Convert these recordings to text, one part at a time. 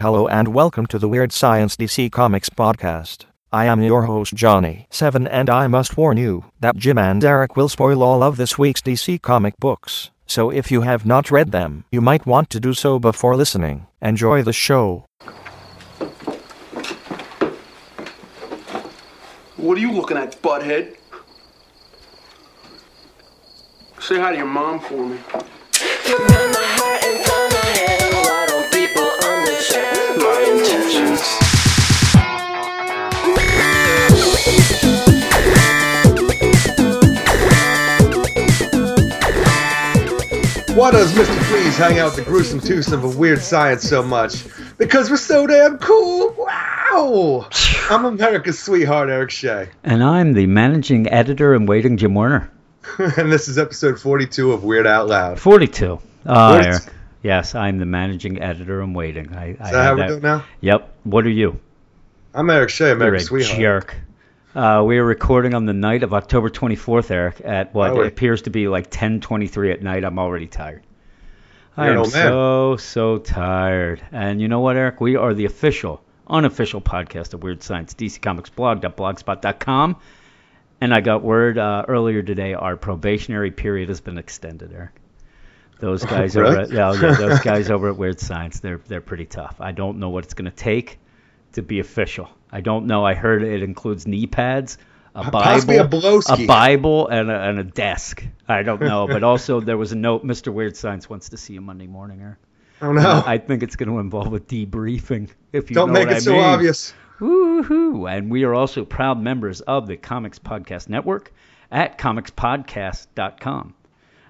Hello and welcome to the Weird Science DC Comics podcast. I am your host Johnny7 and I must warn you that Jim and Eric will spoil all of this week's DC comic books. So if you have not read them, you might want to do so before listening. Enjoy the show. What are you looking at, butthead? Say hi to your mom for me. Why does Mr. Freeze hang out with the gruesome twosome of a weird science so much? Because we're so damn cool! Wow! I'm America's sweetheart, Eric Shea. And I'm the managing editor and waiting Jim Werner. and this is episode 42 of Weird Out Loud. 42. Ah, 42. Eric. Yes, I'm the managing editor and waiting. I, I Is that how we're doing now? Yep. What are you? I'm Eric Shea, You're a sweetheart. jerk. Uh, we are recording on the night of October 24th, Eric, at what Oh, appears to be like 10:23 at night. I'm already tired. I am so so tired. And you know what, Eric? We are the official, unofficial podcast of Weird Science, DCComicsBlog.blogspot.com. And I got word uh, earlier today our probationary period has been extended, Eric. Those guys really? over at yeah, yeah, those guys over at Weird Science, they're they're pretty tough. I don't know what it's going to take to be official. I don't know. I heard it includes knee pads, a Possibly a Bible, a Bible, and a, and a desk. I don't know, but also there was a note. Mr. Weird Science wants to see you Monday morning, Eric. Oh no. I think it's going to involve a debriefing. If you Don't know make what it I so mean. obvious. Woohoo! And we are also proud members of the Comics Podcast Network at comicspodcast.com.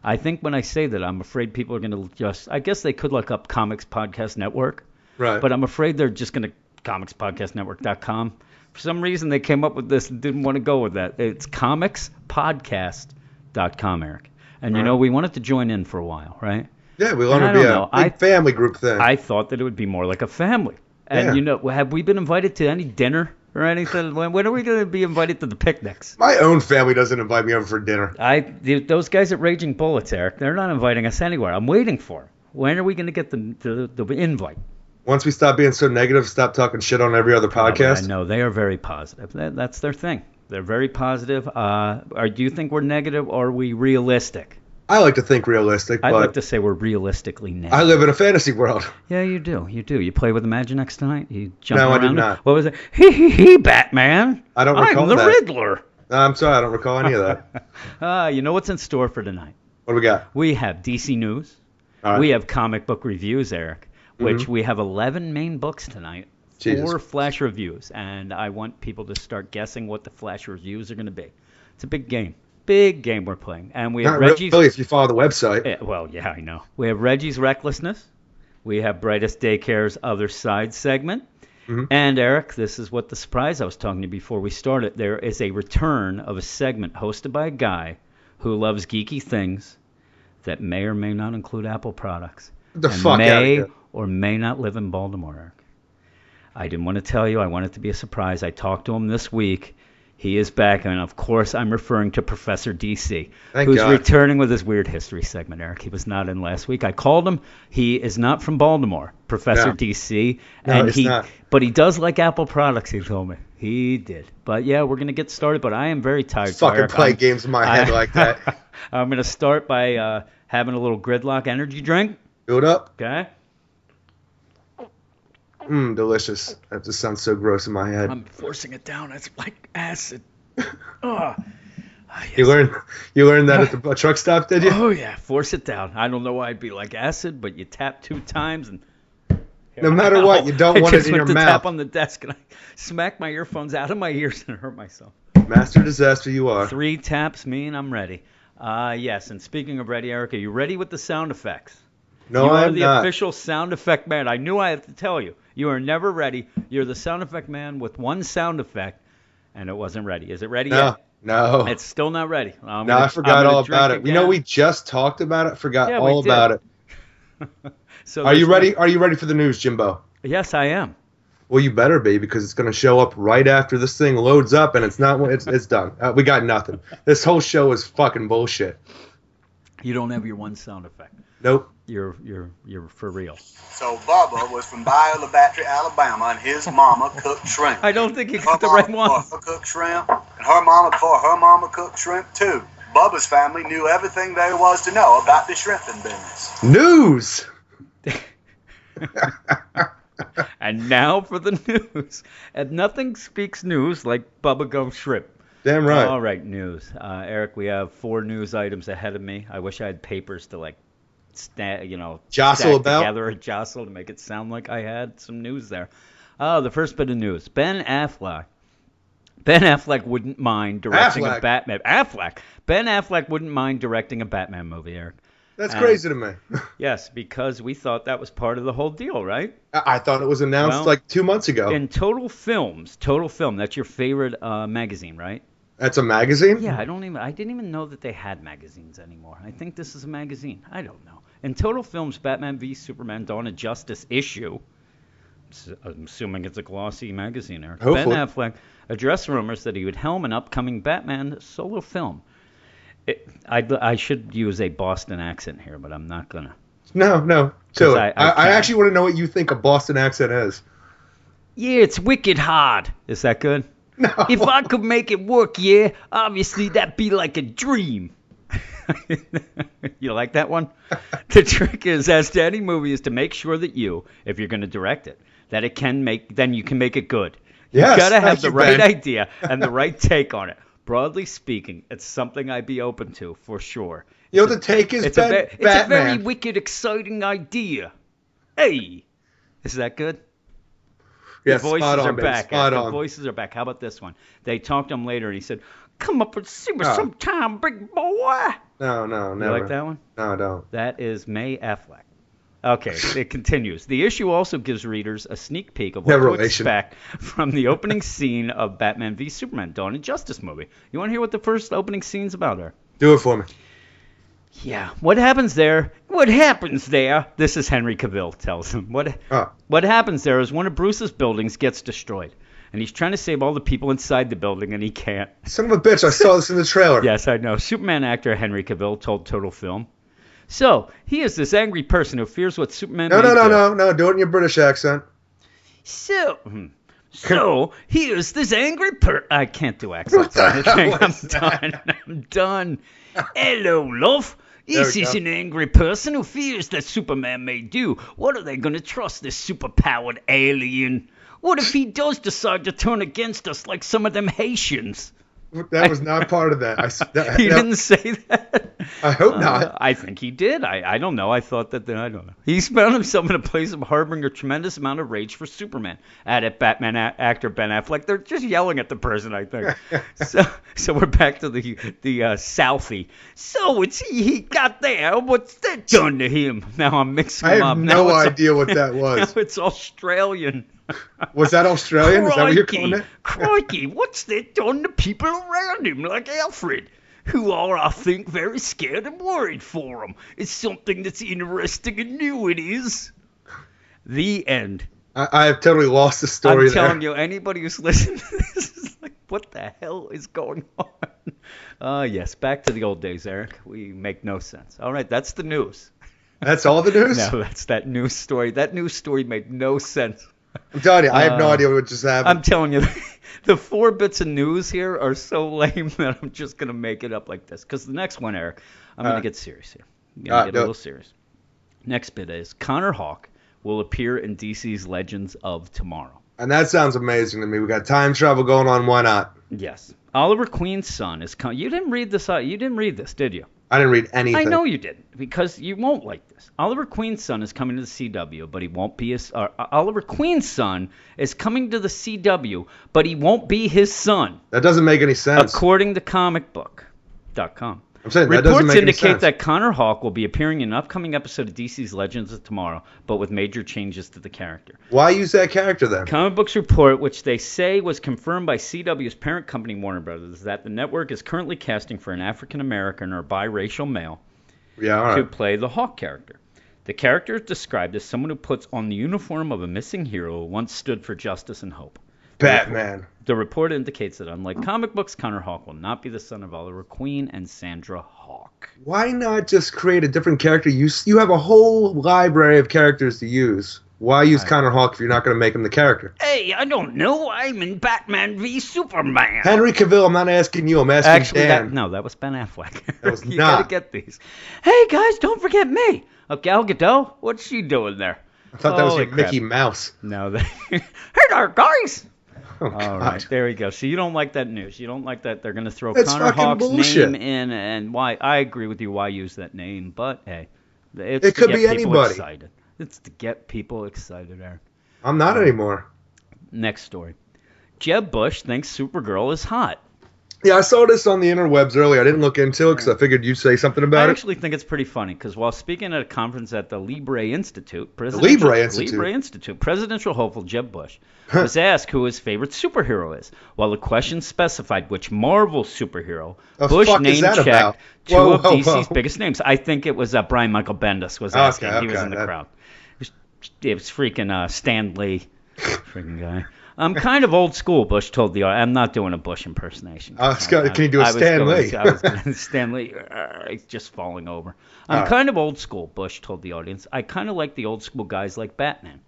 I think when I say that, I'm afraid people are going to just, I guess they could look up Comics Podcast Network, Right. but I'm afraid they're just going to comicspodcastnetwork.com. For some reason, they came up with this and didn't want to go with that. It's comicspodcast.com, Eric. And you know, we wanted to join in for a while, right? yeah, we want I to be a know. big I- family group thing. I thought that it would be more like a family. And Yeah. you know, have we been invited to any dinner or anything? When, when are we going to be invited to the picnics? My own family doesn't invite me over for dinner. I th- those guys at Raging Bullets, Eric, they're not inviting us anywhere. I'm waiting for 'em. When are we going to get the, the the invite? Once we stop being so negative, stop talking shit on every other podcast? I know they are very positive. That, that's their thing. They're very positive. Uh, are, do you think we're negative or are we realistic? I like to think realistic, I'd like to say we're realistically negative. I live in a fantasy world. Yeah, you do. You do. You play with Imaginext tonight? You jump No, I did not. What was it? Hee hee hee, Batman. I don't I'm recall the that. Riddler. I'm sorry, I don't recall any of that. Ah, you know what's in store for tonight? What do we got? We have DC News. Right. We have comic book reviews, Eric, which we have 11 main books tonight. Jesus. Four Flash reviews, and I want people to start guessing what the Flash reviews are going to be. It's a big game. Big game we're playing. And we have Not Reggie's. really if you follow the website. Eh, well, yeah, I know. We have Reggie's Recklessness. We have Brightest Daycare's Other Side segment. Mm-hmm. And Eric, this is what the surprise I was talking to you before we started. There is a return of a segment hosted by a guy who loves geeky things that may or may not include Apple products. The and fuck may or may not live in Baltimore, Eric. I didn't want to tell you. I want it to be a surprise. I talked to him this week. He is back, and of course, I'm referring to Professor DC, Thank who's God. returning with his weird history segment. Eric, he was not in last week. I called him. He is not from Baltimore, Professor No. DC, No, and he, not. but he does like Apple products. He told me he did. But yeah, we're gonna get started. But I am very tired. so Fucking Eric, play I'm- games in my head I- like that. I'm gonna start by uh, having a little gridlock energy drink. Build up. Okay. Mmm, delicious. That just sounds so gross in my head. I'm forcing it down. It's like acid. Ugh. Ah, You learned you learned that at the truck stop, did you? Oh yeah, force it down. I don't know why it'd be like acid, but you tap two times and. No matter what, you don't I want it in your to mouth. tap on the desk and I smacked my earphones out of my ears and hurt myself. Master disaster you are. Three taps mean I'm ready. Uh, yes, and speaking of ready, Eric, are you ready with the sound effects? No, you are I'm the not. official sound effect man. I knew I had to tell you. You are never ready. You're the sound effect man with one sound effect, and it wasn't ready. Is it ready No, yet? no. It's still not ready. I'm No, gonna- I forgot all about it. You know, we just talked about it. Forgot Yeah, all about it. So Are you ready? Are you ready for the news, Jimbo? Yes, I am. Well, you better be because it's going to show up right after this thing loads up, and it's not. It's it's done. Uh, we got nothing. This whole show is fucking bullshit. You don't have your one sound effect. Nope. You're you're you're for real. So Bubba was from Bayou La Batre, Alabama, and his mama cooked shrimp. I don't think you Her got the right mama one. before her cooked shrimp, and her mama before her mama cooked shrimp too. Bubba's family knew everything there was to know about the shrimping business. News. And now for the news. And nothing speaks news like Bubba Gump Shrimp. Damn right. All right, news. Uh, Eric, we have four news items ahead of me. I wish I had papers to like, sta- you know, Jostle about? together jostle to make it sound like I had some news there. Oh, the first bit of news: Ben Affleck. Ben Affleck wouldn't mind directing Affleck? a Batman. Affleck. Ben Affleck wouldn't mind directing a Batman movie, Eric. That's crazy to me. Yes, because we thought that was part of the whole deal, right? I I thought it was announced Well, like two months ago. In Total Films, Total Film, that's your favorite uh, magazine, right? That's a magazine. Yeah, I don't even I didn't even know that they had magazines anymore. I think this is a magazine. I don't know. In Total Films Batman v Superman Dawn of Justice issue, I'm assuming it's a glossy magazine, Eric. Ben Affleck addressed rumors that he would helm an upcoming Batman solo film. It, I, I should use a Boston accent here, but I'm not gonna. No, no. So 'Cause I, I- I I, actually want to know what you think a Boston accent is. Yeah, it's wicked hard. Is that good? No. If I could make it work, yeah, obviously that'd be like a dream. you like that one? The trick is, as to any movie, is to make sure that you, if you're going to direct it, that it can make, then you can make it good. You Yes, gotta have the right Ben. idea and the right take on it. Broadly speaking, it's something I'd be open to for sure. You know the take is It's a, Ben? ve- it's a very wicked, exciting idea. Hey, is that good? yeah, the voices on, are back. Spot the on. voices are back. How about this one? They talked to him later, and he said, "Come up and see me Oh. sometime, big boy." No, no, no. You like that one? No, I don't. That is May Affleck. Okay, it continues. The issue also gives readers a sneak peek of what No to relation. expect from the opening scene of Batman v Superman: Dawn of Justice movie. You want to hear what the first opening scene's about? Are? Do it for me. Yeah. What happens there? What happens there? This is Henry Cavill tells him. What Oh. what happens there is one of Bruce's buildings gets destroyed, and he's trying to save all the people inside the building, and he can't. Son of a bitch! I saw this in the trailer. Yes, I know. Superman actor Henry Cavill told Total Film. So he is this angry person who fears what Superman. No, no, no, no, no. Do it in your British accent. So, hmm. so here's this angry per. I can't do accents What the hell I'm done. I'm done. Hello, love. This is go. an angry person who fears that Superman may do. What are they going to trust this superpowered alien? What if he does decide to turn against us like some of them Haitians? That was not part of that. I, that, He didn't say that. I hope Uh, not. I think he did. I, I don't know. I thought that. Then I don't know. He's found himself in a place of harboring a tremendous amount of rage for Superman. At it, Batman a- actor Ben Affleck. They're just yelling at the person. I think. so so we're back to the the uh, Southie. So it's he, he got there. What's that done to him? Now I'm mixing I have up. no idea what that was. Now it's Australian. Was that Australian? Is that what you're calling Crikey, it? crikey, what's that done to people around him, like Alfred, who are, I think, very scared and worried for him? It's something that's interesting and new, it is. The end. I, I have totally lost the story I'm telling there. you, anybody who's listening to this is like, what the hell is going on? Uh, yes, back to the old days, Eric. We make no sense. All right, that's the news. That's all the news. No, that's that news story. That news story made no sense. I'm telling you, I have no Uh, idea what just happened. I'm telling you, the four bits of news here are so lame that I'm just gonna make it up like this. Because the next one, Eric, I'm gonna get serious here. I'm gonna get a it. little serious. Next bit is Connor Hawke will appear in DC's Legends of Tomorrow. and that sounds amazing to me. We got time travel going on. Why not? Yes, Oliver Queen's son is coming. You didn't read this. out- You didn't read this, did you? I didn't read anything. I know you didn't because you won't like this. Oliver Queen's son is coming to the CW, but he won't be his. Uh, Oliver Queen's son is coming to the CW, but he won't be his son. That doesn't make any sense. According to comicbook.com. I'm saying that Reports make indicate that Connor Hawke will be appearing in an upcoming episode of DC's Legends of Tomorrow, but with major changes to the character. Why use that character then? Comic Books report, which they say was confirmed by CW's parent company Warner Brothers, that the network is currently casting for an African American or biracial male Yeah, all to play the Hawk character. The character is described as someone who puts on the uniform of a missing hero who once stood for justice and hope. Batman. The report indicates that unlike comic books, Connor Hawke will not be the son of Oliver Queen and Sandra Hawke. Why not just create a different character? You you have a whole library of characters to use. Why use Connor Hawke if you're not going to make him the character? Hey, I don't know. I'm in Batman v Superman. Henry Cavill, I'm not asking you. I'm asking Actually, Dan. that, no, that was Ben Affleck. That was you not. gotta get these. Hey guys, don't forget me. Oh, Gal Gadot, what's she doing there? I thought that was like crap. Mickey Mouse. No, they. hey there, guys. Oh, All right, there we go. So you don't like that news. You don't like that they're going to throw Connor Hawke's bullshit. name in, and why? I agree with you. Why use that name? But hey, it's It to could get be people anybody. Excited. It's to get people excited. There. I'm not anymore. Next story. Jeb Bush thinks Supergirl is hot. Yeah, I saw this on the interwebs earlier. I didn't look into it because I figured you'd say something I about it. I actually think it's pretty funny because while speaking at a conference at the Libre Institute, presidential, Libre Institute? Libre Institute, presidential hopeful Jeb Bush was asked who his favorite superhero is. While the question specified which Marvel superhero, The Bush fuck is name that checked two Whoa, of whoa, DC's whoa. biggest names. I think it was uh, Brian Michael Bendis was asking. he was okay, in the that- crowd. It was, it was freaking uh, Stan Lee, freaking guy. I'm kind of old school. Bush told the. I'm not doing a Bush impersonation. Uh, Scott, can you do a I was Stan going- I was going, Stan Lee, uh, just falling over. I'm right. kind of old school, Bush told the audience. I kind of like the old school guys like Batman.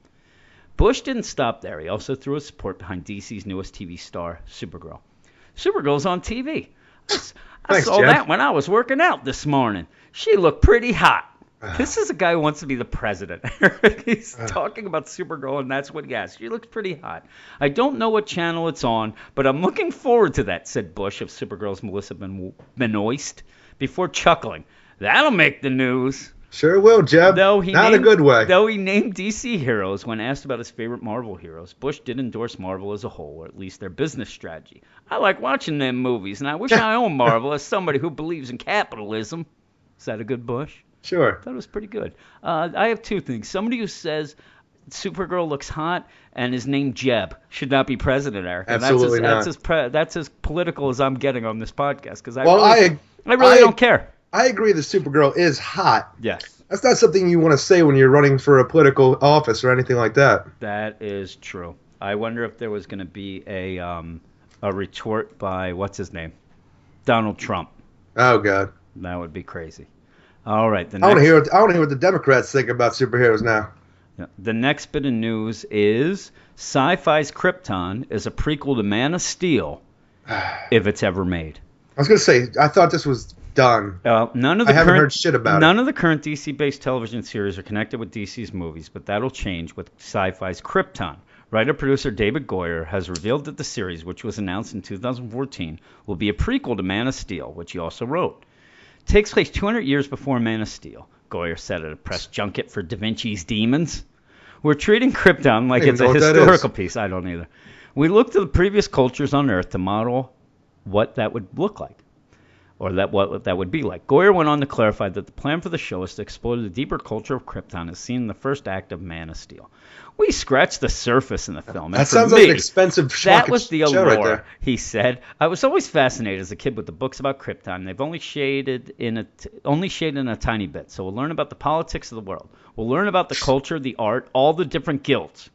Bush didn't stop there. He also threw his support behind DC's newest TV star, Supergirl. Supergirl's on TV. I Thanks, saw Jeff. that when I was working out this morning. She looked pretty hot. This is a guy who wants to be the president. He's uh-huh. talking about Supergirl, and that's what he asked. She looks pretty hot. I don't know what channel it's on, but I'm looking forward to that, said Bush of Supergirl's Melissa Ben- Benoist before chuckling. That'll make the news. Sure will, Jeb. Though he not named, a good way. Though he named DC heroes when asked about his favorite Marvel heroes, Bush did endorse Marvel as a whole, or at least their business strategy. I like watching them movies, and I wish I owned Marvel as somebody who believes in capitalism. Is that a good Bush? Sure. I thought it was pretty good. Uh, I have two things. Somebody who says Supergirl looks hot and is named Jeb should not be president, Eric. And Absolutely that's as, not. That's as, pre- that's as political as I'm getting on this podcast because I Well, really, I I really I- don't care. I agree that Supergirl is hot. Yes. That's not something you want to say when you're running for a political office or anything like that. That is true. I wonder if there was going to be a um, a retort by what's his name, Donald Trump. Oh God. That would be crazy. All right, the I want to hear. What, I want to hear what the Democrats think about superheroes now. the next bit of news is Syfy's Krypton is a prequel to Man of Steel, if it's ever made. I was gonna say. I thought this was done. Uh, none of the I haven't current, heard shit about it. none of the current DC-based television series are connected with DC's movies, but that'll change with Syfy's Krypton. Writer-producer David Goyer has revealed that the series, which was announced in 2014, will be a prequel to Man of Steel, which he also wrote. Takes place 200 years before Man of Steel. Goyer said at a press junket for Da Vinci's Demons. We're treating Krypton like it's a even know what that historical piece. I don't either. We look to the previous cultures on Earth to model what that would look like or that what that would be like. Goyer went on to clarify that the plan for the show is to explore the deeper culture of Krypton as seen in the first act of Man of Steel. We scratched the surface in the film. and That sounds me, like an expensive that was the allure, right he said. I was always fascinated as a kid with the books about Krypton. They've only shaded in a t- only shaded in a tiny bit. So we'll learn about the politics of the world. We'll learn about the culture, the art, all the different guilds.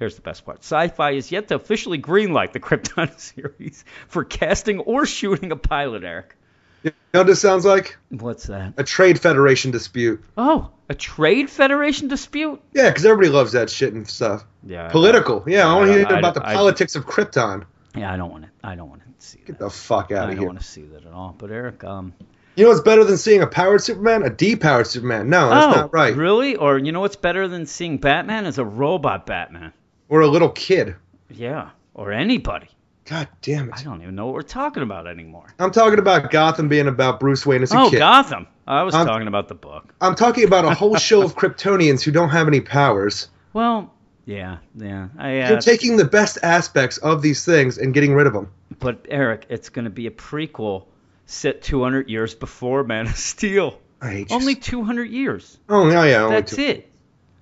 Here's the best part. Syfy is yet to officially greenlight the Krypton series for casting or shooting a pilot, Eric. You know what this sounds like? What's that? A trade federation dispute. Oh, a trade federation dispute? Yeah, because everybody loves that shit and stuff. Yeah. I- Political. Yeah, I want to hear I- about the I- politics of Krypton. Yeah, I don't want to. I don't want to see Get that. the fuck out of here. I don't want to see that at all. But Eric, um, You know what's better than seeing a powered Superman? A depowered Superman. No, that's oh, not right. really? Or you know what's better than seeing Batman is a robot Batman? Or a little kid. Yeah, or anybody. God damn it! I don't even know what we're talking about anymore. I'm talking about Gotham being about Bruce Wayne as a Oh, kid. Gotham. I was Um, talking about the book. I'm talking about a whole show of Kryptonians who don't have any powers. Well, yeah, yeah. I, uh, You're taking the best aspects of these things and getting rid of them. but Eric, it's going to be a prequel set 200 years before Man of Steel. I hate you. Only 200 years. Oh, yeah, yeah. That's two. it.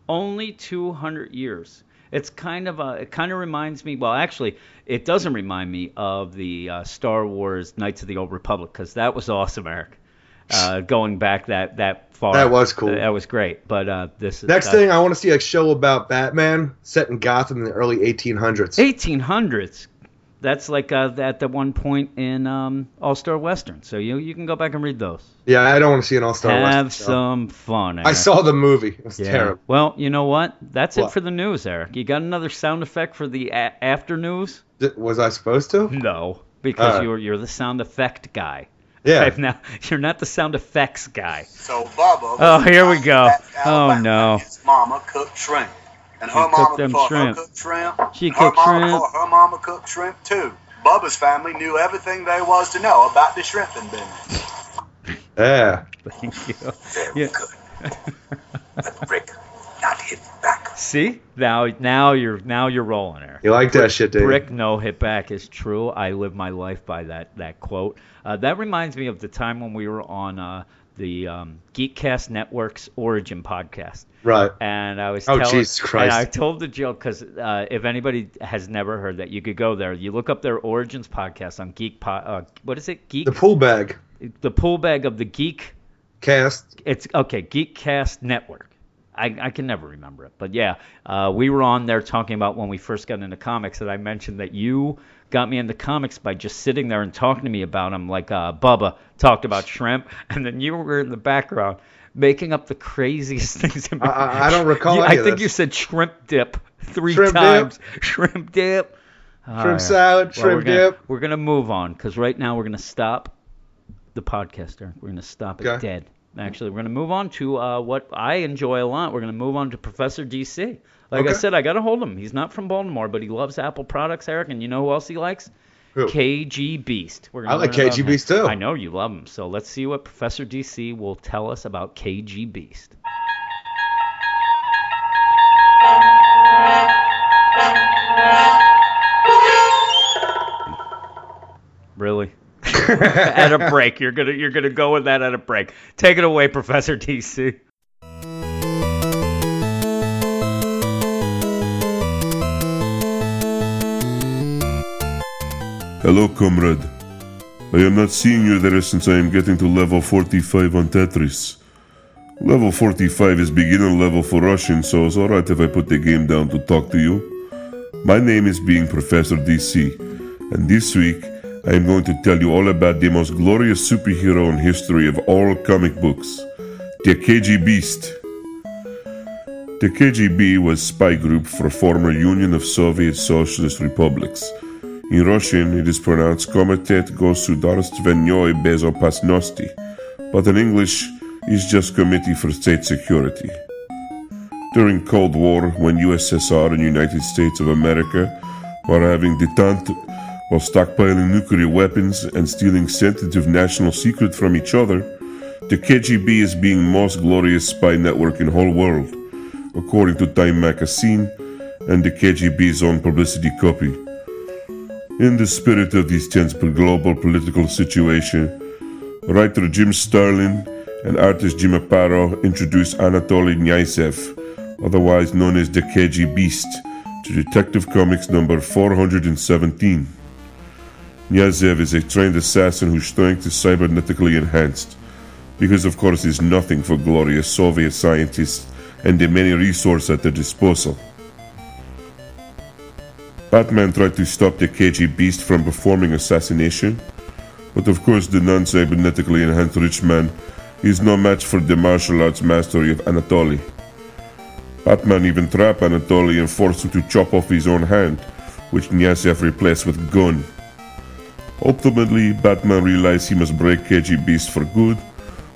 Only 200 years. It's kind of a. It kind of reminds me. Well, actually, it doesn't remind me of the uh, Star Wars Knights of the Old Republic because that was awesome, Eric. uh, going back that that far. That was cool. That was great. But uh, this Next uh, thing, I want to see a show about Batman set in Gotham in the early 1800s. 1800s. That's like uh, at the one point in um, All Star Western. So you you can go back and read those. Yeah, I don't want to see an All Star Have Western show. some fun. I saw the movie. It was Yeah. terrible. Well, you know what? That's it for the news, Eric. You got another sound effect for the a- after news? D- Was I supposed to? No, because Alright. you're you're the sound effect guy. Yeah. Okay, now you're not the sound effects guy. So Bubba. Oh, here we go. Oh, no. His mama cooked shrimp. And her She cooked mama them before shrimp. her cooked shrimp. She her cooked mama shrimp. before her mama cooked shrimp too. Bubba's family knew everything there was to know about the shrimping business. Yeah. Thank you. Very Yeah. good. but Rick, not hit back. See? Now now you're now you're rolling, Eric. You like that shit, Dave? Brick no hit back is true. I live my life by that that quote. Uh, that reminds me of the time when we were on uh, the um, Geekcast Network's Origin podcast. Right. And I was Oh, telling, Jesus Christ. and I told the joke because uh, if anybody has never heard that, you could go there. You look up their Origins podcast on Geek. Po- uh, what is it? Geek. The pool bag the pool bag of the Geek. cast. It's okay. Geekcast Network. I, I can never remember it, but yeah, uh, we were on there talking about when we first got into comics, and I mentioned that you got me into comics by just sitting there and talking to me about them, like uh, Bubba talked about shrimp, and then you were in the background making up the craziest things. in I- I- I don't recall You- I think this. you said shrimp dip three Shrimp dip. times. Shrimp dip. All Shrimp salad, Well, shrimp we're gonna, dip. We're gonna move on because right now we're gonna stop the podcast. Eric. We're gonna stop it Okay. dead. Actually, we're gonna move on to uh, what I enjoy a lot. We're gonna move on to Professor DC. Like I said, I got to hold him. He's not from Baltimore, but he loves Apple products, Eric. And you know who else he likes? Who? KG Beast. We're gonna I like KG. Beast, too. I know you love him. So let's see what Professor DC will tell us about KG Beast. Really? at a break. You're gonna you're gonna go with that at a break. Take it away, Professor DC. Hello, comrade. I am not seeing you there since I am getting to level 45 on Tetris. Level 45 is beginner level for Russian, so it's alright if I put the game down to talk to you. My name is being Professor DC, and this week I am going to tell you all about the most glorious superhero in history of all comic books, the KG Beast. The KGB was spy group for former Union of Soviet Socialist Republics. In Russian, it is pronounced Komitet Gosudarstvennoy Bezopasnosti, but in English, it's just Committee for State Security. During Cold War, when USSR and United States of America were having detente while stockpiling nuclear weapons and stealing sensitive national secrets from each other, the KGB is being most glorious spy network in whole world, according to Time magazine and the KGB's own publicity copy. In the spirit of this tense global political situation, writer Jim Starlin and artist Jim Aparo introduced Anatoly Knyazev, otherwise known as the KG Beast, to Detective Comics number 417. Knyazev is a trained assassin whose strength is cybernetically enhanced, because of course is nothing for glorious Soviet scientists and the many resources at their disposal. Batman tried to stop the KG Beast from performing assassination, but of course the non-cybernetically enhanced rich man is no match for the martial arts mastery of Anatoly. Batman even trapped Anatoly and forced him to chop off his own hand, which Knyazev replaced with gun. Ultimately, Batman realized he must break KG Beast for good,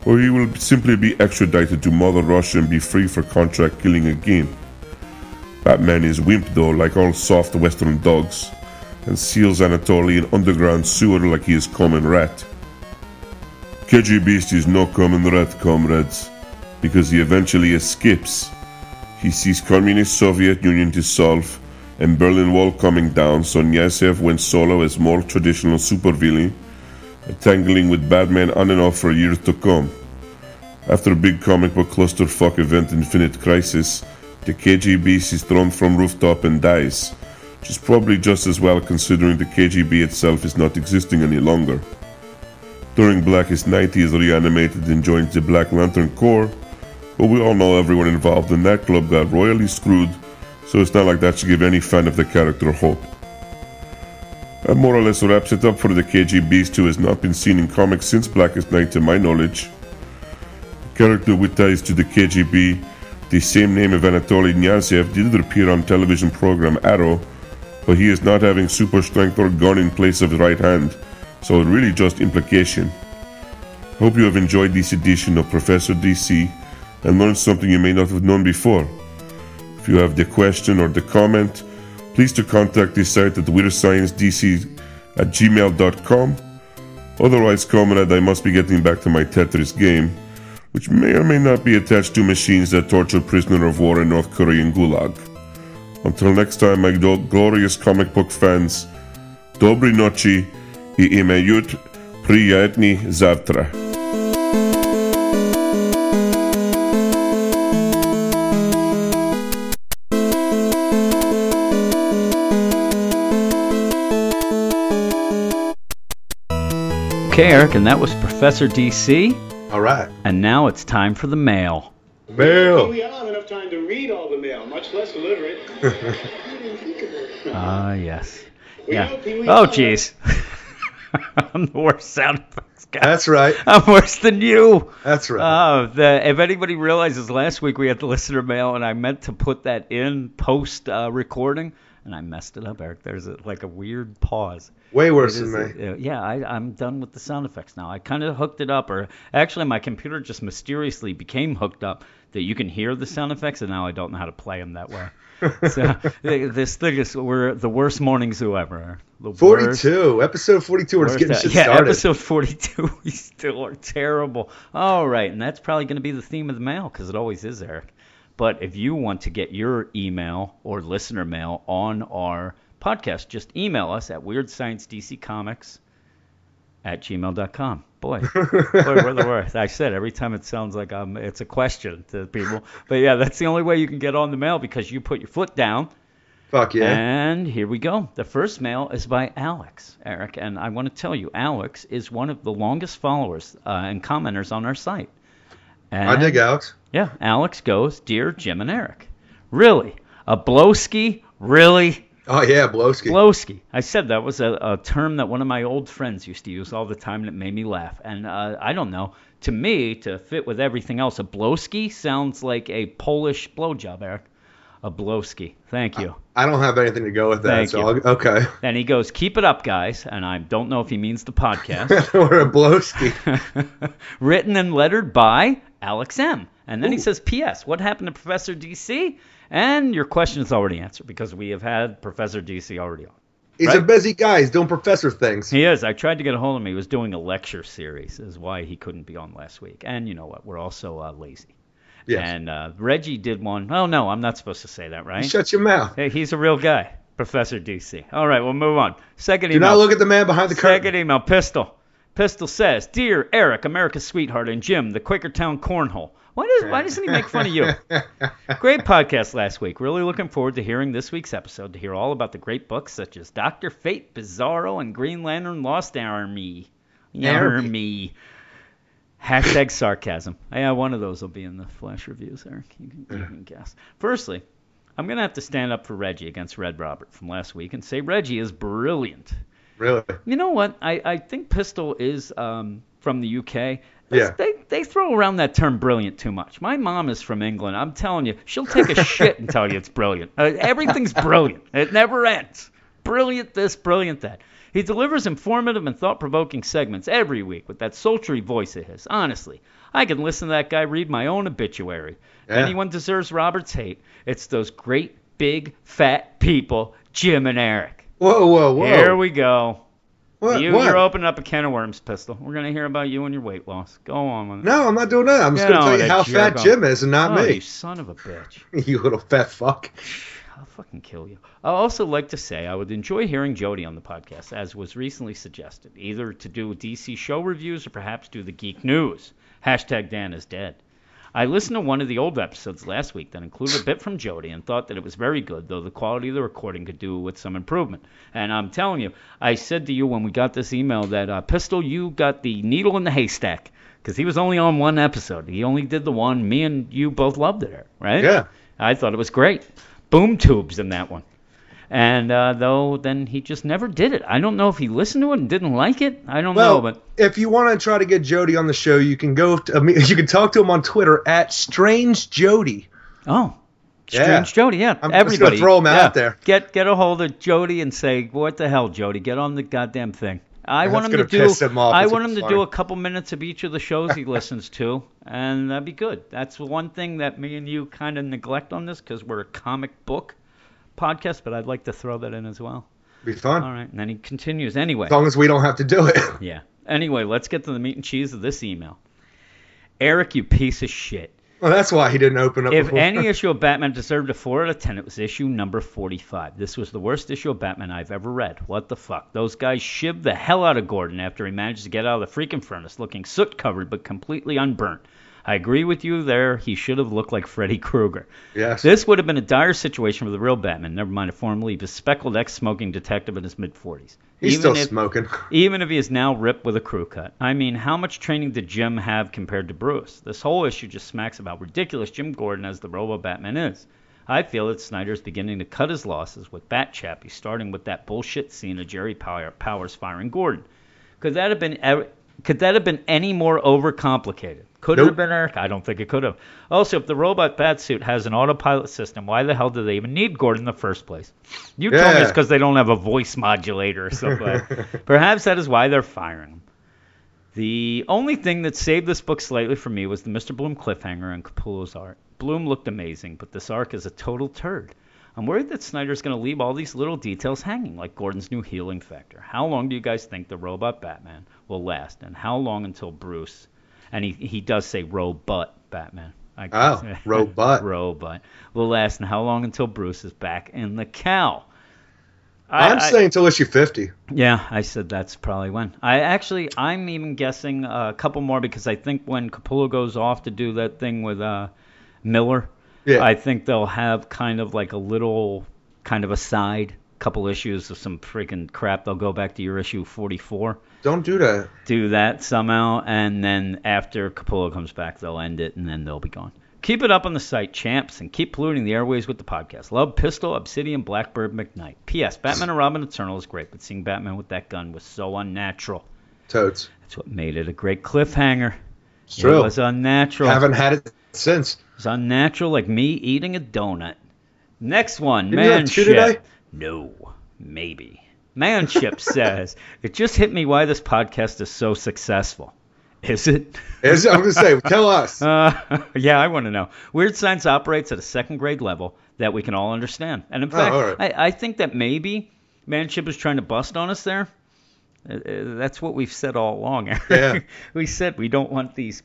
or he will simply be extradited to Mother Russia and be free for contract killing again. Batman is wimp though, like all soft western dogs, and seals Anatoly in underground sewer like he is common rat. KG Beast is no common rat, comrades, because he eventually escapes. He sees Communist Soviet Union dissolve and Berlin Wall coming down, so Knyazev went solo as more traditional supervillain, tangling with Batman on and off for years to come. After a big comic book clusterfuck event Infinite Crisis, the KGB is thrown from rooftop and dies, which is probably just as well considering the KGB itself is not existing any longer. During Blackest Night, he is reanimated and joins the Black Lantern Corps, but we all know everyone involved in that club got royally screwed, so it's not like that should give any fan of the character hope. That more or less wraps it up for the KG Beast who has not been seen in comics since Blackest Night to my knowledge. The Character with ties to the KGB, the same name of Anatoly Knyazev did appear on television program Arrow, but he is not having super strength or gun in place of his right hand, so really just implication. Hope you have enjoyed this edition of Professor DC and learned something you may not have known before. If you have the question or the comment, please to contact this site at weirdsciencedc at gmail.com. Otherwise, comrade, I must be getting back to my Tetris game, which may or may not be attached to machines that torture prisoner of war in North Korean Gulag. Until next time, my glorious comic book fans, dobry noci i imejut prijatni zavtra. Okay, Eric, and that was Professor DC. All right. And now it's time for the mail. Mail. We don't have enough time to read all the mail, much less deliver it. Ah, yes. We Yeah. know Pee Wee Oh, Herman. jeez. I'm the worst sound effects guy. That's right. I'm worse than you. That's right. Oh, the, if anybody realizes, last week we had the listener mail, and I meant to put that in post uh, recording, and I messed it up, Eric. There's a, like a weird pause. Way worse It than me. uh, yeah, I, I'm done with the sound effects now. I kind of hooked it up, or actually, my computer just mysteriously became hooked up that you can hear the sound effects, and now I don't know how to play them that way. so this thing is we're the worst morning zoo ever. The worst- 42. Episode 42. We're just getting shit yeah, started. episode 42. We still are terrible. All right, and that's probably going to be the theme of the mail because it always is, Eric. But if you want to get your email or listener mail on our podcast, just email us at weirdsciencedccomics at gmail.com. Boy, boy, we're the worst. I said every time it sounds like I'm, it's a question to people. But yeah, that's the only way you can get on the mail because you put your foot down. Fuck yeah. And here we go. The first mail is by Alex, Eric. And I want to tell you, Alex is one of the longest followers uh, and commenters on our site. And I dig Alex. yeah, Alex goes, Dear Jim and Eric. Really? A blowski? Really? Oh yeah, Blowski. Blowski. I said that was a, a term that one of my old friends used to use all the time, and it made me laugh. And uh, I don't know. To me, to fit with everything else, a blowski sounds like a Polish blowjob, Eric. A blowski. Thank you. I don't have anything to go with that. Thank so you. I'll, okay. And he goes, "Keep it up, guys." And I don't know if he means the podcast. We're a Blowski. Written and lettered by Alex M. And then he says, "P.S. What happened to Professor DC?" And your question is already answered because we have had Professor DC already on. He's a busy guy. He's doing professor things. He is. I tried to get a hold of him. He was doing a lecture series, is why he couldn't be on last week. And you know what? We're also uh, lazy. Yes. And uh, Reggie did one. Oh no, I'm not supposed to say that, right? Shut your mouth. Hey, he's a real guy, Professor DC. All right, we'll move on. Second email. Do not look at the man behind the curtain. Second email, Pistol. Pistol says, "Dear Eric, America's sweetheart, and Jim, the Quakertown cornhole. Why does why doesn't he make fun of you? Great podcast last week. Really looking forward to hearing this week's episode to hear all about the great books such as Doctor Fate, Bizarro, and Green Lantern Lost Army. Army. Hashtag sarcasm. Yeah, one of those will be in the flash reviews, Eric. You can, you can guess. Firstly, I'm going to have to stand up for Reggie against Red Robert from last week and say Reggie is brilliant. Really? You know what? I, I think Pistol is um, from the UK. Yeah. They, they throw around that term brilliant too much. My mom is from England. I'm telling you, she'll take a shit and tell you it's brilliant. Uh, everything's brilliant. It never ends. Brilliant this, brilliant that. He delivers informative and thought provoking segments every week with that sultry voice of his. Honestly, I can listen to that guy read my own obituary. Yeah. anyone deserves Robert's hate, it's those great, big, fat people, Jim and Eric. Whoa, whoa, whoa. Here we go. What? You, what? You're opening up a can of worms, Pistol. We're going to hear about you and your weight loss. Go on with it. No, I'm not doing that. I'm just going to tell you how fat off. Jim is and not oh, me. you son of a bitch. you little fat fuck. I'll fucking kill you. I'd also like to say I would enjoy hearing Jody on the podcast, as was recently suggested, either to do DC show reviews or perhaps do the geek news. Hashtag Dan is dead. I listened to one of the old episodes last week that included a bit from Jody and thought that it was very good, though the quality of the recording could do with some improvement. And I'm telling you, I said to you when we got this email that uh, Pistol, you got the needle in the haystack because he was only on one episode. He only did the one. Me and you both loved it, right? Yeah. I thought it was great. Boom tubes in that one. And uh, though then he just never did it. I don't know if he listened to it and didn't like it. I don't Well, know, but if you want to try to get Jody on the show, you can go. To, you can talk to him on Twitter at Strange Jody. oh, Yeah. Strange Jody, yeah. I'm Everybody throw him out there. Get get a hold of Jody and say, "What the hell, Jody? Get on the goddamn thing." I That's want him to do. him. I want him to funny. do a couple minutes of each of the shows he listens to, and that'd be good. That's one thing that me and you kind of neglect on this because we're a comic book podcast, but I'd like to throw that in as well. Be fun. All right, and then he continues anyway. As long as we don't have to do it. Yeah. Anyway, let's get to the meat and cheese of this email. Eric, you piece of shit. well, that's why he didn't open up. If before. any issue of Batman deserved a 4 out of 10, it was issue number 45. This was the worst issue of Batman I've ever read. What the fuck? Those guys shivved the hell out of Gordon after he managed to get out of the freaking furnace looking soot covered but completely unburnt. I agree with you there. He should have looked like Freddy Krueger. yes. This would have been a dire situation for the real Batman, never mind a formerly bespectacled ex smoking detective in his mid 40s. He's Even still if- smoking. even if he is now ripped with a crew cut. I mean, how much training did Jim have compared to Bruce? This whole issue just smacks how ridiculous Jim Gordon as the Robo Batman is. I feel that Snyder's beginning to cut his losses with Bat Chappie, starting with that bullshit scene of Geri Powers firing Gordon. Could that have been could that have been any more overcomplicated? Could it have been Eric? I don't think it could have. Also, if the robot batsuit has an autopilot system, why the hell do they even need Gordon in the first place? You told me it's because they don't have a voice modulator or something. Perhaps that is why they're firing him. The only thing that saved this book slightly for me was the Mr. Bloom cliffhanger and Capullo's art. Bloom looked amazing, but this arc is a total turd. I'm worried that Snyder's going to leave all these little details hanging, like Gordon's new healing factor. How long do you guys think the robot Batman will last, and how long until Bruce? And he he does say robot Batman. I Oh, guess. robot. robot will last, and how long until Bruce is back in the cow? I'm saying until issue 50. Yeah, I said that's probably when. I actually, I'm even guessing a couple more because I think when Capullo goes off to do that thing with uh, Miller, Yeah. I think they'll have kind of like a little kind of a side couple issues of some freaking crap. They'll go back to your issue 44, Don't do that. do that somehow, and then after Capullo comes back, they'll end it, and then they'll be gone. Keep it up on the site, champs, and keep polluting the airways with the podcast. Love Pistol, Obsidian, Blackbird, McKnight. P.S. Batman and Robin Eternal is great, but seeing Batman with that gun was so unnatural. Toads. That's what made it a great cliffhanger. It's true. It was unnatural. Haven't had it since. It's unnatural like me eating a donut. Next one, Didn't you have two today? No, maybe. Manship says, It just hit me why this podcast is so successful. Is it? I'm going to say, tell us. Uh, yeah, I want to know. Weird Science operates at a second grade level that we can all understand. And in Oh, fact. I, I think that maybe Manship is trying to bust on us there. Uh, uh, that's what we've said all along. Yeah. we said we don't want these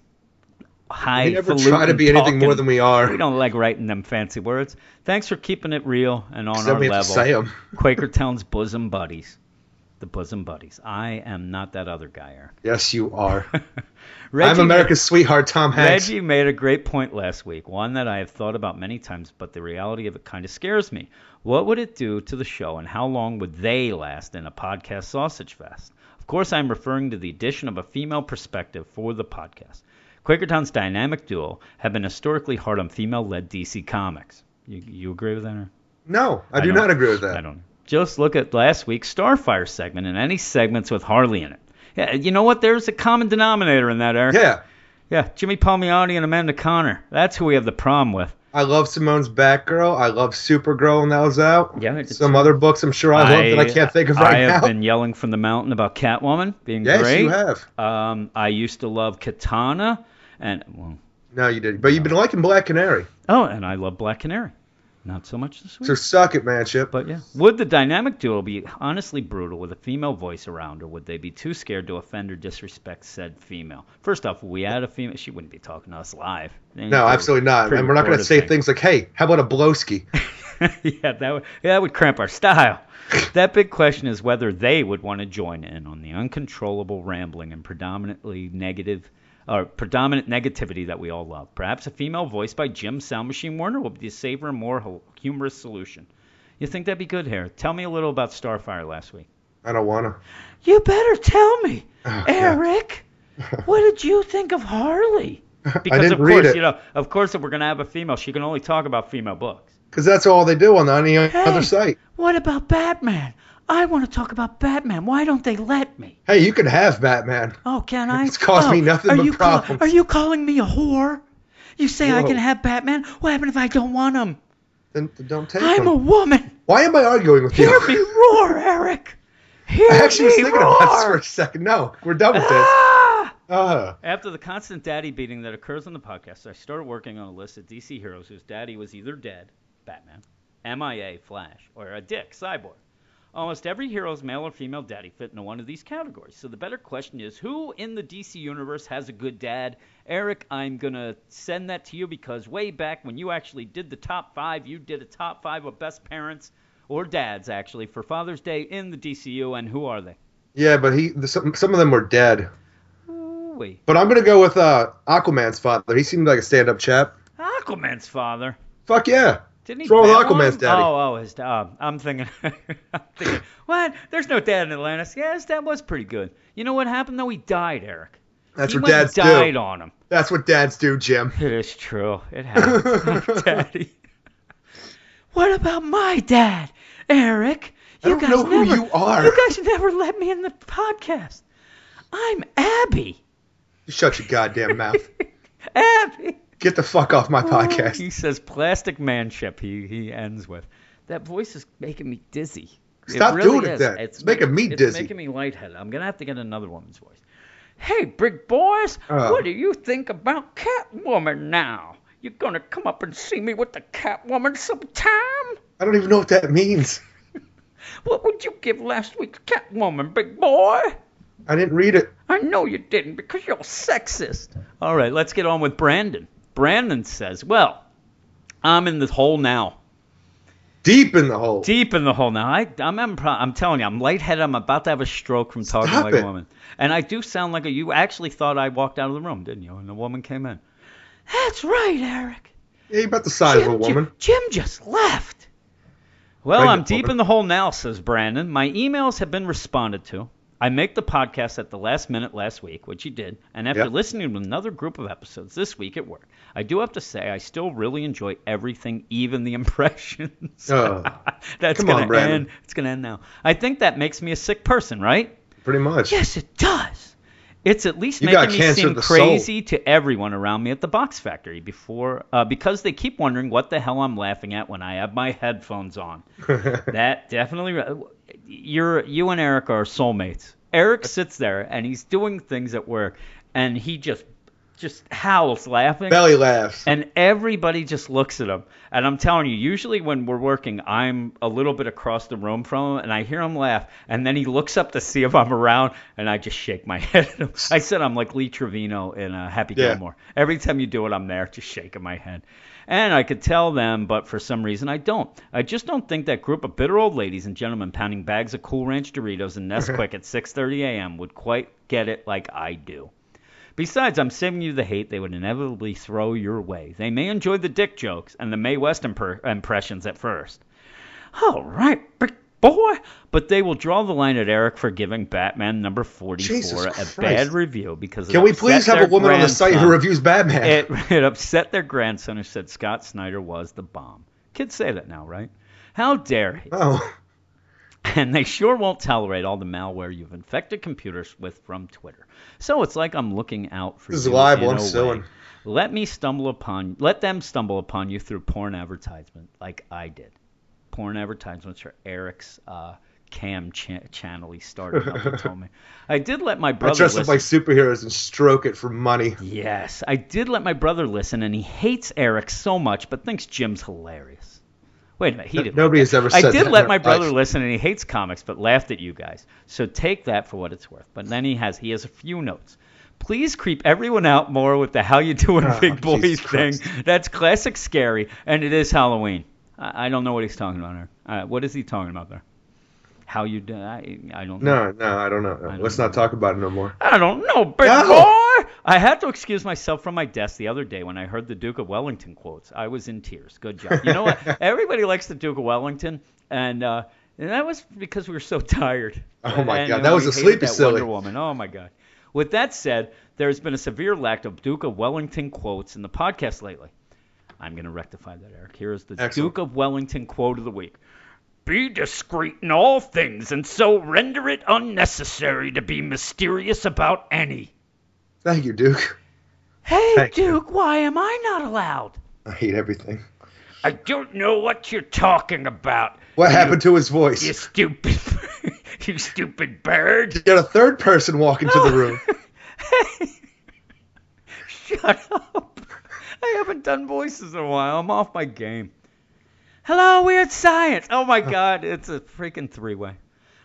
high. we never try to be anything more than we are. We don't like writing them fancy words. Thanks for keeping it real and on our we have to level. Quakertown's bosom buddies. The bosom buddies. I am not that other guy, Eric. Yes, you are. Reggie I'm America's sweetheart, Tom Hanks. Reggie made a great point last week, one that I have thought about many times, but the reality of it kind of scares me. What would it do to the show, and how long would they last in a podcast sausage fest? Of course, I'm referring to the addition of a female perspective for the podcast. Quakertown's dynamic duo have been historically hard on female-led DC comics. You, you agree with that? Or? No, I, do don't- not agree with that. I don't. Just look at last week's Starfire segment and any segments with Harley in it. Yeah, you know what? There's a common denominator in that, Eric. Yeah, Yeah, Jimmy Palmiotti and Amanda Conner. That's who we have the problem with. I love Simone's Batgirl. I love Supergirl when that was out. Yeah, Some other books I'm sure I, love that I can't think of right now. I have now. been yelling from the mountain about Catwoman being yes, great. you have. Um, I used to love Katana, and well, No, you did. But you've been liking Black Canary. oh, and I love Black Canary. Not so much this week. So suck it, manship. But yeah, would the dynamic duo be honestly brutal with a female voice around, or would they be too scared to offend or disrespect said female? First off, we had a female. She wouldn't be talking to us live. no, absolutely not. And we're not going to say thing. things like, "Hey, how about a blowski?" yeah, that would yeah, that would cramp our style. that big question is whether they would want to join in on the uncontrollable rambling and predominantly negative or predominant negativity that we all love. Perhaps a female voiced by Jim Sound Machine Warner will be a safer and more humorous solution. You think that'd be good here? Tell me a little about Starfire last week. I don't wanna. You better tell me, Oh, Eric. what did you think of Harley? Because didn't of read course, it. you know, of course, if we're gonna have a female, she can only talk about female books. Because that's all they do on any Hey. other site. What about Batman? I want to talk about Batman. Why don't they let me? Hey, you can have Batman. Oh, can I? It's caused oh, me nothing are but you call- problems. are you calling me a whore? You say I can have Batman. What happened if I don't want him? Then don't take him. I'm a woman. Why am I arguing with Hear you? me roar, Eric. Hear I actually was thinking roar. about this for a second. No, we're done with this. Ah! Uh, After the constant daddy beating that occurs on the podcast, I started working on a list of DC heroes whose daddy was either dead, Batman, MIA, Flash, or a dick, Cyborg. Almost every hero's male or female daddy fit into one of these categories. So the better question is who in the DC universe has a good dad? Eric, I'm going to send that to you because way back when you actually did the top five, you did a top five of best parents or dads actually for Father's Day in the DCU. And who are they? yeah, but he the, some some of them were dead. Ooh-wee. But I'm gonna go with uh, Aquaman's father. He seemed like a stand-up chap. Aquaman's father. Fuck yeah. Didn't he? What's wrong with bail on Aquaman's him? daddy? Oh, oh, his dad. Uh, I'm thinking. I'm thinking. What? There's no dad in Atlantis. Yeah, his dad was pretty good. You know what happened though? He died, Eric. That's he what dads do. died on him. That's what dads do, Jim. It is true. It happens, Daddy. What about my dad, Eric? I You don't guys know who never, you are. You guys never let me in the podcast. I'm Abby. You shut your goddamn mouth. Abby. Get the fuck off my podcast. He says plastic manship. He he ends with. That voice is making me dizzy. Stop really doing it is. then. It's making me it's dizzy. It's making me lightheaded. I'm gonna have to get another woman's voice. Hey, big boys, Oh. what do you think about Catwoman now? You gonna come up and see me with the Catwoman sometime? I don't even know what that means. What would you give last week's Catwoman, big boy? I didn't read it. I know you didn't because you're sexist. All right, let's get on with Brandon. Brandon says, "Well, I'm in the hole now." Deep in the hole. deep in the hole now. I, I'm, I'm, I'm telling you, I'm lightheaded. I'm about to have a stroke from talking Stop like it. a woman. And I do sound like a. You actually thought I walked out of the room, didn't you? And the woman came in. That's right, Eric. Yeah, you're about the size of a Jim, woman. Jim just left. Well, Pregnant I'm deep woman. in the hole now, says Brandon. My emails have been responded to. I make the podcast at the last minute last week, which you did, and after Yep. listening to another group of episodes this week at work, I do have to say I still really enjoy everything, even the impressions. Oh. That's Come gonna on, Brandon. end. It's gonna end now. I think that makes me a sick person, right? Pretty much. Yes, it does. It's at least You making me seem the soul. crazy to everyone around me at the box factory before uh, because they keep wondering what the hell I'm laughing at when I have my headphones on. that definitely you're you and Eric are soulmates. Eric sits there and he's doing things at work and he just just howls laughing. Belly laughs. And everybody just looks at him. And I'm telling you, usually when we're working, I'm a little bit across the room from him, and I hear him laugh. And then he looks up to see if I'm around, and I just shake my head at him. I said I'm like Lee Trevino in uh, Happy Yeah. Gilmore. Every time you do it, I'm there, just shaking my head. And I could tell them, but for some reason I don't. I just don't think that group of bitter old ladies and gentlemen pounding bags of Cool Ranch Doritos and Nesquik at 6:30 a.m. would quite get it like I do. Besides, I'm saving you the hate they would inevitably throw your way. They may enjoy the dick jokes and the Mae West imper- impressions at first. All right, big boy. But they will draw the line at Eric for giving Batman number 44 Jesus a Christ. bad review because Can we please have a woman on the site who reviews Batman? It, it upset their grandson who said Scott Snyder was the bomb. Kids say that now, right? How dare he? oh, and they sure won't tolerate all the malware you've infected computers with from Twitter. So it's like I'm looking out for This is you libel, in I'm suing. Let me stumble upon, let them stumble upon you through porn advertisement, like I did. Porn advertisements for Eric's uh, cam cha- channel he started. up, he told me. I did let my brother. I dress up like superheroes and stroke it for money. Yes, I did let my brother listen, and he hates Eric so much, but thinks Jim's hilarious. Wait a minute, he didn't. Nobody has ever that. I did let my brother life. listen, and he hates comics, but laughed at you guys. So take that for what it's worth. But then he has he has a few notes. Please creep everyone out more with the "How you doing, Oh, big boy" Jesus thing. Christ. That's classic scary, and it is Halloween. I, I don't know what he's talking about there. Uh, what is he talking about there? How you do? I, I don't know. No, no, I don't know. I don't Let's know. not talk about it no more. I don't know, big No. boy. I had to excuse myself from my desk the other day when I heard the Duke of Wellington quotes. I was in tears. Good job. You know what? Everybody likes the Duke of Wellington, and uh, and that was because we were so tired. Oh my And, God, uh, that was a sleepy that silly. Wonder Woman. Oh my God. With that said, there has been a severe lack of Duke of Wellington quotes in the podcast lately. I'm going to rectify that, Eric. Here is the Excellent. Duke of Wellington quote of the week. Be discreet in all things, and so render it unnecessary to be mysterious about any. Thank you, Duke. Hey, Thank you. Duke, why am I not allowed? I hate everything. I don't know what you're talking about. What you, happened to his voice? You stupid, you stupid bird. You got a third person walk into the room. Shut up. I haven't done voices in a while. I'm off my game. Hello, Weird Science. Oh my God, it's a freaking three-way.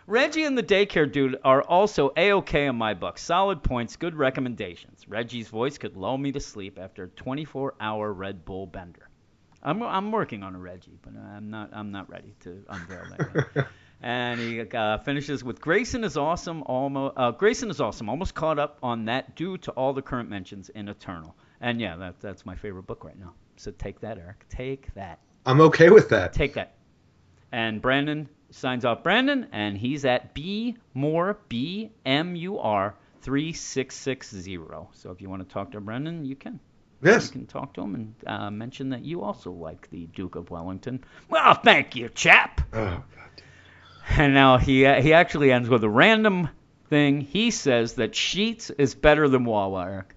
Reggie and the daycare dude are also a-okay in my book. Solid points, good recommendations. Reggie's voice could lull me to sleep after a 24-hour Red Bull bender. I'm I'm working on a Reggie, but I'm not I'm not ready to unveil that. And he uh, finishes with Grayson is awesome. Almost uh, Grayson is awesome. Almost caught up on that due to all the current mentions in Eternal. And yeah, that that's my favorite book right now. So take that, Eric. Take that. I'm okay with that. Take that. And Brandon signs off Brandon, and he's at B more B M U R three six six zero. So if you want to talk to Brandon, you can. Yes. You can talk to him and uh, mention that you also like the Duke of Wellington. Well, thank you, chap. Oh, God. And now he he actually ends with a random thing. He says that Sheetz is better than Wawa, Eric.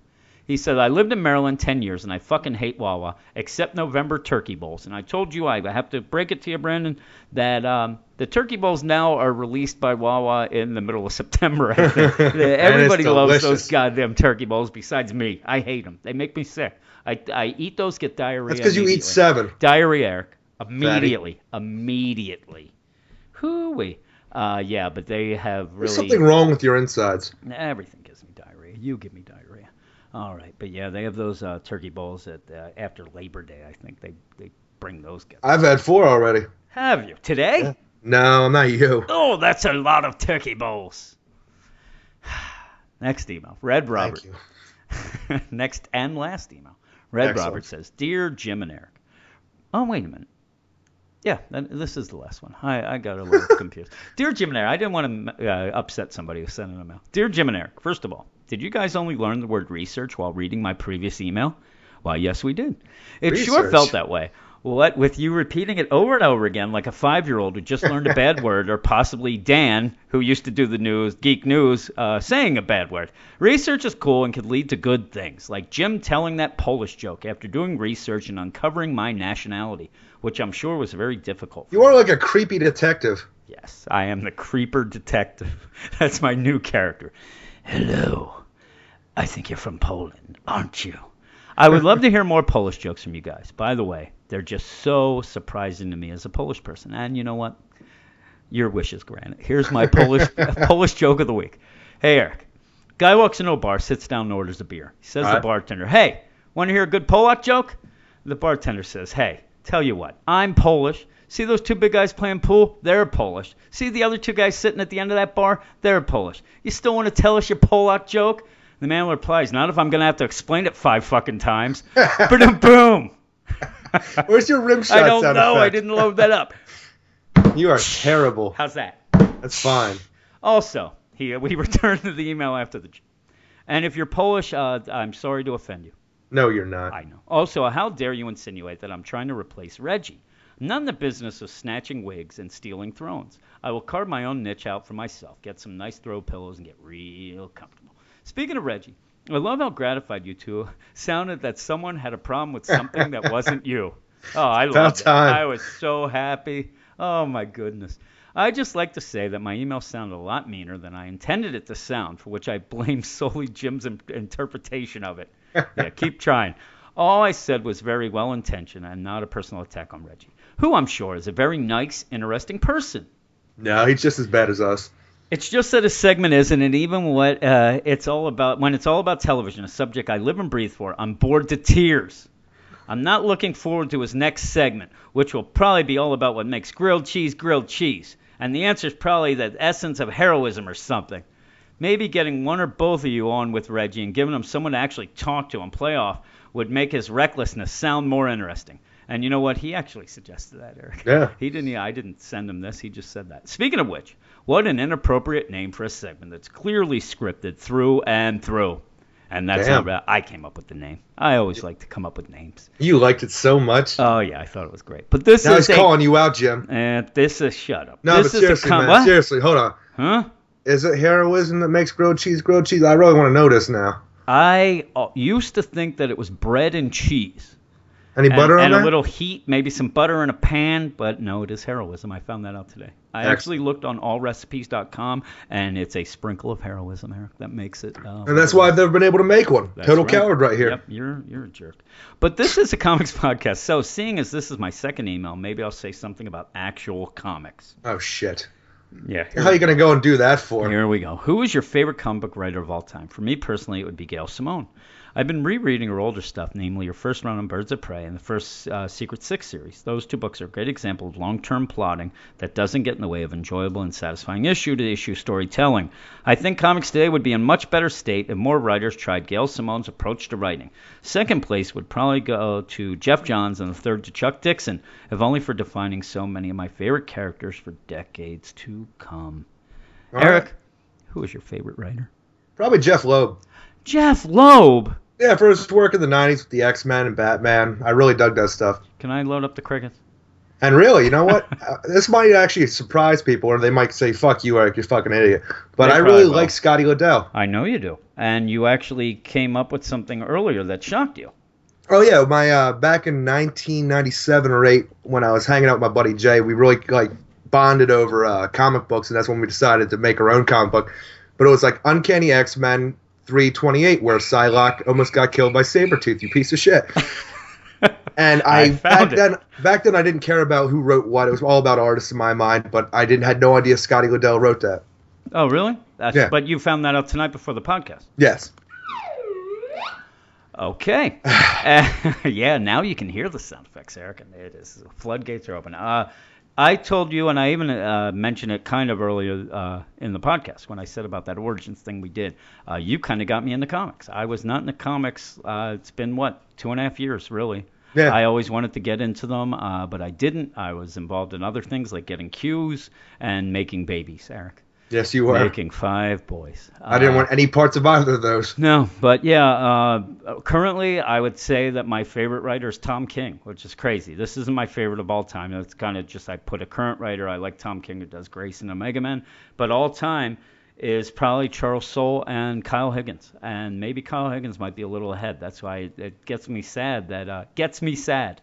He said, I lived in Maryland 10 years and I fucking hate Wawa, except November turkey bowls. And I told you, I have to break it to you, Brandon, that um, the turkey bowls now are released by Wawa in the middle of September. Everybody loves those goddamn turkey bowls besides me. I hate them. They make me sick. I, I eat those, get diarrhea. That's because you eat seven. Diarrhea, Eric. Immediately. Immediately. Hooey. Uh, yeah, but they have really There's something wrong with your insides. everything gives me diarrhea. You give me diarrhea. All right, but yeah, they have those uh, turkey bowls at uh, after Labor Day. I think they they bring those. Guys. I've had four already. Have you today? No, not you. Oh, that's a lot of turkey bowls. Next email, Red Robert. Thank you. Next and last email. Red Excellent. Robert says, Dear Jim and Eric. Oh, wait a minute. Yeah, this is the last one. I, I got a little confused. Dear Jim and Eric, I didn't want to uh, upset somebody who sent an email. Dear Jim and Eric, first of all, did you guys only learn the word research while reading my previous email? Why, yes, we did. It sure felt that way. What with you repeating it over and over again like a five-year-old who just learned a bad word, or possibly Dan, who used to do the news, geek news, uh, saying a bad word. Research is cool and can lead to good things, like Jim telling that Polish joke after doing research and uncovering my nationality, which I'm sure was very difficult. You are like a creepy detective. Yes, I am the creeper detective. That's my new character. Hello. I think you're from Poland, aren't you? I would love to hear more Polish jokes from you guys. By the way, they're just so surprising to me as a Polish person. And you know what? Your wish is granted. Here's my Polish Polish joke of the week. Hey Eric, guy walks into a bar, sits down, and orders a beer. He says to the bartender, "Hey, want to hear a good Polak joke?" The bartender says, "Hey, tell you what, I'm Polish. See those two big guys playing pool? They're Polish. See the other two guys sitting at the end of that bar? They're Polish. You still want to tell us your Polak joke?" The man replies, "Not if I'm gonna have to explain it five fucking times." Boom, boom. Where's your rim shot I don't know. I didn't load that up. You are terrible. How's that? That's fine. Also, he we returned to the email after the. And if you're Polish, uh, I'm sorry to offend you. No, you're not. I know. Also, how dare you insinuate that I'm trying to replace Reggie? I'm the business of snatching wigs and stealing thrones. I will carve my own niche out for myself, get some nice throw pillows, and get real comfortable. Speaking of Reggie, I love how gratified you two sounded that someone had a problem with something that wasn't you. Oh, I About love it. I was so happy. Oh my goodness. I just like to say that my email sounded a lot meaner than I intended it to sound, for which I blame solely Jim's im- interpretation of it. Yeah, keep trying. All I said was very well intentioned and not a personal attack on Reggie, who I'm sure is a very nice, interesting person. No, he's just as bad as us. It's just that a segment isn't, and even what uh, it's all about, when it's all about television, a subject I live and breathe for, I'm bored to tears. I'm not looking forward to his next segment, which will probably be all about what makes grilled cheese grilled cheese. And the answer is probably the essence of heroism or something. Maybe getting one or both of you on with Reggie and giving him someone to actually talk to and play off would make his recklessness sound more interesting. And you know what? He actually suggested that, Eric. Yeah. He didn't. I didn't send him this. He just said that. Speaking of which, what an inappropriate name for a segment that's clearly scripted through and through. And that's Damn. how I came up with the name. I always like to come up with names. You liked it so much. Oh yeah, I thought it was great. But this now is he's a, calling you out, Jim. And this is shut up. No, this but seriously, com- man. what? Seriously, hold on. Huh? Is it heroism that makes grilled cheese grilled cheese? I really want to know this now. I uh, used to think that it was bread and cheese. Any and, butter on and that? a little heat, maybe some butter in a pan, but no, it is heroism. I found that out today. I actually looked on allrecipes.com, and it's a sprinkle of heroism, Eric. That makes it. Uh, and that's why I've never been able to make one. That's Total right. coward right here. Yep, you're you're a jerk. But this is a comics podcast, so seeing as this is my second email, maybe I'll say something about actual comics. Oh shit. Yeah. How are you gonna go and do that for? Here we go. Who is your favorite comic book writer of all time? For me personally, it would be Gail Simone. I've been rereading her older stuff, namely her first run on Birds of Prey and the first uh, Secret Six series. Those two books are a great example of long-term plotting that doesn't get in the way of enjoyable and satisfying issue-to-issue storytelling. I think comics today would be in much better state if more writers tried Gail Simone's approach to writing. Second place would probably go to Geoff Johns, and the third to Chuck Dixon, if only for defining so many of my favorite characters for decades to come. All Eric, right. who is your favorite writer? Probably Jeph Loeb. Jeph Loeb. Yeah, for his work in the '90s with the X-Men and Batman, I really dug that stuff. Can I load up the crickets? And really, you know what? uh, this might actually surprise people, or they might say, "Fuck you, Eric, you're fucking idiot." But They I really will. like Scotty Lobdell. I know you do. And you actually came up with something earlier that shocked you. Oh yeah, my uh, back in 1997 or eight, when I was hanging out with my buddy Jay, we really like bonded over uh, comic books, and that's when we decided to make our own comic book. But it was like Uncanny X-Men 328, where Psylocke almost got killed by Sabretooth. You piece of shit. And I, I found back it. then back then I didn't care about who wrote what. It was all about artists in my mind, but I didn't had no idea Scotty Lobdell wrote that. Oh, really? That's, Yeah. But you found that out tonight before the podcast. Yes. Okay. Uh, yeah, now you can hear the sound effects, Eric, and it is floodgates are open. Uh, I told you, and I even uh, mentioned it kind of earlier uh, in the podcast when I said about that origins thing we did. Uh, you kind of got me into comics. I was not in the comics. Uh, it's been what two and a half years, really. Yeah. I always wanted to get into them, uh, but I didn't. I was involved in other things like getting cues and making babies, Eric. Yes, you were. Making five boys. I didn't Uh, want any parts of either of those. no, but yeah, uh, currently I would say that my favorite writer is Tom King, which is crazy. This isn't my favorite of all time. It's kind of just I put a current writer. I like Tom King who does Grayson and Omega Man, but all time is probably Charles Soule and Kyle Higgins, and maybe Kyle Higgins might be a little ahead. That's why it, it gets me sad that uh, gets me sad.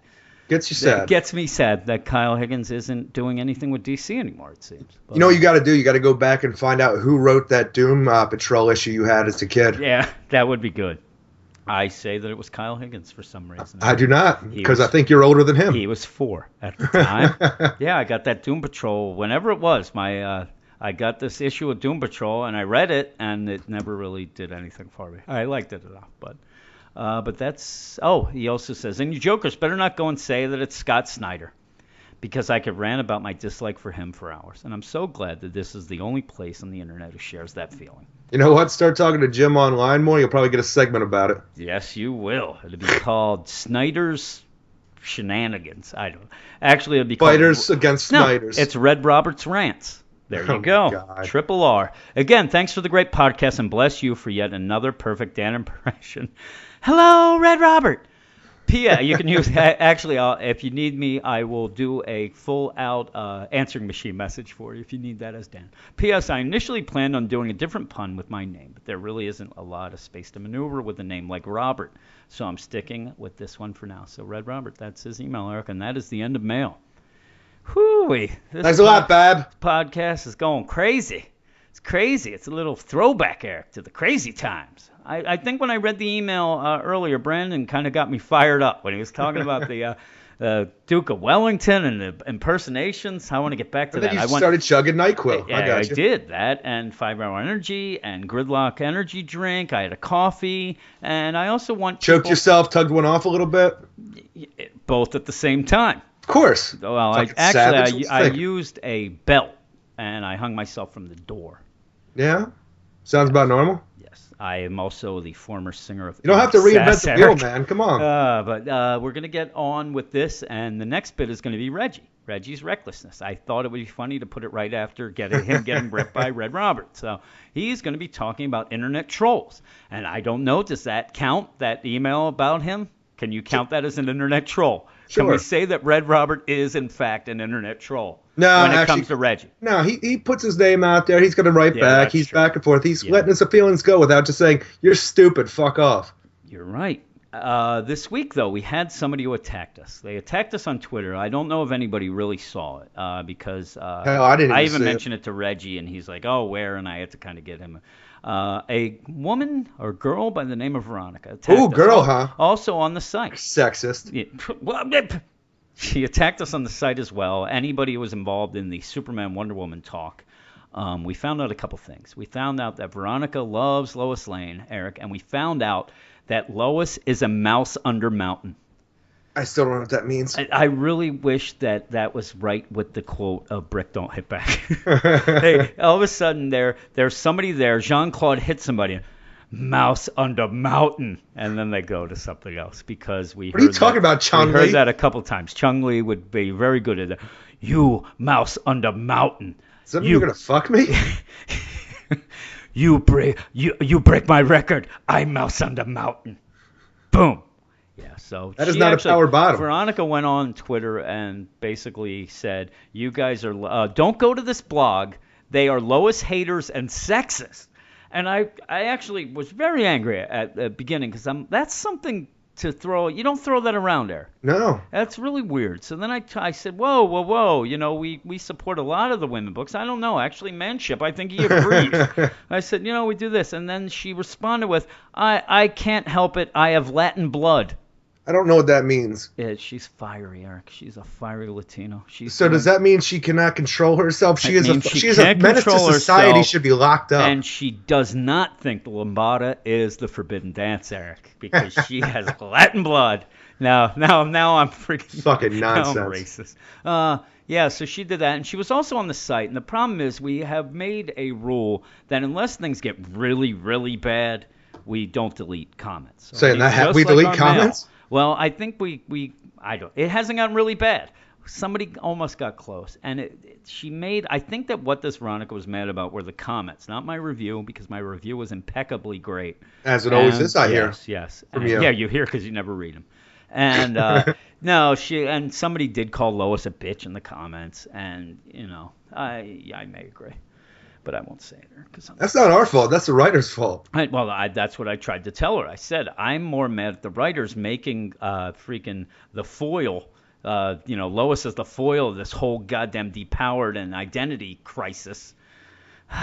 Gets you sad. gets me sad that Kyle Higgins isn't doing anything with DC anymore. It seems. But, You know what you got to do? You got to go back and find out who wrote that Doom uh, Patrol issue you had as a kid. Yeah, that would be good. I say that it was Kyle Higgins for some reason. I do not, because I think you're older than him. He was four at the time. yeah, I got that Doom Patrol whenever it was. My uh, I got this issue of Doom Patrol and I read it and it never really did anything for me. I liked it enough, but uh, but that's oh he also says and you jokers better not go and say that it's Scott Snyder because I could rant about my dislike for him for hours and I'm so glad that this is the only place on the internet who shares that feeling. you know what? Start talking to Jim online more. You'll probably get a segment about it. Yes, you will. It'll be called Snyder's Shenanigans. I don't. Actually, it'll be called Fighters against No, Snyders. it's Red Roberts rants. There Oh you my go. Triple R. Again, thanks for the great podcast and bless you for yet another perfect Dan impression. Hello, Red Robert. P.S. You can use actually uh, if you need me, I will do a full out uh, answering machine message for you if you need that as Dan. P.S. I initially planned on doing a different pun with my name, but there really isn't a lot of space to maneuver with a name like Robert, so I'm sticking with this one for now. So Red Robert, that's his email, Eric, and that is the end of mail. Whoo! Thanks a lot, Bab. podcast is going crazy. It's crazy. It's a little throwback, Eric, to the crazy times. I, I think when I read the email uh, earlier, Brandon kind of got me fired up when he was talking about the uh, uh, Duke of Wellington and the impersonations. I want to get back to that. you I want, started chugging NyQuil. yeah, I got you. did that, and Five Hour Energy, and Gridlock Energy Drink. I had a coffee, and I also want Choked people- yourself, tugged one off a little bit. both at the same time. Of course. Well, I, actually, I, I used a belt, and I hung myself from the door. Yeah. Sounds about normal. Yes, I am also the former singer of. You don't have to reinvent the wheel, man. Come on. Uh, but uh, we're gonna get on with this, and the next bit is gonna be Reggie. Reggie's recklessness. I thought it would be funny to put it right after getting him getting ripped by Red Robert. So he's going to be talking about internet trolls, and I don't know. Does that count? That email about him? Can you count that as an internet troll? Can we say that Red Robert is in fact an internet troll? No, when it actually- comes to Reggie. No, he, he puts his name out there. He's going to write Yeah, back. He's true. back and forth. He's Yeah. letting his feelings go without just saying, "You're stupid. Fuck off." You're right. Uh, this week, though, we had somebody who attacked us. They attacked us on Twitter. I don't know if anybody really saw it uh, because uh, Hell, I didn't I even even see it. mentioned it. to Reggie, and he's like, "Oh, where?" And I had to kind of get him. Uh, a woman or girl by the name of Veronica. us. girl, huh? Also on the site. Sexist. Yeah, She attacked us on the site as well. Anybody who was involved in the Superman Wonder Woman talk. Um, we found out a couple things. We found out that Veronica loves Lois Lane, Eric, and we found out that Lois is a mouse under mountain. I still don't know what that means. I, I really wish that that was right with the quote of "Brick don't hit back." hey, all of a sudden there, there's somebody there. Jean Claude hits somebody. Mouse under mountain, and then they go to something else because we. What are you talking that- about, Chung We heard that a couple times. Chong Li would be very good at that. You mouse under mountain. Does that you you're gonna fuck me? you break you you break my record. I mouse under mountain. Boom. So That is not a power bottom. Veronica went on Twitter and basically said, "You guys are uh, don't go to this blog. They are Lois haters and sexist." And I I actually was very angry at the beginning because I'm that's something to throw. You don't throw that around there. No. That's really weird. So then I, t- I said, whoa, whoa, whoa. You know, we, we support a lot of the women books. I don't know. Actually, Manship, I think he agrees. I said, you know, we do this. And then she responded with, I, I can't help it. I have Latin blood. I don't know what that means. Yeah, she's fiery, Eric. She's a fiery Latino. She's So does that mean she cannot control herself? She is a she she is a menace to society. Should be locked up. And she does not think the lambada is the forbidden dance, Eric, because she has Latin blood. Now, now, now I'm freaking Fucking now I'm racist. Uh, yeah, so she did that, and she was also on the site. And the problem is, we have made a rule that unless things get really, really bad, we don't delete comments. Saying that, Just we like delete our mail. Well, I think we we I don't. It hasn't gotten really bad. Somebody almost got close, and it, it- she made. I think that what this Veronica was mad about were the comments, not my review, because my review was impeccably great. As it always And- is, I hear. Yes, yes. From And- you. Yeah, you hear because you never read them. And uh, no, she and somebody did call Lois a bitch in the comments, and you know, I I may agree, but I won't say it because That's not our fault. That's the writer's fault. I, well, I, that's what I tried to tell her. I said I'm more mad at the writers making uh, freaking the foil. Uh, you know, Lois is the foil of this whole goddamn depowered and identity crisis.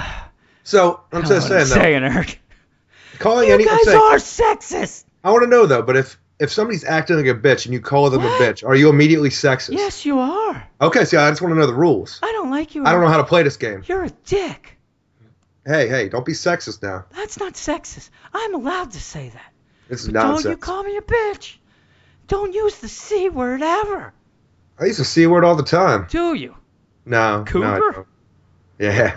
So I'm just saying I'm saying, Eric. calling You any. Guys saying, are sexist. I want to know though, but if if somebody's acting like a bitch and you call them What? a bitch, are you immediately sexist? Yes, you are. Okay, see, I just want to know the rules. I don't like you. I don't know how to play this game. You're a dick. Hey, hey, don't be sexist now. That's not sexist. I'm allowed to say that. This is But don't you call me a bitch. Don't use the C word ever. I use the c word all the time. Do you? No, no, Cougar? don't. Yeah,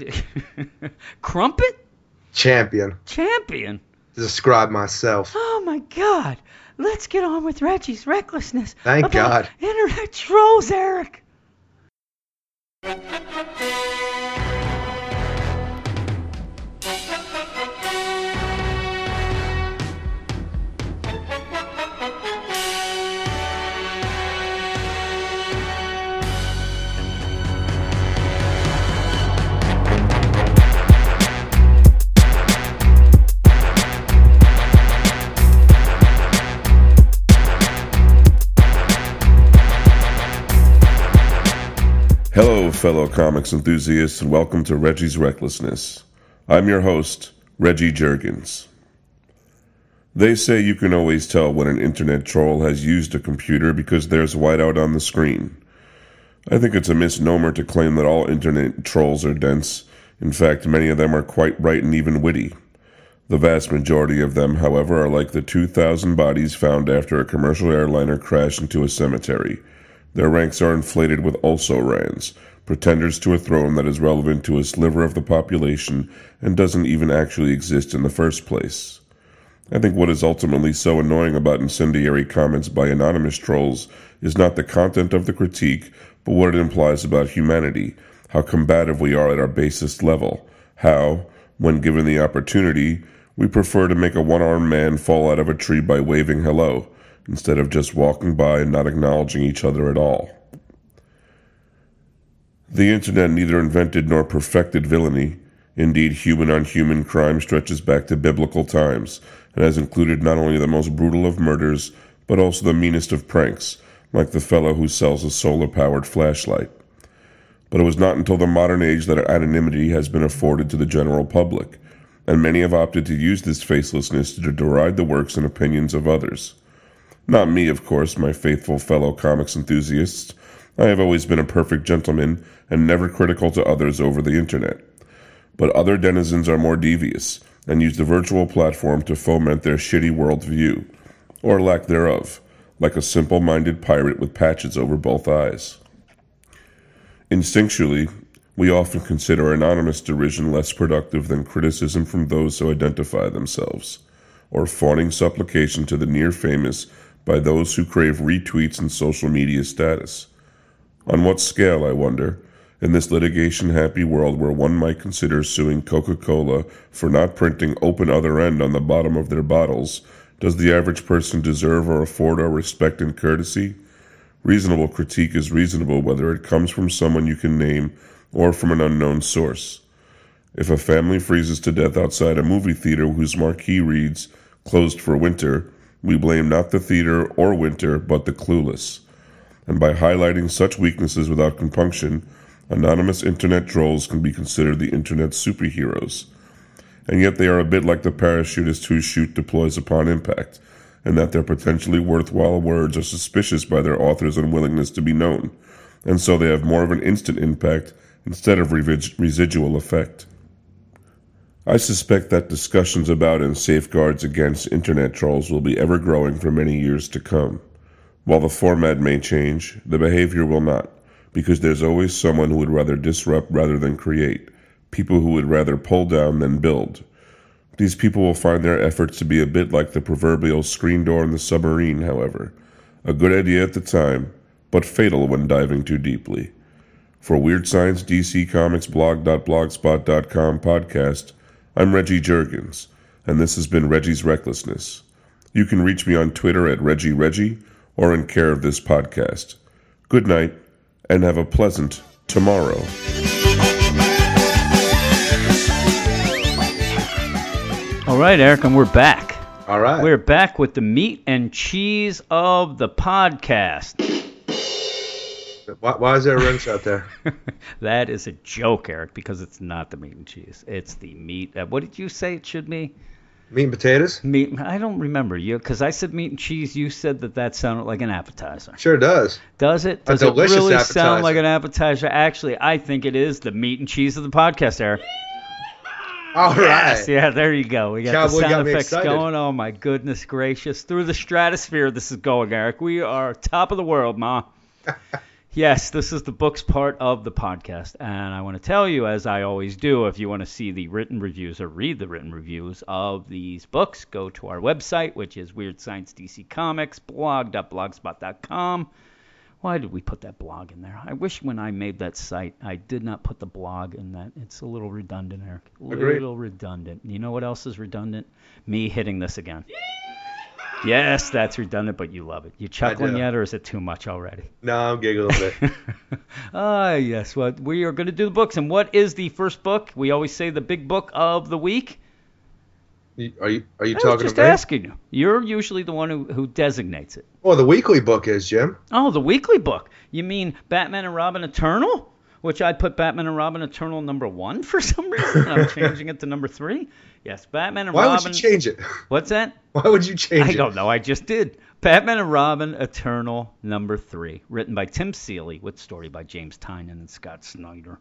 Crumpet? champion. Champion? To describe myself. Oh my God! Let's get on with Reggie's recklessness. Thank God. Internet trolls, Eric. Fellow comics enthusiasts, and welcome to Reggie's Recklessness. I'm your host, Reggie Jurgens. They say you can always tell when an internet troll has used a computer because there's whiteout on the screen. I think it's a misnomer to claim that all internet trolls are dense. In fact, many of them are quite bright and even witty. The vast majority of them, however, are like the 2,000 bodies found after a commercial airliner crashed into a cemetery. Their ranks are inflated with also rans, pretenders to a throne that is relevant to a sliver of the population and doesn't even actually exist in the first place. I think what is ultimately so annoying about incendiary comments by anonymous trolls is not the content of the critique, but what it implies about humanity, how combative we are at our basest level, how, when given the opportunity, we prefer to make a one armed man fall out of a tree by waving hello, instead of just walking by and not acknowledging each other at all. The internet neither invented nor perfected villainy. Indeed, human on human crime stretches back to biblical times and has included not only the most brutal of murders, but also the meanest of pranks, like the fellow who sells a solar powered flashlight. But it was not until the modern age that anonymity has been afforded to the general public, and many have opted to use this facelessness to deride the works and opinions of others. Not me, of course, my faithful fellow comics enthusiasts. I have always been a perfect gentleman and never critical to others over the internet. But other denizens are more devious and use the virtual platform to foment their shitty worldview, or lack thereof, like a simple minded pirate with patches over both eyes. Instinctually, we often consider anonymous derision less productive than criticism from those who identify themselves, or fawning supplication to the near famous by those who crave retweets and social media status. On what scale, I wonder, in this litigation happy world where one might consider suing Coca Cola for not printing open other end on the bottom of their bottles, does the average person deserve or afford our respect and courtesy? Reasonable critique is reasonable whether it comes from someone you can name or from an unknown source. If a family freezes to death outside a movie theater whose marquee reads, closed for winter, we blame not the theater or winter, but the clueless. And by highlighting such weaknesses without compunction, anonymous internet trolls can be considered the internet superheroes. And yet they are a bit like the parachutist whose chute deploys upon impact, and that their potentially worthwhile words are suspicious by their author's unwillingness to be known, and so they have more of an instant impact instead of residual effect. I suspect that discussions about and safeguards against internet trolls will be ever growing for many years to come. While the format may change, the behavior will not, because there's always someone who would rather disrupt rather than create, people who would rather pull down than build. These people will find their efforts to be a bit like the proverbial screen door in the submarine, however. A good idea at the time, but fatal when diving too deeply. For Weird Science DC Comics blog.blogspot.com podcast, I'm Reggie Jurgens, and this has been Reggie's Recklessness. You can reach me on Twitter at Reggie Reggie or in care of this podcast. Good night, and have a pleasant tomorrow. All right, Eric, and we're back. All right. We're back with the meat and cheese of the podcast. Why, why is there a rim shot there? that is a joke, Eric, because it's not the meat and cheese. It's the meat. Uh, what did you say it should be? Meat and potatoes? Meat. I don't remember you because I said meat and cheese. You said that that sounded like an appetizer. Sure does. Does it? Does it really appetizer. sound like an appetizer? Actually, I think it is the meat and cheese of the podcast, Eric. All right. Yes, yeah, there you go. We got Cowboy the sound got effects going. Oh my goodness gracious! Through the stratosphere, this is going, Eric. We are top of the world, ma. yes, this is the books part of the podcast, and I want to tell you, as I always do, if you want to see the written reviews or read the written reviews of these books, go to our website, which is Weird Science DC Comics blog.blogspot.com. Why did we put that blog in there? I wish when I made that site, I did not put the blog in that. It's a little redundant, Eric. A Agreed. little redundant. You know what else is redundant? Me hitting this again. Yes, that's redundant, but you love it. You chuckling yet, or is it too much already? No, I'm giggling a bit. Ah, yes. Well, we are going to do the books. And what is the first book? We always say the big book of the week. Are you are you I talking just asking you. You're usually the one who, who designates it. Well, the weekly book is Jim. Oh, the weekly book. You mean Batman and Robin Eternal? Which I put Batman and Robin Eternal number one for some reason. I'm changing it to number three. Yes, Batman and Why Robin. Why would you change it? What's that? Why would you change I it? I don't know. I just did. Batman and Robin Eternal number three, written by Tim Seeley with story by James Tynion and Scott Snyder.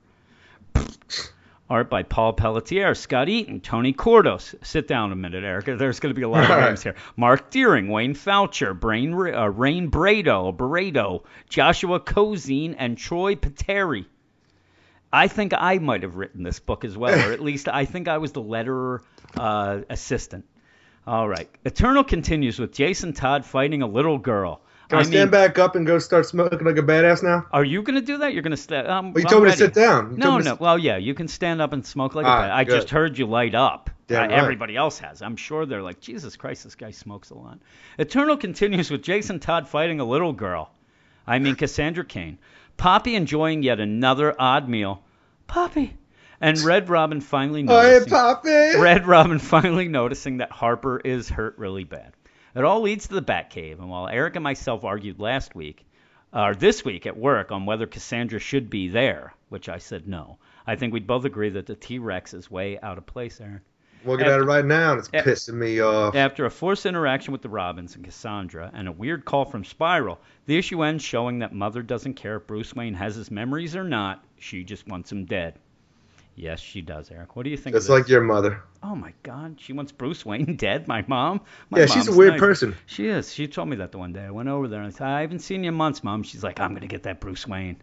Art by Paul Pelletier, Scott Eaton, Tony Kordos. Sit down a minute, Erica. There's going to be a lot of names here. Marc Deering, Wayne Faucher, Brain, uh, Rain Brado, Brado, Joshua Cozine, and Troy Peteri. I think I might have written this book as well, or at least I think I was the letterer uh, assistant. All right. Eternal continues with Jason Todd fighting a little girl. Can I, I stand mean, back up and go start smoking like a badass now? Are you gonna do that? You're gonna stand. Um, Well, you I'm told me to sit down. You No, told me to no. Well, yeah, you can stand up and smoke like a Ah, bat. I just heard you light up. Uh, right. Everybody else has. I'm sure they're like, Jesus Christ, this guy smokes a lot. Eternal continues with Jason Todd fighting a little girl. I mean Cassandra Cain. Poppy enjoying yet another odd meal. Poppy. And Red Robin finally noticing. Red Robin finally noticing that Harper is hurt really bad. It all leads to the Batcave, and while Eric and myself argued last week, or this week at work, on whether Cassandra should be there, which I said no, I think we'd both agree that the T Rex is way out of place, Aaron. Looking at it right now, and it's pissing me off. After a forced interaction with the Robins and Cassandra and a weird call from Spiral, the issue ends showing that Mother doesn't care if Bruce Wayne has his memories or not. She just wants him dead. Yes, she does, Eric. What do you think this? like your mother. Oh my God, she wants Bruce Wayne dead. My mom. My Yeah, she's a weird nice. person. She is. She told me that the one day. I went over there and I said, I haven't seen you in months, mom. She's like, I'm gonna get that Bruce Wayne.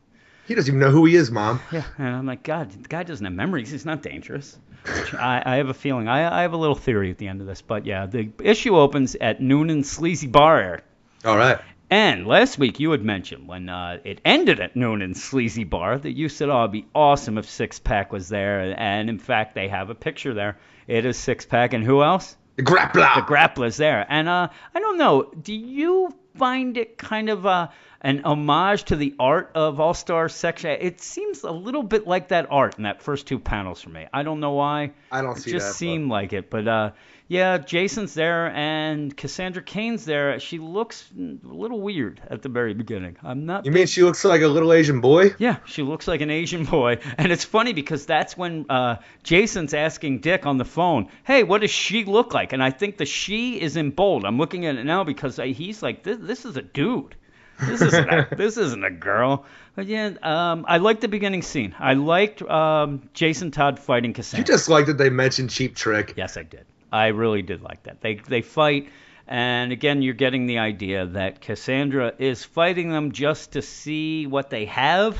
He doesn't even know who he is, Mom. Yeah, and I'm like, God, the guy doesn't have memories. He's not dangerous. I, I have a feeling. I, I have a little theory at the end of this, but yeah, the issue opens at Noonan's Sleazy Bar, Eric. All right. And last week you had mentioned when uh, it ended at Noonan's Sleazy Bar that you said, oh, it'd be awesome if Six Pack was there. And in fact, they have a picture there. It is Six Pack, and who else? The grappler. the grappler's there. And uh, I don't know, do you find it kind of uh, an homage to the art of All Star Section? It seems a little bit like that art in that first two panels for me. I don't know why. I don't It see just that, but- seemed like it. But uh, yeah, Jason's there and Cassandra Cain's there. She looks a little weird at the very beginning. I'm not. You mean she looks like a little Asian boy? Yeah, she looks like an Asian boy. And it's funny because that's when uh, Jason's asking Dick on the phone, hey, what does she look like? And I think the she is in bold. I'm looking at it now because he's like, this, this is a dude. This isn't a, this isn't a girl. But yeah, um, I liked the beginning scene. I liked um, Jason Todd fighting Cassandra. You just liked that they mentioned Cheap Trick. Yes, I did. I really did like that. They they fight, and again, you're getting the idea that Cassandra is fighting them just to see what they have,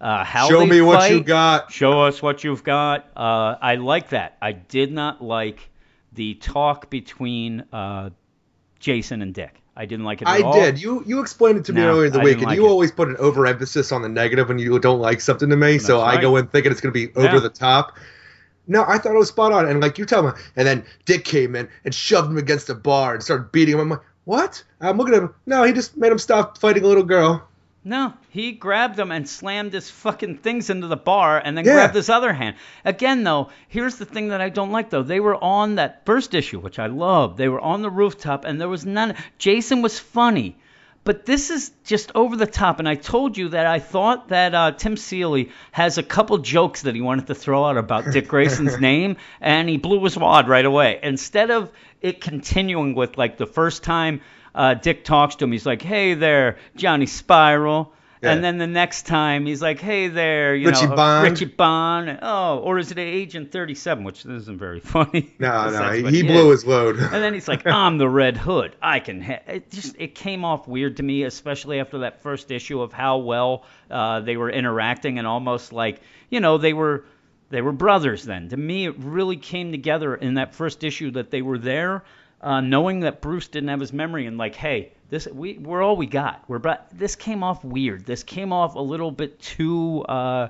uh, how Show me what you fight. got. Show us what you've got. Uh, I like that. I did not like the talk between uh, Jason and Dick. I didn't like it at I all. did. You you explained it to me No, earlier in the I week, and like you it. always put an overemphasis on the negative when you don't like something to me. so That's I go in thinking it's going to be over Yeah. the top. No, I thought it was spot on. And like you tell me, and then Dick came in and shoved him against a bar and started beating him. I'm like, what? I'm looking at him. No, he just made him stop fighting a little girl. No, he grabbed him and slammed his fucking things into the bar and then Yeah. grabbed his other hand. Again, though, here's the thing that I don't like, though. They were on that first issue, which I love. They were on the rooftop and there was none. Jason was funny. But this is just over the top, and I told you that I thought that uh, Tim Seeley has a couple jokes that he wanted to throw out about Dick Grayson's name, and he blew his wad right away. Instead of it continuing with like the first time uh, Dick talks to him, he's like, "Hey there, Johnny Spiral," Yeah. and then the next time he's like, "Hey there, you Richie know, uh, Bond. Richie Bond." Oh, or is it Agent 37, which isn't very funny. No, no, he, he is. blew his load. And then he's like, "I'm the Red Hood. I can." Ha-. It just it came off weird to me, especially after that first issue of how well uh, they were interacting and almost like you know they were they were brothers. Then to me, it really came together in that first issue that they were there, uh, knowing that Bruce didn't have his memory and like, hey, this we we're all we got. We're but this came off weird. This came off a little bit too. Uh,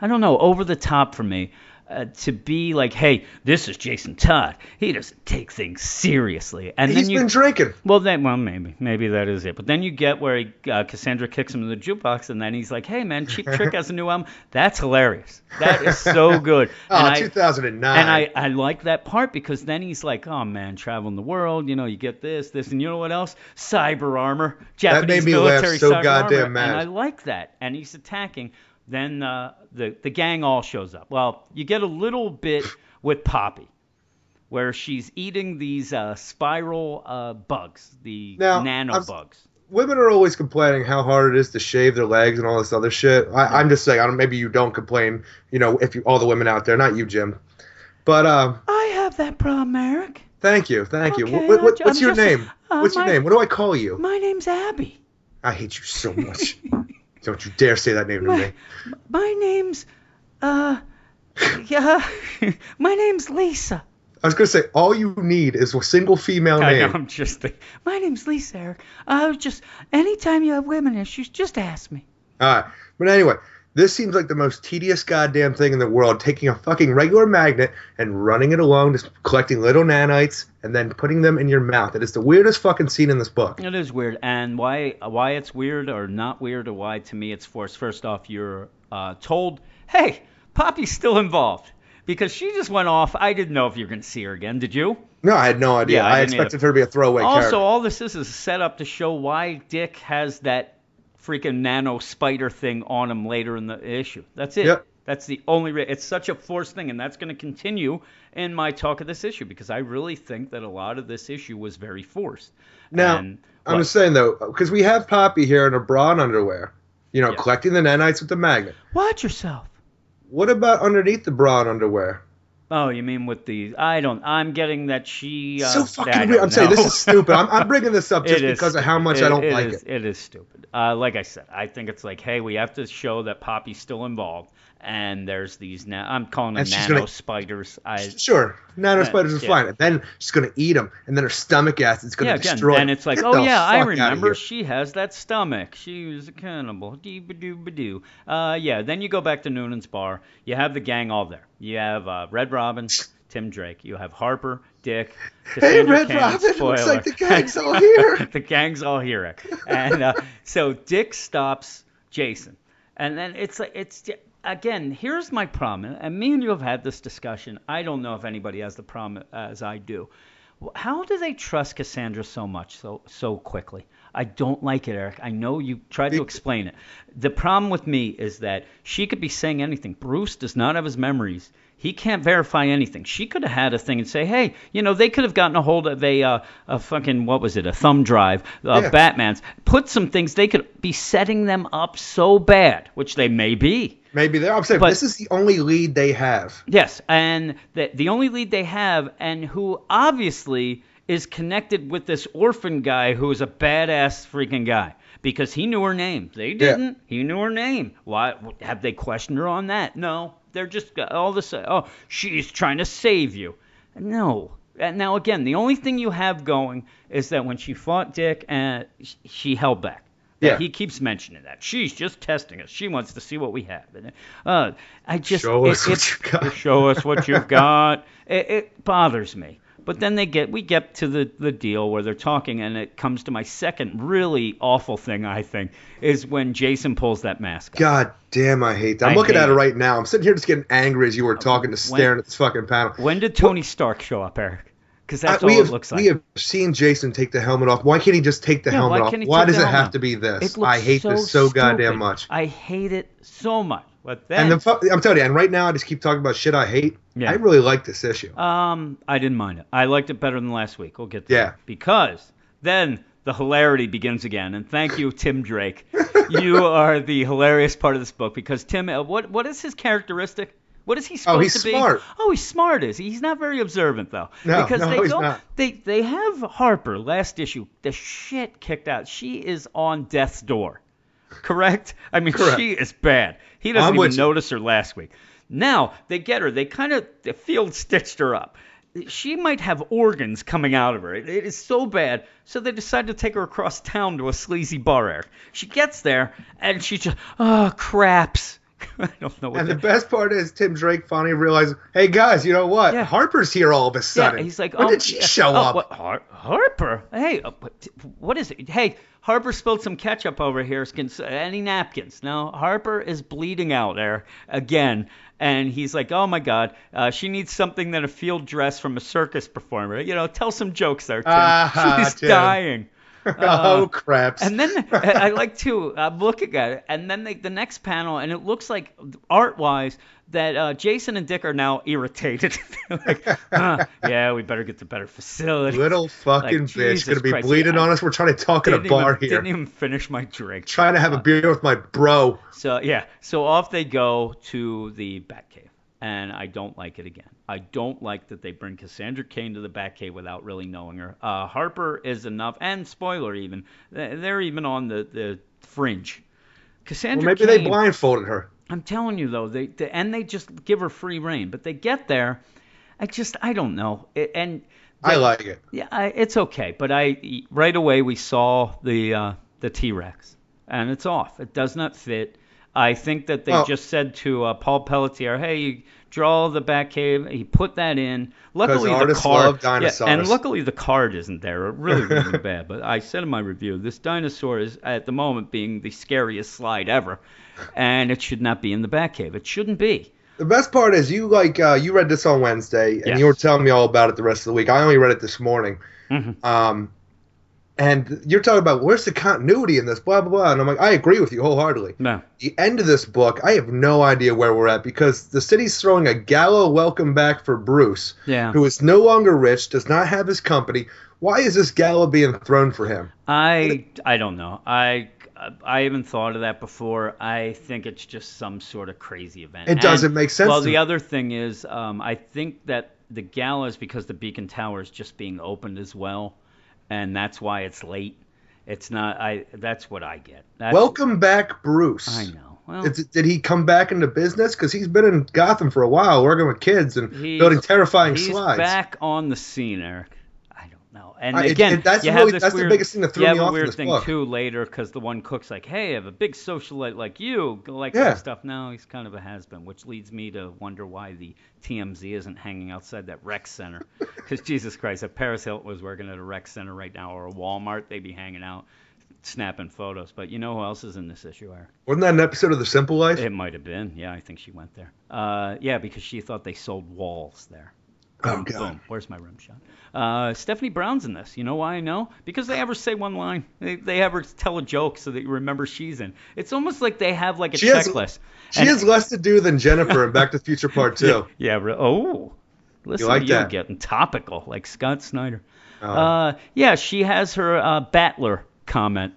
I don't know, over the top for me. Uh, to be like, hey, this is Jason Todd. He doesn't take things seriously. And He's then you, been drinking. well, then, well, maybe, maybe that is it. But then you get where he, uh, Cassandra kicks him in the jukebox, and then he's like, "Hey, man, Cheap Trick has a new album. That's hilarious. That is so good." Oh, and I, 2009. and I, I like that part because then he's like, "Oh man, traveling the world, you know, you get this, this, and you know what else? Cyber armor, Japanese made me laugh military so cyber goddamn armor." mad. And I like that. And he's attacking. Then uh, the the gang all shows up. Well, you get a little bit with Poppy where she's eating these uh, spiral uh, bugs, the Now, nano I'm- bugs. Women are always complaining how hard it is to shave their legs and all this other shit. I, I'm just saying, I don't, maybe you don't complain. You know, if you all the women out there, not you, Jim. But um, I have that problem, Eric. thank you, thank you. Okay, What, what, I'm what's your just- name? uh, what's your name? What do I call you? My name's Abby. I hate you so much. don't you dare say that name to me. my name's Uh, yeah, my name's Lisa. I was gonna say all you need is a single female I know, name. I'm just think- my name's Lisa, Eric. I was just anytime you have women issues, just ask me. All right, but anyway, this seems like the most tedious goddamn thing in the world. Taking a fucking regular magnet and running it along, just collecting little nanites and then putting them in your mouth. It is the weirdest fucking scene in this book. It is weird, and why why it's weird or not weird or why to me it's forced. First off, you're uh, told, hey, Poppy's still involved because she just went off. I didn't know if you're going to see her again. Did you? No, I had no idea. Yeah, I I, expected her to be a throwaway also, character. all this is is a setup to show why Dick has that freaking nano spider thing on him later in the issue. That's it. Yep. That's the only. Re- it's such a forced thing, and that's going to continue in my talk of this issue because I really think that a lot of this issue was very forced. Now, And I'm just saying though, because we have Poppy here in her bra and underwear, you know, Yeah. collecting the nanites with the magnet. watch yourself. What about underneath the bra and underwear? Oh, you mean with the? I don't. I'm getting that she. Uh, so fucking weird. I'm saying this is stupid. I'm, I'm bringing this up just It because of how much stupid. I don't It- it like is- it. It is stupid. Uh, like I said, I think it's like, hey, we have to show that Poppy's still involved, and there's these. Na- I'm calling them nano gonna- spiders. I. Sure, nano Yeah, spiders are yeah. fine. And then she's gonna eat them, and then her stomach acid's gonna Yeah, again, destroy. and it's like, Get oh yeah, I remember she has that stomach. She was a cannibal. Dee ba doo ba doo. Uh, yeah. Then you go back to Noonan's bar. You have the gang all there. You have uh, Red Robin, Tim Drake. You have Harper, Dick. Hey, Red Robin, looks like the gang's all here. the gang's all here. And uh, so Dick stops Jason, and then it's like it's again. Here's my problem, and me and you have had this discussion. I don't know if anybody has the problem as I do. How do they trust Cassandra so much so so quickly? I don't like it, Eric. I know you tried to explain it. The problem with me is that she could be saying anything. Bruce does not have his memories. He can't verify anything. She could have had a thing and say, hey, you know, they could have gotten a hold of a, uh, a fucking, what was it, a thumb drive, uh, Yeah. Batman's, put some things, they could be setting them up so bad, which they may be. Maybe there. I'm saying But- this is the only lead they have. Yes, and the the only lead they have, and who obviously is connected with this orphan guy who is a badass freaking guy because he knew her name. They didn't. He knew her name. Why have they questioned her on that? No, they're just all this. Oh, she's trying to save you. No. And now again, the only thing you have going is that when she fought Dick, uh, and she held back. Yeah. He keeps mentioning that. She's just testing us. She wants to see what we have. And, uh, I just Show it- us what it- you got. Show us what you've got. It, it bothers me. But then they get we get to the the deal where they're talking, and it comes to my second really awful thing. I think is when Jason pulls that mask. off. God damn, I hate that. I'm I looking at it it. right now. I'm sitting here just getting angry as you were talking, just When- staring at this fucking panel. When did Tony Stark show up, Eric? Because that's I- all have, it looks like. We have seen Jason take the helmet off. Why can't he just take the Yeah, helmet why off? Why does it have to be this? I hate so this so goddamn much. I hate it so much. But then, and the, I'm telling you, and right now I just keep talking about shit I hate. Yeah. I really like this issue. Um, I didn't mind it. I liked it better than last week. We'll get to Yeah. that. Because then the hilarity begins again. And thank you, Tim Drake. you are the hilarious part of this book because Tim, uh, what what is his characteristic? What is he supposed Oh, he's to be? smart. Oh, he's smart. Is he? He's not very observant though. No, because no, they he's go, not. they they have Harper last issue. The shit kicked out. She is on death's door. Correct? I mean, Correct. she is bad. He doesn't I'm even notice her last week. Now they get her. They kind of the field stitched her up. She might have organs coming out of her. It, it is so bad. So they decide to take her across town to a sleazy bar. Eric. She gets there and she just oh craps. I don't know what. And the best part is Tim Drake finally realizes, hey guys, you know what? Yeah. Harper's here all of a sudden. Yeah, he's like, when oh, did she yeah. show Oh, up? What, Har- Harper? Hey, uh, what, is it? Hey, Harper spilled some ketchup over here. Any napkins? No, Harper is bleeding out there again. And he's like, oh my God, uh, she needs something than a field dress from a circus performer. You know, tell some jokes there, Tim. Ah, She's Tim. dying. oh um, crap! And then I I like to. Uh, I'm looking at it, and then they, the next panel, and it looks like art-wise that uh, Jason and Dick are now irritated. Like, huh, yeah, we better get to better facility. Little fucking Like, bitch gonna be Christ, bleeding I on us. We're trying to talk at a bar even, here. Didn't even finish my drink. Trying to have a uh, beer with my bro. So yeah, so off they go to the Batcave, and I don't like it again. I don't like that they bring Cassandra Cain to the Batcave without really knowing her. Uh, Harper is enough, and spoiler even, they're even on the the fringe. Well, Cassandra maybe they blindfolded her. I'm telling you though, they, they and they just give her free reign, but they get there. I just I don't know, It- and I like it. yeah, I, it's okay, but I right away we saw the uh, the T-Rex, and it's off. It does not fit. I think that they Well- just said to uh, Paul Pelletier, "Hey, you draw the Batcave." He put that in. Luckily, the card, yeah, and luckily the card isn't there. It really really bad. But I said in my review, this dinosaur is at the moment being the scariest slide ever, and it should not be in the Batcave. It shouldn't be. The best part is you like uh, you read this on Wednesday and Yes. you were telling me all about it the rest of the week. I only read it this morning. Mhm. Um, and you're talking about where's the continuity in this, blah blah blah. And I'm like, I agree with you wholeheartedly. No. The end of this book, I have no idea where we're at because the city's throwing a gala welcome back for Bruce, Yeah. who is no longer rich, does not have his company. Why is this gala being thrown for him? I I don't know. I I haven't thought of that before. I think it's just some sort of crazy event. It And- doesn't make sense Well, the me. other thing is, um, I think that the gala is because the Beacon Tower is just being opened as well, and that's why it's late. It's not. I. That's what I get. That's, Welcome back, Bruce. I know. Well, Is did he come back into business? Because he's been in Gotham for a while, working with kids and building terrifying he's slides. back on the scene, Eric. I don't know. And I- again, it- that's you really- have this that's the weird, biggest thing that threw me off weird this thing book. too later because the one cook's like, "Hey, I have a big socialite like you, like Yeah. that stuff." Now he's kind of a has-been, which leads me to wonder why the TMZ isn't hanging outside that rec center. Because Jesus Christ, if Paris Hilton was working at a rec center right now or a Walmart, they'd be hanging out, snapping photos. But you know who else is in this issue, Eric? Wasn't that an episode of The Simple Life? It might have been. Yeah, I think she went there. Uh, yeah, because she thought they sold walls there. Oh, Boom, God. boom. Where's my rim shot? Uh, Stephanie Brown's in this. You know why I know? Because they have her say one line. They, they have her tell a joke so that you remember she's in. It's almost like they have like a She has- checklist. She And- has less to do than Jennifer in Back to the Future Part 2. Yeah. re- oh. Listen like to you that? getting topical like Scott Snyder. Oh. Uh, yeah, she has her uh, Battler comment.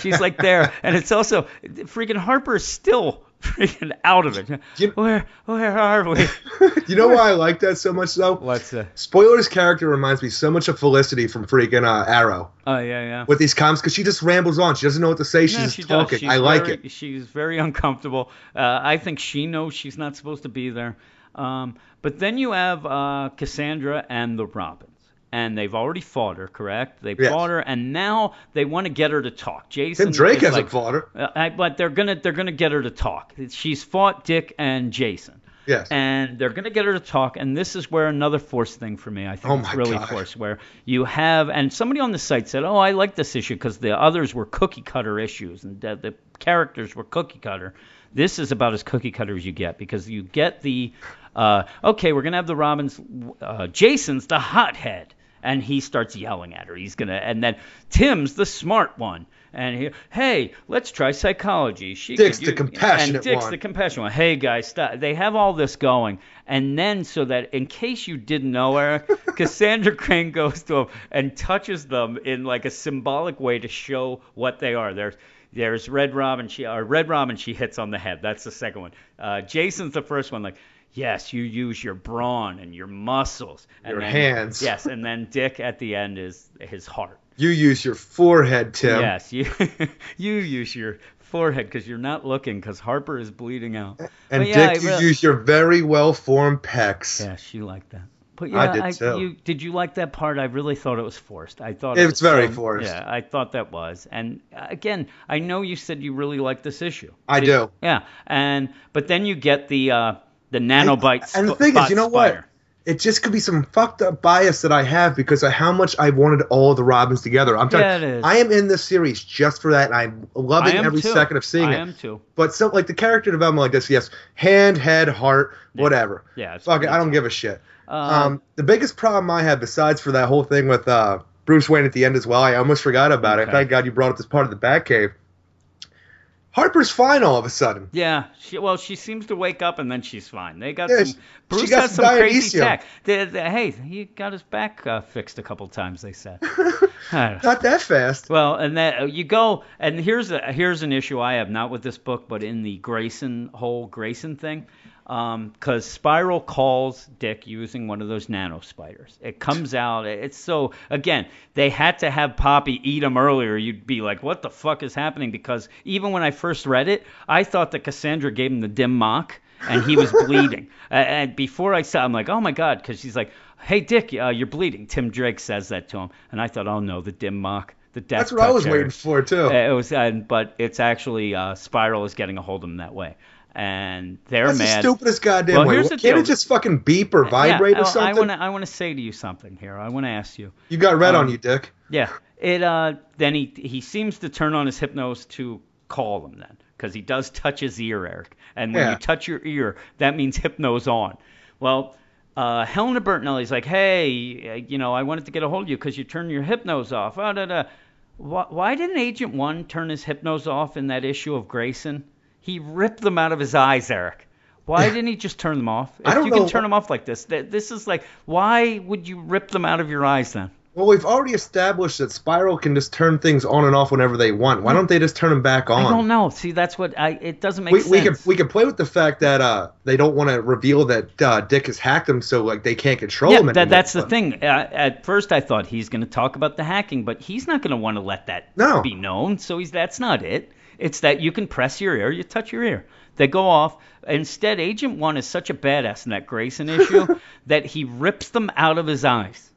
She's like there, and it's also freaking Harper is still freaking out of it. You- where where are we? you know why I like that so much, though? What's uh? Spoiler's character reminds me so much of Felicity from freaking uh, Arrow Oh yeah yeah. with these comments because she just rambles on. She doesn't know what to say. She's Yeah, she talking. She's I like very- it. She's very uncomfortable. Uh, I think she knows she's not supposed to be there. Um, but then you have uh, Cassandra and the Robins. And they've already fought her, correct? They Yes. fought her, and now they want to get her to talk. Jason Tim Drake hasn't like, fought her. Uh, but they're gonna they're gonna get her to talk. She's fought Dick and Jason, Yes. and they're gonna get her to talk. And this is where another force thing for me. I think Oh it's really God. forced. Where you have and somebody on the site said, "Oh, I like this issue because the others were cookie cutter issues and the, the characters were cookie cutter." This is about as cookie cutter as you get because you get the uh, okay, we're gonna have the Robins. Uh, Jason's the hothead and he starts yelling at her. He's gonna, and then Tim's the smart one, and he, hey, let's try psychology. She Dick's could the use- compassionate and Dick's one. the compassionate one. Hey guys, stop. They have all this going, and then so that in case you didn't know, Eric, Cassandra Cain goes to him and touches them in like a symbolic way to show what they are. There's there's Red Robin. She or Red Robin. She hits on the head. That's the second one. Uh, Jason's the first one. Like. Yes, you use your brawn and your muscles. And Your then- hands. Yes, and then Dick at the end is his heart. You use your forehead, Tim. Yes, you you use your forehead because you're not looking because Harper is bleeding out. And But Dick, I you really- use your very well formed pecs. Yeah, she liked that. But I yeah, did too. you did you like that part? I really thought it was forced. I thought it It's was very forced. Yeah, I thought that was. And uh, again, I know you said you really liked this issue. I Did- do. Yeah, and but then you get the uh, the nanobite. And the sp- thing is, you know what? It just could be some fucked up bias that I have because of how much I wanted all the Robins together. I'm Yeah, it is. I am in this series just for that, and I'm loving I every too. second of seeing I it. am too. But so, like the character development like this, yes, hand, head, heart, whatever. Yeah, Fuck it, I don't give a shit. Um, Um, the biggest problem I have, besides for that whole thing with uh, Bruce Wayne at the end as well, I almost forgot about it. Thank God you brought up this part of the Batcave. Harper's fine all of a sudden. Yeah, she, well, she seems to wake up and then she's fine. They got Yeah, some. she- Bruce got got some some crazy tech. The, the, hey, he got his back uh, fixed a couple times. They said. Don't that fast. Well, and that uh, you go, and here's a here's an issue I have not with this book, but in the Grayson whole Grayson thing. Because Spiral calls Dick using one of those nano spiders. It comes out. It's so again, they had to have Poppy eat them earlier. You'd be like, what the fuck is happening? Because even when I first read it, I thought that Cassandra gave him the Dim Mak and he was bleeding. Uh, and before I saw, I'm like, oh my god, because she's like, hey Dick, uh, you're bleeding. Tim Drake says that to him, and I thought, oh no, the Dim Mak. The death That's what I was waiting for too. It was, uh, but it's actually uh, Spiral is getting a hold of him that way, and they're That's mad. the stupidest goddamn Well, way. here's Can't deal. it just fucking beep or vibrate yeah, or something? I want to I want to say to you something here. I want to ask you. you got red um, on you, Dick. Yeah. It uh then he he seems to turn on his hypnos to call him then because he does touch his ear, Eric. And when Yeah. you touch your ear, that means hypnos on. Well, uh, Helena Bertinelli's like, hey, uh, you know, I wanted to get a hold of you because you turned your hypnos off. Oh, da, da. Why, why didn't Agent One turn his hypnos off in that issue of Grayson? He ripped them out of his eyes, Eric. Why didn't he just turn them off? If I don't you can turn them off like this, th- this is like, why would you rip them out of your eyes then? Well, we've already established that Spiral can just turn things on and off whenever they want. Why don't they just turn them back on? I don't know. See, that's what I. It doesn't make we, sense. we can we can play with the fact that uh they don't want to reveal that uh, Dick has hacked them, so like they can't control yeah, him. that, that's the thing. Uh, at first, I thought he's going to talk about the hacking, but he's not going to want to let that No. be known. So he's that's not it. It's that you can press your ear, you touch your ear. They go off. Instead, Agent One is such a badass in that Grayson issue that he rips them out of his eyes.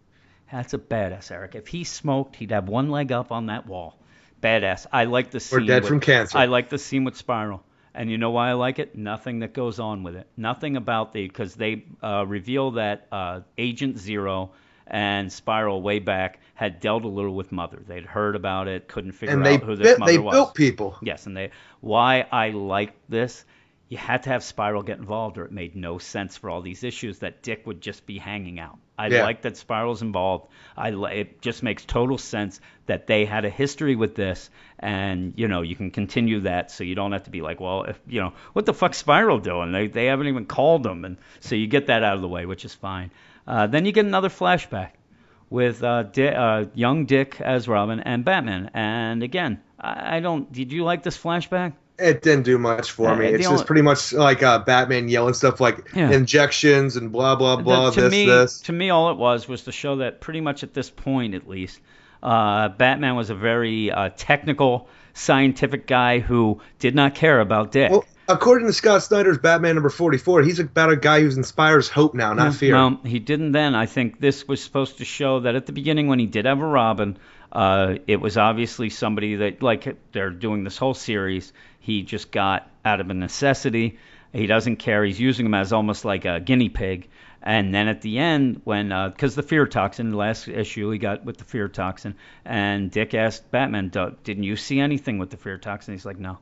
That's a badass, Eric. If he smoked, he'd have one leg up on that wall. Badass. I like the scene. dead with- from cancer. I like the scene with Spiral. And you know why I like it? Nothing that goes on with it. Nothing about the because they uh, reveal that uh, Agent Zero and Spiral way back had dealt a little with Mother. They'd heard about it, couldn't figure and they out who this mother they was. built people. Yes, and they why I like this. You had to have Spiral get involved, or it made no sense for all these issues that Dick would just be hanging out. I Yeah. like that Spiral's involved. I li- it just makes total sense that they had a history with this, and you know you can continue that, so you don't have to be like, well, if you know what the fuck's Spiral doing? They they haven't even called them, and so you get that out of the way, which is fine. Uh, then you get another flashback with uh, Di- uh, young Dick as Robin and Batman, and again, I, I don't. Did you like this flashback? It didn't do much for Uh, me. It's only- just pretty much like uh, Batman yelling stuff like Yeah. injections and blah blah blah. The- to this me, this. to me, all it was was to show that pretty much at this point, at least, uh, Batman was a very uh, technical, scientific guy who did not care about Dick. Well, according to Scott Snyder's Batman number forty four, he's about a guy who inspires hope now, not fear. Well, he didn't then. I think this was supposed to show that at the beginning, when he did have a Robin, uh, it was obviously somebody that, like they're doing this whole series, he just got out of a necessity. He doesn't care. He's using him as almost like a guinea pig. And then at the end, when because the fear toxin, the last issue he got with the fear toxin, and Dick asked Batman, "Do- "Didn't you see anything with the fear toxin?" He's like, "No,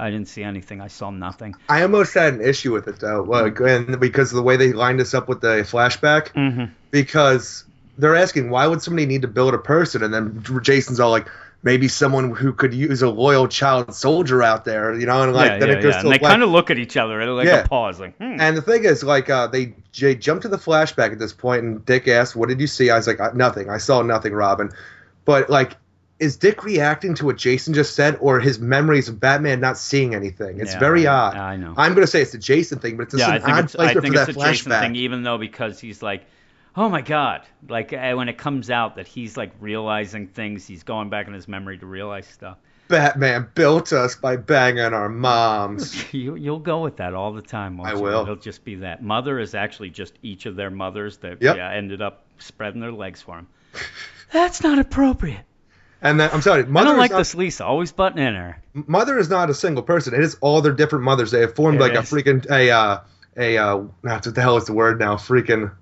I didn't see anything. I saw nothing." I almost had an issue with it though, like, and because of the way they lined us up with the flashback. Mm-hmm. Because they're asking why would somebody need to build a person, and then Jason's all like, maybe someone who could use a loyal child soldier out there, you know, and like yeah, then yeah, it goes yeah. to And they kind of look at each other and like Yeah. a pause, like, hmm. And the thing is, like, uh, they, they jumped to the flashback at this point, and Dick asked, "What did you see?" I was like, "Uh, "Nothing. I saw nothing, Robin." But like, is Dick reacting to what Jason just said, or his memories of Batman not seeing anything? It's Yeah, very I- odd. I know. I'm gonna say it's a Jason thing, but it's yeah, an odd it's, I think for it's a Jason thing, even though because he's like, oh my god, like uh, when it comes out that he's like realizing things, he's going back in his memory to realize stuff. Batman built us by banging our moms. You, you'll go with that all the time. I you? will. It'll just be that. Mother is actually just each of their mothers that Yep. yeah, ended up spreading their legs for him. That's not appropriate. And then I'm sorry, I mother don't like not, this Lisa, always butting in her. mother is not a single person. It is all their different mothers. They have formed It like a freaking a uh, a uh, what the hell is the word now? Freaking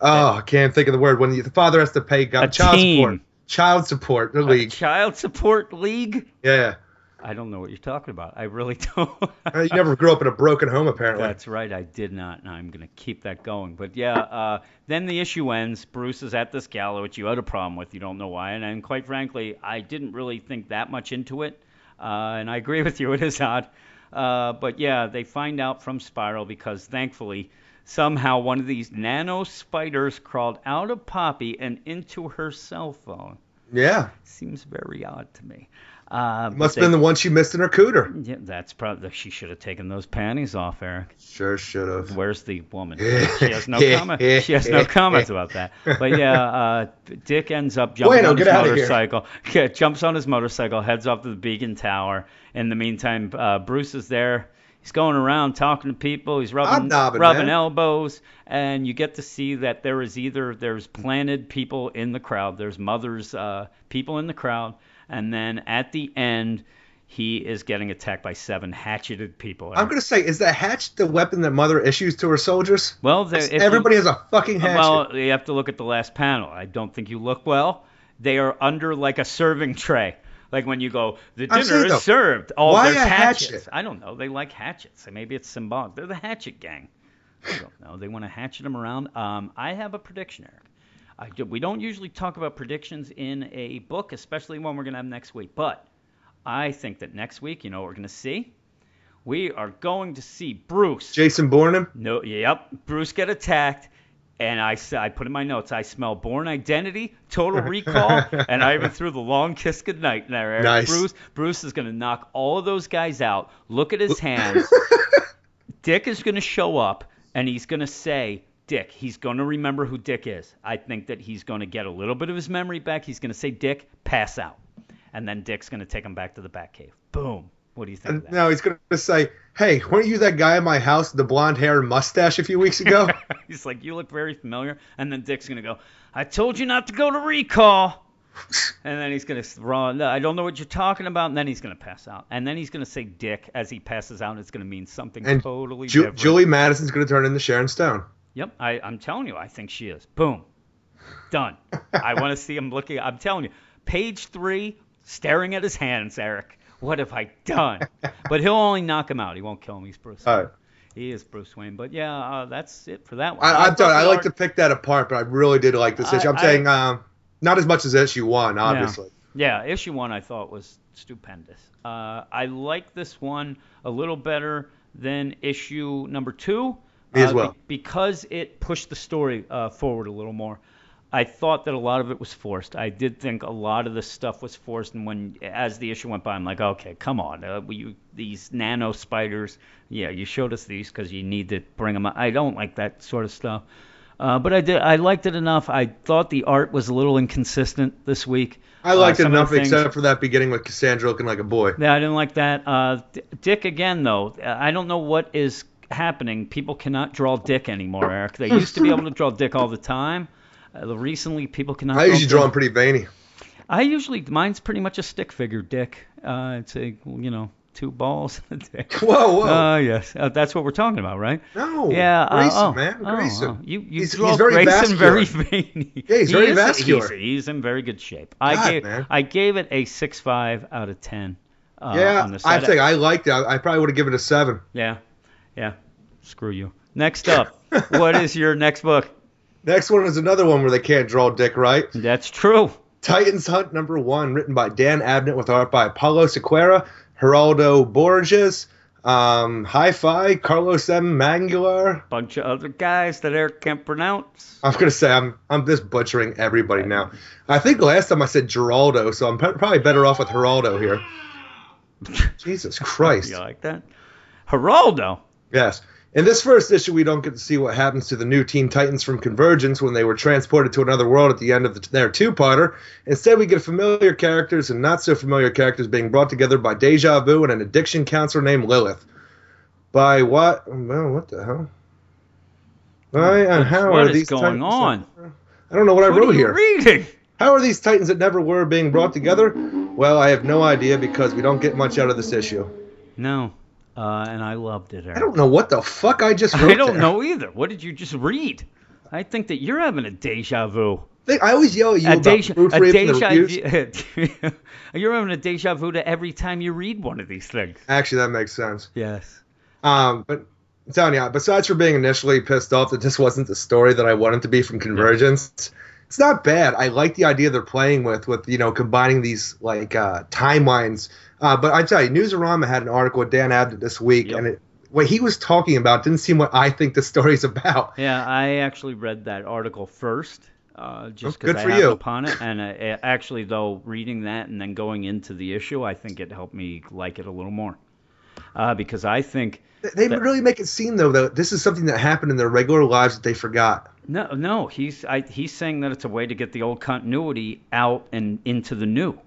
oh, I can't think of the word when the father has to pay A child team. support. Child support, the A league. child support league? Yeah, I don't know what you're talking about. I really don't. Uh, you never grew up in a broken home, apparently. That's right, I did not, and I'm going to keep that going. But yeah, uh, then the issue ends. Bruce is at this gala, which you had a problem with. You don't know why, and, and quite frankly, I didn't really think that much into it. Uh, and I agree with you, it is odd. Uh, but yeah, they find out from Spiral because thankfully, somehow one of these nano spiders crawled out of Poppy and into her cell phone yeah, seems very odd to me. Uh, Must have been the one she missed in her cooter. Yeah, that's probably. She should have taken those panties off, Eric. Sure should have. Where's the woman? She has no comment. She has no comments about that. But yeah, uh, Dick ends up jumping Bueno, on his get outta here. motorcycle. Yeah, jumps on his motorcycle, heads off to the Beacon Tower. In the meantime, uh, Bruce is there. He's going around talking to people. He's rubbing, Hobnobbing, rubbing man. elbows, and you get to see that there is either there's planted people in the crowd, there's mothers, uh, people in the crowd, and then at the end, he is getting attacked by seven hatcheted people. I'm gonna say, is the hatchet the weapon that Mother issues to her soldiers? well, there, if you- Everybody has a fucking hatchet. Well, you have to look at the last panel. I don't think you look well. They are under like a serving tray. Like when you go, the dinner saying, is though, served. Oh, why there's hatchets. hatchet? I don't know. They like hatchets. Maybe it's symbolic. They're the hatchet gang. I don't know. They want to hatchet them around. Um, I have a prediction, Eric. I do, we don't usually talk about predictions in a book, especially one we're going to have next week. But I think that next week, you know what we're going to see? We are going to see Bruce. Jason Bourne. No, yep. Bruce get attacked, and I, I put in my notes. I smell Bourne Identity, Total Recall, and I even threw the long kiss goodnight in there. Eric. Nice. Bruce Bruce is gonna knock all of those guys out. Look at his hands. Dick is gonna show up, and he's gonna say. Dick, he's going to remember who Dick is. I think that he's going to get a little bit of his memory back. He's going to say, Dick, pass out. And then Dick's going to take him back to the Batcave. Boom. What do you think that? now he's gonna say, "Hey, weren't you that guy in my house with the blonde hair and mustache a few weeks ago?" He's like, you look very familiar. And then Dick's gonna go, I told you not to go to recall. And then he's gonna run. Uh, I don't know what you're talking about. And then he's gonna pass out. And then he's gonna say Dick as he passes out. It's gonna mean something and totally Ju- different. Julie Madison's gonna turn into Sharon Stone. Yep, I, I'm telling you, I think she is. Boom, done. I want to see him looking. I'm telling you, page three, staring at his hands, Eric. What have I done? But he'll only knock him out. He won't kill him. He's Bruce. All Wayne. right. He is Bruce Wayne. But yeah, uh, that's it for that one. I, telling you, I like to pick that apart, but I really did like this I- issue. I'm I- saying um, not as much as issue one, obviously. Yeah, issue one I thought was stupendous. Uh, I like this one a little better than issue number two. Me as uh, well. be- because it pushed the story uh, forward a little more. I thought that a lot of it was forced. I did think a lot of the stuff was forced, and when as the issue went by, I'm like, okay, come on, uh, you, these nano spiders. Yeah, you showed us these because you need to bring them. Up. I don't like that sort of stuff. Uh, but I did. I liked it enough. I thought the art was a little inconsistent this week. I liked Uh, it some of the enough, things- except for that beginning with Cassandra looking like a boy. yeah, I didn't like that. Uh, Dick again, though. I don't know what is happening. People cannot draw Dick anymore, Eric. They used to be able to draw Dick all the time. Uh, recently, people cannot. I usually draw him pretty veiny. I usually mine's pretty much a stick figure, Dick. Uh, it's a you know two balls and a dick. Whoa, whoa. Uh, yes, uh, that's what we're talking about, right? no, Yeah, uh, oh, man, oh, Grayson. oh. You, you He's- he's very Grayson very vascular. veiny. Yeah, he's He very is- vascular. He's, he's in very good shape. I gave man. I gave it a six five out of ten. Uh, yeah, I think I liked it. I, I probably would have given it a seven. Yeah, yeah. Screw you. Next up, what is your next book? Next one is another one where they can't draw Dick right. That's true. Titans Hunt number one, written by Dan Abnett with art by Paulo Siqueira, Geraldo Borges, um, Hi-Fi, Carlos M. Mangual. Bunch of other guys that Eric can't pronounce. I'm gonna say I'm I'm just butchering everybody now. I think last time I said Geraldo, so I'm probably better off with Geraldo here. Jesus Christ. You like that? Geraldo. Yes. In this first issue, we don't get to see what happens to the new Teen Titans from Convergence when they were transported to another world at the end of the, their two-parter. Instead, we get familiar characters and not so familiar characters being brought together by Deja Vu and an addiction counselor named Lilith. By what? Well, what the hell? Uh, Why and how What are is these going on? I don't know what I wrote are you here. reading? How are these Titans that never were being brought together? Well, I have no idea because we don't get much out of this issue. No. Uh, and I loved it, Eric. I don't know what the fuck I just wrote I don't there. know either. What did you just read? I think that you're having a deja vu. I always yell at you A about deja, a proofreading the deja reviews. vu. you're having a deja vu to every time you read one of these things. Actually, that makes sense. Yes. Um, but I'm telling you, besides for being initially pissed off that this wasn't the story that I wanted to be from Convergence, it's not bad. I like the idea they're playing with, with you know, combining these like uh, timelines. Uh, but I tell you, Newsarama had an article with Dan Abnett this week, Yep. and it, what he was talking about didn't seem what I think the story's about. Yeah, I actually read that article first. Uh, just Oh, because I for happened upon it, and uh, actually though reading that and then going into the issue, I think it helped me like it a little more. Uh, because I think They That- really make it seem though that this is something that happened in their regular lives that they forgot. No, no, he's I, he's saying that it's a way to get the old continuity out and into the new.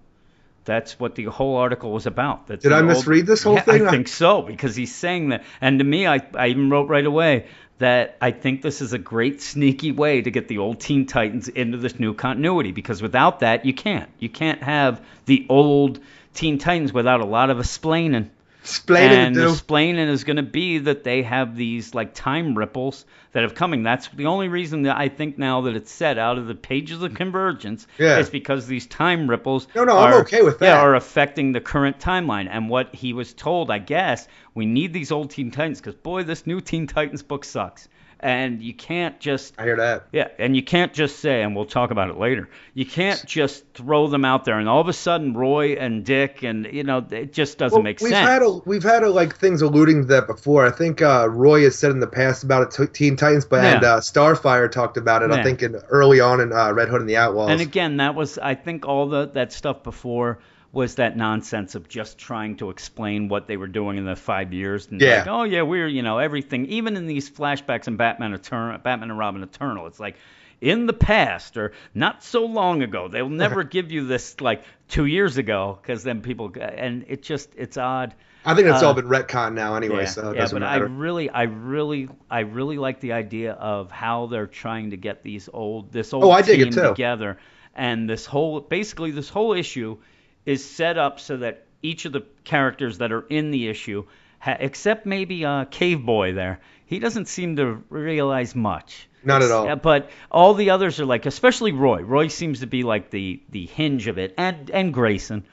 That's what the whole article was about. That's Did I old- misread this whole Yeah, thing? I think so because he's saying that, and to me, I I even wrote right away that I think this is a great sneaky way to get the old Teen Titans into this new continuity because without that, you can't. You can't have the old Teen Titans without a lot of explaining Explain it, and the dude. explaining is going to be that they have these like time ripples that have coming. That's the only reason that I think now that it's set out of the pages of Convergence Yeah. is because these time ripples. No, no, I'm are- okay with that. Yeah, are affecting the current timeline. And what he was told, I guess, we need these old Teen Titans because boy, this new Teen Titans book sucks. And you can't just I hear that. yeah, and you can't just say, and we'll talk about it later. You can't just throw them out there, and all of a sudden, Roy and Dick, and you know, it just doesn't Well, make we've sense. had a, we've had a, like things alluding to that before. I think uh, Roy has said in the past about it, to Teen Titans, but and uh, Starfire talked about it. Yeah. I think in, early on in uh, Red Hood and the Outlaws. And again, that was I think all the that stuff before was that nonsense of just trying to explain what they were doing in the five years. And Yeah. Like, oh yeah, we're you know everything. Even in these flashbacks in Batman Eternal, Batman and Robin Eternal, it's like in the past or not so long ago. They'll never give you this like two years ago because then people and it just it's odd. I think it's uh, all been retcon now anyway, yeah, so it yeah, doesn't but matter. I really, I really, I really like the idea of how they're trying to get these old, this old Oh, I dig it team together, and this whole, basically, this whole issue is set up so that each of the characters that are in the issue, ha- except maybe uh, Cave Boy there, he doesn't seem to realize much. Not at all. But all the others are like, especially Roy. Roy seems to be like the the hinge of it, and and Grayson.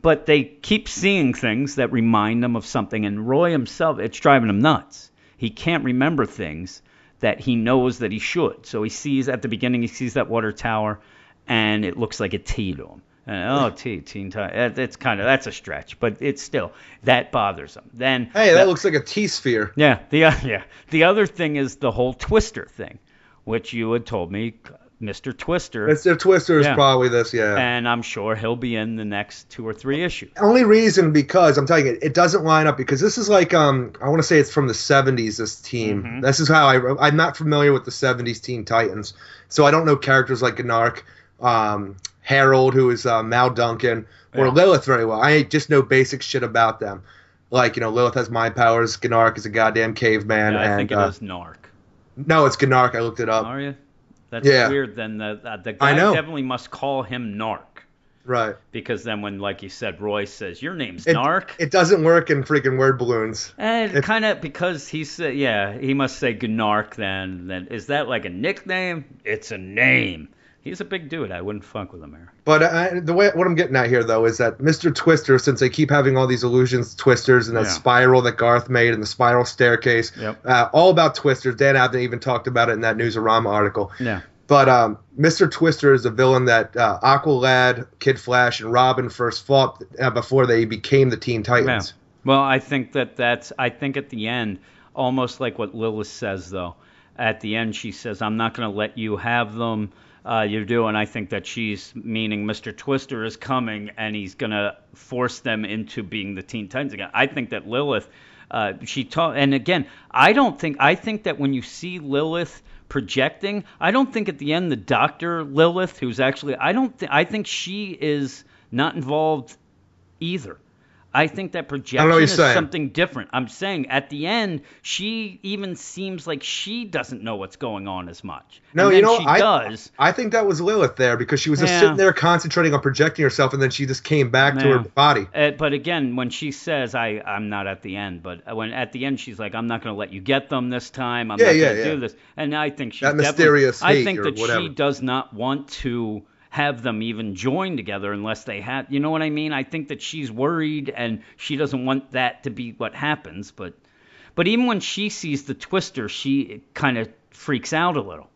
But they keep seeing things that remind them of something, and Roy himself, it's driving him nuts. He can't remember things that he knows that he should. So he sees at the beginning, he sees that water tower, and it looks like a T to him. And, oh, T, Teen Titans. That's kind of that's a stretch, but it's still that bothers them. Then hey, that looks like a T sphere. yeah, the uh, yeah. The other thing is the whole Twister thing, which you had told me, Mr. Twister, It's Twister is Yeah. probably this, yeah. and I'm sure he'll be in the next two or three issues. Only reason because I'm telling you, it doesn't line up because this is like um I want to say it's from the 70s. This team. Mm-hmm. This is how I I'm not familiar with the 70s Teen Titans, so I don't know characters like Gnark, um, Harold, who is uh, Mal Duncan, or Yeah. Lilith very well. I just know basic shit about them. Like you know, Lilith has mind powers. Gnark is a goddamn caveman, Yeah, I and think it uh, is Narc. no, it's Gnark. I looked it up. Are you? That's Yeah. weird. Then the uh, the I guy definitely must call him Narc Right. because then when, like you said, Roy says your name's It, Narc. it doesn't work in freaking word balloons. And kind of because he said, yeah, he must say Gnark then. Then is that like a nickname? It's a name. He's a big dude. I wouldn't fuck with him, Eric. But I, the way what I'm getting at here though is that Mr. Twister, since they keep having all these illusions, twisters, and that Yeah. spiral that Garth made, and the spiral staircase, Yep. uh, all about twisters. Dan Abnett even talked about it in that Newsarama article. Yeah. But um, Mr. Twister is a villain that uh, Aqualad, Kid Flash, and Robin first fought uh, before they became the Teen Titans. Yeah. Well, I think that that's. I think at the end, almost like what Lilith says, though. At the end, she says, "I'm not going to let you have them." Uh, you're doing. I think that she's meaning Mr. Twister is coming, and he's to force them into being the Teen Titans again. I think that Lilith, uh, she taught, and again, I don't think. I think that when you see Lilith projecting, I don't think at the end the Doctor Lilith, who's actually, I don't think, I think she is not involved either. I think that projection is saying. something different. I'm saying at the end, she even seems like she doesn't know what's going on as much. No, you know, she I, does. I think that was Lilith there because she was just Yeah. sitting there concentrating on projecting herself, and then she just came back to her body. Uh, but again, when she says, "I, I'm not at the end," but when at the end she's like, "I'm not going to let you get them this time. I'm Yeah, not yeah, going to yeah. do this," and I think she's That mysterious I think that she does not want to have them even join together unless they have. You know what I mean? I think that she's worried and she doesn't want that to be what happens. But, but even when she sees the twister, she kind of freaks out a little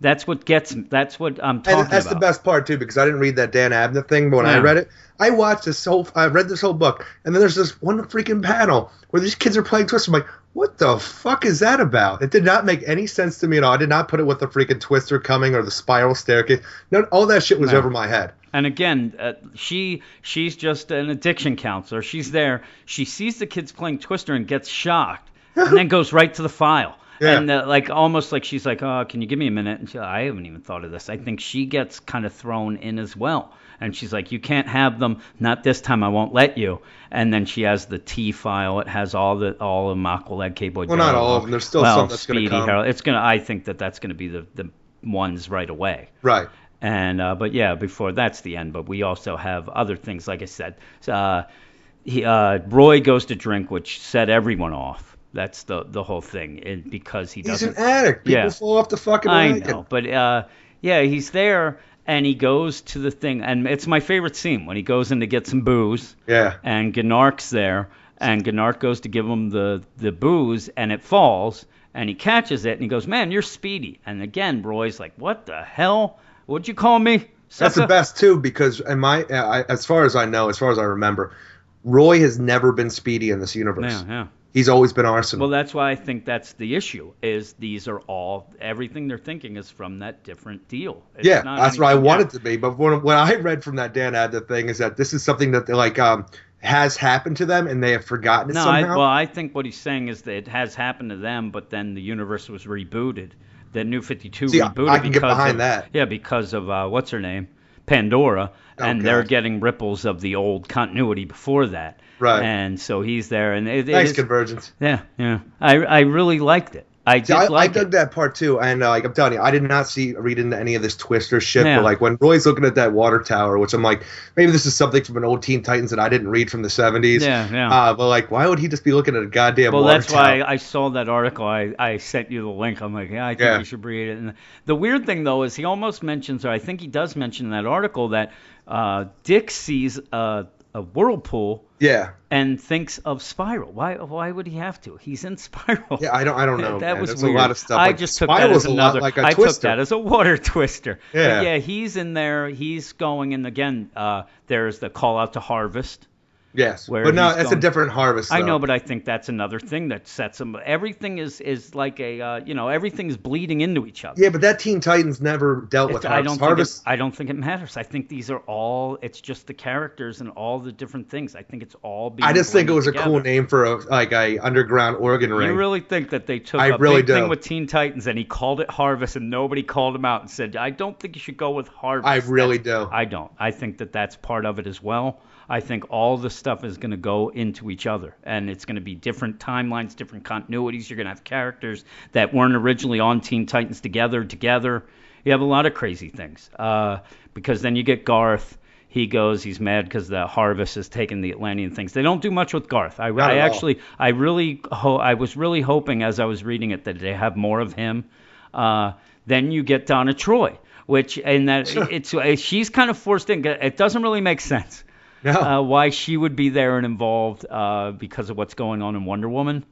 That's what gets. That's what I'm talking And that's about. the best part too, because I didn't read that Dan Abnett thing, but when I read it, I watched this whole, I read this whole book, and then there's this one freaking panel where these kids are playing Twister. I'm like, what the fuck is that about? It did not make any sense to me at all. I did not put it with the freaking Twister coming or the spiral staircase. No, all that shit was No. over my head. And again, uh, she she's just an addiction counselor. She's there. She sees the kids playing Twister and gets shocked, and then goes right to the file. Yeah. And uh, like almost like she's like, "Oh, can you give me a minute?" And she, I haven't even thought of this. I think she gets kind of thrown in as well. And she's like, "You can't have them. Not this time. I won't let you." And then she has the T file. It has all the all of Makwaleg, K-Boy. Well, not all of them. There's still well, some that's gonna Speedy, come. Harold. It's gonna. I think that that's gonna be the the ones right away. Right. And uh, but yeah, before that's the end. But we also have other things, like I said. Uh, he, uh, Roy goes to drink, which set everyone off. That's the the whole thing, and because he He's doesn't. an addict. People Yeah. fall off the fucking I wagon. know, but uh, yeah, he's there, and he goes to the thing, and it's my favorite scene when he goes in to get some booze, Yeah. and Gnark's there, and Gnark goes to give him the the booze, and it falls, and he catches it, and he goes, "Man, you're speedy." And again, Roy's like, "What the hell? What'd you call me?" That's the best too, because in my, uh, I, as far as I know, as far as I remember, Roy has never been Speedy in this universe. Yeah, yeah. He's always been Arsenal. Well, that's why I think that's the issue. Is these are all everything they're thinking is from that different deal. It's yeah, that's what I anything- want yeah. it to be. But what, what I read from that Dan Abnett thing is that this is something that like um has happened to them and they have forgotten it No, I, well, I think what he's saying is that it has happened to them, but then the universe was rebooted. The New 52 See, rebooted I can get because behind of, that. Yeah, because of uh, what's her name, Pandora, Oh, and they're getting ripples of the old continuity before that. Right. And so he's there, and it, it Thanks, is- Convergence. yeah, yeah. I I really liked it. I did See, I, like I dug it. that part too, and uh, like I'm telling you, I did not see read into any of this Twister shit. Yeah. But like when Roy's looking at that water tower, which I'm like, maybe this is something from an old Teen Titans that I didn't read from the 70s. Yeah, yeah. Uh, but like, why would he just be looking at a goddamn Well, that's tower? why I saw that article. I, I sent you the link. I'm like, yeah, I think Yeah. you should read it. And the weird thing, though, is he almost mentions, or I think he does mention in that article, that uh, Dick sees a, a whirlpool Yeah, and thinks of Spiral. Why Why would he have to? He's in Spiral. yeah. I don't, I don't know. that man. was There's weird. a lot of stuff. I like, just took that as another. like I twister. took that as a water twister. But Yeah. yeah, he's in there. He's going, and again, uh, there's the call out to harvest. Yes, but no, it's a different harvest. I know, but I think that's another thing that sets them. Everything is is like a uh, you know everything's bleeding into each other. yeah, but that Teen Titans never dealt with It's- I harvest. don't think it. I don't think it matters. I think these are all. It's just the characters and all the different things. I think it's all. Being I just think it was a cool name for a like a underground organ ring. You really think that they took I a really big thing with Teen Titans and he called it Harvest and nobody called him out and said, "I don't think you should go with Harvest." I really That's- do. I don't. I think that that's part of it as well. I think all the stuff is going to go into each other, and it's going to be different timelines, different continuities. You're going to have characters that weren't originally on Teen Titans together. Together, you have a lot of crazy things. Uh, because then you get Garth. He goes. He's mad because the Harvest has taken the Atlantean things. They don't do much with Garth. I, I at all. actually, I really, ho- I was really hoping as I was reading it that they have more of him. Uh, then you get Donna Troy, which and that it's uh, she's kind of forced in. It doesn't really make sense No. uh, why she would be there and involved uh, because of what's going on in Wonder Woman.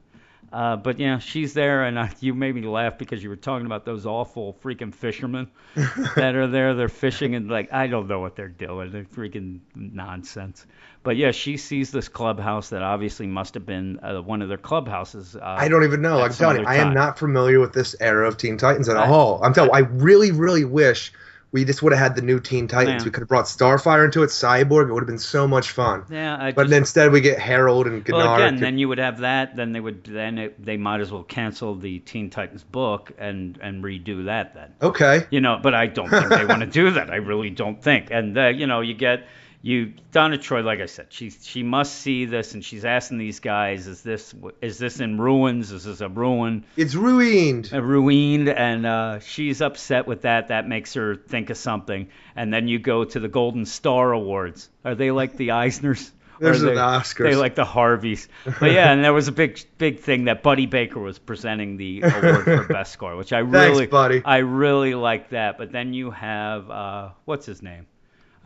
Uh, but yeah, she's there, and uh, you made me laugh because you were talking about those awful freaking fishermen that are there. They're fishing and like I don't know what they're doing. They're freaking nonsense. But yeah, she sees this clubhouse that obviously must have been uh, one of their clubhouses. Uh, I don't even know. I'm telling you, I am not familiar with this era of Teen Titans at I- all. I'm telling you, I really, really wish we just would have had the new Teen Titans. Yeah. We could have brought Starfire into it, Cyborg. It would have been so much fun. Yeah, I But just, instead, we get Harold and Gennard. Well, again, then you would have that. Then they would. Then it, they might as well cancel the Teen Titans book and and redo that. Then okay. you know. But I don't think they want to do that. I really don't think. And uh, you know, you get you Donna Troy. Like I said, she she must see this, and she's asking these guys, "Is this is this in ruins? Is this a ruin?" It's ruined. uh, ruined and uh, she's upset with that that makes her think of something and then you go to the golden star awards are they like the eisners There's they, Oscars. they like the harveys but yeah and there was a big big thing that buddy baker was presenting the award for best score which i really Buddy. i really like that but then you have uh, what's his name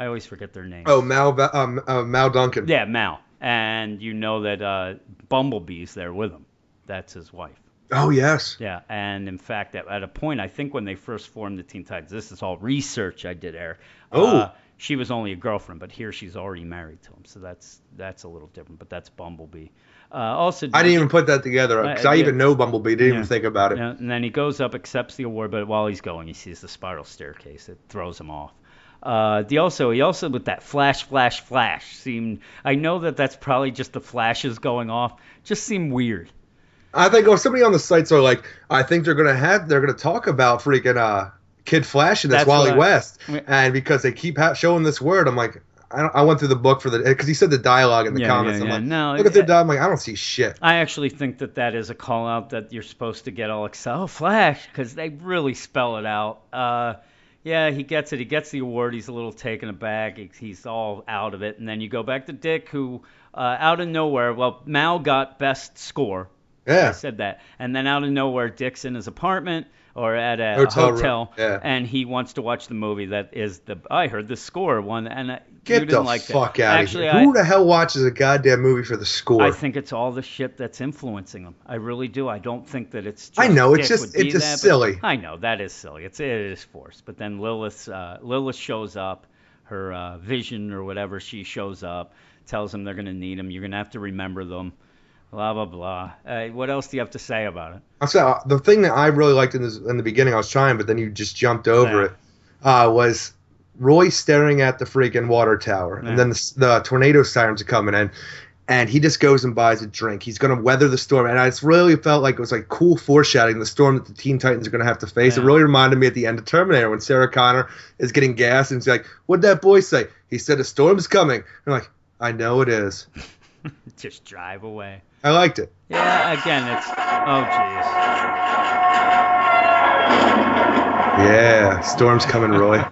i always forget their name Oh, Mal, um, uh, Mal Duncan. yeah mal and you know that uh, bumblebee's there with him that's his wife Oh yes. Yeah, and in fact, at, at a point, I think when they first formed the Teen Titans, this is all research I did, Eric. Oh. Uh, she was only a girlfriend, but here she's already married to him, so that's that's a little different. But that's Bumblebee. Uh, also, I didn't even put that together because Uh, I yeah. even know Bumblebee. Didn't Yeah. even think about it. Yeah, and then he goes up, accepts the award, but while he's going, he sees the spiral staircase. It throws him off. Uh, the also he also with that flash, flash, flash seemed. I know that that's probably just the flashes going off. Just seemed weird. I think oh, somebody on the sites are like, I think they're gonna have they're gonna talk about freaking uh Kid Flash and this That's Wally I- West, and because they keep ha- showing this word, I'm like, I, I went through the book for the because he said the dialogue in the Yeah, comments. yeah, I'm like, No, look at their dialogue. I'm like, I don't see shit. I actually think that that is a call out that you're supposed to get all excited. Oh, Flash, because they really spell it out. Uh, yeah, he gets it. He gets the award. He's a little taken aback. He's all out of it. And then you go back to Dick, who uh, out of nowhere, well, Mal got best score. I Yeah, said that. And then out of nowhere, Dick's in his apartment or at a Hotel hotel, yeah. and he wants to watch the movie that is the. I heard the score one, and get the like that. fuck out Actually, of here. Who the hell watches a goddamn movie for the score? I think it's all the shit that's influencing them. I really do. I don't think that it's. Just I know, it's just- it's just that, silly. I know that is silly. It's it is forced. But then Lilith uh, Lilith shows up. Her uh, vision or whatever she shows up, tells them they're gonna need him. You're gonna have to remember them. Blah blah blah. Uh, what else do you have to say about it? I'm the thing that I really liked in, this, in the beginning, I was trying, but then you just jumped over Yeah. it, uh, was Roy staring at the freaking water tower, Yeah. and then the, the tornado sirens are coming in, and he just goes and buys a drink. He's gonna weather the storm, and I just really felt like it was like cool foreshadowing the storm that the Teen Titans are gonna have to face. It really reminded me at the end of Terminator when Sarah Connor is getting gas, and she's like, "What'd that boy say?" He said, "A storm's coming." I'm like, "I know it is." Just drive away. I liked it. Yeah, again, it's oh jeez. Yeah, storm's coming, Roy.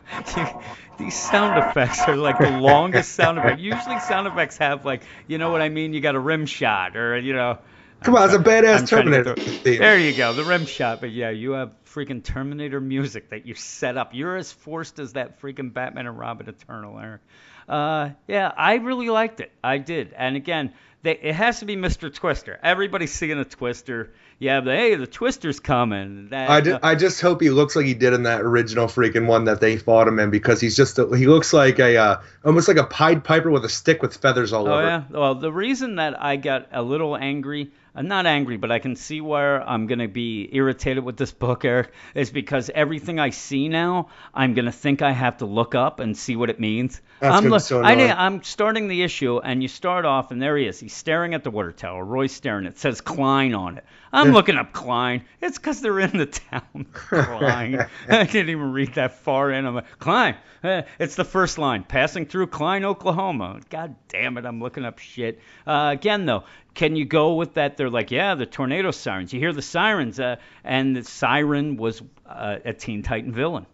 These sound effects are like the longest sound effect. Usually, sound effects have like, you know what I mean? You got a rim shot, or you know. Come on, it's a badass trying to get Terminator. the- theme. There you go, the rim shot. But yeah, you have freaking Terminator music that you set up. You're as forced as that freaking Batman and Robin Eternal, Eric. Uh, yeah, I really liked it. I did. And again, they, it has to be Mr. Twister. Everybody's seeing a Twister. Yeah, but hey, the Twister's coming. That, I, ju- uh, I just hope he looks like he did in that original freaking one that they fought him in because he's just a, he looks like a uh, almost like a Pied Piper with a stick with feathers all Oh over. yeah. Well, the reason that I got a little angry, I'm not angry, but I can see where I'm gonna be irritated with this book, Eric, is because everything I see now, I'm gonna think I have to look up and see what it means. That's I'm lo- so I I'm starting the issue, and you start off, and there he is. He's staring at the water tower. Roy's staring. It says Klein on it. I'm looking up Klein. It's because they're in the town. Klein. I didn't even read that far in. I'm like, Klein. Eh, It's the first line. Passing through Klein, Oklahoma. God damn it, I'm looking up shit. Uh, again, though, can you go with that? They're like, yeah, the tornado sirens. You hear the sirens, uh, and the siren was uh, a Teen Titan villain.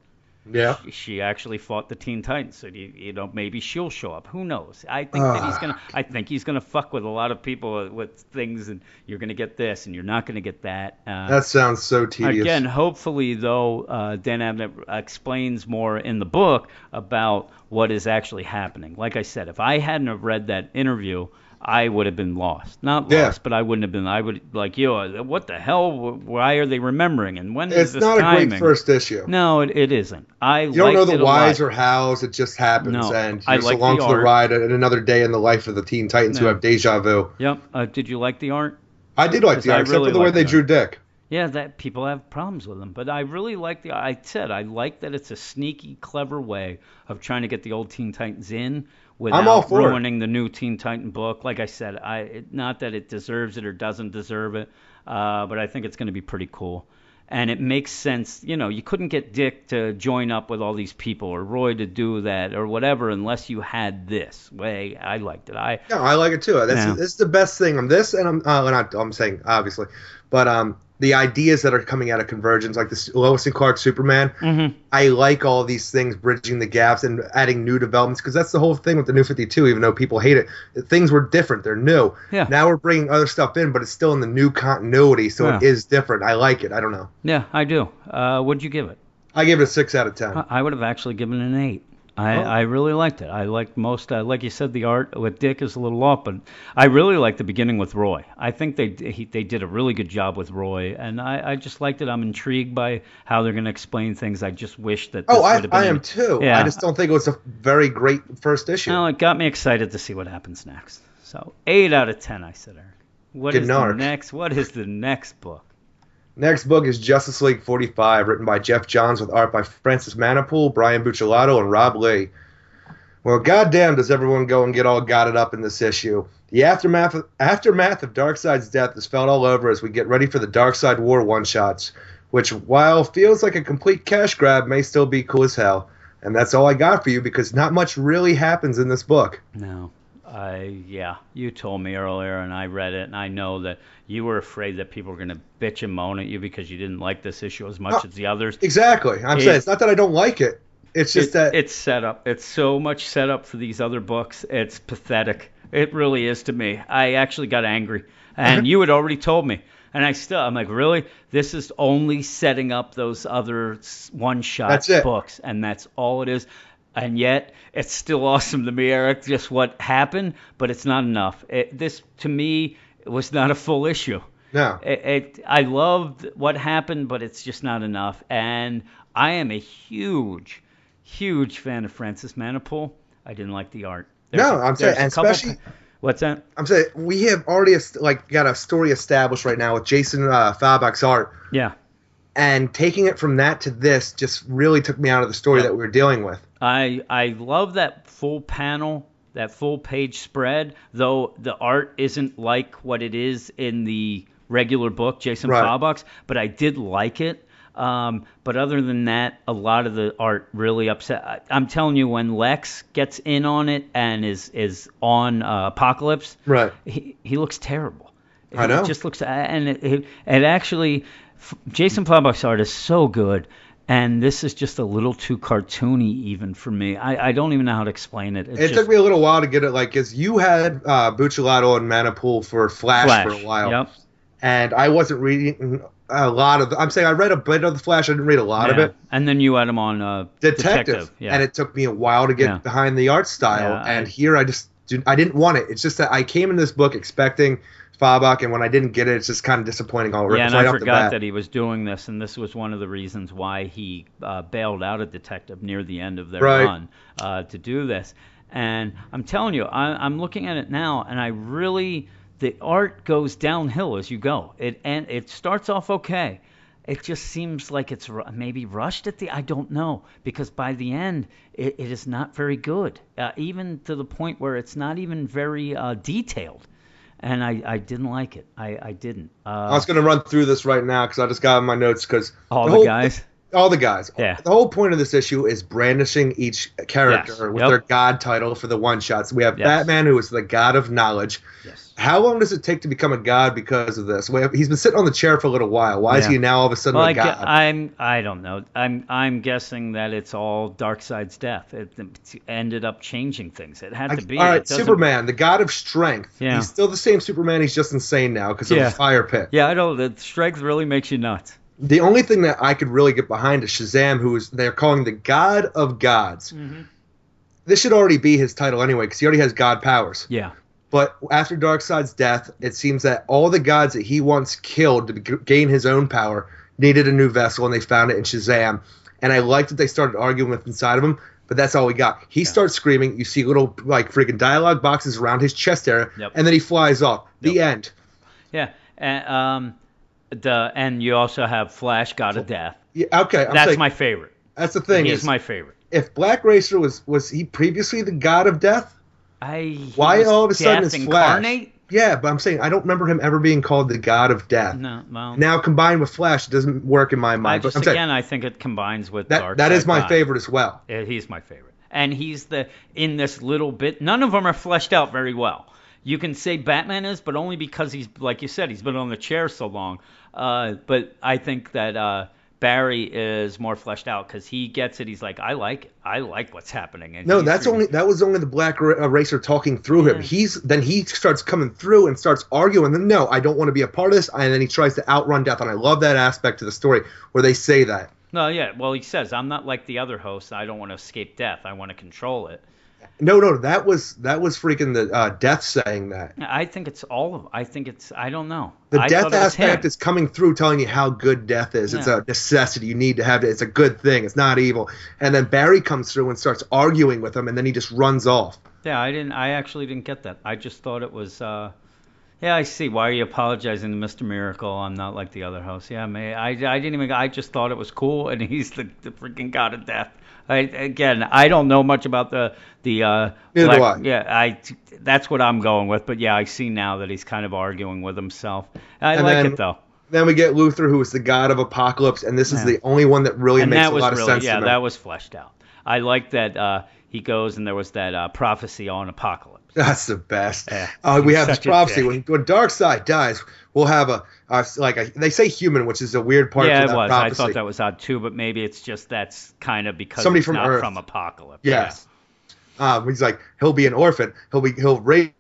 Yeah. She actually fought the Teen Titans, so you, you know maybe she'll show up. Who knows? I think that he's gonna. I think he's gonna fuck with a lot of people with things, and you're gonna get this, and you're not gonna get that. Uh, That sounds so tedious. Again, hopefully, though, uh, Dan Abnett explains more in the book about what is actually happening. Like I said, if I hadn't have read that interview, I would have been lost. Not Yeah. lost, but I wouldn't have been. I would like you. know, What the hell? Why are they remembering? And when is it's this not timing? a great first issue. No, it, it isn't. I you don't know the whys or hows. It just happens, No, and I like along the for the ride and another day in the life of the Teen Titans who have deja vu. Yep. Uh, did you like the art? I did like the I art, except really for the way they the drew. Dick. Yeah, that people have problems with them, but I really like the. I said I like that it's a sneaky, clever way of trying to get the old Teen Titans in without all for it. ruining the new Teen Titan book. Like I said, I it, not that it deserves it or doesn't deserve it, uh, but I think it's going to be pretty cool. And it makes sense, you know. You couldn't get Dick to join up with all these people or Roy to do that or whatever unless you had this way. I liked it. I Yeah, I like it too. That's Yeah. this is the best thing on this, and I'm uh, not. I'm saying obviously, but um, the ideas that are coming out of Convergence, like this Lois and Clark Superman, Mhm. I like all these things bridging the gaps and adding new developments because that's the whole thing with the New Fifty Two. Even though people hate it, things were different. They're new. Yeah. Now we're bringing other stuff in, but it's still in the new continuity, so it Yeah. is different. I like it. I don't know. yeah, I do. Uh, what'd you give it? I gave it a six out of ten. I- I would have actually given it an eight. I, Oh. I really liked it. I liked most, uh, like you said, the art with Dick is a little off, but I really liked the beginning with Roy. I think they he, they did a really good job with Roy, and I, I just liked it. I'm intrigued by how they're going to explain things. I just wish that. Oh, I, I am too. Yeah. I just don't think it was a very great first issue. Well, it got me excited to see what happens next. So eight out of ten, I said, Eric. What Good is the next? What is the next book? Next book is Justice League 45, written by Geoff Johns with art by Francis Manapul, Brian Buccellato, and Rob Leigh. Well, goddamn, does everyone go and get all gotted up in this issue? The aftermath of, aftermath of Darkseid's death is felt all over as we get ready for the Darkseid War one shots, which, while feels like a complete cash grab, may still be cool as hell. And that's all I got for you because not much really happens in this book. No. I yeah, you told me earlier, and I read it, and I know that you were afraid that people were going to bitch and moan at you because you didn't like this issue as much Oh, as the others. Exactly. I'm It- saying it's not that I don't like it. It's just It- that it's set up. It's so much set up for these other books. It's pathetic. It really is to me. I actually got angry, and you had already told me, and I still I'm like, really? This is only setting up those other one shot books, and that's all it is. And yet, it's still awesome to me, Eric. Just what happened, but it's not enough. It, this to me was not a full issue. no. It, it, I loved what happened, but it's just not enough. And I am a huge, huge fan of Francis Manapul. I didn't like the art. No, I'm saying- there's couple especially- What's that? I'm saying we have already like got a story established right now with Jason uh, Fabok's art, Yeah. And taking it from that to this just really took me out of the story that we were dealing with. I I love that full panel, that full page spread, though the art isn't like what it is in the regular book, Jason Right. But I did like it. Um, but other than that, a lot of the art really upset. I, I'm telling you, when Lex gets in on it and is is on uh, Apokolips, Right. he he looks terrible. I know. It just looks and it, it, it actually f- Jason Fabok's art is so good. And this is just a little too cartoony, even for me. I, I don't even know how to explain it. It's It just, took me a little while to get it, like, because you had uh, Buccellato and Manapul for Flash, Flash. for a while, Yep. and I wasn't reading a lot of. I'm saying I read a bit of the Flash. I didn't read a lot of it. And then you had him on uh, Detective, Yeah. and it took me a while to get Yeah. behind the art style. Yeah, I- and here, I just I didn't want it. It's just that I came in this book expecting Fabok, and when I didn't get it, it's just kind of disappointing all yeah, and right I forgot that he was doing this, and this was one of the reasons why he uh, bailed out of Detective near the end of their Right. run uh, to do this. And I'm telling you, I, I'm looking at it now, and I really the art goes downhill as you go. It and it starts off okay. It just seems like it's maybe rushed at the. I don't know because by the end it, it is not very good, uh, even to the point where it's not even very uh, detailed. And I, I didn't like it. I, I didn't. Uh, I was going to run through this right now because I just got my notes because all the, whole- guys. All the guys. Yeah. The whole point of this issue is brandishing each character Yes. with Yep. their god title for the one shots. We have Yes. Batman, who is the god of knowledge. Yes. How long does it take to become a god because of this? We have, he's been sitting on the chair for a little while. Why is he now all of a sudden Well, a I, god? I'm I don't know. I'm I'm guessing that it's all Darkseid's death. It, it ended up changing things. It had I- to be. All right, Superman, the god of strength. Yeah. He's still the same Superman. He's just insane now because of Yeah. the fire pit. Yeah, I don't. The strength really makes you nuts. The only thing that I could really get behind is Shazam, who is they're calling the god of gods. Mm-hmm. This should already be his title anyway, because he already has god powers. Yeah. But after Darkseid's death, it seems that all the gods that he once killed to be- gain his own power needed a new vessel, and they found it in Shazam. And I liked that they started arguing with inside of him, but that's all we got. He starts screaming. You see little like freaking dialogue boxes around his chest area, Yep. and then he flies off. The Yep. end. Yeah. And um, the and you also have Flash, God of Death. Yeah, okay, I'm That's saying, my favorite. that's the thing. He's is, my favorite. if Black Racer was was he previously the god of death? I. Why all of a sudden Death it's Flash? incarnate? Yeah, but I'm saying I don't remember him ever being called the god of death. No. Well. Now combined with Flash, it doesn't work in my I mind. just but I'm saying again, I think it combines with that Dark that is my Side favorite as well. Yeah, he's my favorite. And he's the in this little bit. None of them are fleshed out very well. You can say Batman is, but only because he's like you said, he's been on the chair so long. Uh, but I think that uh, Barry is more fleshed out because he gets it. He's like, I like. I like what's happening. And No, that's only that was only the black uh, racer talking through him. He's then he starts coming through and starts arguing. Then no, I don't want to be a part of this. And then he tries to outrun death. And I love that aspect of the story where they say that. No, yeah. Well, he says I'm not like the other hosts. I don't want to escape death. I want to control it. No, no, that was that was freaking the uh, death saying that. I think it's all of. I think it's. I don't know. The I death thought it was aspect is coming through, telling you how good death is. It's a necessity. You need to have it. It's a good thing. It's not evil. And then Barry comes through and starts arguing with him, and then he just runs off. Yeah, I didn't. I actually didn't get that. I just thought it was. uh Yeah, I see. Why are you apologizing to Mr. Miracle? I'm not like the other hosts. Yeah, man. I, I didn't even. I just thought it was cool, and he's the, the freaking god of death. I, again, I don't know much about the the. Uh, Neither do I. Yeah, I. That's what I'm going with. But yeah, I see now that he's kind of arguing with himself. I And like then- it though. Then we get Luthor, who is the god of Apokolips, and this is Yeah. the only one that really and makes that a lot of sense yeah that was fleshed out. I like that uh, he goes and there was that uh, prophecy on Apokolips. That's the best. Yeah. Uh, we have this prophecy when when Darkseid dies, we'll have a, a like a, they say human, which is a weird part yeah, of it was. prophecy. I thought that was odd too, but maybe it's just that's kind of because Somebody it's from not Earth. from Apokolips. Yes. Um, he's like he'll be an orphan. He'll be he'll raise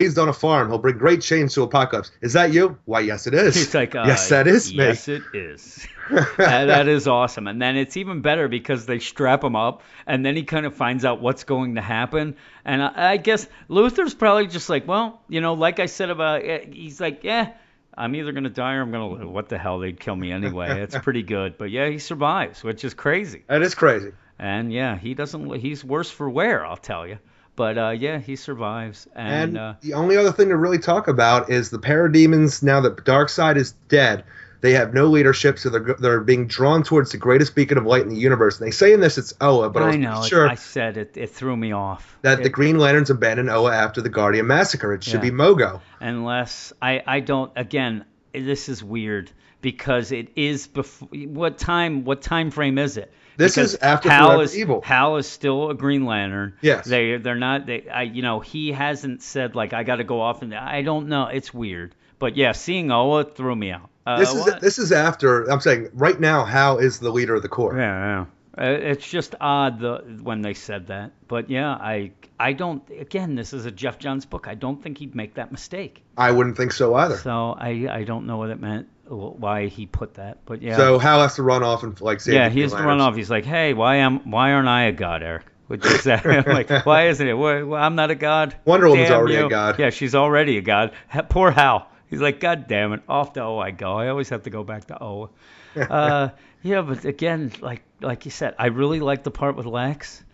raised on a farm. He'll bring great change to Apokolips. Is that you? Why, yes, it is. He's like, uh, yes, that is me. Yes, it is. that, that is awesome. And then it's even better because they strap him up, and then he kind of finds out what's going to happen. And I, I guess Luthor's probably just like, well, you know, like I said about, eh, he's like, yeah, I'm either gonna die or I'm gonna live. What the hell? They'd kill me anyway. It's pretty good. But yeah, he survives, which is crazy. That is crazy. And yeah, he doesn't. He's worse for wear, I'll tell you. But uh, yeah, he survives. And, And uh, the only other thing to really talk about is the parademons. Now that Darkseid is dead, they have no leadership, so they're they're being drawn towards the greatest beacon of light in the universe. And they say in this it's Oa, but I, I know. sure I said it. It threw me off. that It- the Green Lanterns abandoned Oa after the Guardian massacre. It should Yeah. be Mogo. unless I I don't again this is weird because it is before what time what time frame is it? This Because is after Hal Forever is Evil. Hal is still a Green Lantern. Yes. They they're not they I you know he hasn't said like I got to go off and I don't know it's weird but yeah seeing Oa threw me out. Uh, This is what? this is after. I'm saying right now, Hal is the leader of the Corps. Yeah, yeah. Uh, It's just odd the, when they said that, but yeah, I I don't. Again, this is a Geoff Johns book. I don't think he'd make that mistake. I wouldn't think so either. So I I don't know what it meant, why he put that, but yeah. So Hal has to run off and like save yeah, he has to run off. He's like, hey, why am why aren't I a god, Eric? Which is that? Like, why isn't it? Why- I'm not a god. Wonder Woman's Damn already a god. Yeah, she's already a god. Poor Hal. He's like, God damn it, off to O I go. I always have to go back to O. Uh, yeah, but again, like like you said, I really like the part with Lex,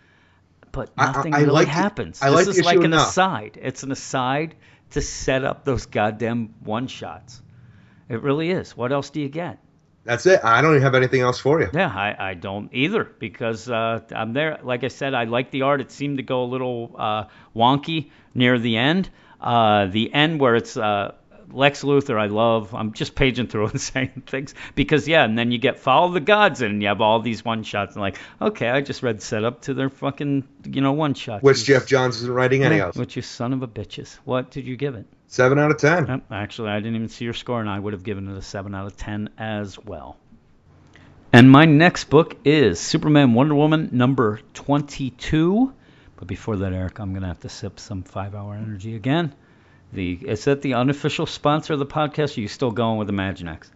but I- I- nothing I really like the- happens. I this like is like an enough. aside. It's an aside to set up those goddamn one shots. It really is. What else do you get? That's it. I don't even have anything else for you. Yeah, I, I don't either because uh, I'm there. Like I said, I like the art. It seemed to go a little uh, wonky near the end. Uh, the end where it's uh, Lex Luthor, I love. I'm just paging through and saying things because yeah, and then you get Follow the Gods and you have all these one shots and like, okay, I just read setup to their fucking you know one shots. Which Geoff Johns isn't writing any of. Which you son of a bitches. What did you give it? Seven out of ten. Actually, I didn't even see your score, and I would have given it a 7 out of 10 as well. And my next book is Superman Wonder Woman number 22. But before that, Eric, I'm going to have to sip some five hour energy again. The Is that the unofficial sponsor of the podcast, or are you still going with Imaginex?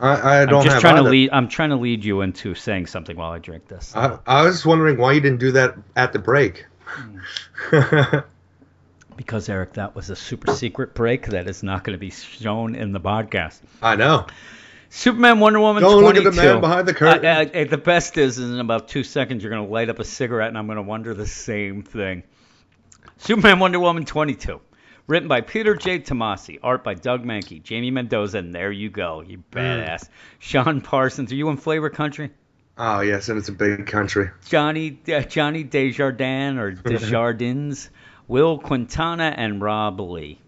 I, I don't I'm just trying either. to lead. I'm trying to lead you into saying something while I drink this. I, I was wondering why you didn't do that at the break. because Eric, that was a super secret break that is not going to be shown in the podcast. I know. Superman Wonder Woman Don't look at the man behind the curtain. Uh, uh, the best is, is in about two seconds you're going to light up a cigarette and I'm going to wonder the same thing. Superman Wonder Woman 22. Written by Peter J. Tomasi. Art by Doug Mahnke. Jamie Mendoza. And there you go. You badass. Sean Parsons. Are you in Flavor Country? Oh yes, and it's a big country. Johnny uh, Johnny Desjardins or Desjardins, Wil Quintana, and Rob Leigh.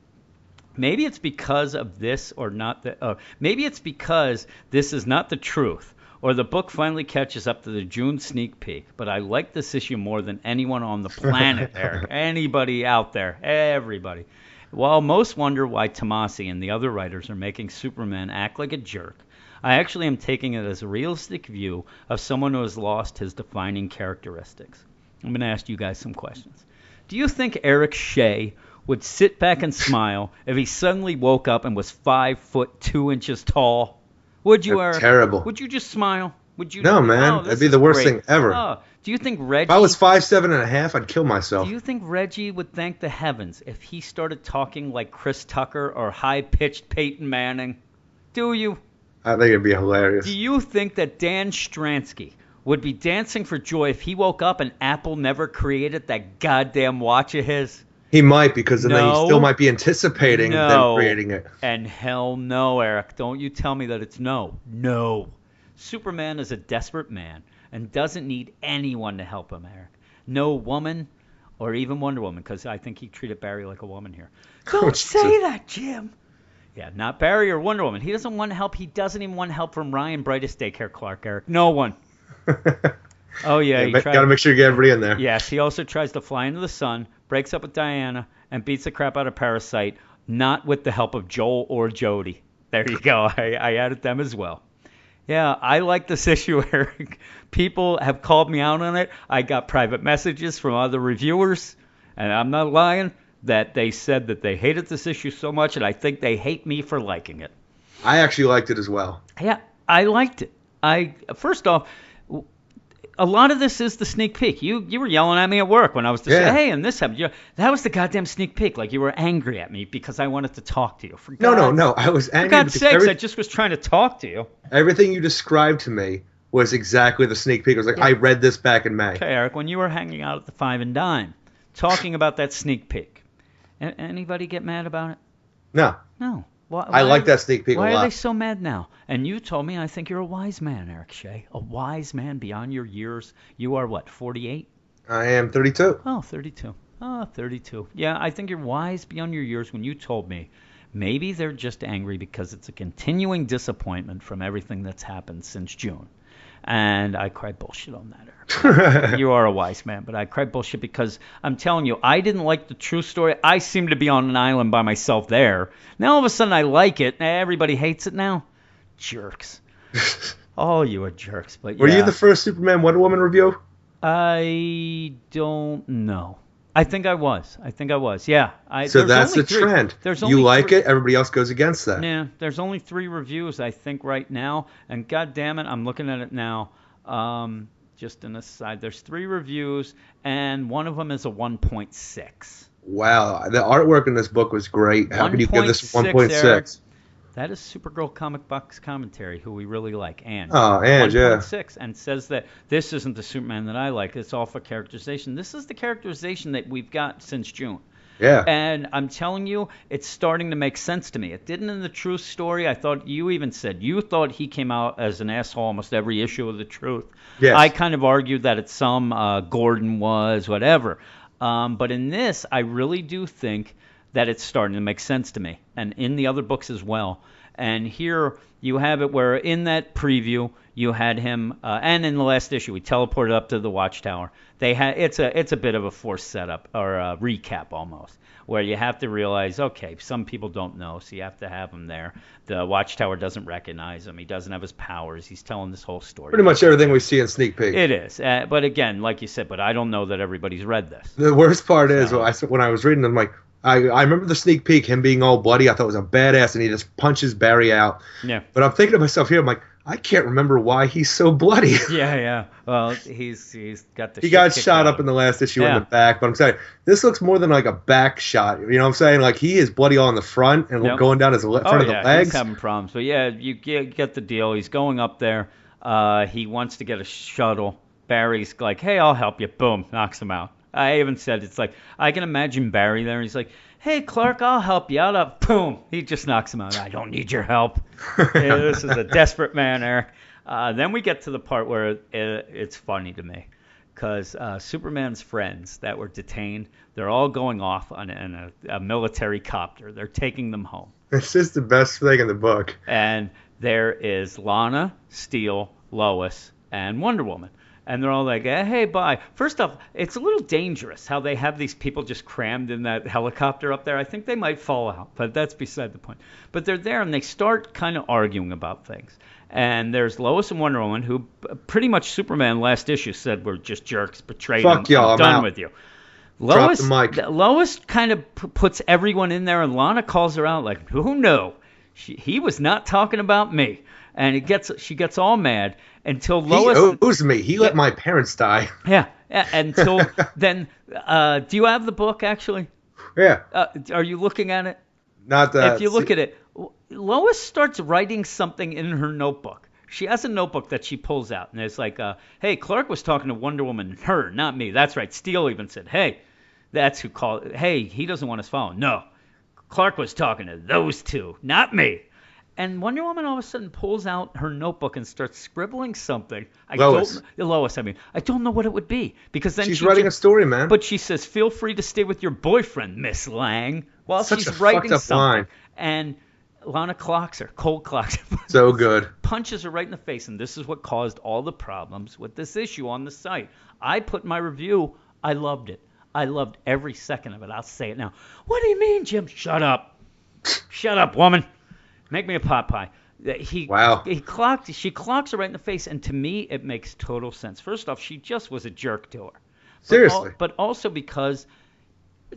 Maybe it's because of this or not the. Uh, maybe it's because this is not the truth, or the book finally catches up to the June sneak peek. But I like this issue more than anyone on the planet, Eric. Anybody out there, everybody. While most wonder why Tomasi and the other writers are making Superman act like a jerk, I actually am taking it as a realistic view of someone who has lost his defining characteristics. I'm going to ask you guys some questions. Do you think Eric Shea would sit back and smile if he suddenly woke up and was five foot two inches tall? Would you, That's Eric? terrible. Would you just smile? Would you? No, man. Oh, That'd be the worst great. thing ever. Oh, do you think Reggie? If I was five seven and a half, I'd kill myself. Do you think Reggie would thank the heavens if he started talking like Chris Tucker or high-pitched Peyton Manning? Do you? I think it'd be hilarious. Do you think that Dan Stransky would be dancing for joy if he woke up and Apple never created that goddamn watch of his? He might because then No. he still might be anticipating No. them creating it. And hell no, Eric. Don't you tell me that it's no. No. Superman is a desperate man and doesn't need anyone to help him, Eric. No woman or even Wonder Woman, because I think he treated Barry like a woman here. Don't say Jesus. that, Jim. Yeah, not Barry or Wonder Woman. He doesn't want help. He doesn't even want help from Ryan Brightest Daycare Clark, Eric. No one. Oh, yeah. he Yeah, tried- gotta make sure you get everybody in there. Yes, he also tries to fly into the sun, breaks up with Diana, and beats the crap out of Parasite, not with the help of Joel or Jody. There you go. I, I added them as well. Yeah, I like this issue, Eric. People have called me out on it. I got private messages from other reviewers, and I'm not lying, that they said that they hated this issue so much, and I think they hate me for liking it. I actually liked it as well. Yeah, I liked it. I first off, a lot of this is the sneak peek. You you were yelling at me at work when I was to Yeah. say, hey, and this happened. You that was the goddamn sneak peek. Like you were angry at me because I wanted to talk to you. For No, no, no. I was For angry God's sakes, every- I just was trying to talk to you. everything you described to me was exactly the sneak peek. I was like, I read this back in May. Okay, Eric, when you were hanging out at the Five and Dime, talking about that sneak peek, anybody get mad about it? No, No. Why, I why- like that sneak peek a Why are they so mad now? And you told me I think you're a wise man, Eric Shea. A wise man beyond your years. You are what, 48? I am 32. Oh, 32. Oh, 32. Yeah, I think you're wise beyond your years when you told me maybe they're just angry because it's a continuing disappointment from everything that's happened since June. And I cried bullshit on that, Eric. you are a wise man, but I cried bullshit because I'm telling you, I didn't like the true story. I seem to be on an island by myself there. Now all of a sudden I like it. Everybody hates it now. Jerks. oh, you are jerks. But Were yeah. you the first Superman Wonder Woman review? I don't know. I think I was. I think I was. Yeah. I, So that's only the three- trend. There's you like three- it, everybody else goes against that. Yeah. There's only three reviews I think right now, and God damn it, I'm looking at it now. Um, just an aside, there's three reviews, and one of them is a 1.6. Wow, the artwork in this book was great. How could you give this 1.6, 1.6? That is Supergirl comic box commentary, who we really like, Anj. Oh, Anj, yeah. 1.6, and says that this isn't the Superman that I like. It's all for characterization. This is the characterization that we've got since June. Yeah. And I'm telling you, it's starting to make sense to me. It didn't in the Truth story. I thought you even said you thought he came out as an asshole almost every issue of the Truth. Yes. I kind of argued that at some uh, Gordon was whatever. Um, but in this, I really do think that it's starting to make sense to me, and in the other books as well. And here you have it where in that preview you had him, uh, and in the last issue we teleported up to the Watchtower. They had it's a it's a bit of a forced setup or a recap almost, where you have to realize okay, some people don't know, so you have to have him there. The Watchtower doesn't recognize him. He doesn't have his powers. He's telling this whole story. Pretty much everything we see in sneak peek. It is, uh, but again, like you said, but I don't know that everybody's read this. The worst part is So- when I, when I was reading, I'm like, I, I remember the sneak peek, him being all bloody. I thought it was a badass, and he just punches Barry out. Yeah. But I'm thinking to myself here, I'm like, I can't remember why he's so bloody. Yeah, yeah. Well, he's he's got the. he got shot up in the last issue Yeah. in the back, but I'm saying this looks more than like a back shot. You know what I'm saying? Like he is bloody all in the front and Yep. going down his le- front oh of the yeah, legs. he's having problems. But yeah, you get, get the deal. He's going up there. Uh, he wants to get a shuttle. Barry's like, "Hey, I'll help you." Boom, knocks him out. I even said it's like I can imagine Barry there. He's like, "Hey, Clark, I'll help you out." Boom, he just knocks him out. I don't need your help. Yeah, this is a desperate man, Eric. Uh, then we get to the part where it, it's funny to me because uh, Superman's friends that were detained, they're all going off on, in a, a military copter. They're taking them home. It's just the best thing in the book. And there is Lana, Steel, Lois, and Wonder Woman. And they're all like, eh, hey, bye. First off, it's a little dangerous how they have these people just crammed in that helicopter up there. I think they might fall out, but that's beside the point. But they're there and they start kind of arguing about things. And there's Lois and Wonder Woman, who pretty much Superman last issue said were just jerks, betrayed Fuck him. y'all, I'm done out. with you. Drop Lois, the mic. Lois kind of p- puts everyone in there, and Lana calls her out like, "Who no? She, he was not talking about me." And it gets she gets all mad, until He Lois. owes me. He let my parents die. yeah, yeah, until then. Uh, do you have the book actually? Yeah. Uh, are you looking at it? Not that. if you look at it, Lois starts writing something in her notebook. She has a notebook that she pulls out, and it's like, uh, "Hey, Clark was talking to Wonder Woman, her, not me." That's right. Steel even said, "Hey, that's who called. Hey, he doesn't want his phone. No, Clark was talking to those two, not me." And Wonder Woman all of a sudden pulls out her notebook and starts scribbling something. I Lois. don't Lois, I mean, I don't know what it would be because then she's she writing ju- a story, man. but she says, "Feel free to stay with your boyfriend, Miss Lang," while Such she's a writing something. line. And Lana clocks her, cold clocks her, so good. punches her right in the face, and this is what caused all the problems with this issue on the site. I put my review. I loved it. I loved every second of it. I'll say it now. What do you mean, Jim? Shut up. Shut up, woman. Make me a pot pie. He Wow. he clocked she clocks her right in the face, and to me it makes total sense. First off, she just was a jerk to her. But al- Seriously. but also because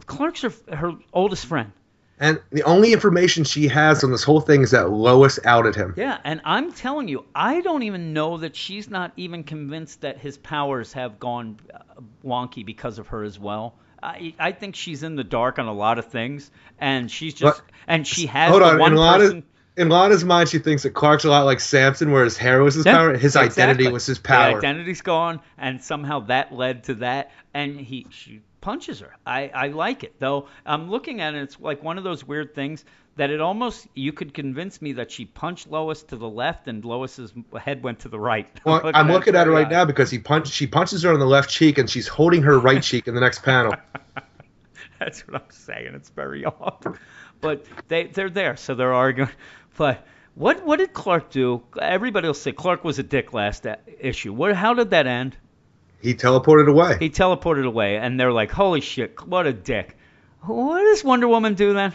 Clark's her, her oldest friend. And the only information she has on this whole thing is that Lois outed him. Yeah, and I'm telling you, I don't even know that she's not even convinced that his powers have gone uh, wonky because of her as well. I, I think she's in the dark on a lot of things, and she's just But- and she has Hold on. one In Lana's, person. In Lana's mind, she thinks that Clark's a lot like Samson, where his hair was his Yeah, power. His identity was his The power. identity's gone, and somehow that led to that, and he she punches her. I I like it though. I'm looking at it. It's like one of those weird things that it almost you could convince me that she punched Lois to the left and Lois's head went to the right. Well, I'm looking at it right very now because he punched. She punches her on the left cheek, and she's holding her right cheek in the next panel. That's what I'm saying. It's very odd. But they they're there, so they're arguing. But what what did Clark do? Everybody will say Clark was a dick last issue. What how did that end? He teleported away. He teleported away, and they're like, "Holy shit, what a dick!" What does Wonder Woman do then?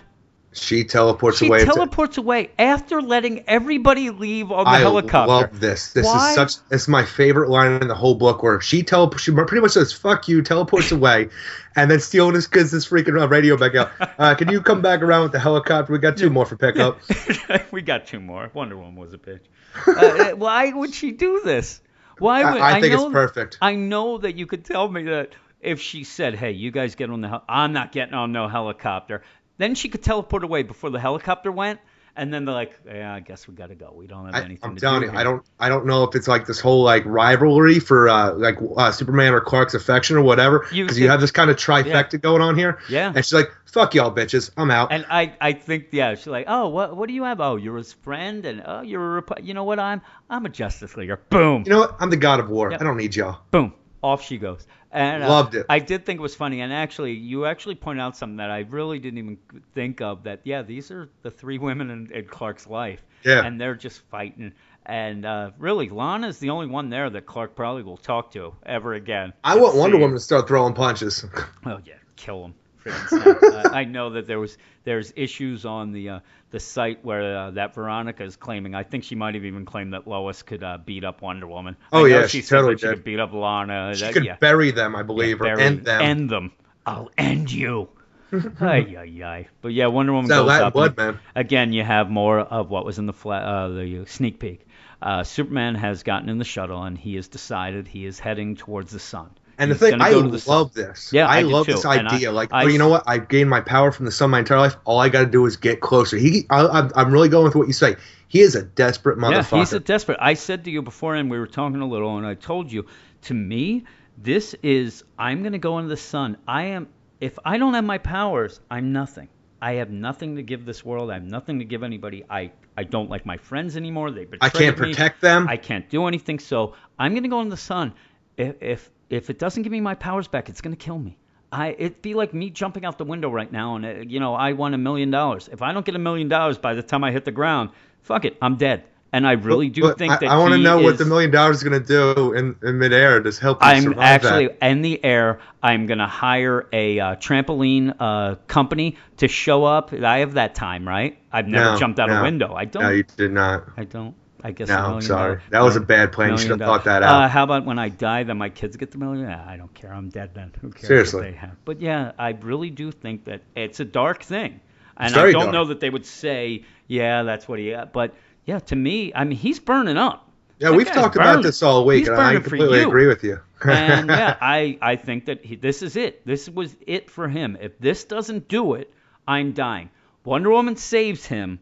She teleports She away. into- teleports away after letting everybody leave on the I helicopter. I love this. This Why? is such. It's my favorite line in the whole book, where she tele. She pretty much says "fuck you," teleports away, and then Steel just gets this freaking uh, radio back out. Uh, can you come back around with the helicopter? We got two more for pickup. we got two more. Wonder Woman was a bitch. Uh, why would she do this? Why would I, I think know, it's perfect. I know that you could tell me that if she said, "Hey, you guys get on the hel- I'm not getting on no helicopter," then she could teleport away before the helicopter went, and then they're like, "Yeah, I guess we got to go. We don't have anything I'm to telling do you, here." I don't, I don't know if it's like this whole like rivalry for uh, like uh, Superman or Clark's affection or whatever, You because you, think- have this kind of trifecta going on here. Yeah. And she's like, "Fuck y'all, bitches, I'm out." And I, I think, yeah, she's like, oh, what, what do you have? Oh, you're his friend, and oh, you're a, Repu- you know what? I'm, I'm a Justice Leaguer. Boom, you know what? I'm the god of war. Yep. I don't need y'all. boom, off she goes. And uh, Loved it. I did think it was funny, and actually, you actually point out something that I really didn't even think of. That yeah, these are the three women in, in Clark's life, Yeah. and they're just fighting. And uh, really, Lana's the only one there that Clark probably will talk to ever again. I want Wonder. Woman to start throwing punches. Oh yeah, kill him. Uh, I know that there was there's issues on the uh, the site where uh, that Veronica is claiming. I think she might have even claimed that Lois could uh, beat up Wonder Woman. Oh, yeah, she she totally that she could beat up Lana. she that- could yeah. bury them, I believe, Yeah, or end them. End them. I'll end you. ay, ay, ay. But yeah, Wonder Woman goes Latin up. blood, man. Again, you have more of what was in the fla- uh, the sneak peek. Uh, Superman has gotten in the shuttle and he has decided he is heading towards the sun. And the thing, I to the sun. love this. Yeah, I, I love too. this And I- idea. like, I oh, you know what? I've gained my power from the sun my entire life. All I got to do is get closer. He, I, I'm, I'm really going with what you say. He is a desperate motherfucker. Yeah, he's a desperate. I said to you before, and we were talking a little, and I told you, to me, this is I'm gonna go into the sun. I am. If I don't have my powers, I'm nothing. I have nothing to give this world. I have nothing to give anybody. I I don't like my friends anymore. They betrayed me. I can't me. protect them. I can't do anything. So I'm gonna go in the sun. If if if it doesn't give me my powers back, it's gonna kill me. I it'd be like me jumping out the window right now, and uh, you know I won a million dollars. If I don't get a million dollars by the time I hit the ground, fuck it, I'm dead. And I really do But think I, that I want to know what the million dollars is going to do in, in midair to help I'm actually that. in the air. I'm gonna hire a uh, trampoline uh, company to show up. I have that time, right? I've never No, jumped out no. a window. I don't. No, you did not. I don't. I guess. No, a I'm million sorry. dollar- That was a bad plan. You should have thought that out. Uh, how about when I die, then my kids get the million? Yeah, I don't care. I'm dead then. Who cares Seriously. what they have? But yeah, I really do think that it's a dark thing, and I don't dark. know that they would say, yeah, that's what he. But yeah, to me, I mean, he's burning up. Yeah, That we've talked about this all week, He's and I completely agree with you. and yeah, I, I think that he, this is it. This was it for him. If this doesn't do it, I'm dying. Wonder Woman saves him,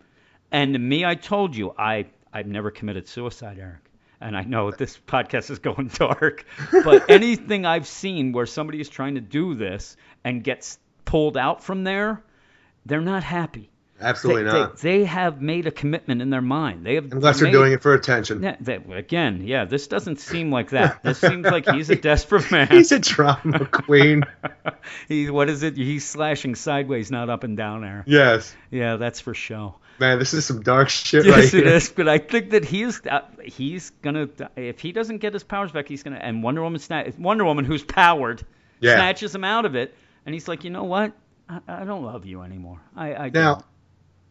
and to me, I told you, I I've never committed suicide, Eric. And I know this podcast is going dark, but anything I've seen where somebody is trying to do this and gets pulled out from there, they're not happy. Absolutely they, not. They, they have made a commitment in their mind. They have Unless they're made- doing it for attention. yeah, that, again, yeah, this doesn't seem like that. This seems like he's a desperate man. He's a drama queen. he, what is it? He's slashing sideways, not up and down there. yes. Yeah, that's for show. Man, this is some dark shit Yes, right it here. is. But I think that he's uh, he's gonna if he doesn't get his powers back, he's gonna and Wonder Woman sna- Wonder Woman who's powered Yeah. snatches him out of it, and he's like, you know what? I, I don't love you anymore. I, I Now, don't.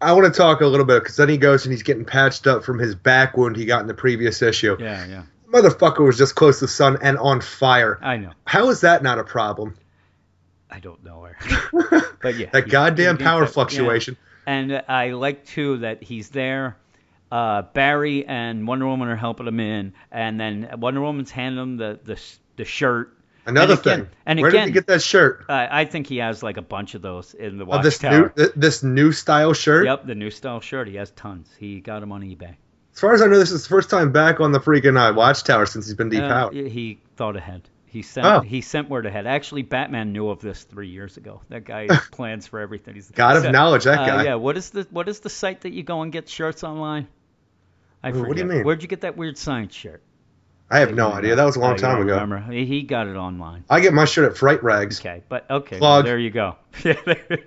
I want to talk a little bit because then he goes and he's getting patched up from his back wound he got in the previous issue. yeah, yeah, Motherfucker was just close to the sun and on fire. I know. How is that not a problem? I don't know, Eric. But yeah, that goddamn power yeah. And I like too that he's there. Uh, Barry and Wonder Woman are helping him in, and then Wonder Woman's handing him the the, the shirt. Another and again, thing. And Where again, did he get that shirt? Uh, I think he has like a bunch of those in the watchtower. Of this new this new style shirt? Yep, the new style shirt. He has tons. He got them on eBay. As far as I know, this is the first time back on the freaking uh, watchtower since he's been Uh, depowered. he thought ahead. He sent Oh. he sent word ahead. Actually, Batman knew of this three years ago. That guy plans for everything. He's God of knowledge, that uh, guy. Yeah. What is the what is the site that you go and get shirts online? I What do you mean? Where'd you get that weird science shirt? I have no idea. That was a long Oh, time ago. Remember? He got it online. I get my shirt at Fright Rags. Okay, but okay, well, there you go. they're,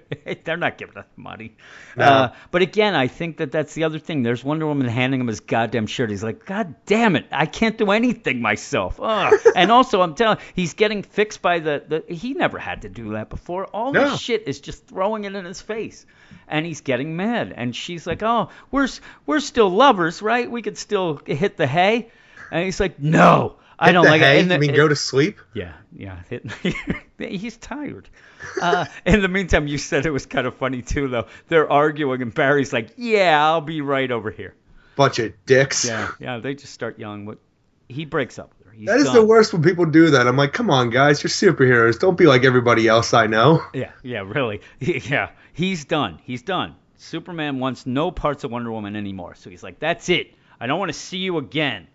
they're not giving us money. No. Uh, but again, I think that that's the other thing. There's Wonder Woman handing him his goddamn shirt. He's like, God damn it, I can't do anything myself. Ugh. and also, I'm telling, he's getting fixed by the, the. He never had to do that before. All No. this shit is just throwing it in his face, and he's getting mad. And she's like, Oh, we're we're still lovers, right? We could still hit the hay. And he's like, No. I don't the like hay? it. And you the- mean go to sleep? yeah, yeah. Hit- He's tired. Uh, in the meantime, you said it was kind of funny too, though. They're arguing, and Barry's like, "Yeah, I'll be right over here." Bunch of dicks. Yeah, yeah. They just start yelling. What? He breaks up with. He's That is done. the worst when people do that. I'm like, come on, guys, you're superheroes. Don't be like everybody else I know. Yeah, yeah, really. Yeah, he's done. He's done. Superman wants no parts of Wonder Woman anymore. So he's like, "That's it. I don't want to see you again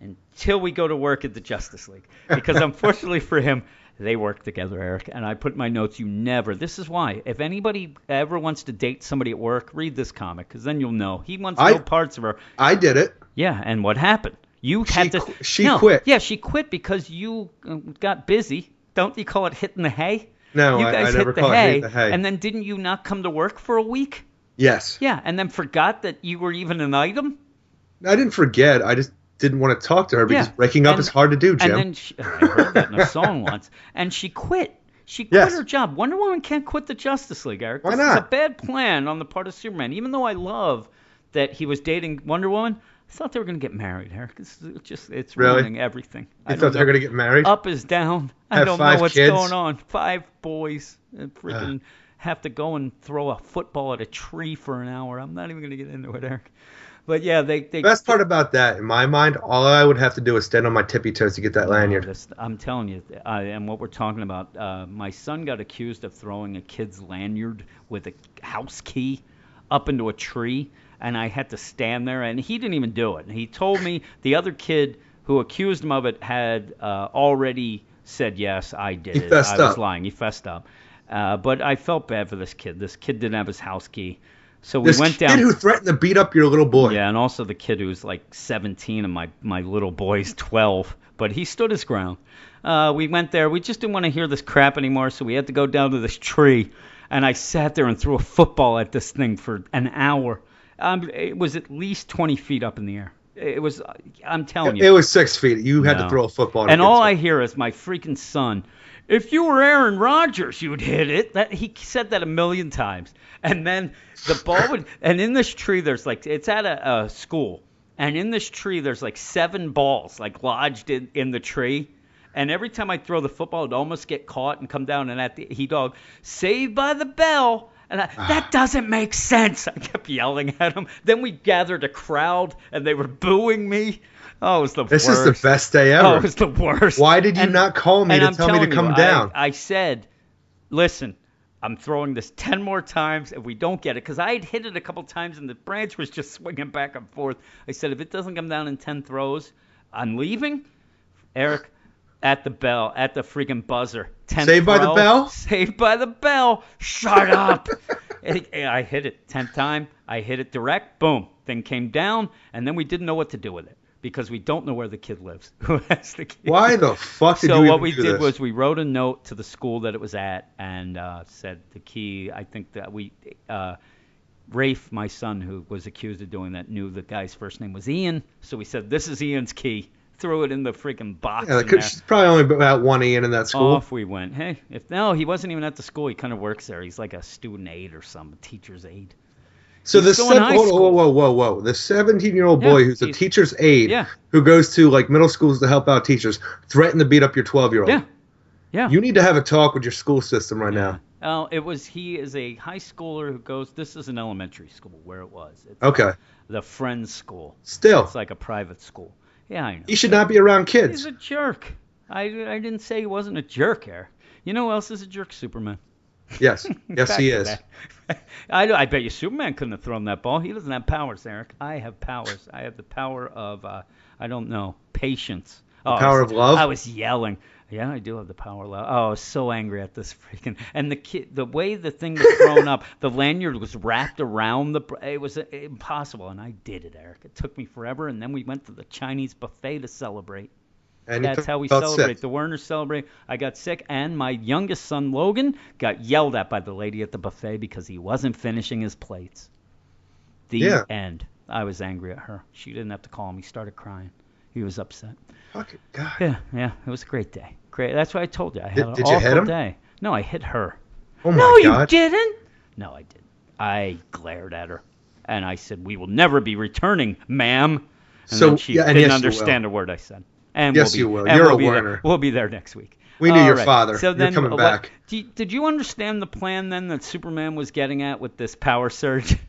until we go to work at the Justice League." Because unfortunately for him, they work together, Eric. And I put in my notes, you never. This is why. If anybody ever wants to date somebody at work, read this comic, because then you'll know. He wants I- no parts of her. I did it. Yeah, and what happened? You She had to. qu- she no, quit. Yeah, she quit because you uh, got busy. Don't you call it hitting the hay? No, you I- I guys never hit, the call it hay, hitting the hay. and then didn't you not come to work for a week? Yes. Yeah, and then forgot that you were even an item. I didn't forget. I just didn't want to talk to her because Yeah. breaking up And- is hard to do, Jim. And then she, I heard that in a song once, and she quit. She quit Yes. her job. Wonder Woman can't quit the Justice League, Eric. Why this not? is a bad plan on the part of Superman. Even though I love that he was dating Wonder Woman, I thought they were going to get married, Eric. It's just it's Really? ruining everything. I you don't thought they were going to get married? Up is down. I Have don't know what's kids? going on. Five boys. And freaking have to go and throw a football at a tree for an hour. I'm not even going to get into it, Eric. But yeah, they they Best part about that, in my mind, all I would have to do is stand on my tippy toes to get that lanyard. This, I'm telling you, uh, and what we're talking about, uh, my son got accused of throwing a kid's lanyard with a house key up into a tree, and I had to stand there, and he didn't even do it. He told me the other kid who accused him of it had uh, already said yes, I did He it. I was up. lying. He fessed up. Uh, but I felt bad for this kid. This kid didn't have his house key, so we This went down. The kid who threatened to beat up your little boy. Yeah, and also the kid who's like 17 and my my little boy's 12, but he stood his ground. Uh, we went there. We just didn't want to hear this crap anymore, so we had to go down to this tree, and I sat there and threw a football at this thing for an hour. Um, it was at least 20 feet up in the air. It was. I'm telling you. It was six feet. You had No. to throw a football. And all I hear is my freaking son. If you were Aaron Rodgers, you'd hit it. That he said that a million times. And then the ball would. And in this tree, there's like it's at a, a school, and in this tree, there's like seven balls like lodged in in the tree. And every time I throw the football, it'd almost get caught and come down. And at the he dog, saved by the bell. And I, that ah. doesn't make sense. I kept yelling at him. Then we gathered a crowd, and they were booing me. Oh, it was the This worst. is the best day ever. Oh, it was the worst. Why did you And- not call me to I'm tell me to come you, down? I, said, listen, I'm throwing this 10 more times if we don't get it. Because I had hit it a couple times and the branch was just swinging back and forth. I said, if it doesn't come down in 10 throws, I'm leaving. Eric, at the bell, at the freaking buzzer. 10th Saved by the bell? Saved by the bell. Shut up. I hit it 10th time. I hit it direct. Boom. Thing came down. And then we didn't know what to do with it. Because we don't know where the kid lives. Who has the kid? Why the fuck did so you what we did this? was we wrote a note to the school that it was at and uh, said the key. I think that we, uh, Rafe, my son, who was accused of doing that, knew the guy's first name was Ian. So we said, "This is Ian's key." Threw it in the freaking box. Yeah, in there there. probably only about one Ian in that school. Off we went. Hey, if no, he wasn't even at the school. He kind of works there. He's like a student aide or some teacher's aide. So he's the high whoa, whoa, whoa, whoa, whoa, the 17 year old Yeah, boy who's a teacher's aide Yeah. who goes to like middle schools to help out teachers threatened to beat up your 12 year old. Yeah, yeah. You need to have a talk with your school system right now. Oh, it was. He is a high schooler who goes. This is an elementary school where it was. It's Okay. the Friends School. Still, It's like a private school. Yeah, I know. he should not be around kids. He's a jerk. I, I didn't say he wasn't a jerk here. You know who else is a jerk? Superman. Yes, yes, he is. I, I bet you Superman couldn't have thrown that ball. He doesn't have powers, Eric. I have powers. I have the power of, uh, I don't know, patience. Oh, I power was- of love? I was yelling. Yeah, I do have the power of love. Oh, I was so angry at this freaking. And the kid, the way the thing was thrown up, the lanyard was wrapped around the. It was impossible, and I did it, Eric. It took me forever, and then we went to the Chinese buffet to celebrate. And That's how we celebrate. sick. The Werners celebrate. I got sick, and my youngest son Logan got yelled at by the lady at the buffet because he wasn't finishing his plates. The Yeah. end. I was angry at her. She didn't have to call him. He started crying. He was upset. Fucking God. Yeah, yeah. It was a great day. Great. That's what I told you. I had Did- an did you awful hit him? day. No, I hit her. Oh my no, God. you didn't. No, I didn't. I glared at her, and I said, "We will never be returning, ma'am." And So- then she yeah, didn't yes, understand a word I said. And Yes, we'll be, you will. You're we'll a be there- We'll be there next week. We knew All your right. father. So You're then, coming back. What, you- did you understand the plan then that Superman was getting at with this power surge?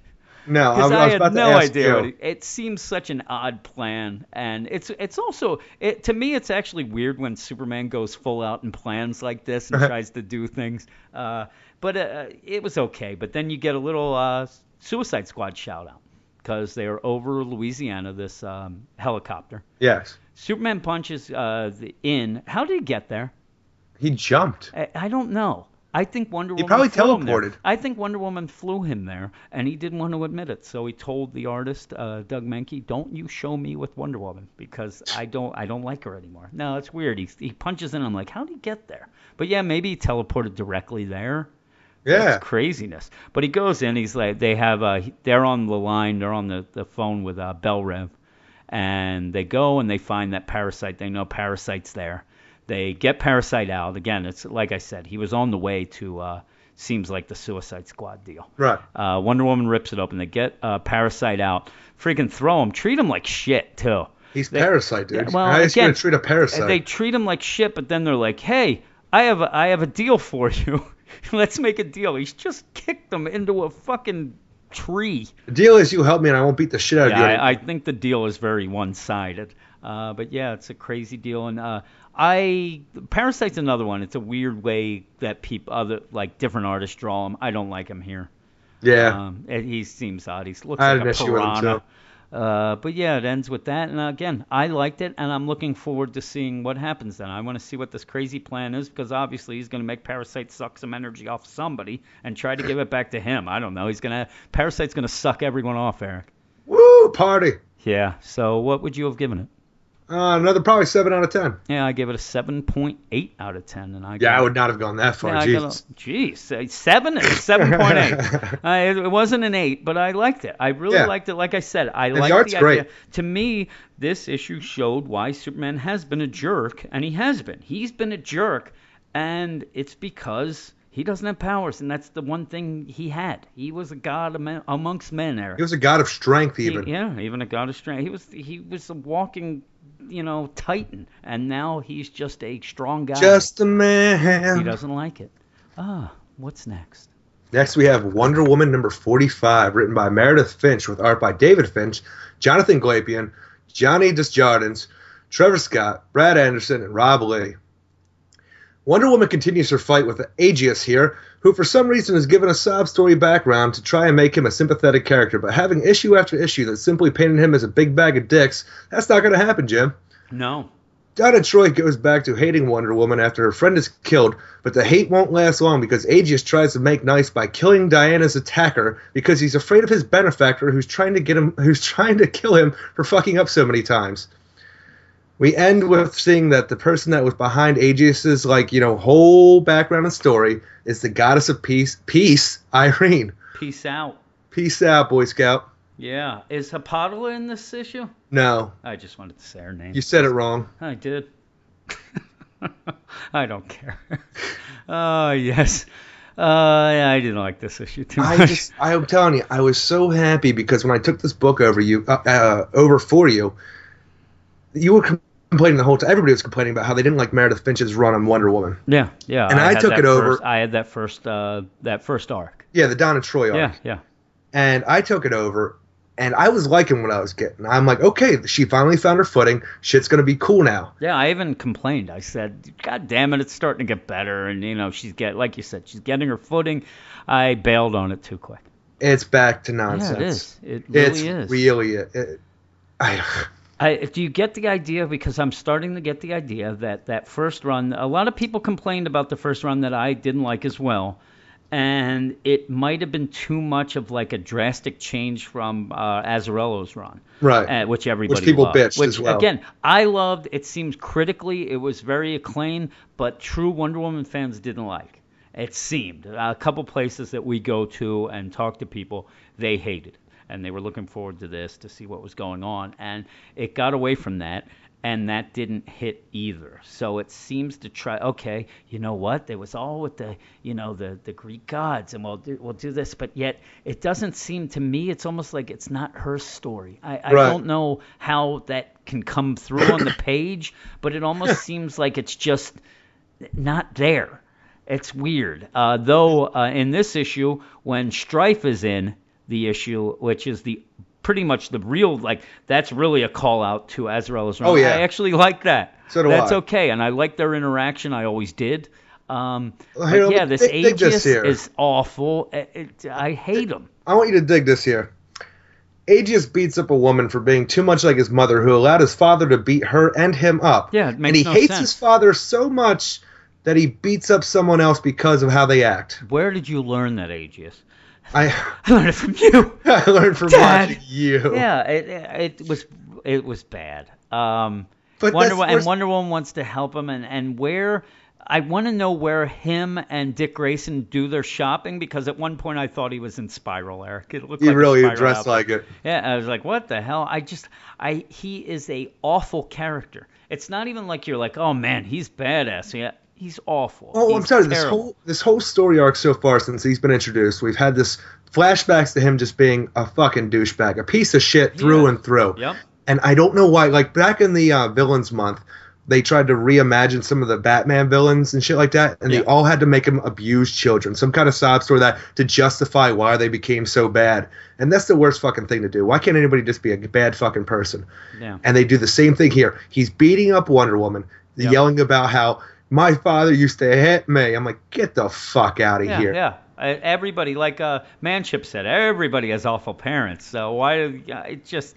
No, I, was- I I, had about to no idea. It, it seems such an odd plan, and it's it's also it, to me it's actually weird when Superman goes full out and plans like this and tries to do things. Uh, but uh, it was okay. But then you get a little uh, Suicide Squad shout out because they are over Louisiana. This um, helicopter. Yes. Superman punches uh, in. How did he get there? He jumped. I, I don't know. I think Wonder He Woman probably him there. teleported. I think Wonder Woman flew him there, and he didn't want to admit it. So he told the artist, uh, Doug Mahnke, "Don't you show me with Wonder Woman because I don't, I don't like her anymore." No, it's weird. He he punches in. I'm like, how did he get there? But yeah, maybe he teleported directly there. Yeah. That's craziness. But he goes in. He's like, they have, uh, they're on the line. They're on the, the phone with uh, Bell Rev, and they go and they find that Parasite. They know Parasite's there. They get Parasite out. Again, it's like I said, he was on the way to. Uh, seems like the Suicide Squad deal. Right. Uh, Wonder Woman rips it open. They get uh, Parasite out. Freaking throw him. Treat him like shit too. He's They- parasite, dude. Yeah, well, How again, treat a parasite? They treat him like shit, but then they're like, "Hey, I have a, I have a deal for you. Let's make a deal." He's just kicked them into a fucking tree. the deal is you help me and I won't beat the shit out Yeah, of you. I, I think the deal is very one-sided. Uh, but yeah, it's a crazy deal, and uh, I Parasite's another one. It's a weird way that people, other like different artists draw him. I don't like him here. yeah. Um, he seems odd. He looks I like a issue with him, piranha. Uh, but yeah, it ends with that. And again, I liked it, and I'm looking forward to seeing what happens then. I want to see what this crazy plan is because obviously he's going to make Parasite suck some energy off somebody and try to give it back to him. I don't know. He's gonna Parasite's going to suck everyone off, Eric. Woo, party. Yeah. So what would you have given it? Uh, another probably seven out of ten. Yeah, I gave it a 7.8 out of 10, and I Yeah, I would not have gone that far. Yeah, I Jesus. got a, geez, uh, seven, seven point eight. uh, it, wasn't an eight, but I liked it. I really Yeah. liked it. Like I said, I the liked art's the great. idea. To me, this issue showed why Superman has been a jerk, and he has been. He's been a jerk, and it's because he doesn't have powers, and that's the one thing he had. He was a god amongst men, Eric. He was a god of strength, He- even. yeah, even a god of strength. He was he was a walking, you know, titan, and now he's just a strong guy. Just a man. he doesn't like it. Ah, what's next? Next, we have Wonder Woman number 45, written by Meredith Finch, with art by David Finch, Jonathan Glapion, Johnny Desjardins, Trevor Scott, Brad Anderson, and Rob Leigh. Wonder Woman continues her fight with Aegeus here, who for some reason is given a sob story background to try and make him a sympathetic character, but having issue after issue that simply painted him as a big bag of dicks, that's not going to happen, Jim. No. Donna Troy goes back to hating Wonder Woman after her friend is killed, but the hate won't last long because Aegeus tries to make nice by killing Diana's attacker because he's afraid of his benefactor who's trying to get him who's trying to kill him for fucking up so many times. We end with seeing that the person that was behind Aegeus's like, you know, whole background and story is the goddess of peace, peace, Irene. Peace out. Peace out, Boy Scout. Yeah. Is Hapatala in this issue? No, I just wanted to say her name. you said it wrong. I did. I don't care. Oh, yes. Uh, yeah, I didn't like this issue too much. I just, I'm telling you, I was so happy because when I took this book over you, uh, uh, over for you, you were complaining the whole time. Everybody was complaining about how they didn't like Meredith Finch's run on Wonder Woman. yeah, yeah. And I had took it over- first- I had that first, uh, that first arc. Yeah, the Donna Troy arc. Yeah, yeah. And I took it over, and I was liking what I was getting. I'm like, okay, she finally found her footing. Shit's gonna be cool now. Yeah, I even complained. I said, "God damn it, it's starting to get better." And you know, she's get like you said, she's getting her footing. I bailed on it too quick. It's back to Yeah, nonsense. it is. It really it's is. really it, it- I, I, do you get the idea? Because I'm starting to get the idea that that first run, a lot of people complained about the first run that I didn't like as well, and it might have been too much of like a drastic change from uh, Azzarello's run, right. uh, which everybody which people loved. bitched which, as well. Again, I loved. It seems critically it was very acclaimed, but true Wonder Woman fans didn't like. It seemed a couple places that we go to and talk to people, they hated. And they were looking forward to this to see what was going on, and it got away from that. And that didn't hit either. So it seems to try. Okay, you know what? There was all with the, you know, the the Greek gods, and we'll do we'll do this. But yet, it doesn't seem to me. It's almost like it's not her story. I, I Right. don't know how that can come through on the page, but it almost seems like it's just not there. It's weird. Uh, though uh, in this issue, when Strife is in the issue, which is the pretty much the real like that's really a call out to Azzarello's run. Oh, yeah. I actually like that. So do that's I. okay, and I like their interaction. I always did. Um, Well, but yeah, this dig- dig this Aegis is awful. It, it, I hate him. I want you to dig this here. Aegis beats up a woman for being too much like his mother, who allowed his father to beat her and him up. Yeah, it and he no hates sense. his father so much that he beats up someone else because of how they act. Where did you learn that, Aegis? I, I learned it from you. I learned from Dad. watching you. yeah, it, it was it was bad. Um, But Wonder that's Wo- and Wonder Woman wants to help him, and and where I want to know where him and Dick Grayson do their shopping because at one point I thought he was in Spyral, Eric. It looked You like really dressed outfit. like it. Yeah, I was like, what the hell? I just, I he is a awful character. It's not even like you're like, oh man, he's badass. Yeah, he's awful. Oh, I'm sorry. This whole this whole story arc so far since he's been introduced, we've had this flashbacks to him just being a fucking douchebag, a piece of shit through Yeah. and through. Yep. And I don't know why. Like back in the uh, villains month, they tried to reimagine some of the Batman villains and shit like that, and Yeah. they all had to make them abuse children, some kind of sob story that to justify why they became so bad. And that's the worst fucking thing to do. Why can't anybody just be a bad fucking person? Yeah. And they do the same thing here. He's beating up Wonder Woman, Yep. yelling about how my father used to hit me. I'm like, get the fuck out of Yeah, here. yeah. Everybody, like uh, Manship said, everybody has awful parents. So why? It just,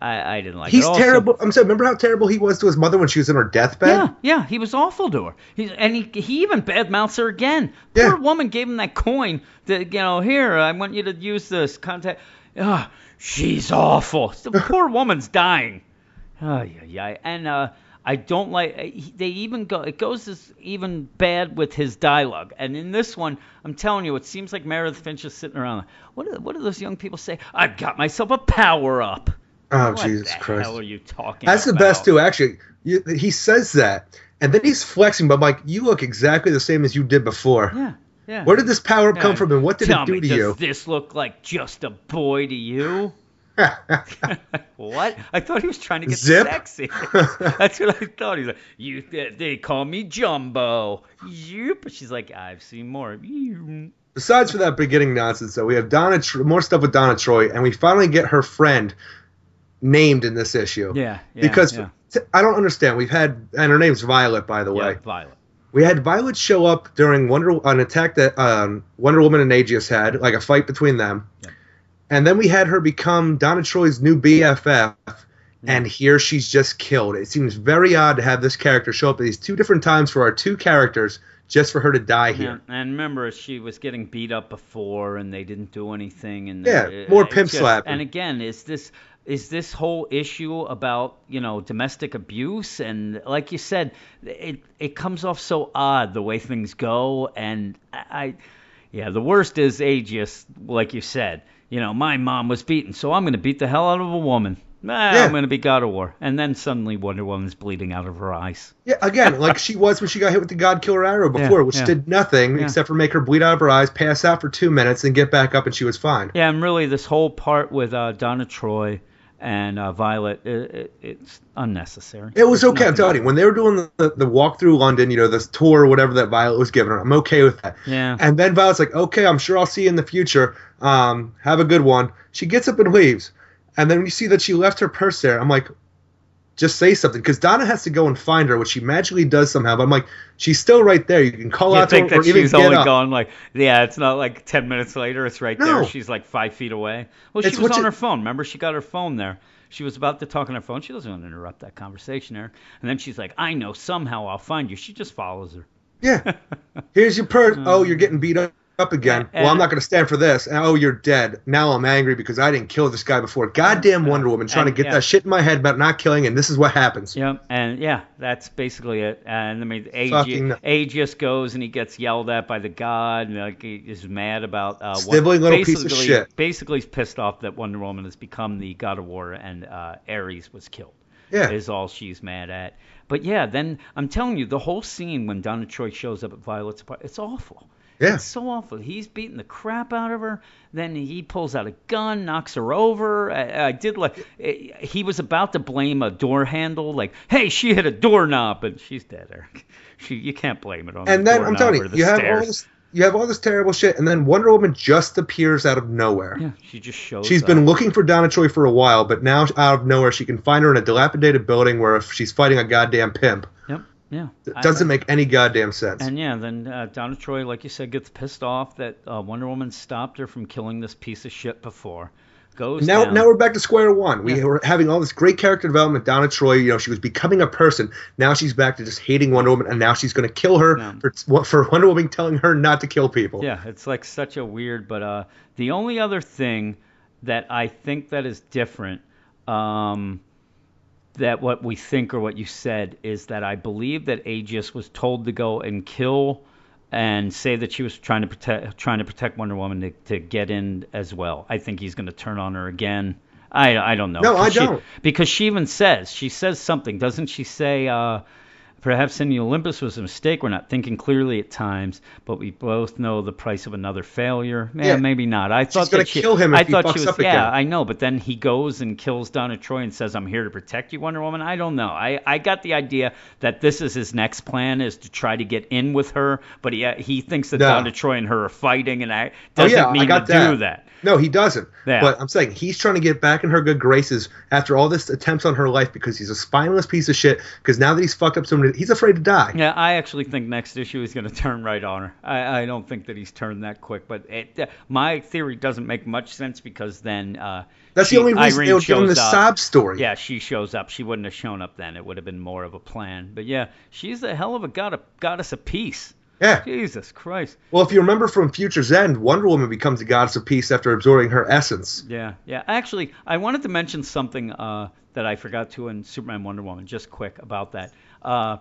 I, I didn't like. He's it. Also- terrible. I'm saying, remember how terrible he was to his mother when she was in her deathbed? Yeah, yeah, he was awful to her. He's, and he he even badmouths her again. Yeah. Poor woman gave him that coin. That you know, here I want you to use this contact. Ah, she's awful. The poor woman's dying. Oh yeah, yeah. And uh, I don't like. They even go. It goes as even bad with his dialogue. And in this one, I'm telling you, it seems like Meredith Finch is sitting around. What do, what do those young people say? I've got myself a power up. Oh, what Jesus the Christ. hell are you talking That's the best too, actually. You, he says that, and then he's flexing, but I'm like, you look exactly the same as you did before. Yeah, yeah. Where did this power up come from, and what did Tell it do me, to does you? this look like just a boy to you? what? I thought he was trying to get Zip? sexy. That's what I thought. He's like, you. They, they call me Jumbo. Yep. She's like, I've seen more of you. Besides for that beginning nonsense, though, we have Donna more stuff with Donna Troy, and we finally get her friend named in this issue. Yeah, yeah, because yeah. I don't understand. We've had, and her name's Violet, by the way. Yeah, Violet. We had Violet show up during Wonder an attack that um, Wonder Woman and Aegis had, like a fight between them, and then we had her become Donna Troy's new BFF. And here she's just killed. It seems very odd to have this character show up at these two different times for our two characters, just for her to die here. And, and remember, she was getting beat up before, and they didn't do anything. And Yeah, uh, more pimp just- slapping. And again, is this is this whole issue about you know domestic abuse? And like you said, it it comes off so odd the way things go. And I, I yeah, the worst is Aegis, like you said. You know, my mom was beaten, so I'm going to beat the hell out of a woman. Ah, Yeah. I'm going to be God of War. And then suddenly Wonder Woman's bleeding out of her eyes. Yeah, again, like she was when she got hit with the God Killer arrow Yeah, before, which yeah. did nothing Yeah. except for make her bleed out of her eyes, pass out for two minutes, and get back up, and she was fine. Yeah, and really, this whole part with uh, Donna Troy and uh, Violet, i it, it's unnecessary. It was There's okay. I'm telling you, when they were doing the, the, the walk through London, you know, this tour or whatever that Violet was giving her, I'm okay with that. Yeah. And then Violet's like, okay, I'm sure I'll see you in the future. Um, have a good one. She gets up and leaves. And then when you see that she left her purse there, I'm like, just say something. Because Donna has to go and find her, which she magically does somehow. But I'm like, she's still right there. You can call You out to think her or that even she's get only gone like, yeah, it's not like 10 minutes later, it's right there. She's like five feet away. Well, she It's was on you- her phone. Remember, she got her phone there. She was about to talk on her phone. She doesn't want to interrupt that conversation there. And then she's like, I know somehow I'll find you. She just follows her. Yeah. Here's your purse. Uh, oh, you're getting beat up. Up again. Yeah, well, I'm not going to stand for this. And, oh, you're dead. Now I'm angry because I didn't kill this guy before. Goddamn Wonder Woman trying And- to get yeah. that shit in my head about not killing, and this is what happens. Yep, and yeah, that's basically it. And I mean, Aegis, Aegis goes and he gets yelled at by the god, and like he is mad about uh, Sniveling little piece of shit. Basically, he's pissed off that Wonder Woman has become the god of war, and uh, Ares was killed. Yeah. is all she's mad at. But yeah, then I'm telling you, the whole scene when Donna Troy shows up at Violet's apartment, it's awful. Yeah. It's so awful. He's beating the crap out of her. Then he pulls out a gun, knocks her over. I, I did like eh, he was about to blame a door handle, like, "Hey, she hit a doorknob," and she's dead, Eric. She, you can't blame it on And the then I'm doorknob telling or you, the you have stairs. all this, you have all this terrible shit, and then Wonder Woman just appears out of nowhere. Yeah, she just shows. She's up. been looking for Donna Troy for a while, but now out of nowhere she can find her in a dilapidated building where she's fighting a goddamn pimp. Yep. Yeah. It doesn't make any goddamn sense. And yeah, then uh, Donna Troy, like you said, gets pissed off that uh, Wonder Woman stopped her from killing this piece of shit before. Goes now, down. now we're back to square one. We Yeah. were having all this great character development. Donna Troy, you know, she was becoming a person. Now she's back to just hating Wonder Woman, and now she's going to kill her No. for for Wonder Woman telling her not to kill people. Yeah, it's like such a weird. But uh, the only other thing that I think that is different, um, that what we think or what you said is that I believe that Aegis was told to go and kill and say that she was trying to protect trying to protect Wonder Woman to, to get in as well. I think he's going to turn on her again. I I don't know. No, I She- don't. because she even says she says something, doesn't she? Say. Uh, Perhaps sending Olympus was a mistake. We're not thinking clearly at times, but we both know the price of another failure. Yeah, Yeah. maybe not. I thought gonna she, kill him if I he thought fucks she was. yeah, again. I know. But then he goes and kills Donna Troy and says, "I'm here to protect you, Wonder Woman." I don't know. I, I got the idea that this is his next plan is to try to get in with her, but he he thinks that No. Donna Troy and her are fighting, and I Oh, doesn't yeah, I mean got to that. do that. No, he doesn't. Yeah. But I'm saying he's trying to get back in her good graces after all this attempts on her life because he's a spineless piece of shit. Because now that he's fucked up somebody, he's afraid to die. Yeah, I actually think next issue is going to turn right on her. I, I don't think that he's turned that quick, but it, uh, my theory doesn't make much sense because then uh, That's she- the only reason Irene they were doing the up. sob story. Yeah, she shows up. She wouldn't have shown up then. It would have been more of a plan. But yeah, she's a hell of a god goddess of peace. Yeah. Jesus Christ. Well, if you remember from Future's End, Wonder Woman becomes a goddess of peace after absorbing her essence. Yeah, yeah. Actually, I wanted to mention something uh, that I forgot to in Superman Wonder Woman, just quick about that. Uh,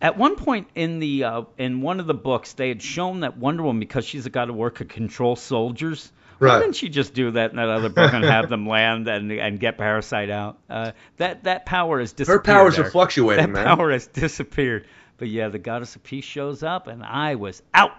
at one point in the uh, in one of the books, they had shown that Wonder Woman, because she's a god of war, could control soldiers. Right. Why didn't she just do that in that other book and have them land and and get Parasite out? Uh, that that power has disappeared. Her powers are Eric. fluctuating, That man. power has disappeared. But yeah, the goddess of peace shows up, and I was out.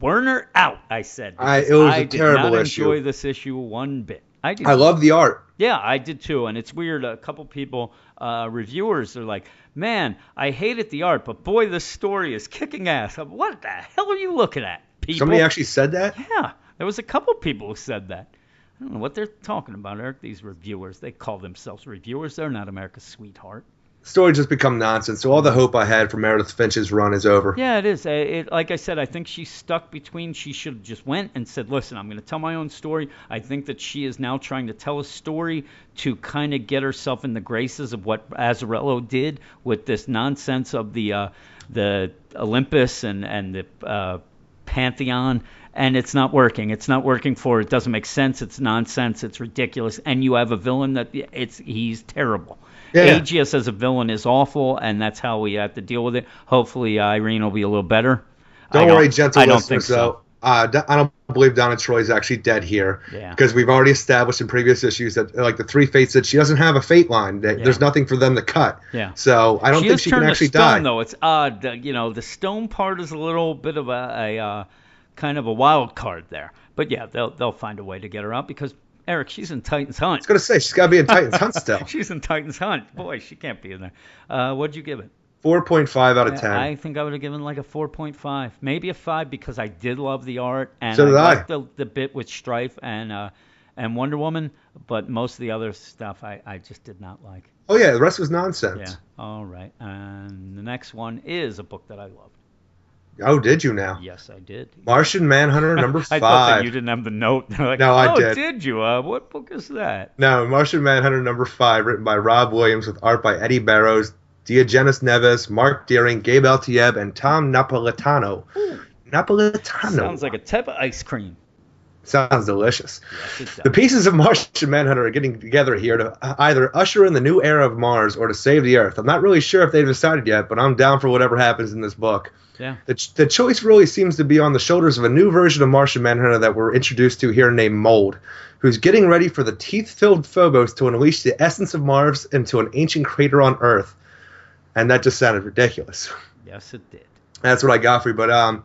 Werner out. I said. I- it was a I did terrible not issue. enjoy this issue one bit. I did. I love the art. Yeah, I did too, and it's weird. A couple people, uh, reviewers, are like, "Man, I hated the art, but boy, this story is kicking ass." What the hell are you looking at, people? Somebody actually said that? Yeah, there was a couple people who said that. I don't know what they're talking about, Eric. These reviewers, they call themselves reviewers. They're not America's sweetheart. Story just become nonsense. So all the hope I had for Meredith Finch's run is over. Yeah, it is. It, like I said, I think she's stuck between. She should have just went and said, "Listen, I'm going to tell my own story." I think that she is now trying to tell a story to kind of get herself in the graces of what Azzarello did with this nonsense of the uh, the Olympus and and the uh, Pantheon. And it's not working. It's not working for. It doesn't make sense. It's nonsense. It's ridiculous. And you have a villain that it's he's terrible. Yeah. Aegeus as a villain is awful, and that's how we have to deal with it. Hopefully, Irene will be a little better. Don't don't- worry, gentle I don't think so. Though uh, I don't believe Donna Troy is actually dead here. Yeah. Because we've already established in previous issues that like the three fates that she doesn't have a fate line. That Yeah. There's nothing for them to cut. Yeah. So I don't she think she can actually stone, die. though. It's odd. that, you know, the stone part is a little bit of a, a uh, kind of a wild card there. But yeah, they'll they'll find a way to get her out because Eric, she's in Titans Hunt. I was gonna say she's got to be in Titans Hunt still. she's in Titans Hunt. Boy, she can't be in there. Uh, what'd you give it? Four point five out of ten. I think I would have given like a 4.5, maybe a five because I did love the art and So did I. liked the the bit with Strife and uh, and Wonder Woman, but most of the other stuff I, I just did not like. oh yeah, the rest was nonsense. Yeah. All right. And the next one is a book that I love. Oh, did you now? Yes, I did. Martian Manhunter number I thought that five. you didn't have the note. Like, No, I oh, did. you? Uh, what book is that? No, Martian Manhunter number five, written by Rob Williams with art by Eddie Barrows, Diogenes Neves, Marc Deering, Gabe Eltaeb, and Tom Napolitano. Napolitano. Sounds like a type of ice cream. Sounds delicious. Yes, The pieces of Martian Manhunter are getting together here to either usher in the new era of Mars or to save the Earth. I'm not really sure if they've decided yet, but I'm down for whatever happens in this book. Yeah. The, ch- the choice really seems to be on the shoulders of a new version of Martian Manhunter that we're introduced to here named Mold, who's getting ready for the teeth filled Phobos to unleash the essence of Mars into an ancient crater on Earth. And that just sounded ridiculous. Yes, it did. That's what I got for you. But um,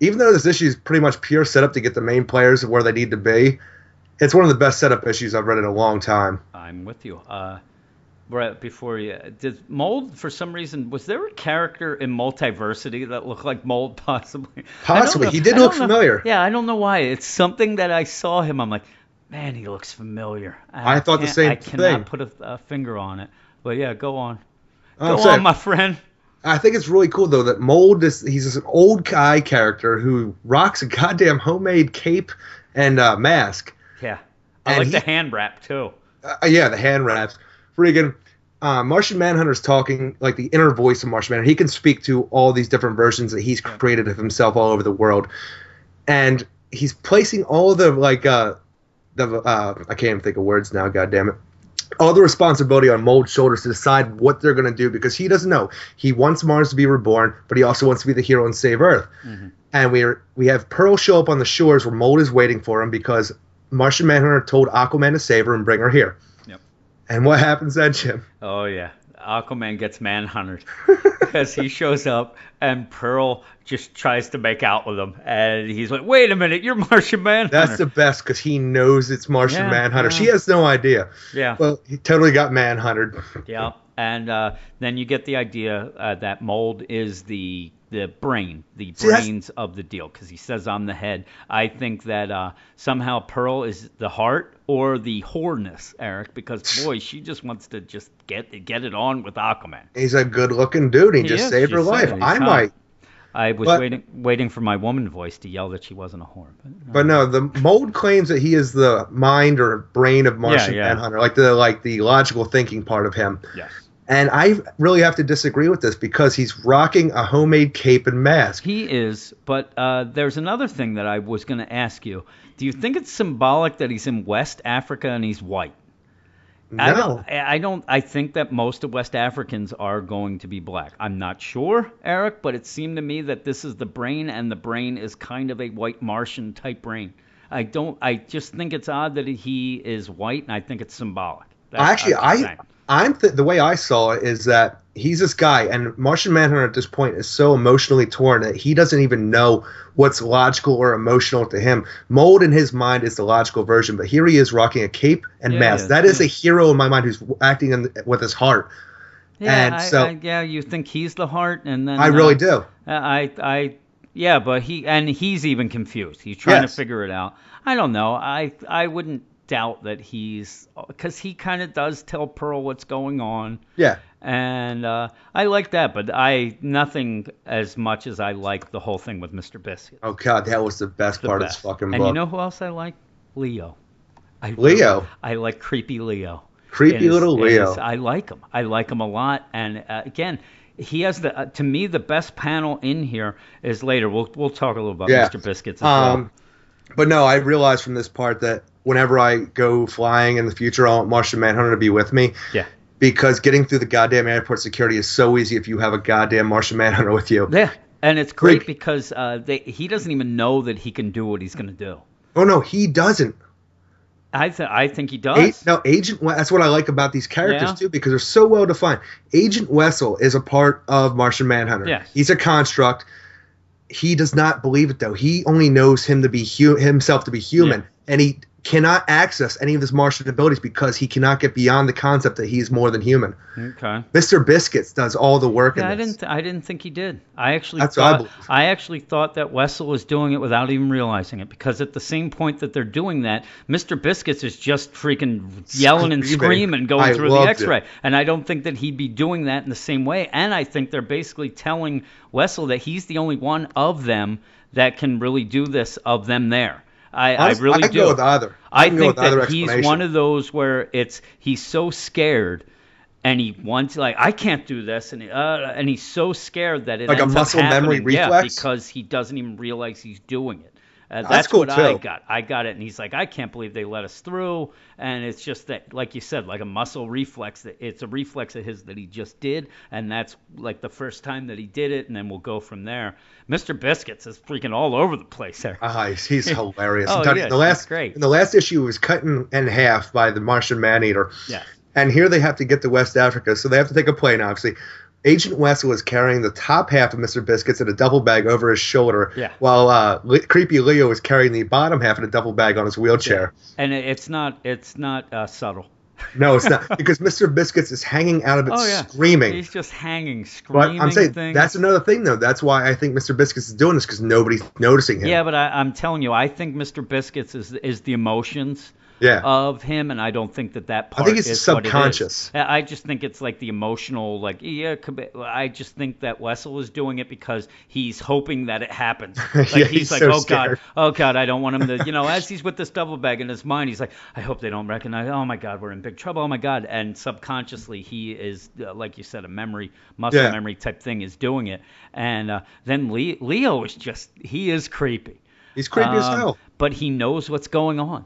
even though this issue is pretty much pure setup to get the main players where they need to be, it's one of the best setup issues I've read in a long time. I'm with you. Uh, Brett, before you did Mold for some reason was there a character in Multiversity that looked like Mold possibly? Possibly. He did I look know- familiar. Yeah, I don't know why. It's something that I saw him. I'm like, man, he looks familiar. I thought the same I cannot thing. put a, a finger on it. But yeah, go on. I'm Go on, my friend. I think it's really cool though that Mold is he's an old guy character who rocks a goddamn homemade cape and uh, mask. Yeah. I And like he- the hand wrap too. Uh, yeah, the hand wraps. Friggin' uh, Martian Manhunter's talking like the inner voice of Martian Manhunter. He can speak to all these different versions that he's created of himself all over the world, and he's placing all the like uh, the uh, I can't even think of words now. God damn it. All the responsibility on Mold's shoulders to decide what they're going to do because he doesn't know. He wants Mars to be reborn, but he also wants to be the hero and save Earth. Mm-hmm. And we're we have Pearl show up on the shores where Mold is waiting for him because Martian Manhunter told Aquaman to save her and bring her here. Yep. And what happens then, Jim? Oh yeah, Aquaman gets manhunted because he shows up and Pearl just tries to make out with him, and he's like, "Wait a minute, you're Martian Manhunter." That's the best because he knows it's Martian Yeah, Manhunter. yeah. She has no idea. yeah, Well, he totally got manhunted. yeah. And uh, then you get the idea uh, that Mold is the the brain, the See, brains of the deal, because he says I'm the head. I think that uh, somehow Pearl is the heart or the whoreness, Eric, because boy, she just wants to just get get it on with Aquaman. He's a good-looking dude. He, He just is, saved she her life. I might, I was But- waiting waiting for my woman voice to yell that she wasn't a whore. But, but no. The mold claims that he is the mind or brain of Martian yeah. Manhunter, like the like the logical thinking part of him. yes. And I really have to disagree with this because he's rocking a homemade cape and mask. He is, but uh, there's another thing that I was going to ask you. Do you think it's symbolic that he's in West Africa and he's white? I No. don't, I I don't. I think that most of West Africans are going to be black. I'm not sure, Eric, but it seemed to me that this is the brain, and the brain is kind of a white Martian type brain. I don't. I just think it's odd that he is white, and I think it's symbolic. That's- Actually, I saying. I'm th- the way I saw it is that he's this guy, and Martian Manhunter at this point is so emotionally torn that he doesn't even know what's logical or emotional to him. Mold in his mind is the logical version, but here he is rocking a cape and Yeah, mask. yeah, That is yeah. a hero in my mind who's acting in, with his heart. Yeah, and I, so- I, yeah, you think he's the heart, and then I really uh, do. I I Yeah, but he and he's even confused. He's trying Yes. to figure it out. I don't know. I I wouldn't doubt that he's because he kind of does tell Pearl what's going on, Yeah. and uh, I like that. But I nothing as much as I like the whole thing with Mr. Biscuit. Oh god, that was the best The part best. of this fucking book. and you know who else I like? Leo. I Leo? I like creepy Leo. Creepy his- little Leo. his- I like him. I like him a lot. And uh, again, he has the uh, to me the best panel in here is later. We'll we'll talk a little about Yeah. Mr. Biscuits as well. Um, but no, I realized from this part that whenever I go flying in the future, I want Martian Manhunter to be with me. Yeah. Because getting through the goddamn airport security is so easy if you have a goddamn Martian Manhunter with you. Yeah, and it's great Like- because uh, they, he doesn't even know that he can do what he's going to do. Oh no, he doesn't. I th- I think he does. A- no, Agent. We- That's what I like about these characters Yeah. too, because they're so well defined. Agent Wessel is a part of Martian Manhunter. Yes. He's a construct. He does not believe it though. He only knows him to be hu- himself to be human, and he cannot access any of his Martian abilities because he cannot get beyond the concept that he's more than human. Okay. Mr. Biscuits does all the work Yeah, I in this. didn't. Th- I didn't think he did. I actually That's what I thought. believe. I, actually thought that Wessel was doing it without even realizing it, because at the same point that they're doing that, Mr. Biscuits is just freaking yelling and Screaming. screaming, going I through the. X-ray. And I don't think that he'd be doing that in the same way. And I think they're basically telling Wessel that he's the only one of them that can really do this of them there. I, Honestly, I really I do. go with either. I go think that he's one of those where it's he's so scared and he wants like I can't do this and uh, and he's so scared that it Like a muscle memory happening. Yeah, reflex? because he doesn't even realize he's doing it. Uh, that's, That's cool, what I got. I got it, and he's like, I can't believe they let us through. And it's just that, like you said, like a muscle reflex. That it's a reflex of his that he just did, and that's like the first time that he did it, and then we'll go from there. Mr. Biscuits is freaking all over the place there. Ah, he's, he's hilarious. Oh, I'm telling you, yeah, the last great. in the last issue was cut in, in half by the Martian Maneater. Yeah. And here they have to get to West Africa, so they have to take a plane. Obviously, Agent Wessel is carrying the top half of Mr. Biscuits in a duffel bag over his shoulder, Yeah. while uh, Le- creepy Leo is carrying the bottom half in a duffel bag on his wheelchair. And it's not it's not uh, subtle. No, it's not because Mr. Biscuits is hanging out of it, Oh yeah, screaming. He's just hanging, screaming. But. I'm saying things. that's another thing, though. That's why I think Mr. Biscuits is doing this because nobody's noticing him. Yeah, but I, I'm telling you, I think Mr. Biscuits is is the emotions Yeah. of him, and I don't think that that part I think it's is what it subconscious. I just think it's like the emotional, like yeah. it could be- I just think that Wessel is doing it because he's hoping that it happens. Like Yeah, he's, he's like, so oh scared. god, oh god, I don't want him to, you know, as he's with this double bag in his mind, he's like, I hope they don't recognize. Oh my god, we're in big trouble. Oh my god, and subconsciously he is, uh, like you said, a memory, muscle Yeah. memory type thing is doing it, and uh, then Le- Leo is just, he is creepy. He's creepy as Um, hell. But he knows what's going on.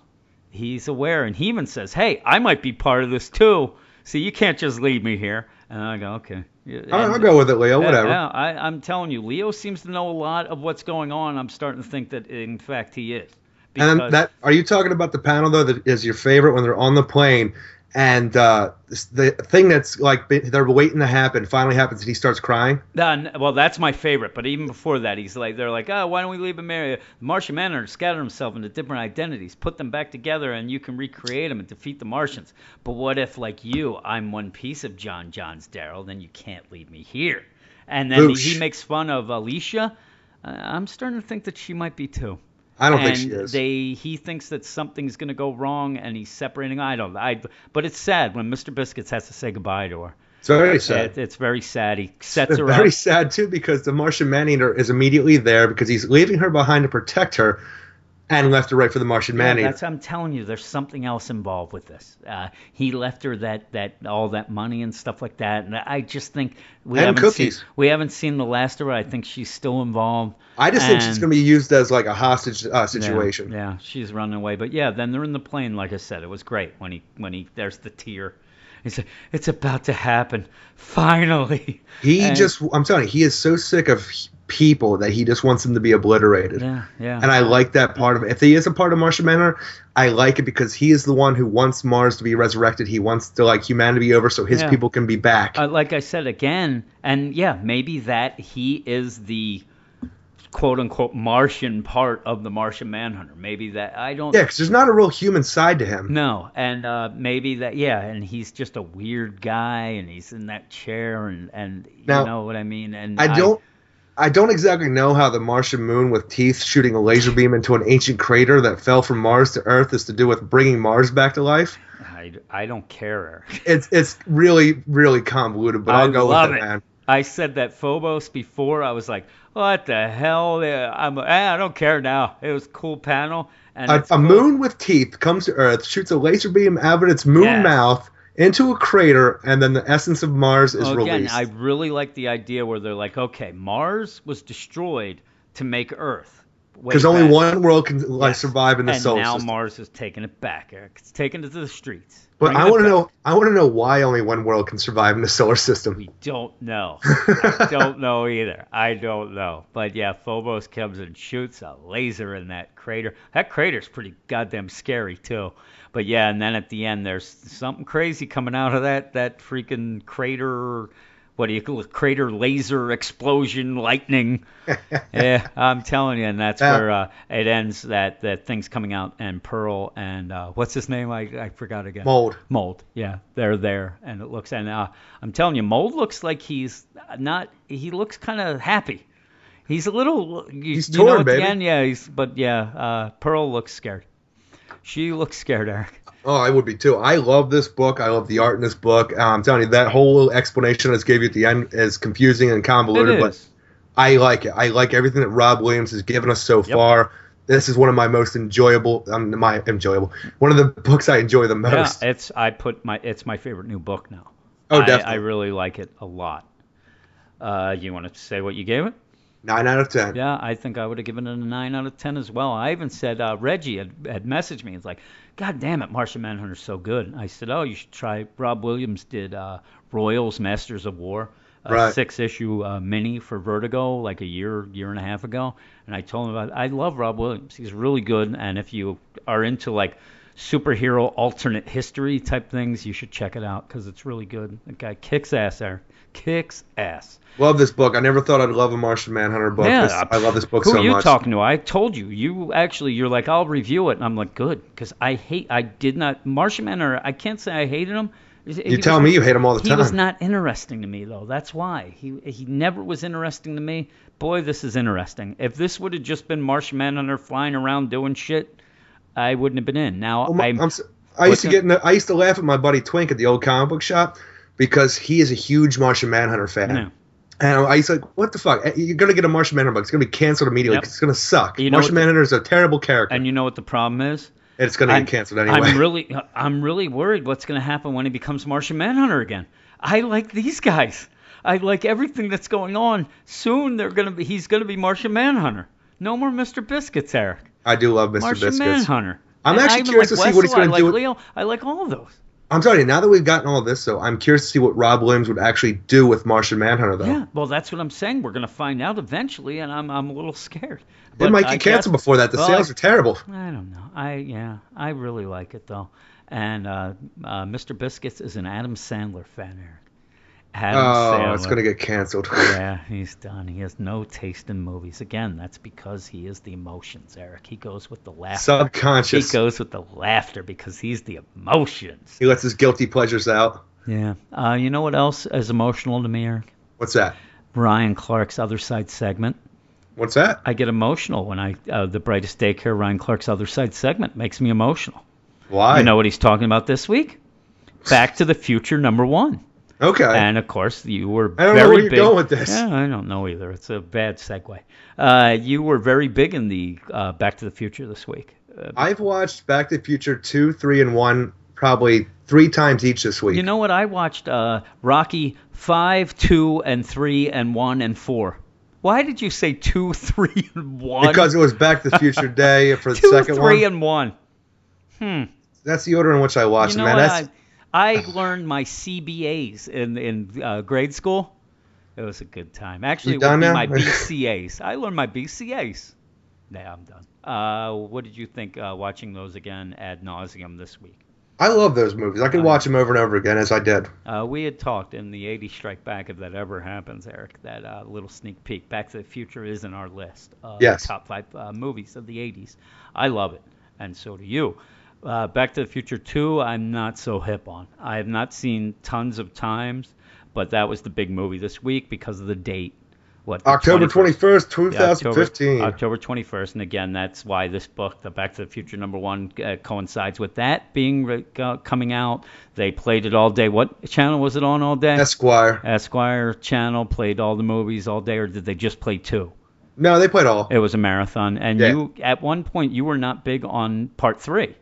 He's aware, and he even says, "Hey, I might be part of this too. See, you can't just leave me here." And I go, "Okay." I'll, and- I'll go with it, Leo. Whatever. Yeah, I, I'm telling you, Leo seems to know a lot of what's going on. I'm starting to think that, in fact, he is. And that are you talking about the panel though that is your favorite when they're on the plane and uh, the thing that's like they're waiting to happen finally happens and he starts crying. Well, that's my favorite. But even before that, he's like, they're like, oh, why don't we leave him here? The Martian Manhunter scattered himself into different identities, put them back together, and you can recreate them and defeat the Martians. But what if, like you, I'm one piece of J'onn J'onzz Daryl? Then you can't leave me here. And then he, he makes fun of Alicia. Uh, I'm starting to think that she might be too. I don't think she is. They he thinks that something's going to go wrong, and he's separating. I don't. I. But it's sad when Mr. Biscuits has to say goodbye to her. it's very sad. It, it's very sad. He sets It's her very up. sad too because the Martian Maneater is immediately there because he's leaving her behind to protect her, and left her right for the Martian Yeah, that's I'm telling you, there's something else involved with this. Uh, he left her that that all that money and stuff like that, and I just think we And haven't cookies. seen we haven't seen the last of her. I think she's still involved. I just think she's going to be used as like a hostage uh, situation. Yeah, she's running away. But yeah, then they're in the plane. Like I said, it was great when he when he there's the tear. He's like, it's about to happen, finally. He And- just, I'm telling you, he is so sick of people that he just wants them to be obliterated. Yeah, yeah. And I like that part of it. If he is a part of Martian Manhunter, I like it because he is the one who wants Mars to be resurrected. He wants to like humanity be over so his Yeah. people can be back. uh, like I said again, and yeah, maybe that he is the quote unquote Martian part of the Martian Manhunter. Maybe that I don't. yeah, because there's not a real human side to him. No, and uh, maybe that yeah, and he's just a weird guy, and he's in that chair, and and you Now, know what I mean. And I don't. I don't exactly know how the Martian moon with teeth shooting a laser beam into an ancient crater that fell from Mars to Earth is to do with bringing Mars back to life. I, I don't care, It's it's really really convoluted, but I I'll go love with it, it. man. I said that Phobos before. I was like, what the hell? I'm, eh, I don't care now. It was a cool panel. And A, a cool. moon with teeth comes to Earth, shoots a laser beam out of its moon Yes. mouth into a crater, and then the essence of Mars is again, released. I really like the idea where they're like, okay, Mars was destroyed to make Earth. Because only one world can like survive in the solar. and solar now system. Mars is taking it back, Eric. It's taking it to the streets. but I want to know. I want to know why only one world can survive in the solar system. We don't know. I don't know either. I don't know. But yeah, Phobos comes and shoots a laser in that crater. That crater's pretty goddamn scary too. But yeah, and then at the end there's something crazy coming out of that that freaking crater. What do you call it? Crater laser explosion lightning. yeah, I'm telling you, and that's Yeah. where uh, it ends. That that thing's coming out, and Pearl and uh, what's his name? I I forgot again. Mold. Mold, yeah, they're there, and it looks and uh, I'm telling you, Mold looks like he's not. He looks kind of happy. He's a little. You, He's you know, torn, at the baby. end, yeah, he's. But yeah, uh, Pearl looks scared. She looks scared, Eric. Oh, I would be too. I love this book. I love the art in this book. Uh, I'm telling you, that whole little explanation that's gave you at the end is confusing and convoluted, but. I like it. I like everything that Rob Williams has given us so Yep. far. This is one of my most enjoyable. Um, my enjoyable. One of the books I enjoy the Yeah, most. it's. I put my. It's my favorite new book now. Oh, I, definitely. I really like it a lot. Uh, you want to say what you gave it? Nine out of ten. Yeah, I think I would have given it a nine out of ten as well. I even said uh, Reggie had, had messaged me. And it's like, God damn it, Martian Manhunter's so good. I said, Oh, you should try. Rob Williams did uh, Royals Masters of War, a Right. six issue uh, mini for Vertigo, like a year, year and a half ago. And I told him about. I love Rob Williams. He's really good. And if you are into like superhero alternate history type things, you should check it out because it's really good. The guy kicks ass there, kicks ass. Love this book. I never thought I'd love a Martian Manhunter book. Yeah, This- I love this book Who so are you much. talking to? I told you. You actually, you're like, I'll review it, and I'm like, good, because I hate. I did not. Martian Manhunter. I can't say I hated him. You tell me you hate him all the He time. He was not interesting to me though. That's why he he never was interesting to me. Boy, this is interesting. If this would have just been Martian Manhunter flying around doing shit, I wouldn't have been in. Now my- I'm. I'm s- I used to get. In the, I used to laugh at my buddy Twink at the old comic book shop because he is a huge Martian Manhunter fan. Yeah. And I to like, what the fuck? Eh, You're gonna get a Martian Manhunter book. It's gonna be canceled immediately. Yep. It's gonna suck. You know Martian the- Manhunter is a terrible character, and you know what the problem is? it's gonna I'm- get canceled anyway. I'm really, I'm really worried what's going to happen when he becomes Martian Manhunter again. I like these guys. I like everything that's going on. Soon they're going to be, he's going to be Martian Manhunter. No more Mr. Biscuits, Eric. I do love Mr. Martian Biscuits. Manhunter. I'm And actually curious like to see what he's gonna I do like with- Leo. I like all of those. I'm telling you, now that we've gotten all this, though, I'm curious to see what Rob Williams would actually do with Martian Manhunter, though. Yeah, well, that's what I'm saying. We're going to find out eventually, and I'm, I'm a little scared. It But might I get canceled before that. The well, sales are terrible. I don't know. I yeah, I really like it though. And uh, uh, Mr. Biscuits is an Adam Sandler fan, Eric. Adam Oh, Sandler. it's gonna get canceled. yeah, he's done. He has no taste in movies. Again, that's because he is the emotions, Eric. He goes with the laughter. Subconscious. He goes with the laughter because he's the emotions. He lets his guilty pleasures out. Yeah. Uh, you know what else is emotional to me, Eric? What's that? Ryan Clark's Other Side segment. What's that? I get emotional when I uh, the brightest daycare Ryan Clark's Other Side segment makes me emotional. Why? You know what he's talking about this week? Back to the Future number one. Okay. And of course, you were I don't know very where you're big. going with this. Yeah, I don't know either. It's a bad segue. Uh, you were very big in the uh, Back to the Future this week. Uh, I've watched Back to the Future two, three, and one probably three times each this week. you know what? I watched uh, Rocky five, two, and three, and one, and four. Why did you say two, three, and one? because it was Back to the Future Day for the two, second three, one. and one. Hmm. That's the order in which I watched You know man. That's I, I learned my CBAs in in uh, grade school. It was a good time. Actually, it would be my BCAs. I learned my BCAs. Yeah, I'm done. Uh, what did you think uh, watching those again ad nauseum this week? I love those movies. I can Uh, watch them over and over again as I did. Uh, we had talked in the '80s Strike Back if that ever happens, Eric. That uh, little sneak peek. Back to the Future is in our list. Uh, Yes. Top five uh, movies of the 80s. I love it, and so do you. Uh, Back to the Future 2, I'm not so hip on. I have not seen tons of times, but that was the big movie this week because of the date. what October 21st? 21st, Yeah, 2015. October, October 21st, and again, that's why this book, The Back to the Future Number One, uh, coincides with that being re- uh, coming out. They played it all day. What channel was it on all day? Esquire. Esquire channel played all the movies all day, or did they just play two? No, they played all. It was a marathon, and Yeah. you at one point you were not big on part three.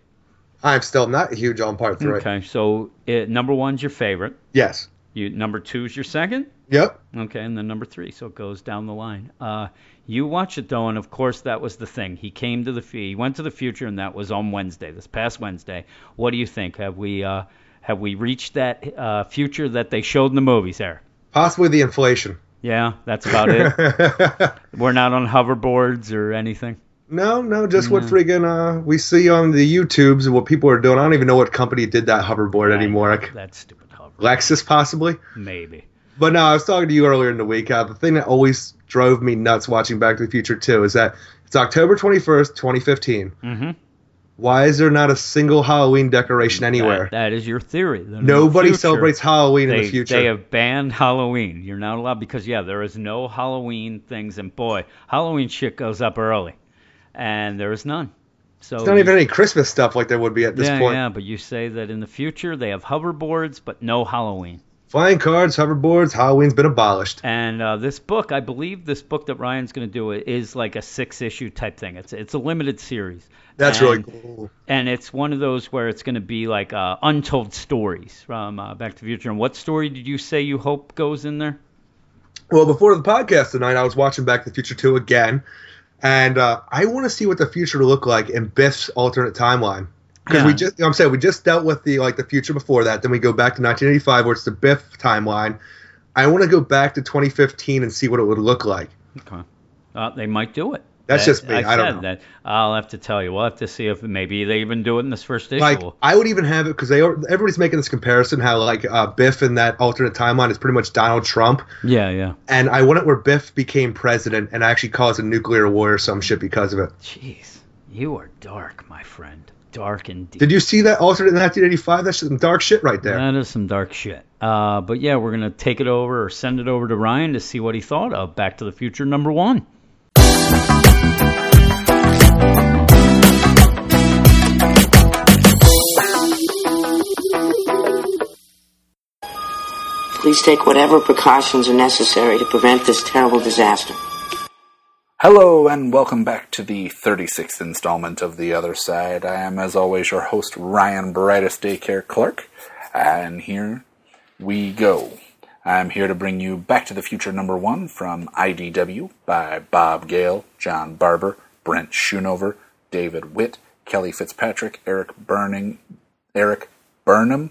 I'm still not huge on part three. Okay, so it, number one's your favorite. Yes. You number two's your second. Yep. Okay, and then number three, so it goes down the line. Uh, you watch it though, and of course that was the thing. He came to the he went to the future, and that was on Wednesday, this past Wednesday. What do you think? Have we uh, have we reached that uh, future that they showed in the movies, Eric? Possibly the inflation. Yeah, that's about it. We're not on hoverboards or anything. No, no, just what friggin' uh, we see on the YouTubes and what people are doing. I don't even know what company did that hoverboard anymore. Like That stupid hover. Lexus, possibly. Maybe. But no, I was talking to you earlier in the week. Uh, the thing that always drove me nuts watching Back to the Future 2 is that it's October 21st, 2015. Mm-hmm. Why is there not a single Halloween decoration anywhere? That, that is your theory. that in the Nobody future- celebrates Halloween in they, the future. They have banned Halloween. You're not allowed because yeah, there is no Halloween things, and boy, Halloween shit goes up early, and there is none. So It's not even any Christmas stuff like there would be at this yeah, point. yeah, but you say that in the future they have hoverboards, but no Halloween. Flying cards, hoverboards, Halloween's been abolished. And uh, this book, I believe, this book that Ryan's going to do is like a six-issue type thing. It's it's a limited series. That's And- really cool. and it's one of those where it's going to be like uh, untold stories from uh, Back to the Future. And what story did you say you hope goes in there? Well, before the podcast tonight, I was watching Back to the Future 2 again, and uh, I want to see what the future will look like in Biff's alternate timeline. Because we Yeah. just, I'm saying, we just dealt with the like the future before that. Then we go back to 1985, where it's the Biff timeline. I want to go back to 2015 and see what it would look like. Okay. Uh, they might do it. That's That- just me. I, I don't know. That. I'll have to tell you. We'll have to see if maybe they even do it in this first issue. Like I would even have it because they are, everybody's making this comparison how like uh, Biff in that alternate timeline is pretty much Donald Trump, yeah, yeah. and I want it where Biff became president and actually caused a nuclear war or some shit because of it. Jeez, you are dark, my friend. Dark indeed. Did you see that alternate in 1985? That's some dark shit right there. That is some dark shit. Uh, but yeah, we're gonna take it over or send it over to Ryan to see what he thought of Back to the Future number one. Please take whatever precautions are necessary to prevent this terrible disaster. Hello, and welcome back to the 36th installment of The Other Side. I am, as always, your host, Ryan Brightest Daycare Clerk, and here we go. I'm here to bring you Back to the Future number one from IDW by Bob Gale, John Barber, Brent Schoonover, David Witt, Kelly Fitzpatrick, Eric Burning, Erik Burnham,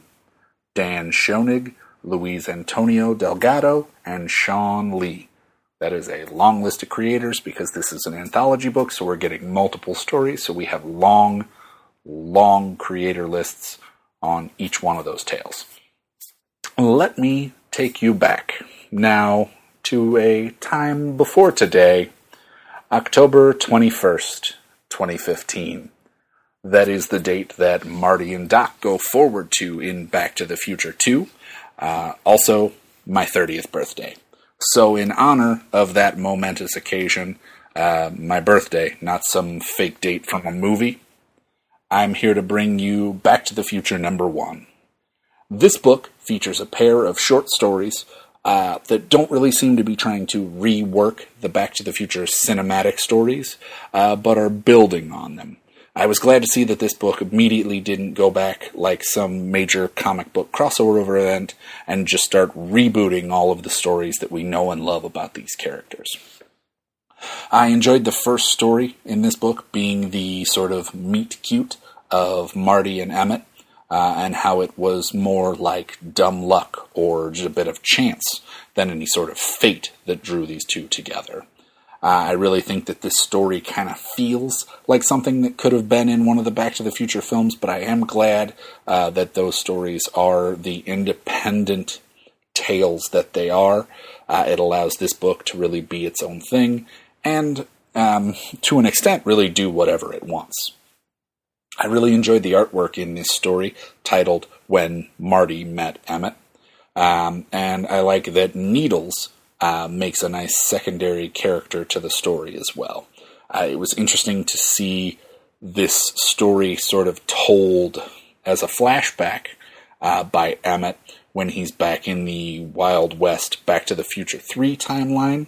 Dan Schoening, Luis Antonio Delgado, and Shawn Lee. That is a long list of creators because this is an anthology book, so we're getting multiple stories. So we have long, long creator lists on each one of those tales. Let me take you back now to a time before today, October 21st, 2015. That is the date that Marty and Doc go forward to in Back to the Future 2. Uh, also, my 30th birthday. So, in honor of that momentous occasion, uh, my birthday, not some fake date from a movie, I'm here to bring you Back to the Future number one. This book features a pair of short stories uh, that don't really seem to be trying to rework the Back to the Future cinematic stories, uh, but are building on them. I was glad to see that this book immediately didn't go back like some major comic book crossover event and just start rebooting all of the stories that we know and love about these characters. I enjoyed the first story in this book being the sort of meet cute of Marty and Emmett, uh, and how it was more like dumb luck or just a bit of chance than any sort of fate that drew these two together. Uh, I really think that this story kind of feels like something that could have been in one of the Back to the Future films, but I am glad uh, that those stories are the independent tales that they are. Uh, it allows this book to really be its own thing and, um, to an extent, really do whatever it wants. I really enjoyed the artwork in this story titled When Marty Met Emmett. Um, and I like that Needles uh, makes a nice secondary character to the story as well. Uh, it was interesting to see this story sort of told as a flashback uh, by Emmett when he's back in the Wild West Back to the Future 3 timeline.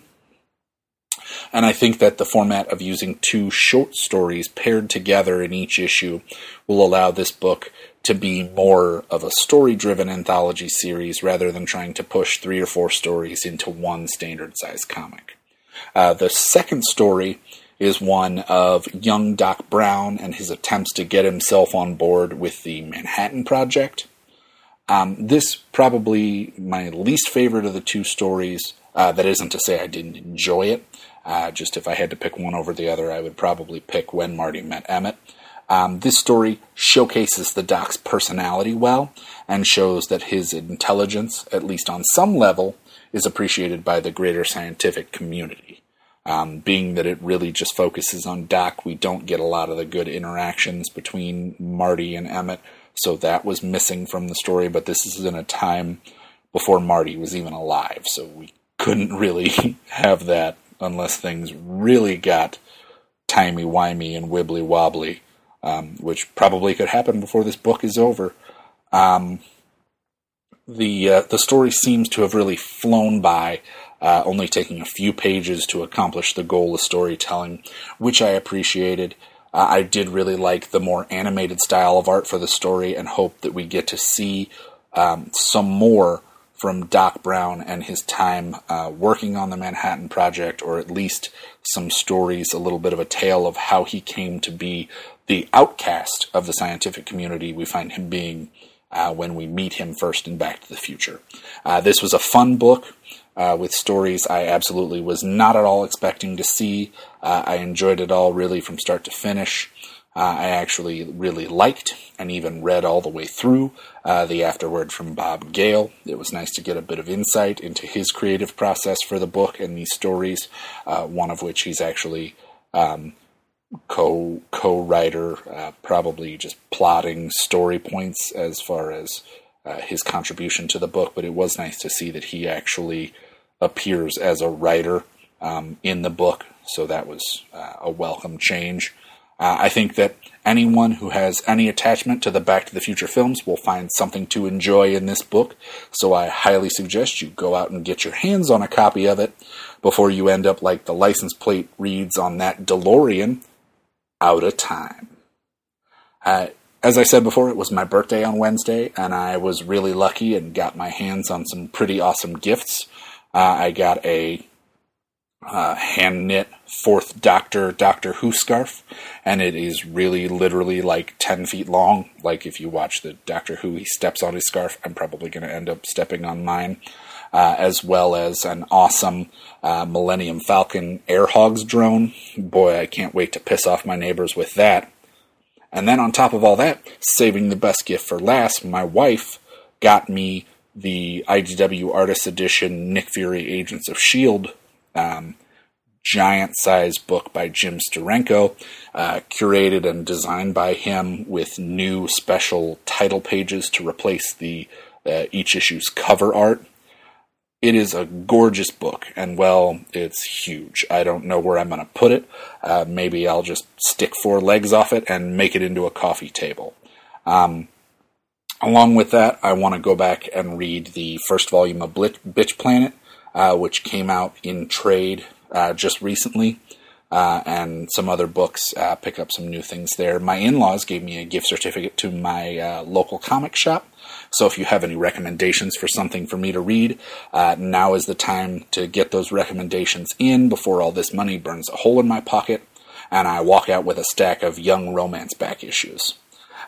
And I think that the format of using two short stories paired together in each issue will allow this book to be more of a story driven anthology series rather than trying to push three or four stories into one standard size comic. Uh, the second story is one of young Doc Brown and his attempts to get himself on board with the Manhattan Project. Um, this probably my least favorite of the two stories. Uh, that isn't to say I didn't enjoy it. Uh, just if I had to pick one over the other, I would probably pick When Marty Met Emmett. Um, this story showcases the Doc's personality well and shows that his intelligence, at least on some level, is appreciated by the greater scientific community. Um, being that it really just focuses on Doc, we don't get a lot of the good interactions between Marty and Emmett, so that was missing from the story. But this is in a time before Marty was even alive, so we couldn't really have that unless things really got timey wimey and wibbly wobbly, um, which probably could happen before this book is over. Um, the uh, the story seems to have really flown by, uh, only taking a few pages to accomplish the goal of storytelling, which I appreciated. Uh, I did really like the more animated style of art for the story, and hope that we get to see um, some more from Doc Brown and his time uh, working on the Manhattan Project, or at least some stories, a little bit of a tale of how he came to be the outcast of the scientific community we find him being uh, when we meet him first in Back to the Future. Uh, this was a fun book. Uh, with stories I absolutely was not at all expecting to see. Uh, I enjoyed it all really from start to finish. Uh, I actually really liked and even read all the way through uh, the afterword from Bob Gale. It was nice to get a bit of insight into his creative process for the book and these stories, one of which he's actually um, co co writer, uh, probably just plotting story points as far as uh, his contribution to the book. But it was nice to see that he actually appears as a writer um, in the book, so that was uh, a welcome change. Uh, I think that anyone who has any attachment to the Back to the Future films will find something to enjoy in this book, so I highly suggest you go out and get your hands on a copy of it before you end up like the license plate reads on that DeLorean out of time. Uh, as I said before, it was my birthday on Wednesday, and I was really lucky and got my hands on some pretty awesome gifts. Uh, I got a uh, hand knit fourth Doctor Doctor Who scarf, and it is really literally like 10 feet long. Like if you watch the Doctor Who, he steps on his scarf. I'm probably going to end up stepping on mine. Uh, as well as an awesome uh, Millennium Falcon Air Hogs drone. Boy, I can't wait to piss off my neighbors with that. And then on top of all that, saving the best gift for last, my wife got me the IDW Artist Edition Nick Fury Agents of S.H.I.E.L.D. Um, giant size book by Jim Steranko, uh, curated and designed by him with new special title pages to replace the uh, each issue's cover art. It is a gorgeous book, and well, it's huge. I don't know where I'm going to put it. Uh, maybe I'll just stick four legs off it and make it into a coffee table. Um, along with that, I want to go back and read the first volume of Bitch Planet, uh, which came out in trade uh, just recently. Uh, and some other books, uh, pick up some new things there. My in laws gave me a gift certificate to my uh, local comic shop. So if you have any recommendations for something for me to read, uh, now is the time to get those recommendations in before all this money burns a hole in my pocket and I walk out with a stack of young romance back issues.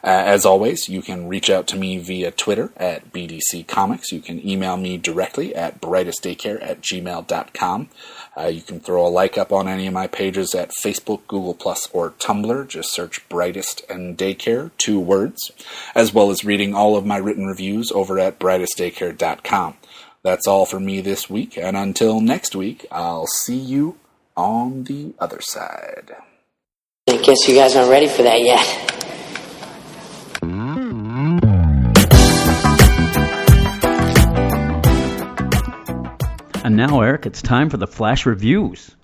Uh, as always, you can reach out to me via Twitter at BDC Comics. You can email me directly at brightestdaycare at gmail.com. Uh, you can throw a like up on any of my pages at Facebook, Google Plus, or Tumblr. Just search Brightest and Daycare, two words, as well as reading all of my written reviews over at brightestdaycare.com. That's all for me this week, and until next week, I'll see you on the other side. I guess you guys aren't ready for that yet. And now, Eric, it's time for the Flash reviews.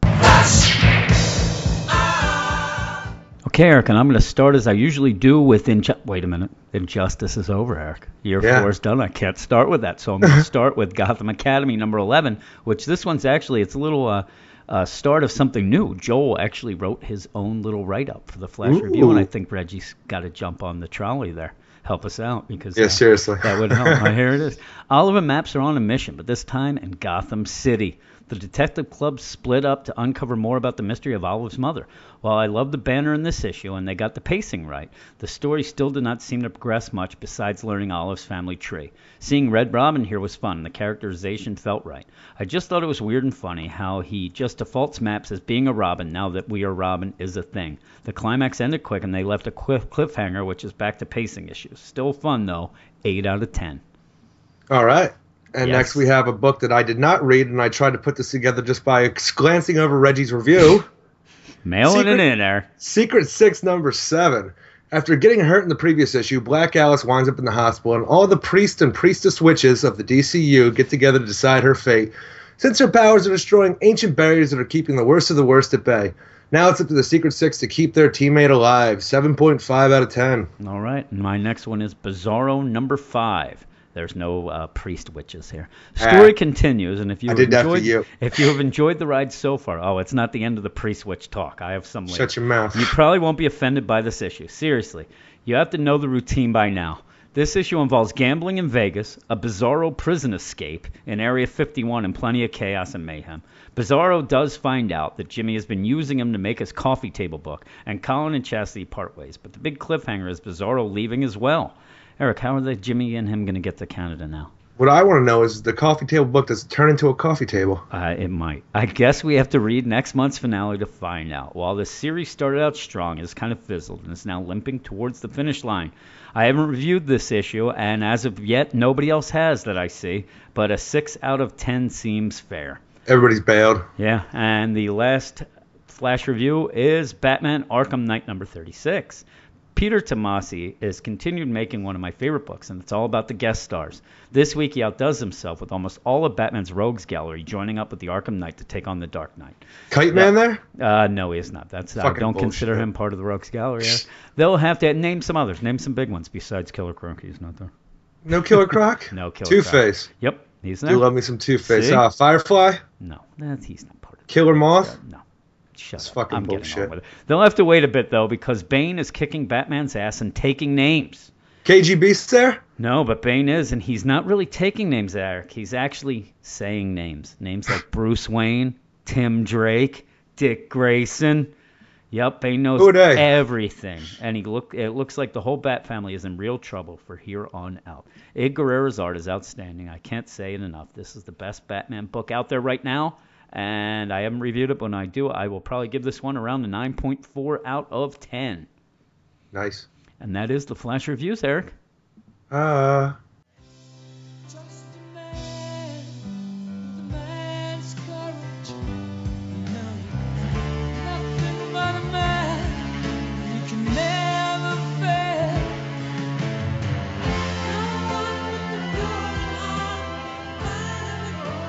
Okay, Eric, and I'm going to start as I usually do with Inju- Wait a minute. Injustice is over, Eric. Year Yeah. four is done. I can't start with that, so I'm going to start with Gotham Academy number 11, which this one's actually it's a little uh, uh, start of something new. Joel actually wrote his own little write-up for the Flash review, and I think Reggie's got to jump on the trolley there, help us out because Yeah, uh, seriously. that would help. Oh, here it is. Oliver Maps are on a mission, but this time in Gotham City. The detective club split up to uncover more about the mystery of Olive's mother. While I love the banner in this issue and they got the pacing right, the story still did not seem to progress much besides learning Olive's family tree. Seeing Red Robin here was fun, and the characterization felt right. I just thought it was weird and funny how he just defaults Maps as being a Robin now that We Are Robin is a thing. The climax ended quick and they left a cliff- cliffhanger, which is back to pacing issues. Still fun though. 8 out of 10. All right. And Yes. next we have a book that I did not read, and I tried to put this together just by glancing over Reggie's review. Mailing Secret- it in there. Secret Six number seven. After getting hurt in the previous issue, Black Alice winds up in the hospital, and all the priest and priestess witches of the DCU get together to decide her fate. Since her powers are destroying ancient barriers that are keeping the worst of the worst at bay. Now it's up to the Secret Six to keep their teammate alive. 7.5 out of 10. All right. My next one is Bizarro number five. There's no uh, priest witches here. Story Ah. continues, and if you I have did that for enjoyed, you. if you have enjoyed the ride so far, oh, it's not the end of the priest witch talk. I have some. later. Shut your mouth. You probably won't be offended by this issue. Seriously, you have to know the routine by now. This issue involves gambling in Vegas, a bizarro prison escape in Area 51, and plenty of chaos and mayhem. Bizarro does find out that Jimmy has been using him to make his coffee table book, and Colin and Chastity part ways. But the big cliffhanger is Bizarro leaving as well. Eric, how are they, Jimmy and him going to get to Canada now? What I want to know is the coffee table book does it turn into a coffee table? Uh, it might. I guess we have to read next month's finale to find out. While the series started out strong, it's kind of fizzled and is now limping towards the finish line. I haven't reviewed this issue, and as of yet, nobody else has that I see, but a 6 out of 10 seems fair. Everybody's bailed. Yeah, and the last flash review is Batman Arkham Knight number 36. Peter Tomasi is continued making one of my favorite books, and it's all about the guest stars. This week he outdoes himself with almost all of Batman's rogues gallery, joining up with the Arkham Knight to take on the Dark Knight. Kite Man there? Uh, no, he is not. That's I don't consider him part of the rogues gallery. They'll have to name some others. Name some big ones besides Killer Croc. He's not there. No Killer Croc? No Killer Two Face. Yep, he's not. Do there. love me some Two Face. Uh, Firefly? No, that's he's not part of. Killer Moth? No. Shut It's up. fucking I'm getting bullshit. on with it. They'll have to wait a bit though because Bane is kicking Batman's ass and taking names. KG Beast there? No, but Bane is, and he's not really taking names, Eric. He's actually saying names. Names like Bruce Wayne, Tim Drake, Dick Grayson. Yep, Bane knows Who are they? everything, and he look. It looks like the whole Bat family is in real trouble for here on out. Ed Guerrero's art is outstanding. I can't say it enough. This is the best Batman book out there right now, and I haven't reviewed it. But when I do, I will probably give this one around a 9.4 out of 10. Nice. And that is the Flash reviews, Eric. Uh,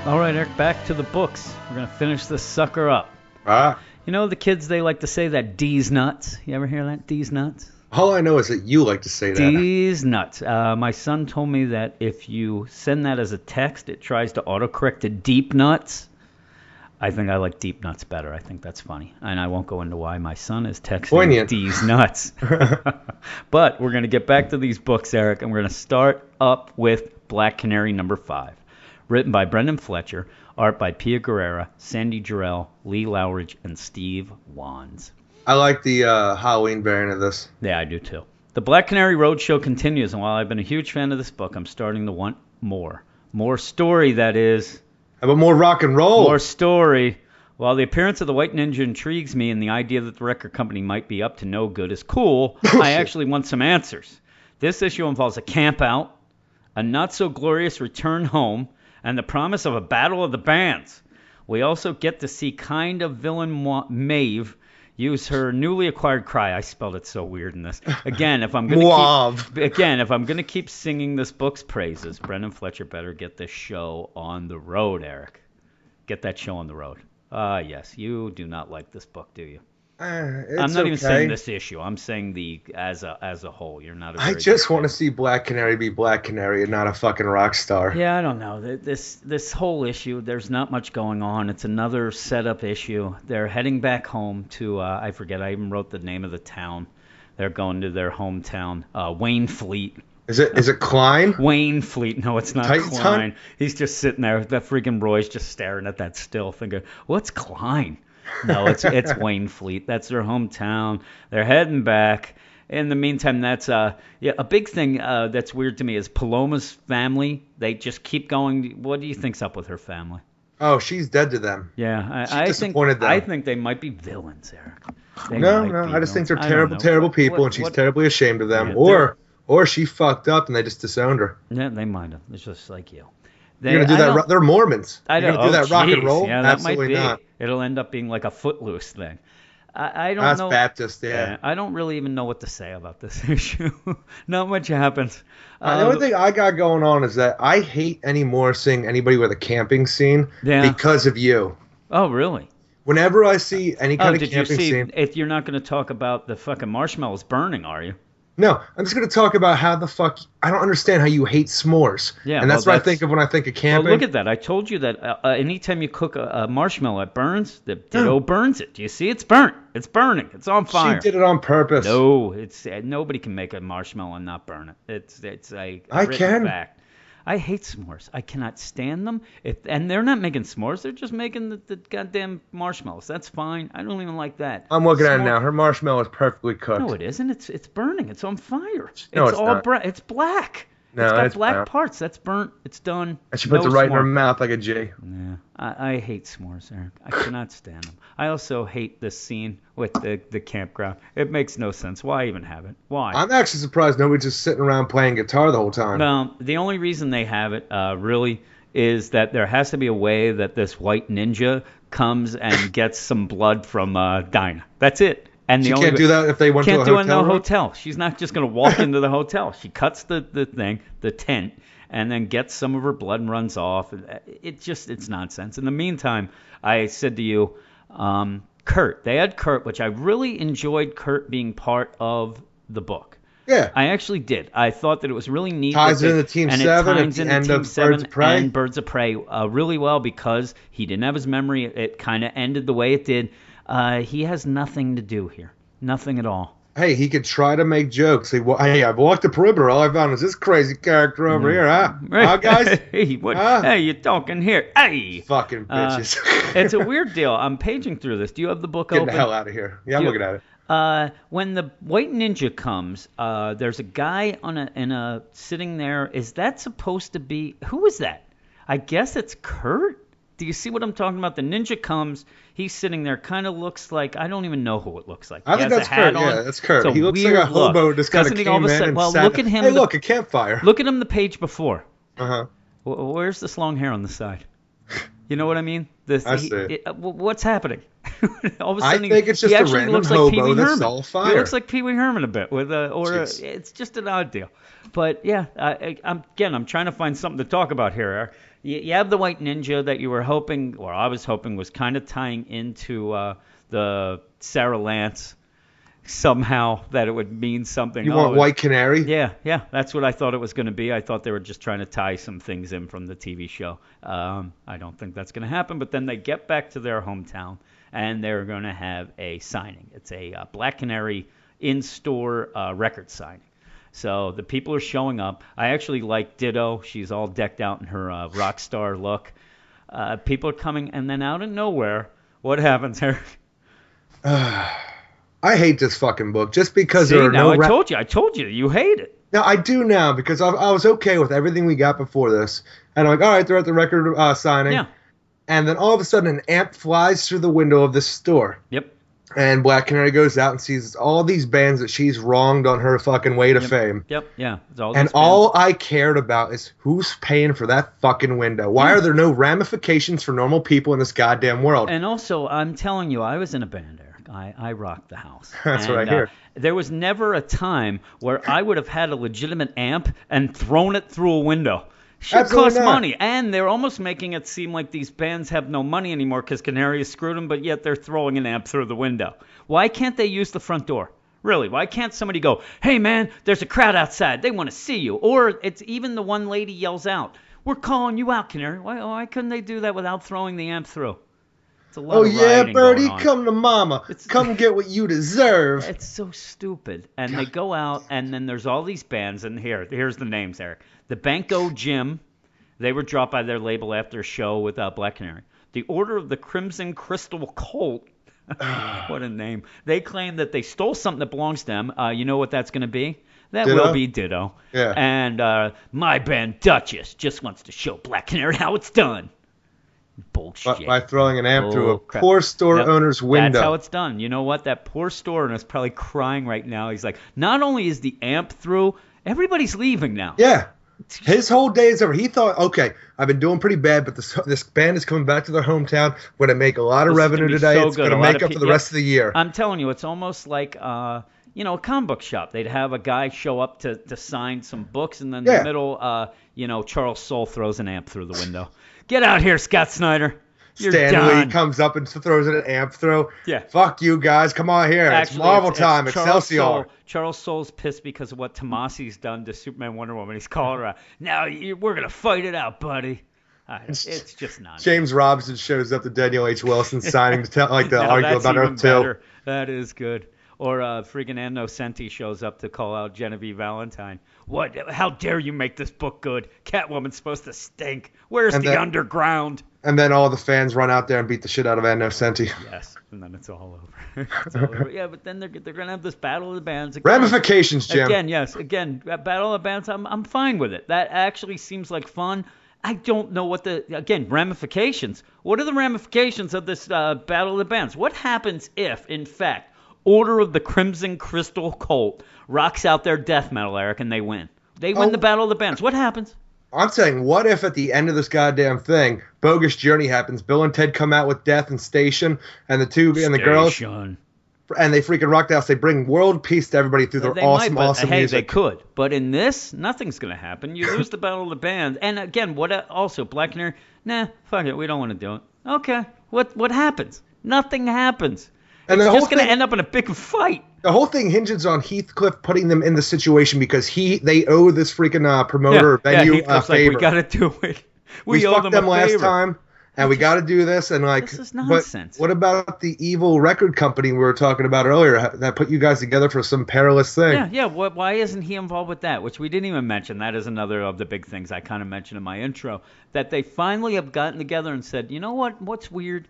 All right, Eric, back to the books. We're going to finish this sucker up. ah. You know the kids, they like to say that D's nuts. You ever hear that? D's nuts? All I know is that you like to say that. D's nuts. Uh, my son told me that if you send that as a text, it tries to autocorrect to deep nuts. I think I like deep nuts better. I think that's funny. And I won't go into why my son is texting Poignant. D's nuts. but we're going to get back to these books, Eric, and we're going to start up with Black Canary number five. Written by Brenden Fletcher, art by Pia Guerrera, Sandy Jarrell, Lee Loughridge, and Steve Wands. I like the uh, Halloween variant of this. Yeah, I do too. The Black Canary Roadshow continues, and while I've been a huge fan of this book, I'm starting to want more. More story, that is. How about more rock and roll? More story. While the appearance of the White Ninja intrigues me and the idea that the record company might be up to no good is cool, I actually want some answers. This issue involves a camp out, a not so glorious return home, and the promise of a battle of the bands. We also get to see kind of villain Maeve use her newly acquired cry. I spelled it so weird in this. Again, if I'm gonna keep, again, if I'm gonna keep singing this book's praises, Brenden Fletcher better get this show on the road, Eric. Get that show on the road. Ah, yes. You do not like this book, do you? Uh, I'm not even saying this issue. I'm saying the as a as a whole. You're not. A I just want to see Black Canary be Black Canary and not a fucking rock star. Yeah, I don't know. This this whole issue, there's not much going on. It's another setup issue. They're heading back home to uh, I forget. I even wrote the name of the town. They're going to their hometown, uh, Wayne Fleet. Is it is it Klein? Wayne Fleet. No, it's not Titan's Klein. He's just sitting there. That freaking Roy's just staring at that still, thinking, "What's Klein?" No, it's it's Wayne Fleet. That's their hometown. They're heading back. In the meantime, that's uh yeah a big thing uh, that's weird to me is Paloma's family. They just keep going. What do you think's up with her family? Oh, she's dead to them. Yeah, I, I think them. I think they might be villains, Eric. They no, no, I just think they're villains. I don't terrible, terrible people, what- and she's what- terribly ashamed of them. Yeah, or or she fucked up and they just disowned her. Yeah, they might have. It's just like you. They, You're gonna do I that? ro- They're Mormons. I You're don't. gonna do oh, that rock and roll? Yeah, that Absolutely might be. not. It'll end up being like a footloose thing. I, I don't That's know. Baptist, yeah. I don't really even know what to say about this issue. Not much happens. Uh, the Um, only thing I got going on is that I hate anymore seeing anybody with a camping scene Yeah. because of you. oh, really? Whenever I see any Oh, kind of did you camping see? scene, If you're not going to talk about the fucking marshmallows burning, are you? No, I'm just gonna talk about how the fuck I don't understand how you hate s'mores. Yeah, and that's well, what I think of when I think of Well, camping. look at that. I told you that uh, uh, anytime you cook a, a marshmallow, it burns. The ditto burns it. Do you see? It's burnt. It's burning. It's on fire. She did it on purpose. No, it's uh, nobody can make a marshmallow and not burn it. It's it's a I can. fact. I hate s'mores. I cannot stand them. If and they're not making s'mores. They're just making the, the goddamn marshmallows. That's fine. I don't even like that. I'm looking at it now. Her marshmallow is perfectly cooked. No, it isn't. It's it's burning. It's on fire. No, it's, it's all not. bra- It's black. No, it's got it's black brown. parts. That's burnt. It's done. and she puts No it right in her mouth like a G. Yeah, I, I hate s'mores, Eric. I cannot stand them. I also hate this scene with the, the campground. It makes no sense. Why even have it? Why? I'm actually surprised nobody's just sitting around playing guitar the whole time. No, the only reason they have it, uh, really, is that there has to be a way that this white ninja comes and gets some blood from uh, Dinah. That's it. And the She can't do that if they went can't to a do it in the hotel. She's not just going to walk into the hotel. She cuts the, the thing, the tent, and then gets some of her blood and runs off. It just it's nonsense. In the meantime, I said to you, um, Kurt. They had Kurt, which I really enjoyed. Kurt being part of the book. Yeah. I actually did. I thought that it was really neat. Ties into Team and Seven it ties the into end Team of Seven Birds and Birds of Prey uh, really well because he didn't have his memory. It kind of ended the way it did. Uh, he has nothing to do here. Nothing at all. Hey, he could try to make jokes. He, hey, I've walked the perimeter. All I found is this crazy character over here, huh? Huh, guys? hey, what? Huh? Hey, you talking here? Hey. Fucking Uh, bitches. it's a weird deal. I'm paging through this. Do you have the book Get open? Get the hell out of here. Yeah, I'm Do- looking at it. Uh, when the white ninja comes, uh, there's a guy on a in a sitting there. Is that supposed to be who is that? I guess it's Kurt. Do you see what I'm talking about? The ninja comes. He's sitting there. Kind of looks like I don't even know who it looks like. I He think that's Kurt. on. Yeah, that's Kurt. He looks like a hobo look. just kind of he all of a sudden? Well, sat- look at him. Hey, the- look, a campfire. Look at him the page before. Uh huh. Wh- Where's this long hair on the side? You know what I mean? This, I he- see. it- uh, wh- what's happening? all of a I sudden, he- think it's just he a actually random looks like hobo Pee Wee that Herman. saw He looks like Pee Wee Herman a bit with a, or a, it's just an odd deal. But yeah, I, I, I'm again, I'm trying to find something to talk about here. You, you have the White Ninja that you were hoping, or I was hoping, was kind of tying into uh, the Sarah Lance somehow that it would mean something. You Oh, want it- White Canary? yeah, yeah, that's what I thought it was going to be. I thought they were just trying to tie some things in from the TV show. Um, I don't think that's going to happen. But then they get back to their hometown and they're going to have a signing. It's a uh, Black Canary in-store uh, record signing. So the people are showing up. I actually like Ditto. She's all decked out in her uh, rock star look. Uh, people are coming, and then out of nowhere, what happens, Eric? I hate this fucking book just because See, there are now no. I ra- told you. I told you. You hate it. No, I do now because I, I was okay with everything we got before this, and I'm like, all right, they're at the record uh, signing, Yeah. and then all of a sudden, an amp flies through the window of this store, Yep. And Black Canary goes out and sees all these bands that she's wronged on her fucking way to Yep. fame. Yep. Yeah. It's all And all I cared about is who's paying for that fucking window. Why are there no ramifications for normal people in this goddamn world? And also, I'm telling you, I was in a band, Eric. I, I rocked the house. That's and, what I hear. Uh, there was never a time where I would have had a legitimate amp and thrown it through a window. Shit Absolutely costs not. money, and they're almost making it seem like these bands have no money anymore because Canary screwed them, but yet they're throwing an amp through the window. Why can't they use the front door? Really, why can't somebody go, hey man, there's a crowd outside, they want to see you? Or it's even the one lady yells out, we're calling you out, Canary. Why, why couldn't they do that without throwing the amp through? It's a lot Oh yeah, Birdie, come to mama. Come get what you deserve. It's so stupid. And they go out, and then there's all these bands, and here, here's the names, Eric. The Banco Gym, they were dropped by their label after a show with uh, Black Canary. The Order of the Crimson Crystal Cult. what a name. They claim that they stole something that belongs to them. Uh, you know what that's going to be? That Ditto? will be Ditto. Yeah. And uh, my band Duchess just wants to show Black Canary how it's done. Bullshit. By, by throwing an amp through a crap. poor store Yep, owner's window. That's how it's done. You know what? That poor store owner is probably crying right now. He's like, not only is the amp through, everybody's leaving now. Yeah. His whole day is over. He thought, okay, I've been doing pretty bad, but this this band is coming back to their hometown. We're gonna make a lot of This revenue today. so it's gonna make up pe- for the yep. rest of the year. I'm telling you, it's almost like, uh, you know, a comic book shop. They'd have a guy show up to, to sign some books, and then in Yeah. the middle, uh, you know, Charles Soule throws an amp through the window. Get out here, Scott Snyder. You're Stan done. Lee comes up and throws an amp throw. Yeah. Fuck you guys. Come on here. Actually, it's Marvel it's- time. it's Excelsior. Charles Soule, Charles Soule's pissed because of what Tomasi's done to Superman Wonder Woman. He's calling her out. Now you, we're gonna fight it out, buddy. It's, just nonsense. James Robinson shows up to Daniel H. Wilson signing to tell, like the No, about Earth better. That is good. Or uh, freaking Ann Nocenti shows up to call out Genevieve Valentine. What? How dare you make this book good? Catwoman's supposed to stink. Where's And the then- underground? And then all the fans run out there and beat the shit out of Ann Nocenti. Yes, and then it's all over. It's all over. Yeah, but then they're they're gonna have this battle of the bands again. Ramifications, Jim. Again, yes, again, battle of the bands. I'm I'm fine with it. That actually seems like fun. I don't know what the again ramifications. What are the ramifications of this uh, battle of the bands? What happens if, in fact, Order of the Crimson Crystal Cult rocks out their death metal, Eric, and they win? They win Oh. the battle of the bands. What happens? I'm saying, what if at the end of this goddamn thing, bogus journey happens? Bill and Ted come out with Death and Station, and the two and the girls, and they freaking rock the house. They bring world peace to everybody through their They awesome, might, but awesome hey, music. they could. But in this, nothing's gonna happen. You lose the battle of the bands. And again, what uh, also Black Canary? Nah, fuck it, we don't want to do it. Okay, what what happens? Nothing happens. And it's just gonna thing- end up in a big fight. The whole thing hinges on Heathcliff putting them in the situation because he they owe this freaking uh, promoter yeah, venue yeah, a Heathcliff's like, we gotta do it. We, we owe fucked them, them, last favor. time, and we got to do this. And like, This is but nonsense. what about the evil record company we were talking about earlier that put you guys together for some perilous thing? Yeah, yeah. What, why isn't he involved with that? Which we didn't even mention. That is another of the big things I kind of mentioned in my intro. That they finally have gotten together and said, you know what? What's weird?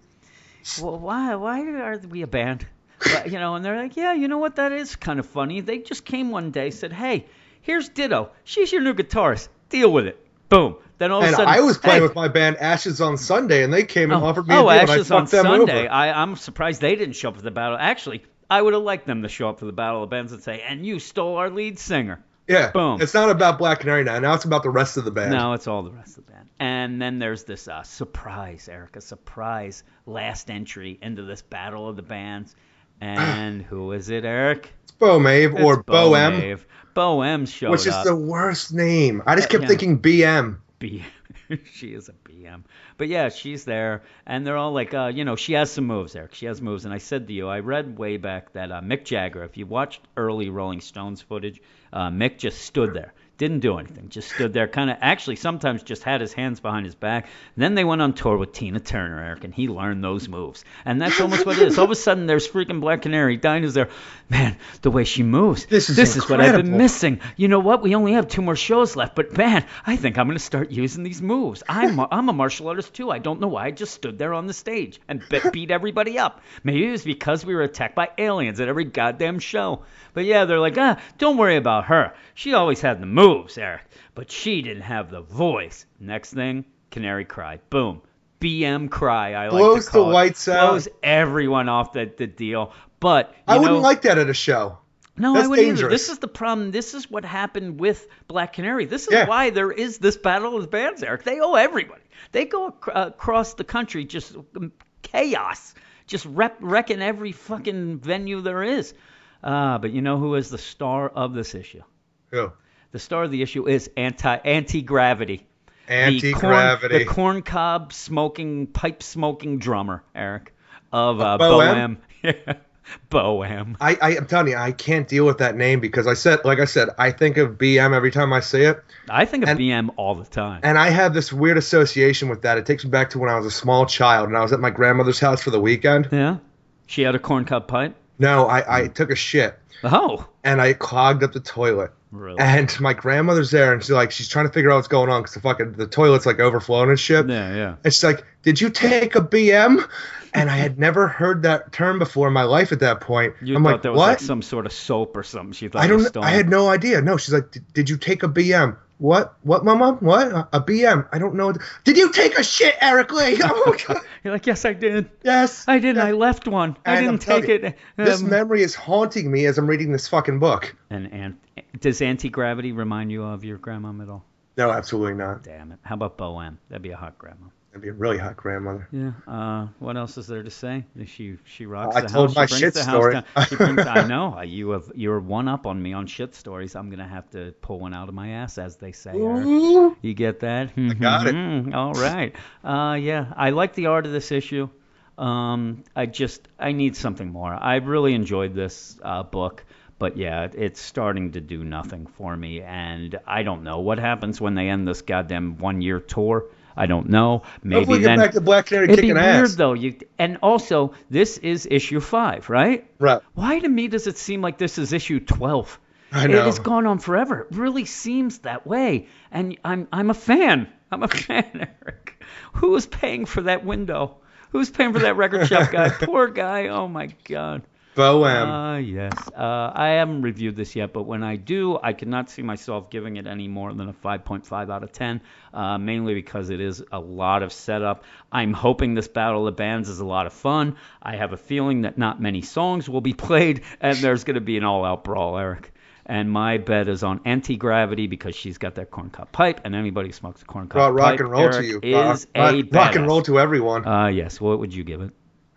Well, why why are we a band? But, you know, and they're like, yeah, you know what? That is kind of funny. They just came one day, said, hey, here's Ditto. She's your new guitarist. Deal with it. Boom. Then all of And a sudden, I was playing hey, with my band Ashes on Sunday, and they came and Oh, offered me oh, a deal, and I Ashes on Sunday. over. I, I'm surprised they didn't show up for the battle. Actually, I would have liked them to show up for the Battle of Bands and say, and you stole our lead singer. Yeah, Boom. It's not about Black Canary now. Now it's about the rest of the band. No, it's all the rest of the band. And then there's this uh, surprise, Erica, surprise last entry into this Battle of the Bands. And who is it, Eric? It's Bo Maeve or Bo M, Bo M showed which is up. the worst name. I just kept Yeah. thinking BM. B. she is a BM. But yeah, she's there, and they're all like, uh, you know, she has some moves, Eric. She has moves, and I said to you, I read way back that uh, Mick Jagger, if you watched early Rolling Stones footage, uh, Mick just stood there, didn't do anything, just stood there, kind of, actually, sometimes just had his hands behind his back. then they went on tour with Tina Turner, Eric, and he learned those moves, and that's almost what it is. All of a sudden, there's freaking Black Canary. Dinah's there, man, the way she moves. This is this is what I've been missing. You know what? We only have two more shows left, but man, I think I'm going to start using these moves. I'm a, I'm a martial artist too. I don't know why I just stood there on the stage and be- beat everybody up. Maybe it was because we were attacked by aliens at every goddamn show. But yeah, they're like, ah, don't worry about her. She always had the moves, Eric, but she didn't have the voice. Next thing, Canary cry. Boom. BM cry. I like Blows to call the it. lights out. Blows everyone off the, the deal. But you I wouldn't like that at a show. no, That's I wouldn't either. This is the problem. This is what happened with Black Canary. This is Yeah. why there is this battle of the bands, Eric. They owe everybody. They go ac- uh, across the country just um, chaos, just rep- wrecking every fucking venue there is. Uh, but you know who is the star of this issue? Who? The star of the issue is anti anti gravity. Anti-gravity. The corn, cob smoking, pipe smoking drummer, Eric, of uh, Bohem? Bohem. Bohem. I, I am telling you, I can't deal with that name because I said, like I said, I think of BM every time I see it, I think of And- BM all the time. and I have this weird association with that. It takes me back to when I was a small child and I was at my grandmother's house for the weekend. yeah. She had a corn cob pipe. No, I, I took a shit Oh. and I clogged up the toilet. Really? And my grandmother's there, and she's like, she's trying to figure out what's going on because the fucking the toilet's like overflowing and shit. Yeah, yeah. And she's like, "Did you take a BM?" And I had never heard that term before in my life at that point. You I'm thought like, that was "What?" like some sort of soap or something. She thought I don't. I had no idea. No, she's like, "Did- "Did you take a BM?" What? What, mama? What? A, a BM? I don't know. Did you take a shit, Eric Lee? Oh my god. You're like, yes, I did. Yes. I did. I left one. I And I'm didn't take it. This Um, memory is haunting me as I'm reading this fucking book. and and does anti gravity remind you of your grandma at all? No, absolutely not. Damn it. How about Bohem? That'd be a hot grandma. That'd be a really hot grandmother. Yeah. Uh, what else is there to say? She she rocks I the told house. my she shit the story. House down. She brings, I know uh, you have you're one up on me on shit stories. I'm gonna have to pull one out of my ass, as they say. Eric. You get that? I got it. All right. Uh, yeah, I like the art of this issue. Um, I just I need something more. I really enjoyed this uh, book, but yeah, it's starting to do nothing for me, and I don't know what happens when they end this goddamn one year tour. I don't know. Maybe Hopefully, then get back to Black Canary it'd kicking be ass. weird though. You and also this is issue five, right? Right. Why to me does it seem like this is issue 12? I know. It has gone on forever. It really seems that way. And I'm I'm a fan. I'm a fan, Eric. Who is paying for that window? Who's paying for that record shop guy? Poor guy. Oh my god. Bohem. Ah, yes. Uh, I haven't reviewed this yet, but when I do, I cannot see myself giving it any more than a 5.5 out of 10, uh, mainly because it is a lot of setup. I'm hoping this Battle of the Bands is a lot of fun. I have a feeling that not many songs will be played, and there's going to be an all-out brawl, Eric. And my bet is on anti-gravity because she's got that corn corncob pipe, and anybody who smokes a corncob Rock, rock pipe, and roll to you. is rock, a rock, rock and roll to everyone. Uh, yes. What would you give it?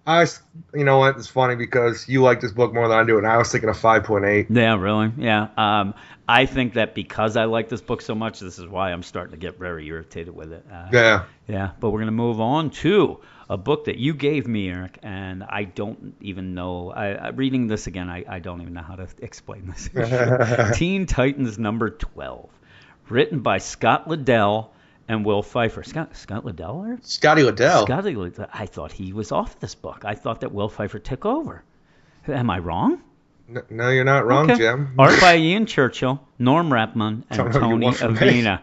I was, you know what? It's funny because you like this book more than I do, and I was thinking of 5.8. Yeah, really. Yeah. Um, I think that because I like this book so much, this is why I'm starting to get very irritated with it. Uh, Yeah. Yeah. But we're gonna move on to a book that you gave me, Eric, and I don't even know. I, I reading this again, I, I don't even know how to explain this. Teen Titans number 12, written by Scott Lobdell and Will Pfeiffer. Scott Scott Lobdell, Eric? Scotty Lobdell. Scotty Lobdell. I thought he was off this book. I thought that Will Pfeiffer took over. Am I wrong? N- no, you're not wrong, Okay. Jim. Art by Ian Churchill, Norm Rapmund, and Don't know what you Tony want from me. Avina.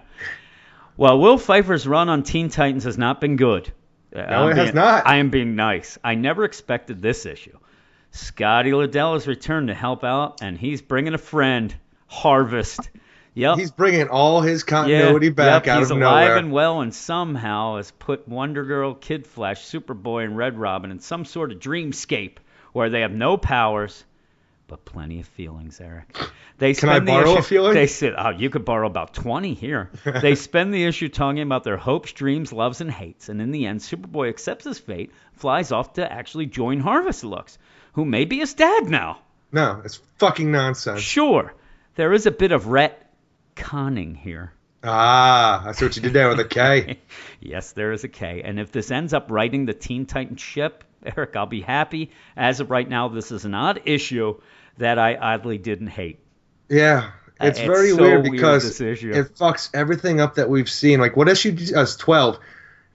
Well, Will Pfeiffer's run on Teen Titans has not been good. No, I'm it has being- not. I am being nice. I never expected this issue. Scotty Lobdell has returned to help out, and he's bringing a friend, Harvest. Yep. He's bringing all his continuity back yep, out he's of alive and well, and somehow has put Wonder Girl, Kid Flash, Superboy, and Red Robin in some sort of dreamscape where they have no powers, but plenty of feelings, Eric. They Can I borrow a feeling? They said, "Oh, you could borrow about 20 here." they spend the issue talking about their hopes, dreams, loves, and hates, and in the end, Superboy accepts his fate, flies off to actually join Harvest Looks, who may be his dad now. no, it's fucking nonsense. Sure, there is a bit of retconning here. Ah, that's what you did there with a K. yes, there is a K. And if this ends up writing the Teen Titans ship, Eric, I'll be happy. As of right now, this is an odd issue that I oddly didn't hate. Yeah, it's, Uh, it's very so weird weird, because this issue. it fucks everything up that we've seen. Like what issue is twelve?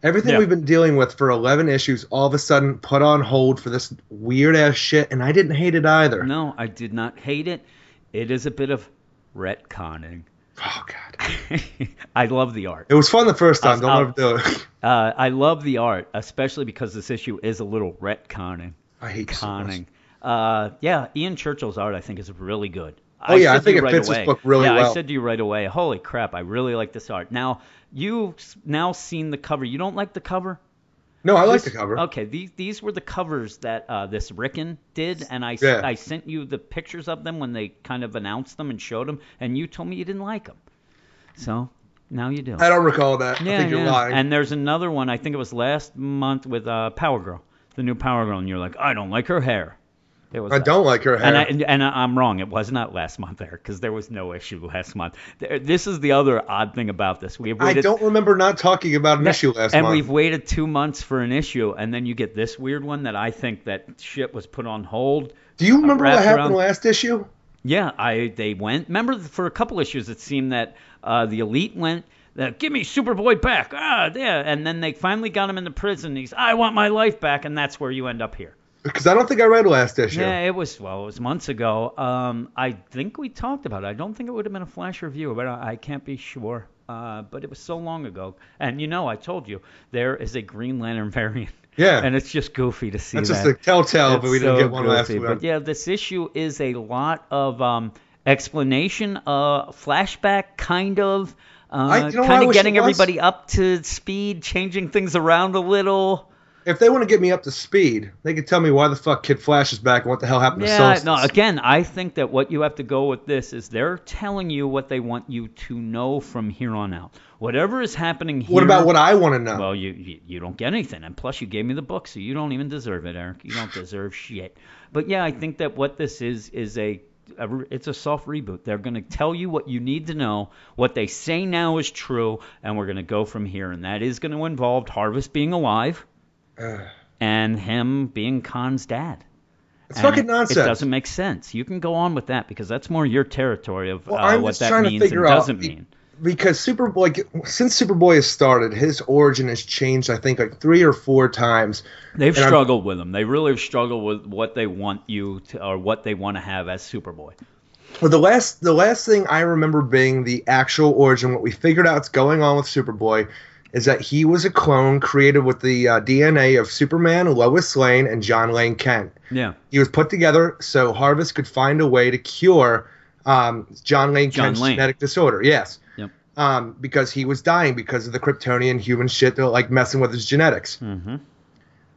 Everything Yeah. we've been dealing with for eleven issues, all of a sudden put on hold for this weird ass shit, and I didn't hate it either. No, I did not hate it. It is a bit of retconning. Oh god, I love the art. it was fun the first time. I'll- Don't I'll- let do it. Uh, I love the art, especially because this issue is a little retconning. I hate it so conning. Uh, yeah, Ian Churchill's art I think is really good. Oh, yeah, I said to think it right fits this away. book really yeah, I said to you right away, holy crap, I really like this art. Now you've now seen the cover. You don't like the cover? No, I like This- the cover. Okay, these these were the covers that uh, this Rickon did, and I, Yeah. I sent you the pictures of them when they kind of announced them and showed them, and you told me you didn't like them. So now you do. I don't recall that. Yeah, I think you're yeah. lying. And there's another one. I think it was last month with uh, Power Girl, the new Power Girl, and you're like, I don't like her hair. It was I that. don't like her hair. And, I, and, I'm wrong. It was not last month, Eric, because there was no issue last month. There, this is the other odd thing about this. We have I don't remember not talking about an issue last and month. And we've waited two months for an issue, and then you get this weird one that I think that shit was put on hold. Do you remember what happened around- last issue? Yeah, I they went. Remember for a couple issues, it seemed that uh, the elite went. Uh, Give me Superboy back, ah, yeah, and then they finally got him into prison. He's, I want my life back, and that's where you end up here. Because I don't think I read last issue. Yeah, it was well, it was months ago. Um, I think we talked about it. I don't think it would have been a flash review, but I, I can't be sure. Uh, but it was so long ago, and you know, I told you there is a Green Lantern variant. Yeah. And it's just goofy to see That's that. just a telltale, but It's we didn't get one last week. But yeah, this issue is a lot of um, explanation, uh, flashback kind of, uh, I- you know kind of getting everybody up to speed, changing things around a little. If they want to get me up to speed, they could tell me why the fuck Kid Flash is back and what the hell happened to Yeah, Solstice. no, again, I think that what you have to go with this is they're telling you what they want you to know from here on out. Whatever is happening here. What about what I want to know? Well, you, you you don't get anything, and plus you gave me the book, so you don't even deserve it, Eric. You don't deserve shit. But yeah, I think that what this is is a it's a soft reboot. They're going to tell you what you need to know. What they say now is true, and we're going to go from here. And that is going to involve Harvest being alive and him being Kon's dad. It's And fucking nonsense. It doesn't make sense. You can go on with that because that's more your territory of Well, uh, I'm what that trying to means and out doesn't mean. because Superboy, since Superboy has started, his origin has changed. I think like three or four times. They've And I'm- struggled with him. They really have struggled with what they want you to, or what they want to have as Superboy. Well, the last the last thing I remember being the actual origin, what we figured out's going on with Superboy, is that he was a clone created with the uh, DNA of Superman, Lois Lane, and John Lane Kent. Yeah. He was put together so Harvest could find a way to cure um, John Lane John Kent's Lane. genetic disorder. Yes. Yep. Um, because he was dying because of the Kryptonian human shit that like messing with his genetics. Mm-hmm.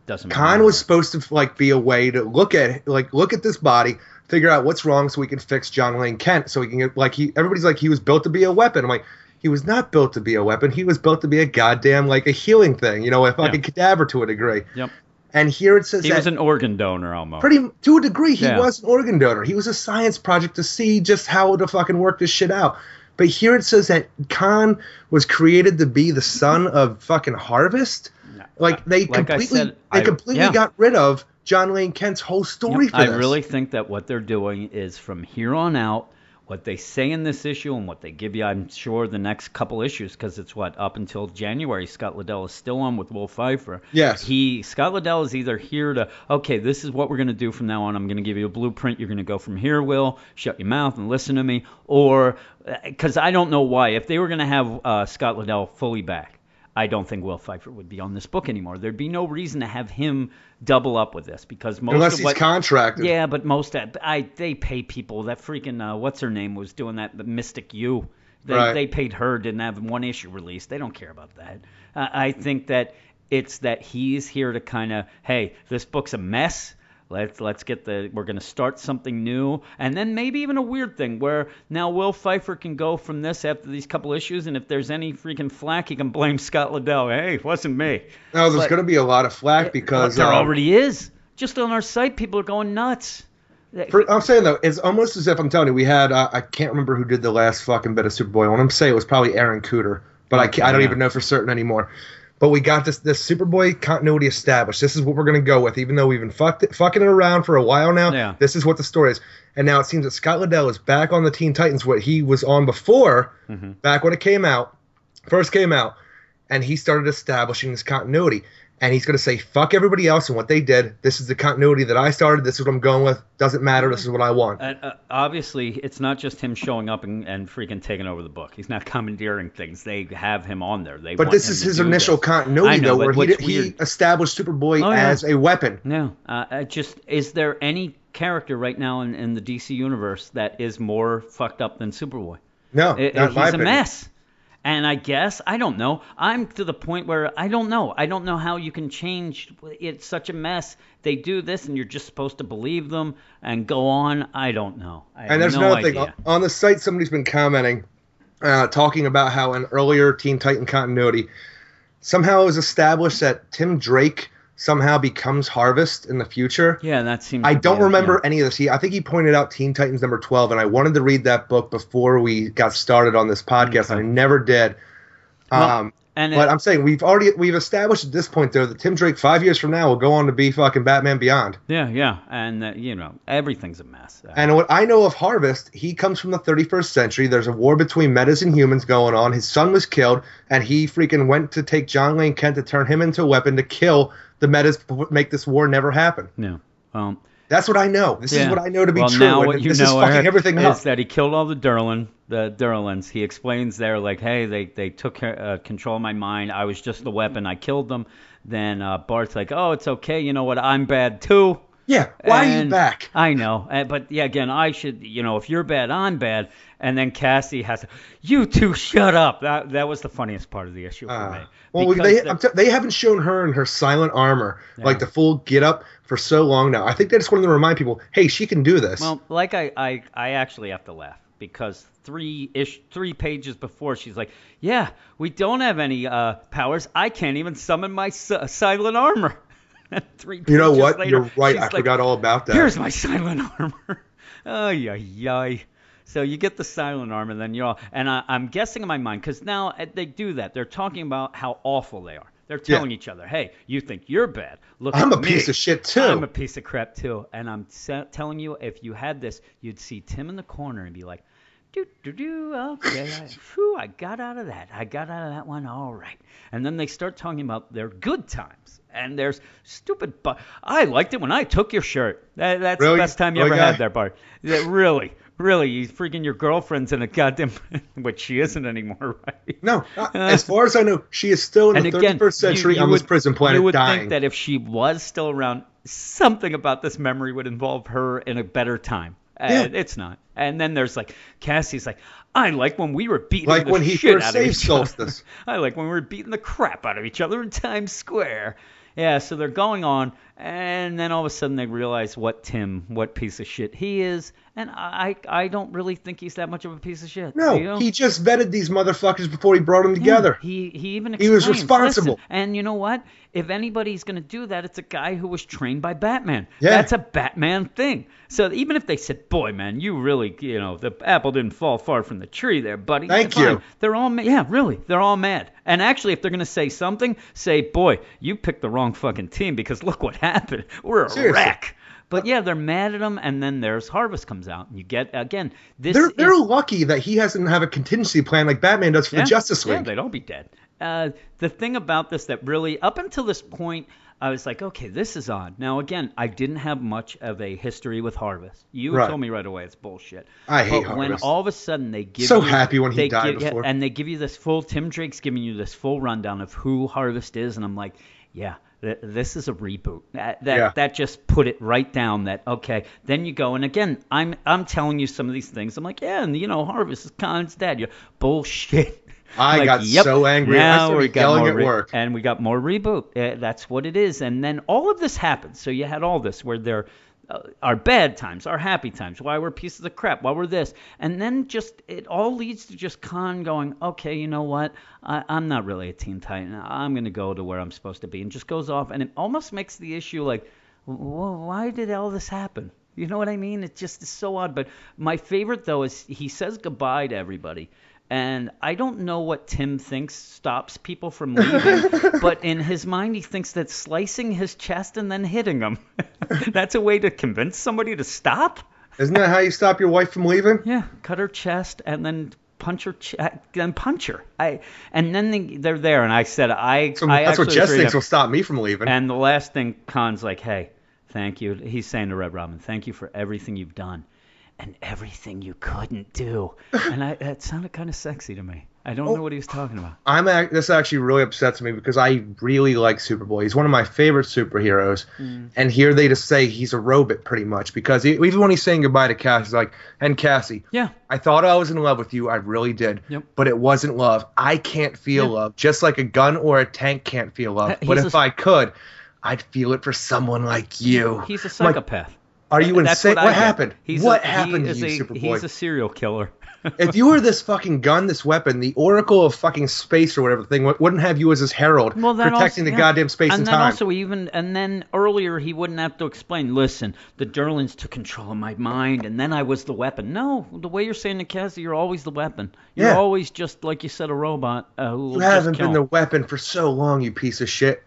Doesn't Kon was supposed to like be a way to look at like look at this body, figure out what's wrong, so we can fix John Lane Kent, so he can get like he everybody's like he was built to be a weapon. I'm like he was not built to be a weapon. He was built to be a goddamn like a healing thing, you know, a fucking cadaver to a degree. Yep. And here it says He was an organ donor almost. pretty to a degree he Yeah. was an organ donor. He was a science project to see just how to fucking work this shit out. But here it says that Kon was created to be the son of fucking Harvest. Like they Like completely said, they I- completely yeah. got rid of Jon Lane Kent's whole story Yep, I this. really think that what they're doing is from here on out, what they say in this issue and what they give you, I'm sure, the next couple issues, because it's what up until January, Scott Lobdell is still on with Will Pfeifer. Yes. He Scott Lobdell is either here to okay, this is what we're gonna do from now on. I'm gonna give you a blueprint. You're gonna go from here, Will. Shut your mouth and listen to me. Or because I don't know why. If they were gonna have uh, Scott Lobdell fully back. I don't think Will Pfeifer would be on this book anymore. There'd be no reason to have him double up with this because most Unless of he's what, contracted. yeah, but most I they pay people. That freaking uh, what's her name was doing that. The Mystik U. They Right. they paid her. Didn't have one issue released. They don't care about that. Uh, I think that it's that he's here to kind of hey, this book's a mess. Let's let's get the we're gonna start something new, and then maybe even a weird thing where now Will Pfeifer can go from this after these couple issues, and if there's any freaking flack, he can blame Scott Lobdell. Hey, it wasn't me. No, there's going to be a lot of flack because there uh, already is. Just on our site, people are going nuts. For, I'm saying though, it's almost as if I'm telling you, we had uh, I can't remember who did the last fucking bit of Superboy. I want to say it was probably Aaron Kuder, but I, can't, I don't yeah. even know for certain anymore. But we got this this Superboy continuity established. This is what we're gonna go with, even though we've been fucked it, fucking it around for a while now. Yeah. This is what the story is, and now it seems that Scott Lobdell is back on the Teen Titans, what he was on before, Mm-hmm. back when it came out, first came out, and he started establishing this continuity. And he's going to say, fuck everybody else and what they did. This is the continuity that I started. This is what I'm going with. Doesn't matter. This is what I want. And, uh, obviously, it's not just him showing up and, and freaking taking over the book. He's not commandeering things. They have him on there. They But this is his initial this. continuity, know, though, where he, he established Superboy Oh, yeah. as a weapon. No, uh, just is there any character right now in, in the DC universe that is more fucked up than Superboy? No, It- he's a opinion. mess. And I guess I don't know. I'm to the point where I don't know. I don't know how you can change. It's such a mess. They do this, and you're just supposed to believe them and go on. I don't know. I And there's no another idea. thing on the site. Somebody's been commenting, uh, talking about how an earlier Teen Titan continuity, somehow it was established that Tim Drake somehow becomes Harvest in the future. Yeah, that seems. I don't remember yeah. any of this. He, I think he pointed out Teen Titans number 12, and I wanted to read that book before we got started on this podcast, and I never did. Well, Um, and but it- I'm saying we've already we've established at this point though that Tim Drake five years from now will go on to be fucking Batman Beyond. Yeah, yeah, and uh, you know everything's a mess. Uh, And what I know of Harvest, he comes from the 31st century. There's a war between metas and humans going on. His son was killed, and he freaking went to take John Wayne Kent to turn him into a weapon to kill the metas, make this war never happen. yeah. Um, That's what I know. This is what I know to be well, true. Now what you this know is Eric, everything is up. that he killed all the Durlan, the Durlans. He explains there, like, hey, they they took uh, control of my mind. I was just the weapon. I killed them. Then uh, Bart's like, oh, it's okay. You know what? I'm bad too. Yeah, why are you back? I know, uh, but yeah, again, I should, you know, if you're bad, I'm bad. And then Cassie has to, you two shut up. That that was the funniest part of the issue for me. Uh, well, they the- t- they haven't shown her in her silent armor, like the full get up, for so long now. I think they just wanted to remind people, hey, she can do this. Well, like I, I, I actually have to laugh because three ish three pages before she's like, yeah, we don't have any uh, powers. I can't even summon my si- silent armor. Three you know what? later, You're right. I like, forgot all about that. Here's my silent armor. oh yeah, yeah. So you get the silent armor, then you're all, and I, I'm guessing in my mind because now uh, they do that. They're talking about how awful they are. They're Yeah. telling each other, "Hey, you think you're bad? Look, I'm a me. piece of shit, too." I'm a piece of crap too." And I'm se- telling you, if you had this, you'd see Tim in the corner and be like, "Do do do, okay, I, whew, I got out of that. I got out of that one, all right." And then they start talking about their good times. And there's stupid. Bu- I liked it when I took your shirt. That, that's Really? the best time you Really, ever guy? had there, Bart. Yeah, really, really. You freaking your girlfriend's in a goddamn, which she isn't anymore, right? no, uh, as far as I know, she is still in and the again, 31st century you, you on would, this prison planet you would dying. think that if she was still around, something about this memory would involve her in a better time. Uh, and it's not. And then there's like Cassie's like, I like when we were beating Like the when he shit out of each other. I like when we were beating the crap out of each other in Times Square. Yeah, so they're going on, and then all of a sudden they realize what Tim, what piece of shit he is, and I, I don't really think he's that much of a piece of shit. no, you know? he just vetted these motherfuckers before he brought them together. Yeah, he he even He was responsible. "Listen," and you know what? If anybody's going to do that, it's a guy who was trained by Batman. Yeah. That's a Batman thing. So even if they said, "Boy, man, you really, you know, the apple didn't fall far from the tree there, buddy." Thank Fine. you. They're all ma- yeah, really. They're all mad. And actually, if they're going to say something, say, "Boy, you picked the wrong fucking team because look what happened. We're a Seriously. wreck." But yeah, they're mad at him, and then there's Harvest comes out, and you get again this. They're is- they're lucky that he hasn't have a contingency plan like Batman does for yeah. the Justice League. Yeah, they'd all be dead. Uh, the thing about this that really, up until this point, I was like, okay, this is odd. Now, again, I didn't have much of a history with Harvest. You Right. told me right away it's bullshit. I hate but when all of a sudden they give So you, happy when he died give- before. and they give you this full. Tim Drake's giving you this full rundown of who Harvest is, and I'm like, yeah. Th- This is a reboot. That that, Yeah. that just put it right down. That okay. Then you go and again, I'm I'm telling you some of these things. I'm like, yeah, and you know, Harvest is Kon's dad. You bullshit. I Like, got yep, so angry. Now we got yelling more at re- work. and we got more reboot. Uh, that's what it is. And then all of this happens. So you had all this where there uh, Uh, our bad times, our happy times, why we're pieces of crap, why we're this, and then just it all leads to just Kon going, okay, you know what, I, I'm not really a Teen Titan. I'm gonna go to where I'm supposed to be, and just goes off, and it almost makes the issue like, why did all this happen? You know what I mean? It just is so odd. But my favorite though is he says goodbye to everybody. And I don't know what Tim thinks stops people from leaving, but in his mind he thinks that slicing his chest and then hitting him. That's a way to convince somebody to stop? Isn't that how you stop your wife from leaving? Yeah, cut her chest and then punch her ch- then punch her. I and then they, they're there and I said I So I that's what Jess thinks to- will stop me from leaving. and the last thing, Kon's like, hey, thank you. He's saying to Red Robin, thank you for everything you've done and everything you couldn't do. and I, that sounded kind of sexy to me. I don't know what he was talking about. I'm ac- this actually really upsets me because I really like Superboy. He's one of my favorite superheroes, Mm. and here they just say he's a robot pretty much because he, even when he's saying goodbye to Cassie, he's like, "And Cassie, Yeah. I thought I was in love with you, I really did, Yep. but it wasn't love. I can't feel Yeah. love, just like a gun or a tank can't feel love. Uh, but he's if a- I could, I'd feel it for someone like you." He's a I'm like, psychopath. Are you insane? what, What, happened? He's what a, happened he to is you, a, Superboy? He's a serial killer. if you were this fucking gun, this weapon, the Oracle of fucking space or whatever the thing wouldn't have you as his herald Well, protecting also, the yeah. goddamn space and, and then time. also even and then earlier he wouldn't have to explain. Listen, the Durlans took control of my mind, and then I was the weapon. No, the way you're saying it, Cassie, you're always the weapon. You're Yeah. always just like you said, a robot Uh, who you haven't been the weapon for so long, you piece of shit.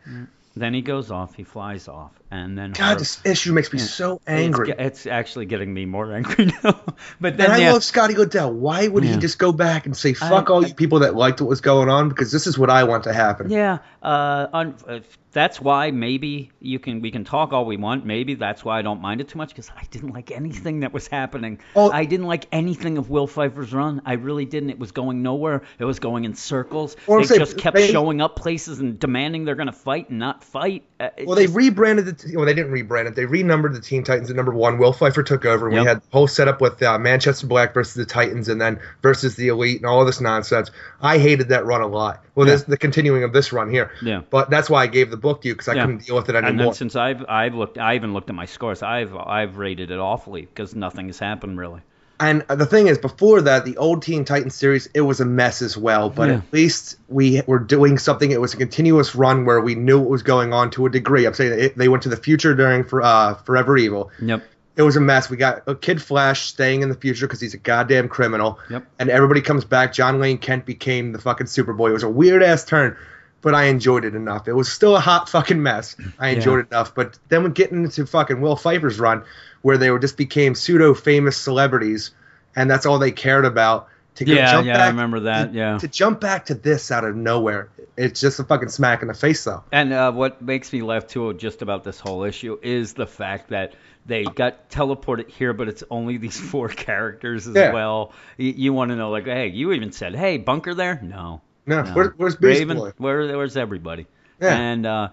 Then he goes off. He flies off, and then God, this issue makes me Yeah. so angry. It's, it's actually getting me more angry now. but then and I yeah, love Scotty Lobdell. Why would Yeah. he just go back and say, fuck I- all you people that liked what was going on? Because this is what I want to happen. Yeah, uh, un- uh, that's why maybe you can we can talk all we want. Maybe that's why I don't mind it too much because I didn't like anything that was happening. Oh. I didn't like anything of Will Pfeifer's run. I really didn't. It was going nowhere. It was going in circles. Well, they saying, just kept they- showing up places and demanding they're going to fight and not fight. Uh, Well, they rebranded the. Well, they didn't rebrand it. They renumbered the Teen Titans at number one. Will Pfeifer took over, and Yep. we had the whole setup with uh, Manchester Black versus the Titans, and then versus the Elite, and all this nonsense. I hated that run a lot. Well, Yeah. the continuing of this run here. Yeah. But that's why I gave the book to you because I Yeah. couldn't deal with it anymore. and then since I've I've looked I even looked at my scores. I've I've rated it awfully because nothing has happened really. And the thing is, before that, the old Teen Titans series, it was a mess as well. But Yeah. at least we were doing something. It was a continuous run where we knew what was going on to a degree. I'm saying it, they went to the future during for uh, Forever Evil. Yep. It was a mess. We got a Kid Flash staying in the future because he's a goddamn criminal. Yep. And everybody comes back. John Wayne Kent became the fucking Superboy. It was a weird ass turn, but I enjoyed it enough. It was still a hot fucking mess. I enjoyed it enough. But then we're getting into fucking Will Pfeifer's run, where they were just became pseudo famous celebrities, and that's all they cared about. To go Yeah, jump yeah, I back, remember that, to- yeah. To jump back to this out of nowhere, it's just a fucking smack in the face, though. And uh, what makes me laugh too, just about this whole issue, is the fact that they got teleported here, but it's only these four characters as Yeah. well. You, you want to know, like, hey, you even said, hey, Bunker there? No. No, where- where's Beast Raven? Boy? Where, where's everybody? Yeah. And uh,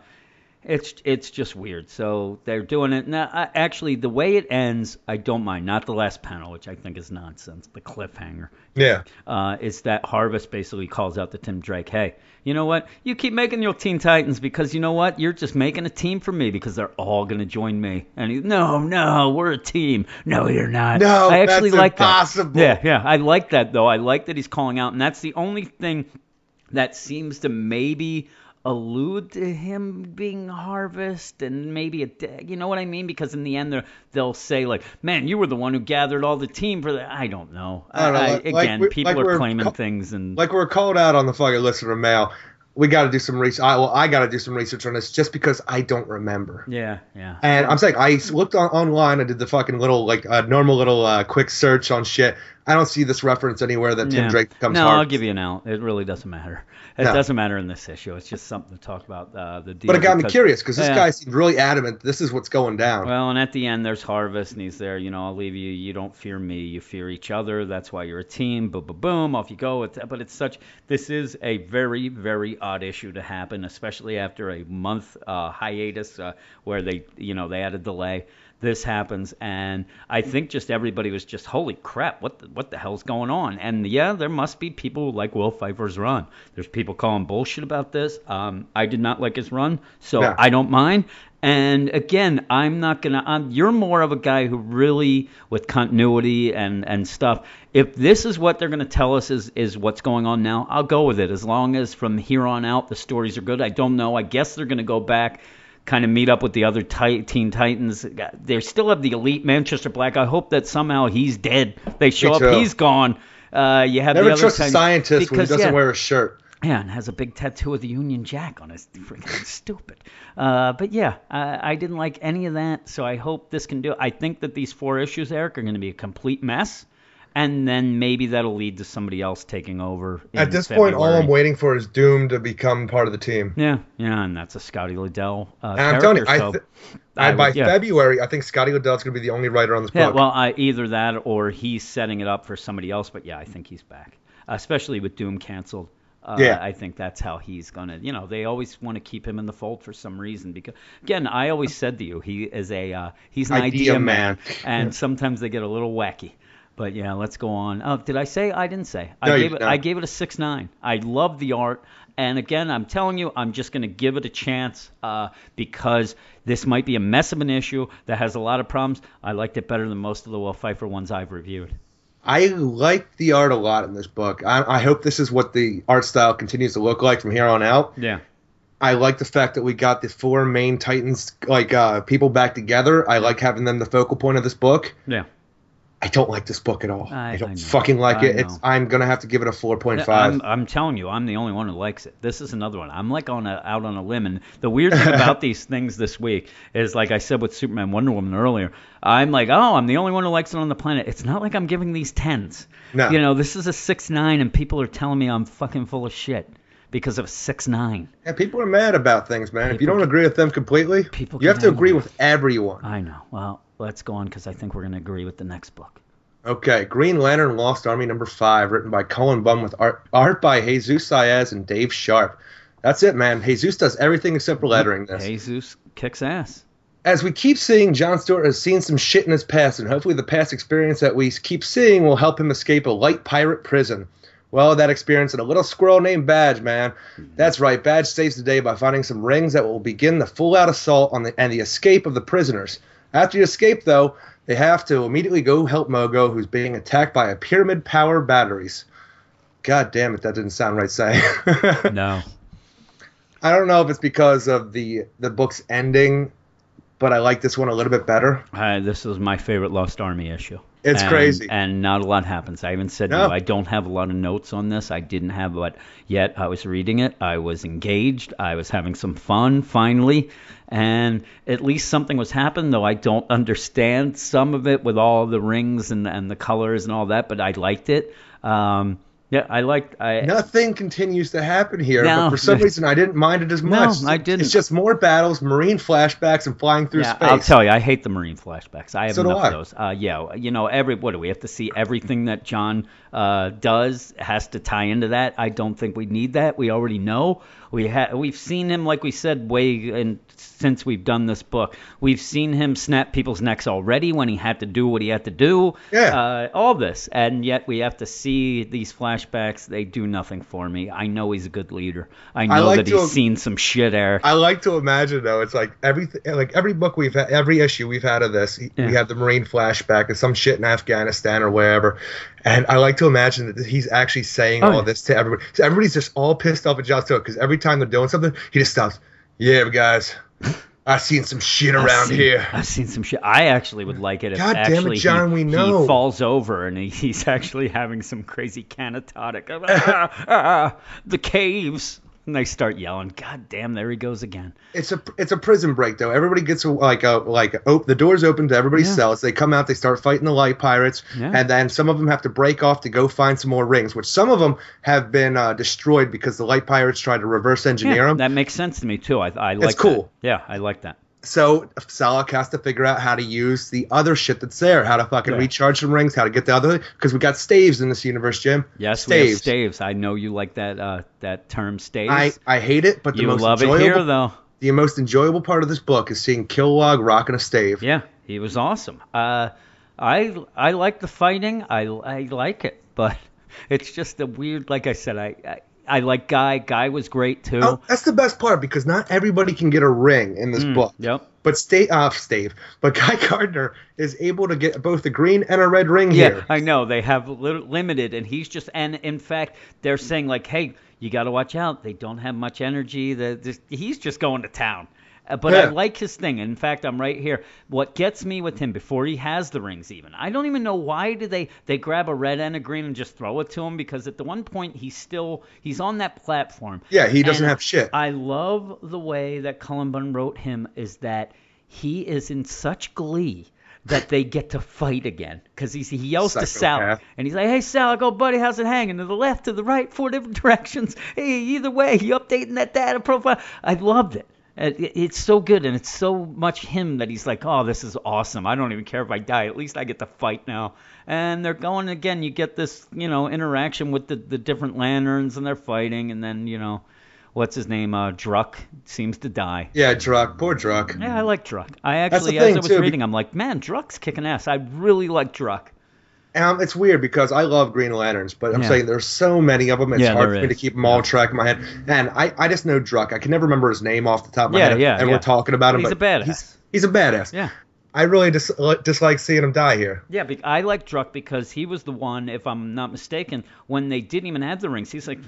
it's it's just weird. So they're doing it now. I, actually, the way it ends, I don't mind. Not the last panel, which I think is nonsense. The cliffhanger Yeah. uh, is that Harvest basically calls out to Tim Drake, hey, you know what? You keep making your Teen Titans because you know what? You're just making a team for me because they're all going to join me. And he, no, no, we're a team. No, you're not. No, I actually that's like impossible. that. Yeah, yeah, I like that though. I like that he's calling out, and that's the only thing that seems to maybe allude to him being Harvest and maybe a de- you know what I mean because in the end they're, they'll say like man you were the one who gathered all the team for that I don't know, I don't know, I- like- like again we- people like are claiming co- things and like we're called out on the fucking listener mail. We got to do some research. I, well, I got to do some research on this just because I don't remember. yeah yeah And I'm saying I looked on, online. I did the fucking little like a normal little uh, quick search on shit. I don't see this reference anywhere that Tim Yeah. Drake becomes No, Harvest. I'll give you an out. It really doesn't matter. It No. doesn't matter in this issue. It's just something to talk about uh, the deal. But it got me curious because this Yeah. guy seemed really adamant. This is what's going down. Well, and at the end, there's Harvest, and he's there. You know, I'll leave you. You don't fear me. You fear each other. That's why you're a team. Boom, boom, boom. Off you go. It's, but it's such. This is a very, very odd issue to happen, especially after a month uh, hiatus uh, where they, you know, they had a delay. This happens, and I think just everybody was just, holy crap, what the, what the hell's going on? And yeah, there must be people who like Will Pfeifer's run. There's people calling bullshit about this. Um, I did not like his run, so Yeah. I don't mind. And again, I'm not gonna. I'm, you're more of a guy who really, with continuity and and stuff. If this is what they're gonna tell us is is what's going on now, I'll go with it. As long as from here on out the stories are good. I don't know. I guess they're gonna go back, kind of meet up with the other Teen Titans. They still have the elite Manchester Black. I hope that somehow he's dead. They show up, he's gone. Uh, you have Never the other trust a Titans- scientist when he doesn't yeah, wear a shirt. yeah, and has a big tattoo of the Union Jack on his freaking stupid. Uh, but yeah, I, I didn't like any of that, so I hope this can do. I think that these four issues, Eric, are going to be a complete mess, and then maybe that'll lead to somebody else taking over. At this point, all I'm waiting for is Doom to become part of the team. Yeah, yeah, and that's a Scotty Lobdell uh, And I'm telling you, character, I, so I I, by yeah. February, I think Scotty Lobdell's going to be the only writer on this Yeah, book. well, I, either that or he's setting it up for somebody else. But yeah, I think he's back, especially with Doom canceled. Uh, Yeah. I think that's how he's gonna. You know, they always want to keep him in the fold for some reason. Because again, I always said to you, he is a uh, he's an Idea idea, man, man. and sometimes they get a little wacky. But yeah, let's go on. Oh, did I say I didn't say? I No, you gave it. not. I gave it a six nine. I love the art, and again, I'm telling you, I'm just gonna give it a chance uh, because this might be a mess of an issue that has a lot of problems. I liked it better than most of the Will Pfeifer ones I've reviewed. I like the art a lot in this book. I, I hope this is what the art style continues to look like from here on out. Yeah. I like the fact that we got the four main Titans, like uh, people back together. I like having them the focal point of this book. Yeah. I don't like this book at all. I- I, don't I fucking like I it. It's. I'm gonna have to give it a four point five. I'm. I'm telling you, I'm the only one who likes it. This is another one. I'm like on a, out on a limb. And the weird thing about these things this week is, like I said with Superman, Wonder Woman earlier, I'm like, oh, I'm the only one who likes it on the planet. It's not like I'm giving these tens. No. You know, this is a six nine, and people are telling me I'm fucking full of shit because of a six nine. Yeah, people are mad about things, man. if you don't agree with them completely, People you have to agree with everyone. I know. Well, let's go on because I think we're gonna agree with the next book. Okay, Green Lantern Lost Army number five, written by Cullen Bunn with art, art by Jesus Saez and Dave Sharpe. That's it, man. Jesus does everything except for lettering this. Jesus kicks ass. As we keep seeing, John Stewart has seen some shit in his past, and hopefully the past experience that we keep seeing will help him escape a light pirate prison. Well, that experience and a little squirrel named Badge, man. Mm-hmm. That's right, Badge saves the day by finding some rings that will begin the full-out assault on the and the escape of the prisoners. After you escape, though, they have to immediately go help Mogo, who's being attacked by a pyramid power batteries. God damn it, that didn't sound right saying. No. I don't know if it's because of the the book's ending, but I like this one a little bit better. Uh, this was my favorite Lost Army issue. It's And- crazy. And not a lot happens. I even said to No. I don't have a lot of notes on this. I didn't have, but yet I was reading it. I was engaged. I was having some fun finally. And at least something was happening, though I don't understand some of it with all the rings and, and the colors and all that, but I liked it. Um, yeah, I liked. I, Nothing continues to happen here, No. but for some reason I didn't mind it as much. No. I didn't. It's just more battles, marine flashbacks, and flying through yeah, space. I'll tell you, I hate the marine flashbacks. I have So do enough I. of those. Uh, yeah, you know, every what do we have to see? Everything that John uh, does has to tie into that. I don't think we need that. We already know. We ha- we've seen him, like we said, way and since we've done this book, we've seen him snap people's necks already when he had to do what he had to do. Yeah. Uh, all this, and yet we have to see these flashbacks. They do nothing for me. I know he's a good leader. I know like that he's seen some shit, Eric. I like to imagine though, it's like everything, like every book we've had, every issue we've had of this, Yeah. we have the marine flashback of some shit in Afghanistan or wherever, and I like to imagine that he's actually saying Oh, all yeah. this to everybody. So everybody's just all pissed off at John Stewart because every time they're doing something, he just stops. Yeah, guys, I've seen some shit around seen- here. I've seen some shit. I actually would like it if God damn it, actually John, he, we know. he falls over and he, he's actually having some crazy canatotic. Ah, ah, the caves. And they start yelling. God damn, there he goes again. It's a it's a prison break though. Everybody gets a, like a like op- the doors open to everybody's Yeah. cells. They come out, they start fighting the light pirates, Yeah. and then some of them have to break off to go find some more rings. Which some of them have been uh, destroyed because the light pirates tried to reverse engineer Yeah, them. that makes sense to me too. I, I like cool. That. Yeah, I like that. So Salaak has to figure out how to use the other shit that's there, how to fucking Yeah. recharge some rings, how to get the other because we got staves in this universe, Jim. Yes, staves. staves. I know you like that uh, that term staves. I I hate it, but the you most love it enjoyable here though. the most enjoyable part of this book is seeing Kilowog rocking a stave. Yeah, he was awesome. Uh, I I like the fighting. I I like it, but it's just a weird. Like I said, I I, I like Guy. Guy was great too. Oh, that's the best part because not everybody can get a ring in this Mm, book. Yep. But stay off Stave. But Guy Gardner is able to get both a green and a red ring Yeah, here. I know they have li- limited, and he's just and in fact they're saying like, hey, you got to watch out. They don't have much energy. The, this, he's just going to town. Uh, But I like his thing. In fact, I'm right here. What gets me with him before he has the rings, even I don't even know why do they they grab a red and a green and just throw it to him because at the one point he's still he's on that platform. Yeah, he doesn't And have shit. I love the way that Cullen Bunn wrote him is that he is in such glee that they get to fight again because he he yells to Sal and he's like, "Hey Sal, go, buddy, how's it hanging? To the left, to the right, four different directions. Hey, either way, you updating that data profile." I loved it. It- it- It's so good, and it's so much him that he's like, "Oh, this is awesome. I don't even care if I die. At least I get to fight now." And they're going again. You get this, you know, interaction with the the different lanterns, and they're fighting, and then you know, what's his name? Uh, Druck seems to die. Yeah, Druck. Poor Druck. Yeah, I like Druck. I actually, as I was too, reading, I'm like, man, Druck's kicking ass. I really like Druck. Um, it's weird because I love Green Lanterns, but I'm Yeah. saying there's so many of them. It's Yeah, hard for me to keep them all track in my head. And I, I just know Druck. I can never remember his name off the top of my Yeah, head. yeah, And we're talking about him. He's a badass. He's, he's a badass. Yeah. I really dis- dislike seeing him die here. Yeah, I like Druck because he was the one, if I'm not mistaken, when they didn't even have the rings. He's like,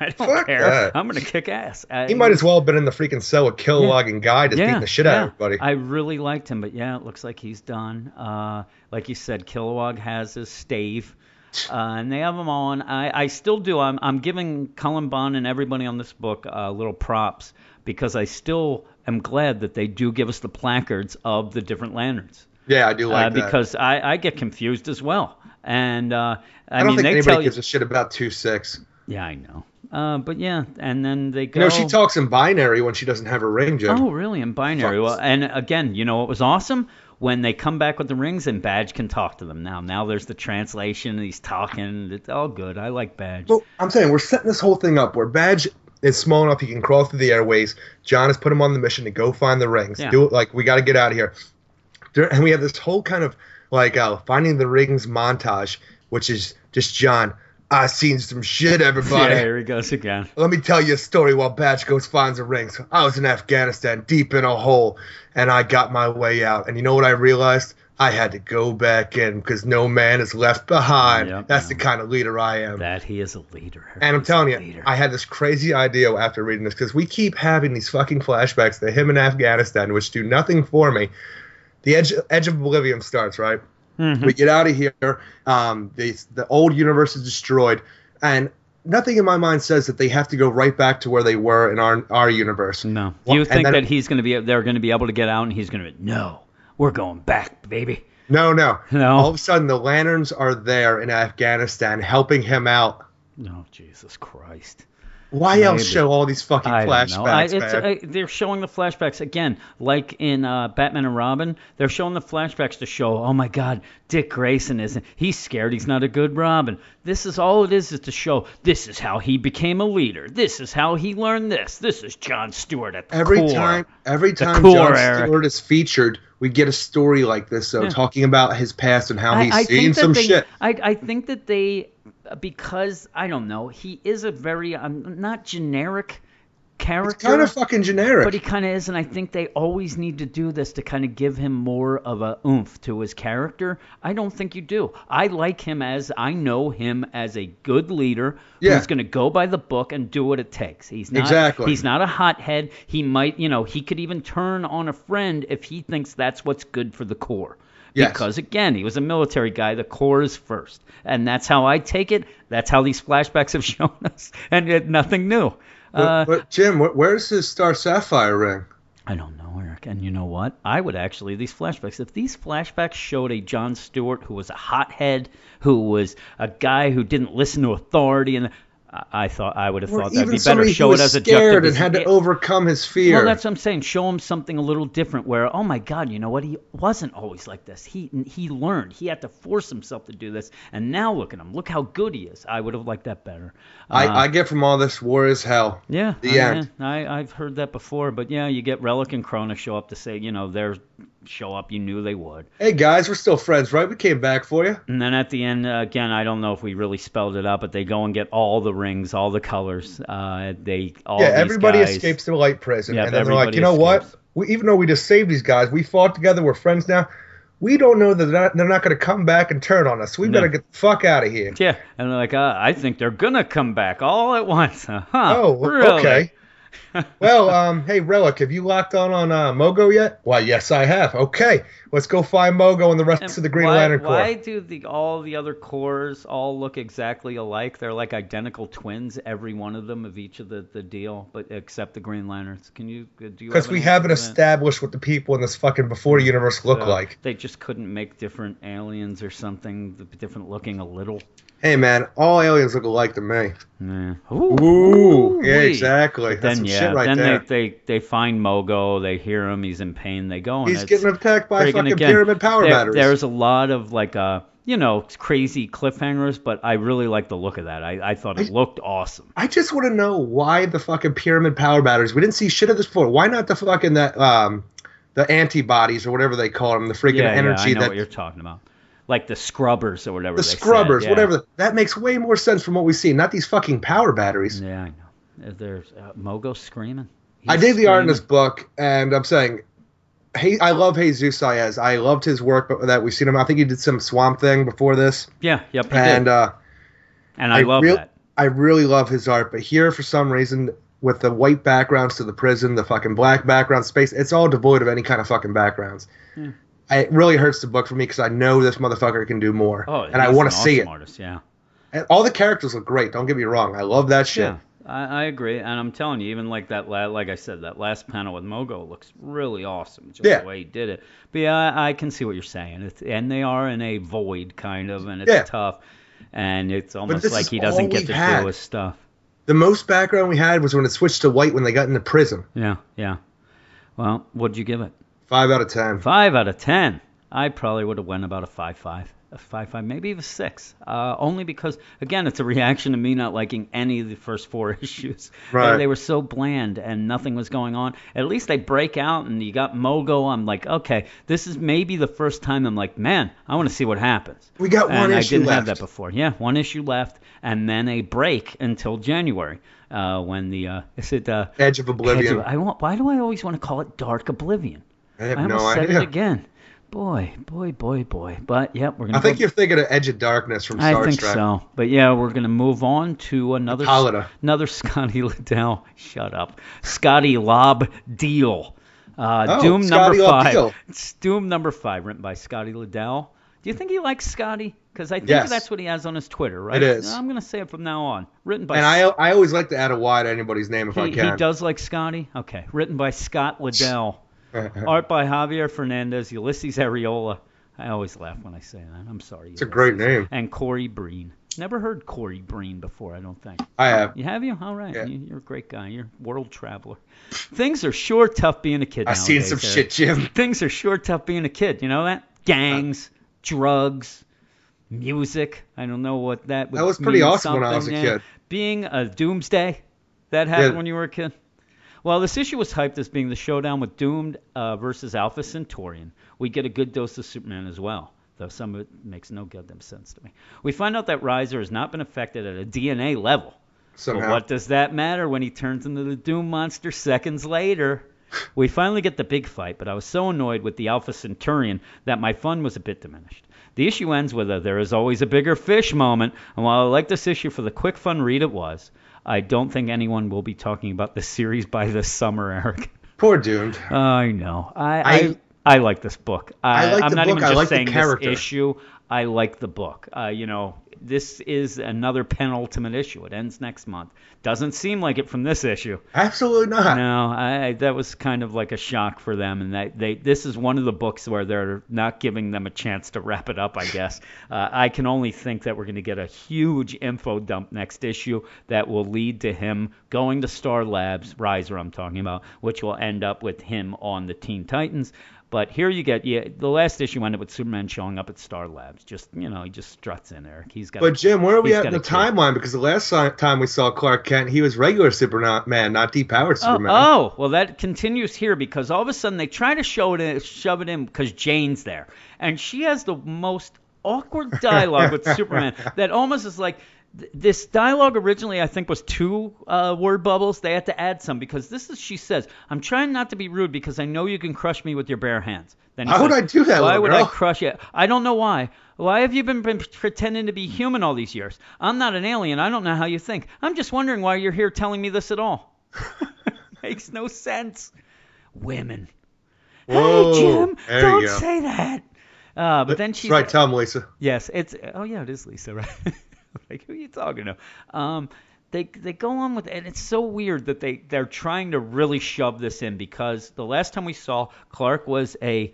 I don't Fuck care. that. I'm gonna kick ass. I, He might as well have been in the freaking cell with Kilowog and Guy just yeah, beating the shit yeah. out of everybody. I really liked him, but yeah, it looks like he's done. Uh, like you said, Kilowog has his stave. Uh, and they have them all, and I, I still do. I'm, I'm giving Cullen Bunn and everybody on this book uh, little props because I still am glad that they do give us the placards of the different lanterns. yeah, I do like uh, that. because I, I get confused as well. And uh, I, I, don't mean, think they anybody tell you, gives a shit about two six. yeah, I know. Uh, but yeah, and then they go. You know, she talks in binary when she doesn't have her ring, Jim. Oh, really? In binary? Well, and again, you know what was awesome? When they come back with the rings and Badge can talk to them now. Now there's the translation. He's talking. It's all good. I like Badge. Well, I'm saying we're setting this whole thing up where Badge is small enough he can crawl through the airways. John has put him on the mission to go find the rings. Yeah. Do it like we got to get out of here. And we have this whole kind of like uh, finding the rings montage, which is just John. I seen some shit, everybody. Yeah, here he goes again. Let me tell you a story while Badge goes finds the rings. I was in Afghanistan, deep in a hole, and I got my way out. And you know what I realized? I had to go back in because no man is left behind. Yep, That's the kind of leader I am. That he is a leader. And I'm telling you, leader. I had this crazy idea after reading this because we keep having these fucking flashbacks to him in Afghanistan, which do nothing for me. The edge, edge of oblivion starts right. Mhm. We get out of here. Um, the the old universe is destroyed, and nothing in my mind says that they have to go right back to where they were in our our universe. No. You think then- that he's going to be? They're going to be able to get out, and he's going to be no. We're going back, baby. No, no, No. All of a sudden, the lanterns are there in Afghanistan, helping him out. No, Jesus Christ. Why else show all these fucking I flashbacks. I? I, they're showing the flashbacks again, like in uh, Batman and Robin. They're showing the flashbacks to show, oh my God, Dick Grayson isn't. He's scared. He's not a good Robin. This is all it is, is to show this is how he became a leader. This is how he learned this. This is John Stewart at the every core. time every time core, John Eric. Stewart is featured, we get a story like this. So Yeah. talking about his past and how I, he's I seen some they, shit. I, I think that they, because I don't know, he is a very um, not generic character. It's kind of fucking generic. But he kind of is, and I think they always need to do this to kind of give him more of a oomph to his character. I don't think you do. I like him as I know him as a good leader Yeah. who's going to go by the book and do what it takes. He's not Exactly. he's not a hothead. He might, you know, he could even turn on a friend if he thinks that's what's good for the core. Yes. Because again, he was a military guy. The core is first, and that's how I take it. That's how these flashbacks have shown us, and nothing new. But, Uh, but Jim, wh- where's his Star Sapphire ring? I don't know, Eric. And you know what? I would actually these flashbacks. If these flashbacks showed a John Stewart who was a hothead, who was a guy who didn't listen to authority, and I, thought I would have Or thought that'd be better. Show it as a scared and had to overcome his fear. Well, that's what I'm saying. Show him something a little different. Where, oh my God, you know what? He wasn't always like this. He he learned. He had to force himself to do this, and now look at him. Look how good he is. I would have liked that better. I, Uh, I get from all this war is hell. yeah, The I, end. I, I've heard that before, but yeah, you get Relic and Krona show up to say, you know, they're show up. You knew they would, Hey guys, we're still friends, right? We came back for you. and then at the end, uh, again, I don't know if we really spelled it out, but they go and get all the rings, all the colors. Uh, they all yeah, everybody guys- escapes the light prison, and then they're like, you know what? We, even though we just saved these guys, we fought together. We're friends now. We don't know that they're not, they're not going to come back and turn on us. We No. better get the fuck out of here. Yeah, and they're like, uh, I think they're gonna come back all at once. Huh? Oh, really? okay. well, um, hey Relic, have you locked on on uh, Mogo yet? Why, yes, I have. Okay, let's go find Mogo and the rest And of the Green why, Lantern Corps. Why do the all the other cores all look exactly alike? They're like identical twins, every one of them of each of the, the deal, but except the Green Lanterns. Can you do? Because have we haven't answer to that? established what the people in this fucking before universe look So like. They just couldn't make different aliens or something, different looking a little. Hey man, all aliens look alike to me. Nah. Ooh, yeah, Ooh-wee. exactly. But That's then some yeah, shit right then there. they, they they find Mogo, they hear him, he's in pain, they go. And He's it's- getting attacked by friggin' fucking again, pyramid power there- batteries. There's a lot of like uh you know crazy cliffhangers, but I really like the look of that. I, I thought it looked awesome. I just want to know why the fucking pyramid power batteries. We didn't see shit of this before. Why not the fucking that um the antibodies or whatever they call them, the freaking yeah, energy yeah, I know that what you're talking about. Like the scrubbers or whatever. The scrubbers, yeah. whatever. that makes way more sense from what we see. Not these fucking power batteries. Yeah, I know. There's uh, Mogo screaming. I He's dig the art in this book, and I'm saying, hey, I love Jesus Saez. I loved his work, but that we've seen him. I think he did some Swamp Thing before this, Yeah, yep, and did. uh, and I, love real- that. I really love his art. But here, for some reason, with the white backgrounds to the prison, the fucking black background space, it's all devoid of any kind of fucking backgrounds. Hmm. I- It really hurts the book for me because I know this motherfucker can do more, Oh, and I want an to see it. Artist, yeah. And all the characters look great. Don't get me wrong. I love that shit. Yeah, I, I agree, and I'm telling you, even like that, la- like I said, that last panel with Mogo looks really awesome, just Yeah. the way he did it. But yeah, I, I can see what you're saying, it's, and they are in a void kind of, and it's Yeah. tough, and it's almost like he doesn't get we've to had. do his stuff. The most background we had was when it switched to white when they got into prison. Yeah, yeah. Well, what'd you give it? Five out of ten. Five out of ten. I probably would have went about a five five, a five five, maybe even six. Uh, only because again, it's a reaction to me not liking any of the first four issues. Right. They, they were so bland and nothing was going on. At least they break out and you got Mogo. I'm like, okay, this is maybe the first time I'm like, man, I want to see what happens. We got one issue left. I didn't have that before. Yeah, one issue left, and then a break until January. Uh, when the uh, is it uh, Edge of Oblivion. Edge of- I want. Why do I always want to call it Dark Oblivion? I have I no said idea. it again. Boy, boy, boy, boy. But yep, we're gonna. I think go- you're thinking of Edge of Darkness from Star Trek. I think Trek. so. But yeah, we're gonna move on to another another Scotty Lobdell. Shut up, Scotty Lob Deal. Uh, Oh, Doom Scotty number Lob five. Deal. It's Doom number five, written by Scotty Lobdell. Do you think he likes Scotty? Because I think Yes. that's what he has on his Twitter, right? It is. I'm gonna say it from now on. Written by. And I I always like to add a Y to anybody's name if I can. he does like Scotty. Okay, written by Scott Lobdell. Art by Javier Fernandez, Ulises Arreola. I always laugh when I say that. I'm sorry. It's a great name. And Corey Breen. Never heard Corey Breen before, I don't think. I have. You have you? All right. Yeah. You, you're a great guy. You're a world traveler. Things are sure tough being a kid I've seen some Eric. shit, Jim. Things are sure tough being a kid. You know that? Gangs, drugs, music. I don't know what that would That was pretty awesome when I was a something, yeah. kid. Being a doomsday. That happened Yeah. when you were a kid? Well, this issue was hyped as being the showdown with Doomed uh, versus Alpha Centaurian. We get a good dose of Superman as well, though some of it makes no goddamn sense to me. We find out that Riser has not been affected at a DNA level. But Somehow. what does that matter when he turns into the Doom monster seconds later? We finally get the big fight, but I was so annoyed with the Alpha Centaurian that my fun was a bit diminished. The issue ends with a there is always a bigger fish moment, and while I like this issue for the quick fun read it was, I don't think anyone will be talking about the series by this summer, Eric. Poor Doomed. I know. I I, I- I like this book. I, I like am the not book. even I just like the saying this character. issue. I like the book. Uh, you know, this is another penultimate issue. It ends next month. Doesn't seem like it from this issue. Absolutely not. No, I, that was kind of like a shock for them, and that they this is one of the books where they're not giving them a chance to wrap it up. I guess uh, I can only think that we're going to get a huge info dump next issue that will lead to him going to Star Labs, Riser, I'm talking about, which will end up with him on the Teen Titans. But here you get yeah, the last issue ended with Superman showing up at Star Labs. Just you know, he just struts in there. He's got. But Jim, where are we at in the timeline? Because the last time we saw Clark Kent, he was regular Superman, not depowered Oh, Superman. oh, well, that continues here because all of a sudden they try to show it, in, shove it in because Jane's there, and she has the most awkward dialogue with Superman that almost is like th- this dialogue originally I think was two uh, word bubbles. They had to add some because this is she says, "I'm trying not to be rude because I know you can crush me with your bare hands." Then he Why would I do that, Why would I crush you? I don't know why. Why have you been, been pretending to be human all these years? I'm not an alien. I don't know how you think. I'm just wondering why you're here telling me this at all. Makes no sense. Women. Whoa, hey, Jim, don't say that. Uh, but then she's right, him, Lisa. Yes, it's oh yeah, it is Lisa, right? like who are you talking to? Um, they they go on with and it's so weird that they they're trying to really shove this in because the last time we saw Clark was a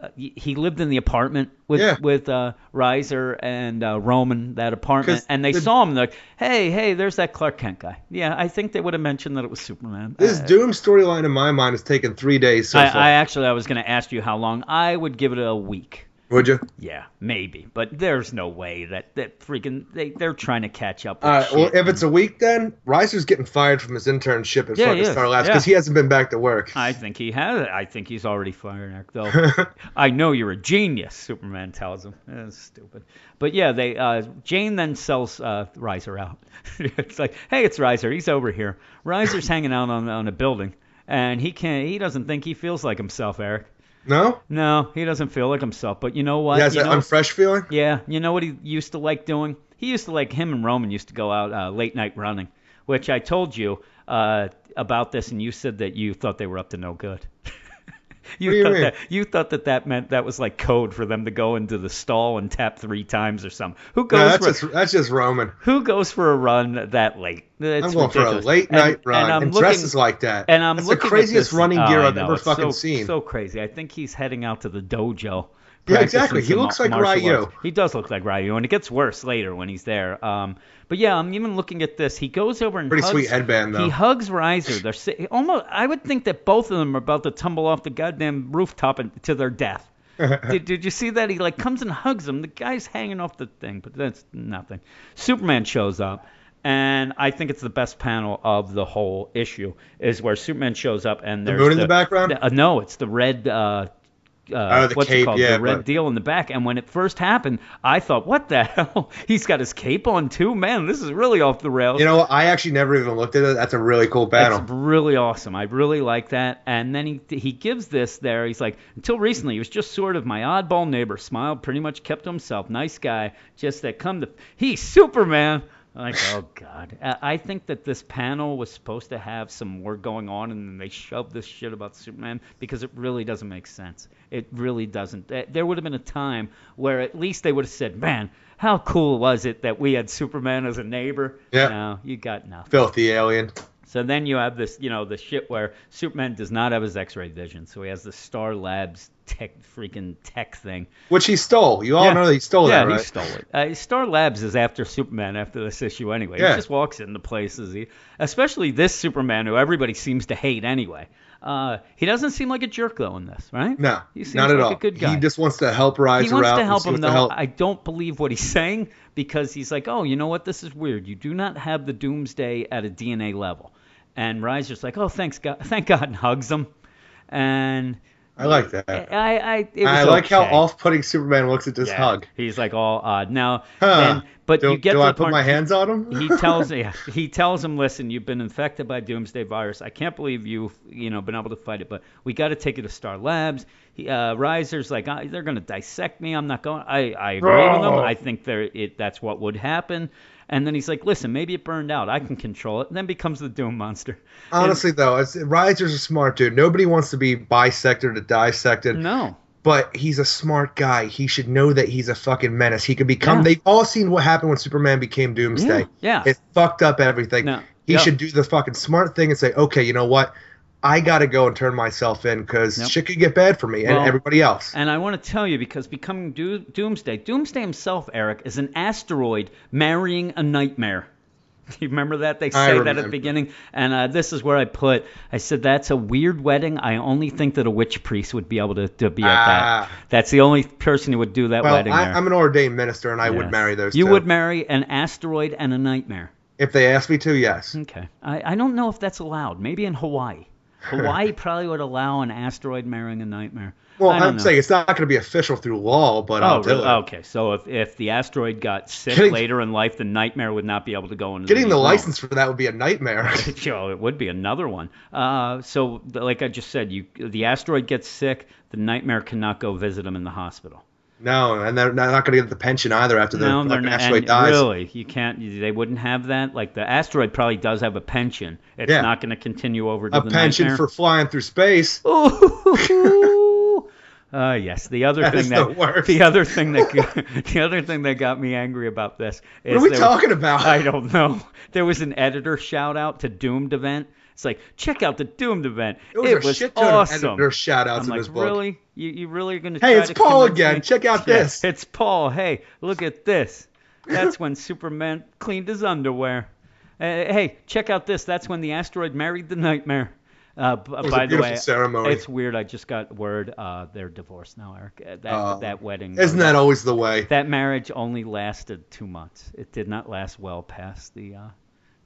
uh, he lived in the apartment with Yeah. with uh, Riser and uh, Roman that apartment, and they the- saw him like hey hey there's that Clark Kent guy yeah I think they would have mentioned that it was Superman This Uh, Doom storyline in my mind has taken three days so I. I actually I was going to ask you how long I would give it a week Would you? Yeah, maybe, but there's no way that that freaking they they're trying to catch up. With All right. Well, if it's a week, then Reiser's getting fired from his internship at Yeah, fucking. Star Labs Yeah. because he hasn't been back to work. I think he has. I think he's already fired, Eric. Though I know you're a genius. Superman tells him. That's stupid. But yeah, they uh, Jane then sells uh, Riser out. it's like, hey, it's Reiser. He's over here. Reiser's hanging out on on a building, and he can't. He doesn't think he feels like himself, Eric. No. No, he doesn't feel like himself. But you know what? He has you an know, unfresh feeling. yeah, you know what he used to like doing? He used to like him and Roman used to go out uh, late night running, which I told you uh, about this, and you said that you thought they were up to no good. you thought that you thought that that meant that was like code for them to go into the stall and tap three times or something. Who goes No, that's for just that's just Roman. who goes for a run that late? It's I'm going ridiculous. for a late And- night run and, and, I'm looking, dresses like that. and I'm that's the looking at craziest this- running oh, gear I I've ever it's fucking so, seen. So crazy. I think he's heading out to the dojo. Yeah, exactly. He looks like martial Ryu. arts. He does look like Ryu, and it gets worse later when he's there. Um, but yeah, I'm even looking at this. He goes over and Pretty hugs, sweet headband, though. He hugs Riser. They're si- almost. I would think that both of them are about to tumble off the goddamn rooftop and, to their death. did, did you see that? He like comes and hugs him. The guy's hanging off the thing, but that's nothing. Superman shows up, and I think it's the best panel of the whole issue is where Superman shows up and The there's moon in the background? uh, no, it's the red. Uh, uh, Oh, the what's cape, it called? yeah, the red but- deal in the back. And when it first happened, I thought, what the hell? He's got his cape on too. Man, this is really off the rails. You know? I actually never even looked at it. That's a really cool. That's really awesome. I really like that. And then he he gives this there. He's like, until recently, he was just sort of my oddball neighbor. Smiled, pretty much kept to himself. Nice guy. Just that come to he's Superman. Like, oh god. I think that this panel was supposed to have some more going on, and then they shoved this shit about Superman because it really doesn't make sense. It really doesn't. There- There would have been a time where at least they would have said, man. How cool was it that we had Superman as a neighbor? Yeah. No, you got nothing. Filthy alien. So then you have this, you know, the shit where Superman does not have his X-ray vision, so he has the Star Labs tech, freaking tech thing. Which he stole. You all Yeah. know that he stole yeah, that, right? he stole it. Uh, Star Labs is after Superman after this issue anyway. Yeah. He just walks into places. He, especially this Superman, who everybody seems to hate anyway. Uh, he doesn't seem like a jerk though in this, right? No, he seems not at like all. a good guy. He just wants to help Riser He wants to help him though. help. I don't believe what he's saying because he's like, oh, you know what? This is weird. You do not have the Doomsday at a DNA level. And Riser's like, oh, thanks God, thank God, and hugs him. And I like that. I, I, it was I like how off-putting Superman looks at this Yeah, hug. He's like all odd. Now, Huh. then, but do you get do I put part- my hands on him? he tells yeah, he tells him, listen, you've been infected by Doomsday virus. I can't believe you've you know been able to fight it, but we got to take you to Star Labs. He, uh, Riser's like, "Ah, they're gonna dissect me. I'm not going. I I agree with them. I think they're it. That's what would happen. And then he's like, listen, maybe it burned out. I can control it. And then becomes the Doom monster. And- Honestly, though, it's, Riser's a smart dude. Nobody wants to be bisected or dissected. no. But he's a smart guy. He should know that he's a fucking menace. He could become. Yeah. They've all seen what happened when Superman became Doomsday. Yeah, yeah. It fucked up everything. No, He yeah. should do the fucking smart thing and say, okay, you know what? I got to go and turn myself in because Yep. shit could get bad for me and Well, everybody else. And I want to tell you because becoming Do- Doomsday, Doomsday himself, Eric, is an asteroid marrying a nightmare. You remember that? They say that at the beginning. And uh, this is where I put, I said, that's a weird wedding. I only think that a witch priest would be able to, to be at Ah. that. That's the only person who would do that well, wedding I. I'm an ordained minister and I Yeah. would marry those You two. would marry an asteroid and a nightmare. If they asked me to, yes. Okay. I, I don't know if that's allowed. Maybe in Hawaii. Hawaii probably would allow an asteroid marrying a nightmare. Well, I'm know. saying it's not going to be official through law, but I'll Oh, do really? okay. So if, if the asteroid got sick Getting- later in life, the nightmare would not be able to go into Getting the realm. license for that would be a nightmare. Sure, it would be another one. Uh, so, like I just said, you the asteroid gets sick, the nightmare cannot go visit him in the hospital. No, and they're not going to get the pension either after the no, fucking asteroid dies. really, you can't. They wouldn't have that. Like the asteroid probably does have a pension. It's Yeah. not going to continue over to A the pension nightmare. for flying through space. Ooh. Uh, yes. The other That thing that the the other thing that got- the other thing that got me angry about this is What are we talking about? I don't know. There was an editor shout out to Doomed event. It's like check out the Doomed event. There was it a was shit ton of awesome. editor shout-outs I'm in like, this book. really? You you really are gonna? Hey, it's Paul again. me? Check out Yeah, this. It's Paul. Hey, look at this. That's when Superman cleaned his underwear. Uh, hey, check out this. That's when the asteroid married the nightmare. Uh, b- was a by the way, ceremony. it's weird. I just got word uh, they're divorced now, Eric. Uh, That Uh, that wedding. Isn't that always the way? that marriage only lasted two months. It did not last well past the uh,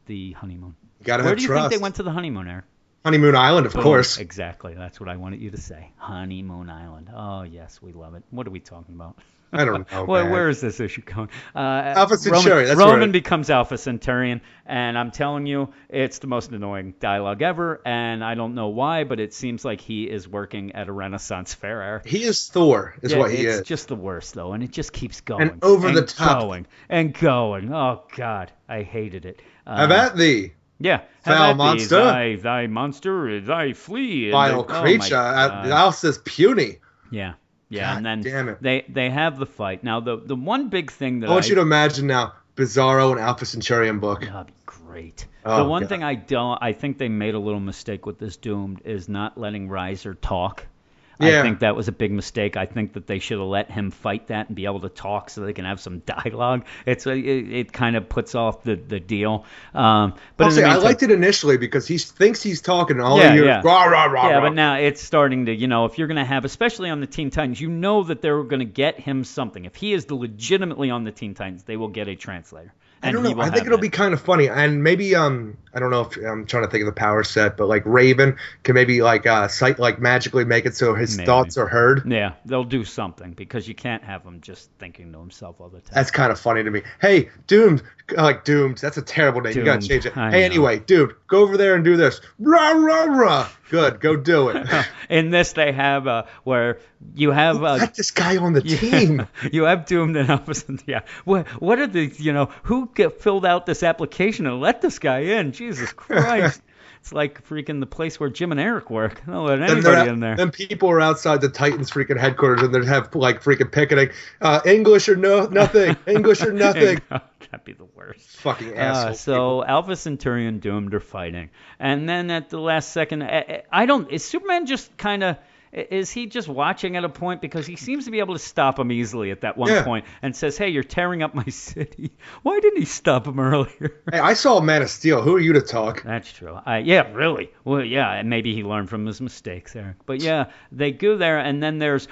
the honeymoon. You gotta Where do you trust. think they went to the honeymoon, Eric? Honeymoon Island, of Boom. course. Exactly. That's what I wanted you to say. Honeymoon Island. Oh yes, we love it. What are we talking about? I don't know. Where, man. where is this issue going? Uh, Alpha Roman, Centauri, that's Roman where it- becomes Alpha Centurion, and I'm telling you, it's the most annoying dialogue ever. And I don't know why, but it seems like he is working at a Renaissance fair. He is Thor, is Yeah, what he it's is. just the worst though, and it just keeps going and over and the top. going and going. Oh God, I hated it. Uh, at thee, yeah, foul have at thee, monster. thy, thy monster, thy flea, vile the- oh creature. Uh, God. Thou says puny. Yeah, yeah, God and then damn it. they they have the fight. Now the the one big thing that I want you to imagine now Bizarro and Alpha Centurion book. That'd be great. Oh, the one God. thing I don't, I think they made a little mistake with this Doomed is not letting Riser talk. I think that was a big mistake. I think that they should have let him fight that and be able to talk so they can have some dialogue. It's a, it, it kind of puts off the the deal. Um, but I'll in the say, I liked it initially because he thinks he's talking all Yeah, he yeah. rah rah rah yeah, but now it's starting to, you know, if you're going to have, especially on the Teen Titans, you know that they're going to get him something. If he is legitimately on the Teen Titans, they will get a translator. I don't know. I think it'll that. be kind of funny, and maybe um, I don't know if I'm trying to think of the power set, but like Raven can maybe like uh, sight like magically make it so his Maybe. thoughts are heard. Yeah, they'll do something because you can't have him just thinking to himself all the time. That's kind of funny to me. Hey, Doomed, like Doomed. That's a terrible name. You gotta change it. I hey, know. anyway, dude, go over there and do this. Rah rah rah. Good, go do it. In this, they have uh, where you have uh, Got this guy on the team. you have Doomed and Alpha Centauri. Yeah. What what are the you know who get, filled out this application and let this guy in? Jesus Christ! It's like freaking the place where Jim and Eric work. Don't let anybody in there. Then people are outside the Titans freaking headquarters and they have like freaking picketing. Uh, English or no nothing. English or nothing. That'd be the worst. Fucking Uh, asshole. so Alpha Centurion Doomed are fighting, and then at the last second, I, I don't. Is Superman just kind of? Is he just watching at a point because he seems to be able to stop him easily at that one Yeah. point and says, "Hey, you're tearing up my city." Why didn't he stop him earlier? Hey, I saw Man of Steel. Who are you to talk? That's true. I, yeah, really. Well, yeah, and maybe he learned from his mistakes, Eric. But yeah, they go there, and then there's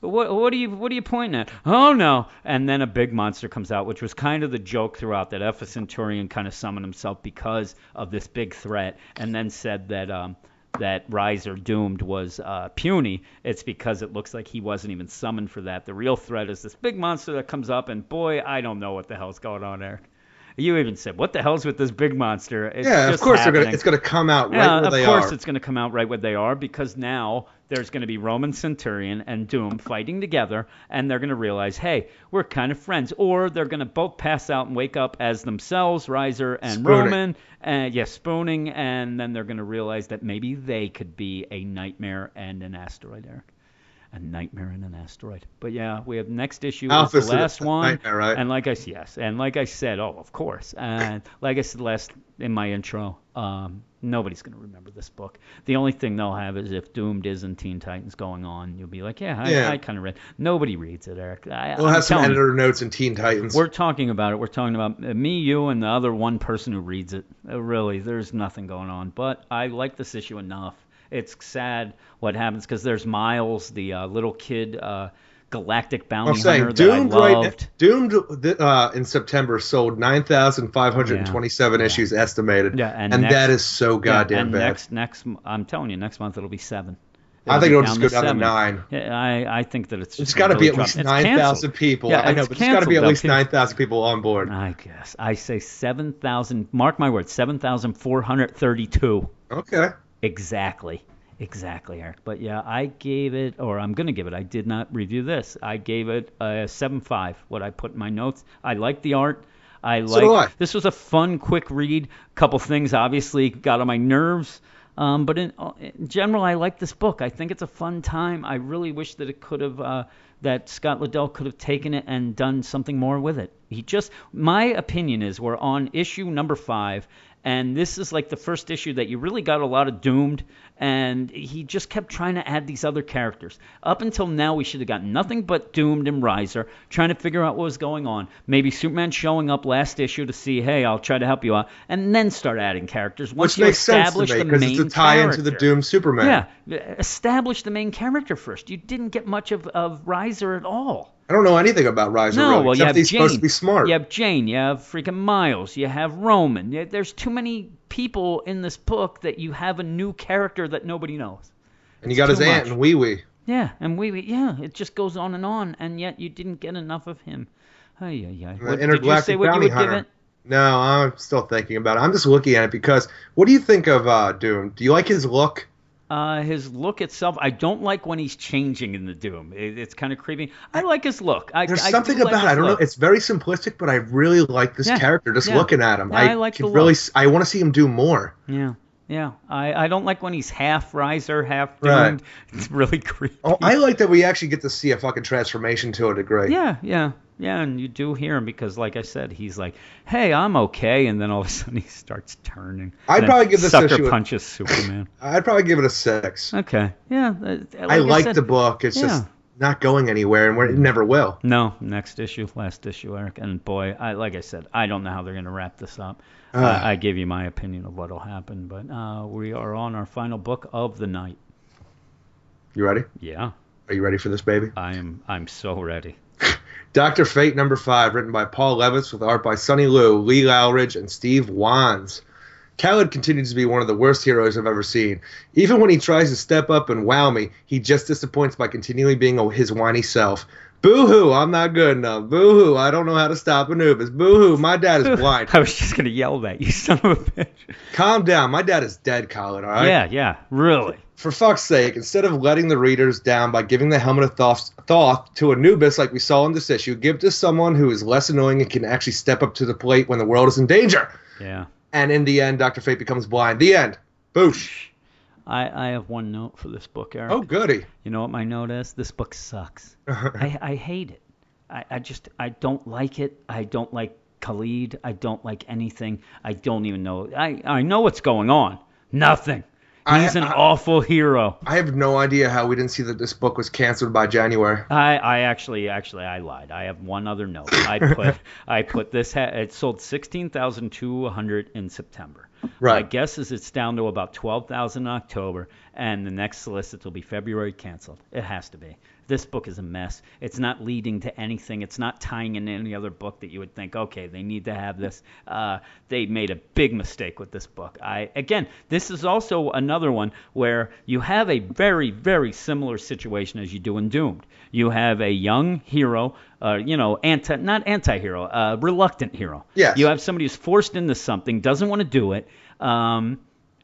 what what are you what are you pointing at? Oh no! And then a big monster comes out, which was kind of the joke throughout that Alpha Centurion kind of summoned himself because of this big threat, and then said that um that Riser Doomed was uh, puny. It's because it looks like he wasn't even summoned for that. The real threat is this big monster that comes up, and boy, I don't know what the hell's going on, Eric. You even said, "What the hell's with this big monster?" It's yeah, of course gonna. It's gonna come out right Yeah, where of they course are. it's going to come out right where they are because now there's going to be Roman Centurion and Doom fighting together, and they're going to realize, hey, we're kind of friends. Or they're going to both pass out and wake up as themselves, Riser and Spooning. Roman, and yeah, spooning, and then they're going to realize that maybe they could be a nightmare and an asteroid, Eric. A nightmare and an asteroid. But yeah, we have next issue is the last one. nightmare, right? And like I yes, and like I said, oh, of course, and like I said last in my intro, um, nobody's gonna remember this book. The only thing they'll have is if Doomed is in Teen Titans going on, you'll be like, yeah, I, Yeah. I kind of read. Nobody reads it, Eric. I, We'll I'm have some telling you. editor notes in Teen Titans. We're talking about it. We're talking about uh, me, you, and the other one person who reads it. Uh, really, there's nothing going on. But I like this issue enough. It's sad what happens because there's Miles, the uh, little kid, uh, galactic bounty I'm saying hunter that I loved. right Doomed uh, in September sold 9,527 issues estimated. Yeah, and and next- that is so Yeah, goddamn and bad. next next I'm telling you, next month it'll be seven. I think it'll just go down to nine. Yeah, I I think that it's It's just got to be at least 9,000 people. Yeah, I know, but it's got to be at least 9,000 people on board. I guess I say seven thousand. Mark my words, seven thousand four hundred thirty-two. Okay. Exactly. Exactly, Eric. But yeah, I gave it, or I'm gonna give it. I did not review this. I gave it a seven five. What I put in my notes. I like the art. I So like. I. This was a fun, quick read. A couple things obviously got on my nerves. Um, but in, in general, I like this book. I think it's a fun time. I really wish that it could have, uh, that Scott Lobdell could have taken it and done something more with it. He just, my opinion is, we're on issue number five, And this is like the first issue that you really got a lot of doomed, and he just kept trying to add these other characters. Up until now, we should have gotten nothing but doomed and Riser, trying to figure out what was going on. Maybe Superman showing up last issue to see, hey, I'll try to help you out, and then start adding characters. Once Which you makes sense to establish me the because main it's a tie character. into the Doom Superman. Yeah, establish the main character first. You didn't get much of, of Riser at all. I don't know anything about Riser No, really, well, you except have he's Jane. supposed to be smart. You have Jane. You have freaking Miles. You have Roman. Yeah, There's too many people in this book that you have a new character that nobody knows. and you got his aunt much. and Wee Wee. Yeah, and Wee Wee. yeah, it just goes on and on, and yet you didn't get enough of him. Ay, ay. The What, did you say what you would give it? No, I'm still thinking about it. I'm just looking at it because what do you think of uh, Doom? Do you like his look? Uh, his look itself, I don't like when he's changing in the Doom. It, it's kind of creepy. I like his look. I, There's I something like about it. I don't look. know. It's very simplistic, but I really like this Yeah, character. Just yeah. looking at him, Yeah, I like can really. I want to see him do more. Yeah, yeah. I, I don't like when he's half riser, half doomed. Right. It's really creepy. Oh, I like that we actually get to see a fucking transformation to a degree. Yeah, yeah, yeah. And you do hear him because, like I said, he's like, "Hey, I'm okay," and then all of a sudden he starts turning. I'd probably give this sucker issue a- punches Superman. I'd probably give it a six. okay, yeah. uh, Like I like said, the book. It's yeah. just not going anywhere, and it never will. No, next issue, last issue, Eric. And boy, I like I said, I don't know how they're going to wrap this up. Ah. I, I gave you my opinion of what'll happen, but uh, we are on our final book of the night. You ready? Yeah, Are you ready for this, baby? I am. I'm so ready. Doctor Fate number five, written by Paul Levitz with art by Sonny Liew, Lee Loughridge, and Steve Wands. Khalid continues to be one of the worst heroes I've ever seen. Even when he tries to step up and wow me, he just disappoints by continually being a- his whiny self. Boo hoo, I'm not good enough. Boo hoo, I don't know how to stop Anubis. Boo hoo, my dad is blind. I was just going to yell that you son of a bitch. Calm down, my dad is dead, Khalid, alright? Yeah, yeah, really. For fuck's sake, instead of letting the readers down by giving the helmet of Thoth, Thoth to Anubis like we saw in this issue, give to someone who is less annoying and can actually step up to the plate when the world is in danger. Yeah. And in the end, Dr. Fate becomes blind. The end. Boosh. I, I have one note for this book, Eric. Oh, goody. You know what my note is? This book sucks. I, I hate it. I, I just I don't like it. I don't like Khalid. I don't like anything. I don't even know. I I know what's going on. Nothing. I- He's an I- awful hero. I have no idea how we didn't see that this book was canceled by January. I, I actually actually I lied. I have one other note. I put I put this ha- it sold sixteen thousand two hundred in September. My Right. guess is it's down to about twelve thousand in October, and the next solicit will be February canceled. It has to be. This book is a mess. It's not leading to anything. It's not tying in any other book that you would think, okay, they need to have this. Uh, they made a big mistake with this book. I again, this is also another one where you have a very, very similar situation as you do in Doomed. You have a young hero, uh, you know, anti not anti-hero, uh, reluctant hero. Yes. You have somebody who's forced into something, doesn't want to do it. Um,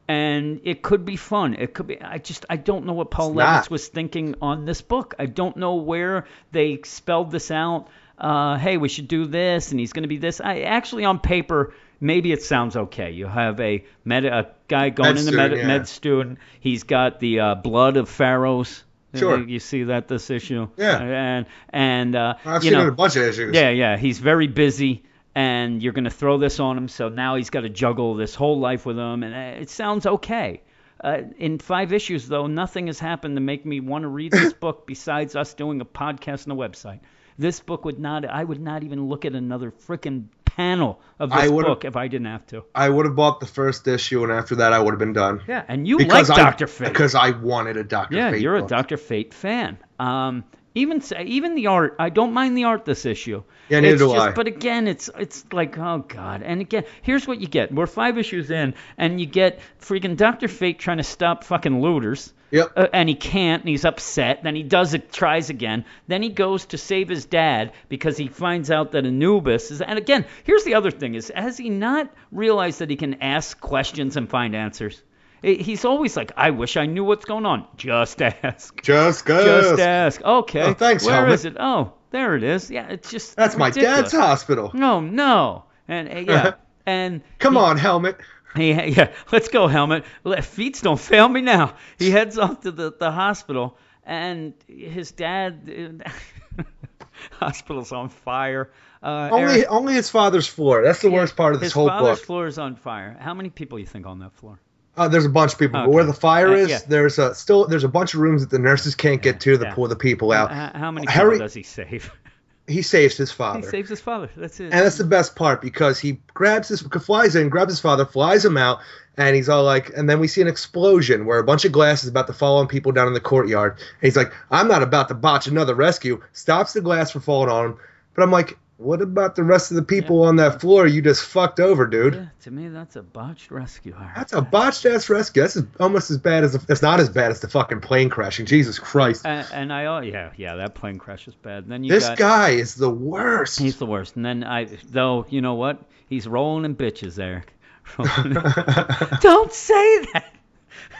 and it could be fun. It could be. I just I don't know what Paul Levitz was thinking on this book. I don't know where they spelled this out. Uh, hey, we should do this, and he's going to be this. I actually on paper maybe it sounds okay. You have a med a guy going Med into student, med, yeah. med student. He's got the uh, blood of pharaohs. Sure. You, see that this issue. Yeah. And and uh, I've you seen know, a bunch of issues. yeah, yeah. He's very busy, and you're going to throw this on him. So now he's got to juggle this whole life with him, and uh, it sounds okay. Uh, in five issues, though, nothing has happened to make me want to read this book besides us doing a podcast and a website. This book would not. I would not even look at another freaking panel of this book if I didn't have to. I would have bought the first issue, and after that, I would have been done. Yeah, and you like Doctor Fate. Because I wanted a Doctor Fate. Yeah, Fate. you're book. a Doctor Fate fan. Um, even even the art, I don't mind the art this issue. Yeah, neither it's do just, I. But again, it's it's like oh god. And again, here's what you get. We're five issues in, and you get freaking Doctor Fate trying to stop fucking looters. Yep. Uh, and he can't, and he's upset. Then he does it, tries again. Then he goes to save his dad because he finds out that Anubis is. And again, here's the other thing: is has he not realized that he can ask questions and find answers? He's always like, I wish I knew what's going on. Just ask. Just go. Just ask. Okay. Oh, thanks, Where Helmet. is it? Oh, there it is. Yeah, it's just. That's my dad's hospital. No, no. And uh, yeah, and Come he- on, helmet. he, yeah, let's go, helmet. Let, feet don't fail me now. He heads off to the, the hospital, and his dad. Hospital's on fire. Uh, Only Eric, only his father's floor. That's the worst part of this whole book. his father's floor is on fire. How many people you think on that floor? Uh, there's a bunch of people, but where the fire Uh, is, yeah. there's a, still there's a bunch of rooms that the nurses can't get to to yeah. pull the people out. Uh, how many people Harry- does he save? He saves his father. he saves his father. That's it. And that's the best part because he grabs his flies in, grabs his father, flies him out, and he's all like, and then we see an explosion where a bunch of glass is about to fall on people down in the courtyard. And he's like, I'm not about to botch another rescue. Stops the glass from falling on him. But I'm like, what about the rest of the people on that floor you just fucked over, dude? yeah, to me, that's a botched rescue. That's a botched ass rescue. That's almost as bad as the, it's not as bad as the fucking plane crashing. Jesus Christ. And, and I, oh yeah, yeah, that plane crash is bad. Then you This got, guy is the worst. He's the worst. And then I, though, you know what? He's rolling in bitches, Eric. Don't say that.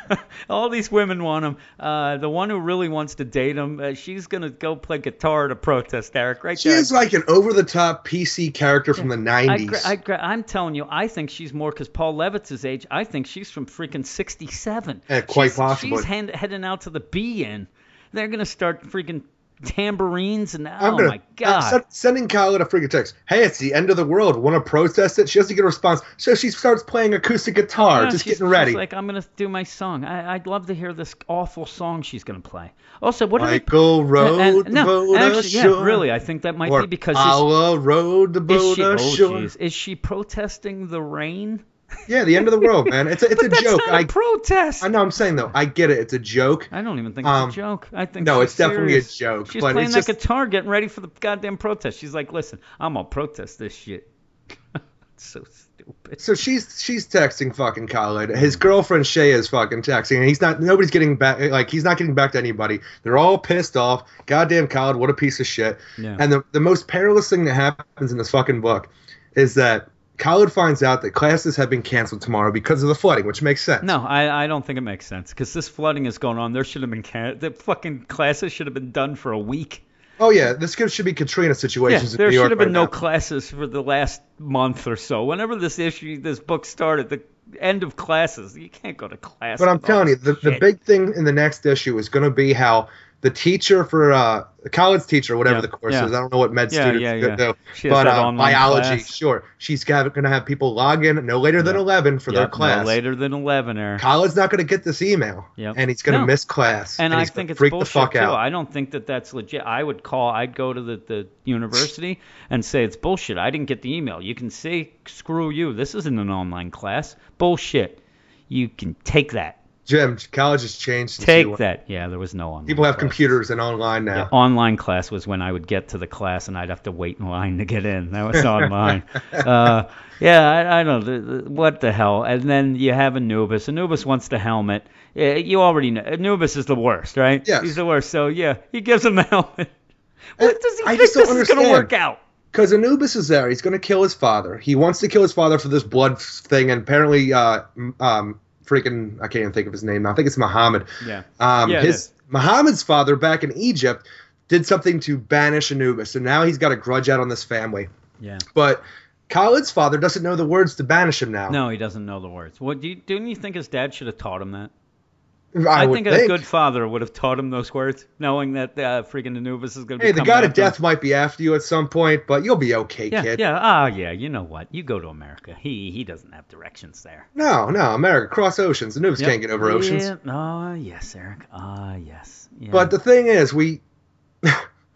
All these women want him. Uh, the one who really wants to date him, uh, she's gonna go play guitar to protest, Eric. Right She there. is like an over the top PC character from the 90s. gra- I, I'm telling you, I think she's more because Paul Levitz's age. I think she's from freaking 67. Yeah, quite she's, possibly. She's hand, heading out to the B in. They're gonna start freaking tambourines and oh gonna, my god. I'm sending Khalid a freaking text. Hey, it's the end of the world. Want to protest it? She doesn't get a response, so she starts playing acoustic guitar, Yeah, just getting ready. She's like, I'm gonna do my song. I, I'd love to hear this awful song she's gonna play. Also, what are they? Michael Road and- to no, actually, yeah, really, I think that might be because is, Ala Road to is she? Oh, is she protesting the rain? Yeah, the end of the world, man. It's a, it's But a that's joke. not a I protest. I know. I'm saying though, I get it. It's a joke. I don't even think Um, it's a joke. I think no, she's it's definitely a serious. joke, She's but playing it's that just- guitar, getting ready for the goddamn protest. She's like, "Listen, I'm gonna protest this shit." it's so stupid. So she's she's texting fucking Khalid. His girlfriend Shay is fucking texting, and he's not. Nobody's getting back. Like he's not getting back to anybody. They're all pissed off. Goddamn Khalid, what a piece of shit. Yeah. And the the most perilous thing that happens in this fucking book is that Khalid finds out that classes have been canceled tomorrow because of the flooding, which makes sense. No, I, I don't think it makes sense because this flooding is going on. There should have been can- the fucking classes should have been done for a week. Oh yeah, this could, should be Katrina situations in there should have been right no now. classes for the last month or so. Whenever this issue, this book started, the end of classes, you can't go to class. But I'm telling you, the, the big thing in the next issue is going to be how the teacher for uh, the college teacher, whatever Yeah, the course yeah. is, I don't know what med Yeah, students do, yeah. do, She but uh, biology, class. sure, she's going to have people log in no later than 11 for their class. No later than 11 or Khalid's not going to get this email, Yep. and he's going to No. miss class, and, I he's think it's freak bullshit the fuck too. out. I don't think that that's legit. I would call. I'd go to the, the university and say it's bullshit. I didn't get the email. You can say screw you. This isn't an online class. Bullshit. You can take that. Jim, college has changed. Take that. Yeah, there was no online. People have computers and online now. Yeah, online class was when I would get to the class and I'd have to wait in line to get in. That was online. uh, yeah, I, I don't know. What the hell? And then you have Anubis. Anubis wants the helmet. You already know. Anubis is the worst, right? Yes. He's the worst. So, yeah, he gives him the helmet. What does he I think just don't this is going to work out? Because Anubis is there. He's going to kill his father. He wants to kill his father for this blood thing, and apparently, uh, um, freaking, I can't even think of his name now. I think it's Muhammad. Yeah. Um, Yeah, his is. Muhammad's father back in Egypt did something to banish Anubis, so now he's got a grudge out on this family. Yeah. But Khalid's father doesn't know the words to banish him now. No, he doesn't know the words. What do you, don't you think his dad should have taught him that? I, I, think, a good father would have taught him those words, knowing that uh, freaking Anubis is going to be Hey, the god of him. death might be after you at some point, but you'll be okay, Yeah, kid. yeah, ah, yeah. You know what? You go to America. He he doesn't have directions there. No, no, America, cross oceans. Anubis Yep. can't get over oceans. Yeah. Ah, yes, Eric. Ah, yes. Yeah. But the thing is, we.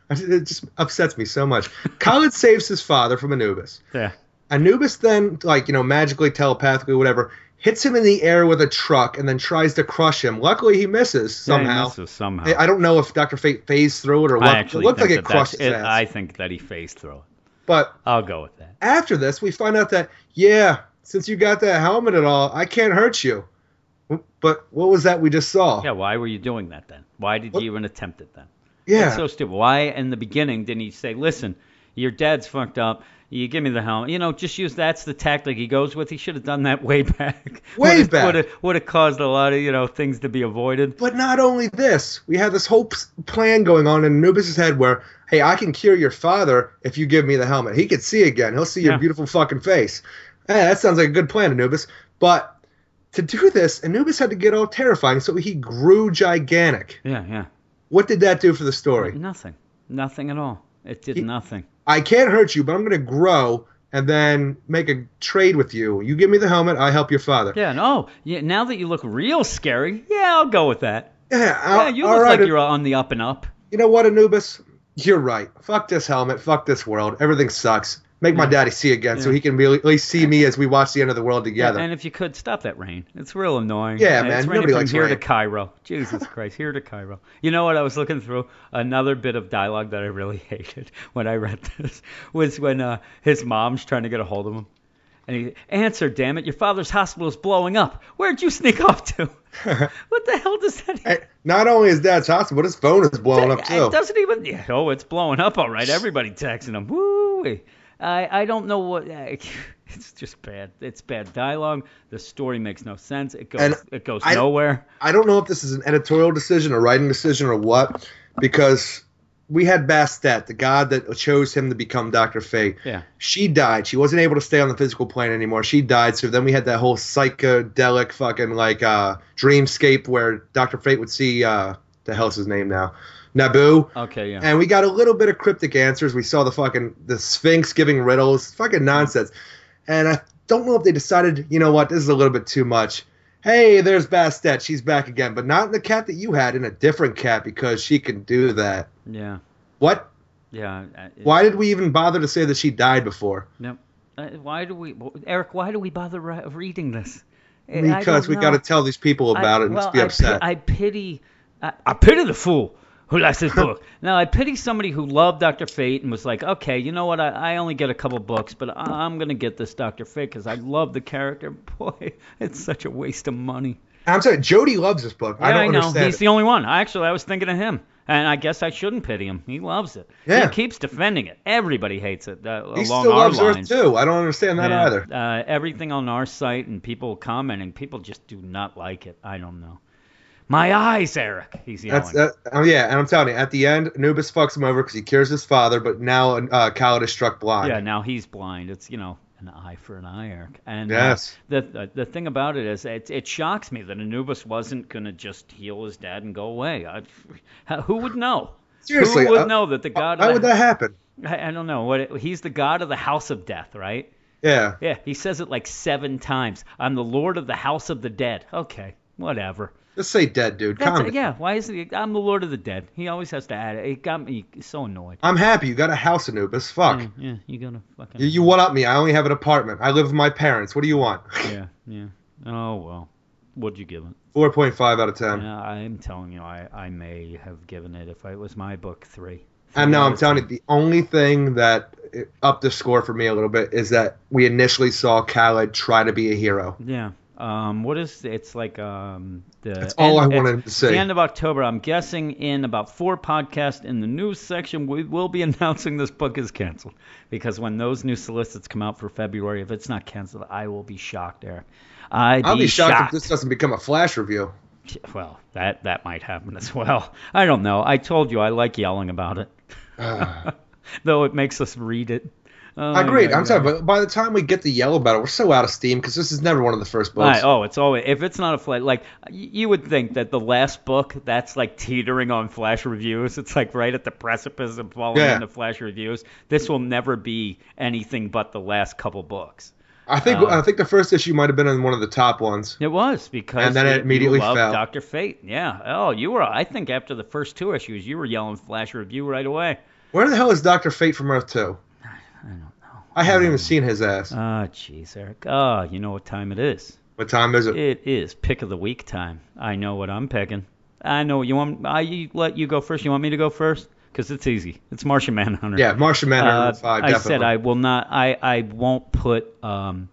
it just upsets me so much. Khalid saves his father from Anubis. yeah, Anubis then, like, you know, magically, telepathically, whatever, hits him in the air with a truck and then tries to crush him. Luckily, he misses Yeah, he somehow. misses somehow. I I don't know if Dr. Fate phased through it or what. It looked like it crushed his it, ass. I think that he phased through it. But I'll go with that. after this, we find out that, yeah, since you got that helmet at all, I can't hurt you. But what was that we just saw? Yeah, why were you doing that then? Why did What- you even attempt it then? Yeah. That's so stupid. Why in the beginning didn't he say, "Listen, your dad's fucked up. You give me the helmet." You know, just use that's the tactic he goes with. He should have done that way back. Way back. Would have would have caused a lot of you know things to be avoided. But not only this, we have this whole plan going on in Anubis' head where, hey, I can cure your father if you give me the helmet. He could see again. He'll see your Yeah. beautiful fucking face. Hey, that sounds like a good plan, Anubis. But to do this, Anubis had to get all terrifying, so he grew gigantic. Yeah, yeah. What did that do for the story? Nothing. Nothing at all. It did He- nothing. I can't hurt you, but I'm going to grow and then make a trade with you. You give me the helmet, I help your father. Yeah, no. Yeah, now that you look real scary, yeah, I'll go with that. Yeah, Yeah, you look right, like you're on the up and up. You know what, Anubis? You're right. Fuck this helmet. Fuck this world. Everything sucks. Make my daddy see again so he can be, at least see me as we watch the end of the world together. And if you could stop that rain, it's real annoying. Yeah, man, It's nobody raining from likes here to. Cairo. Jesus Christ, here to Cairo. You know what? I was looking through another bit of dialogue that I really hated when I read this was when uh, his mom's trying to get a hold of him. And he answer, damn it, your father's hospital is blowing up. Where'd you sneak off to? what the hell does that? Hey, Not only is dad's hospital, but his phone is blowing up too. It doesn't even. Yeah, oh, it's blowing up all right. Everybody texting him. Woo! I I don't know what. It's just bad. It's bad dialogue. The story makes no sense. It goes And it goes I- nowhere. I don't know if this is an editorial decision, a writing decision, or what, because we had Bastet, the god that chose him to become Doctor Fate. Yeah. She died. She wasn't able to stay on the physical plane anymore. She died. So then we had that whole psychedelic fucking like uh, dreamscape where Doctor Fate would see uh, the hell's his name now, Nabu. Okay, yeah. And we got a little bit of cryptic answers. We saw the fucking the Sphinx giving riddles, fucking nonsense. And I don't know if they decided, you know what, this is a little bit too much. Hey, there's Bastet. She's back again, but not in the cat that you had, in a different cat because she can do that. yeah. What? Yeah. it- Why did we even bother to say that she died before? Yep. Uh, why do we, Eric? Why do we bother reading this? I- I Because we got to tell these people about I- it and well, just be I upset. I, pity, I, I pity the fool who likes this book. now I pity somebody who loved Doctor Fate and was like, okay, you know what? I, I only get a couple books, but I, I'm gonna get this Doctor Fate because I love the character. Boy, it's such a waste of money. I'm sorry, Jody loves this book. I Yeah, don't I, know. understand. He's it. the only one. Actually, I was thinking of him. And I guess I shouldn't pity him. He loves it. Yeah. He keeps defending it. Everybody hates it uh, he along still our loves lines. Earth too. I don't understand that Yeah. either. Uh, everything on our site and people commenting, people just do not like it. I don't know. My eyes, Eric. He's yelling. That's that. Oh yeah, and I'm telling you, at the end, Anubis fucks him over because he cures his father, but now uh, Khalid is struck blind. yeah, now he's blind. It's you know an eye for an eye, Eric. And uh, Yes. the, the the thing about it is, it, it shocks me that Anubis wasn't gonna just heal his dad and go away. I, who would know? Seriously, who would uh, know that the god? Why of would that happen? I, I don't know. What it, he's the god of the house of death, right? Yeah. Yeah, he says it like seven times. I'm the lord of the house of the dead. Okay, whatever. Just say dead, dude. That's Calm it, yeah, why is he? I'm the lord of the dead. He always has to add it. It got me so annoyed. I'm happy you got a house, Anubis. Fuck. Yeah, yeah, you gotta fucking. You, you one up me. I only have an apartment. I live with my parents. What do you want? Yeah, yeah. Oh well, what'd you give it? 4.5 out of 10. Yeah, I'm telling you, I, I may have given it if it was my book three. And Three I'm out of telling you, the only thing that upped the score for me a little bit is that we initially saw Khalid try to be a hero. Yeah. Um, what is it's like um the That's all I wanted to say. The end of October. I'm guessing in about four podcasts in the news section we will be announcing this book is canceled because when those new solicits come out for February, if it's not canceled, I will be shocked, Eric. I'd I'll be shocked, shocked. if this doesn't become a flash review. Well, that that might happen as well. I don't know. I told you I like yelling about it, though it makes us read it. Oh, Agreed. yeah, I'm yeah. sorry, but by the time we get the yellow battle, we're so out of steam because this is never one of the first books. Right, oh, it's always if it's not a flash. Like you would think that the last book that's like teetering on flash reviews. It's like right at the precipice of falling Yeah. into flash reviews. This will never be anything but the last couple books. I think Uh, I think the first issue might have been in one of the top ones. It was because And then it you- immediately fell. Doctor Fate. Yeah. Oh, you were. I think after the first two issues, you were yelling flash review right away. Where the hell is Doctor Fate from Earth Two? I don't know. I haven't even seen his ass. Ah, jeez, Eric. Ah, you know what time it is. What time is it? It is pick of the week time. I know what I'm picking. I know you want. I let you go first. You want me to go first? Because it's easy. It's Martian Manhunter. Yeah, Martian Manhunter Uh, five, I said I will not. I I won't put um,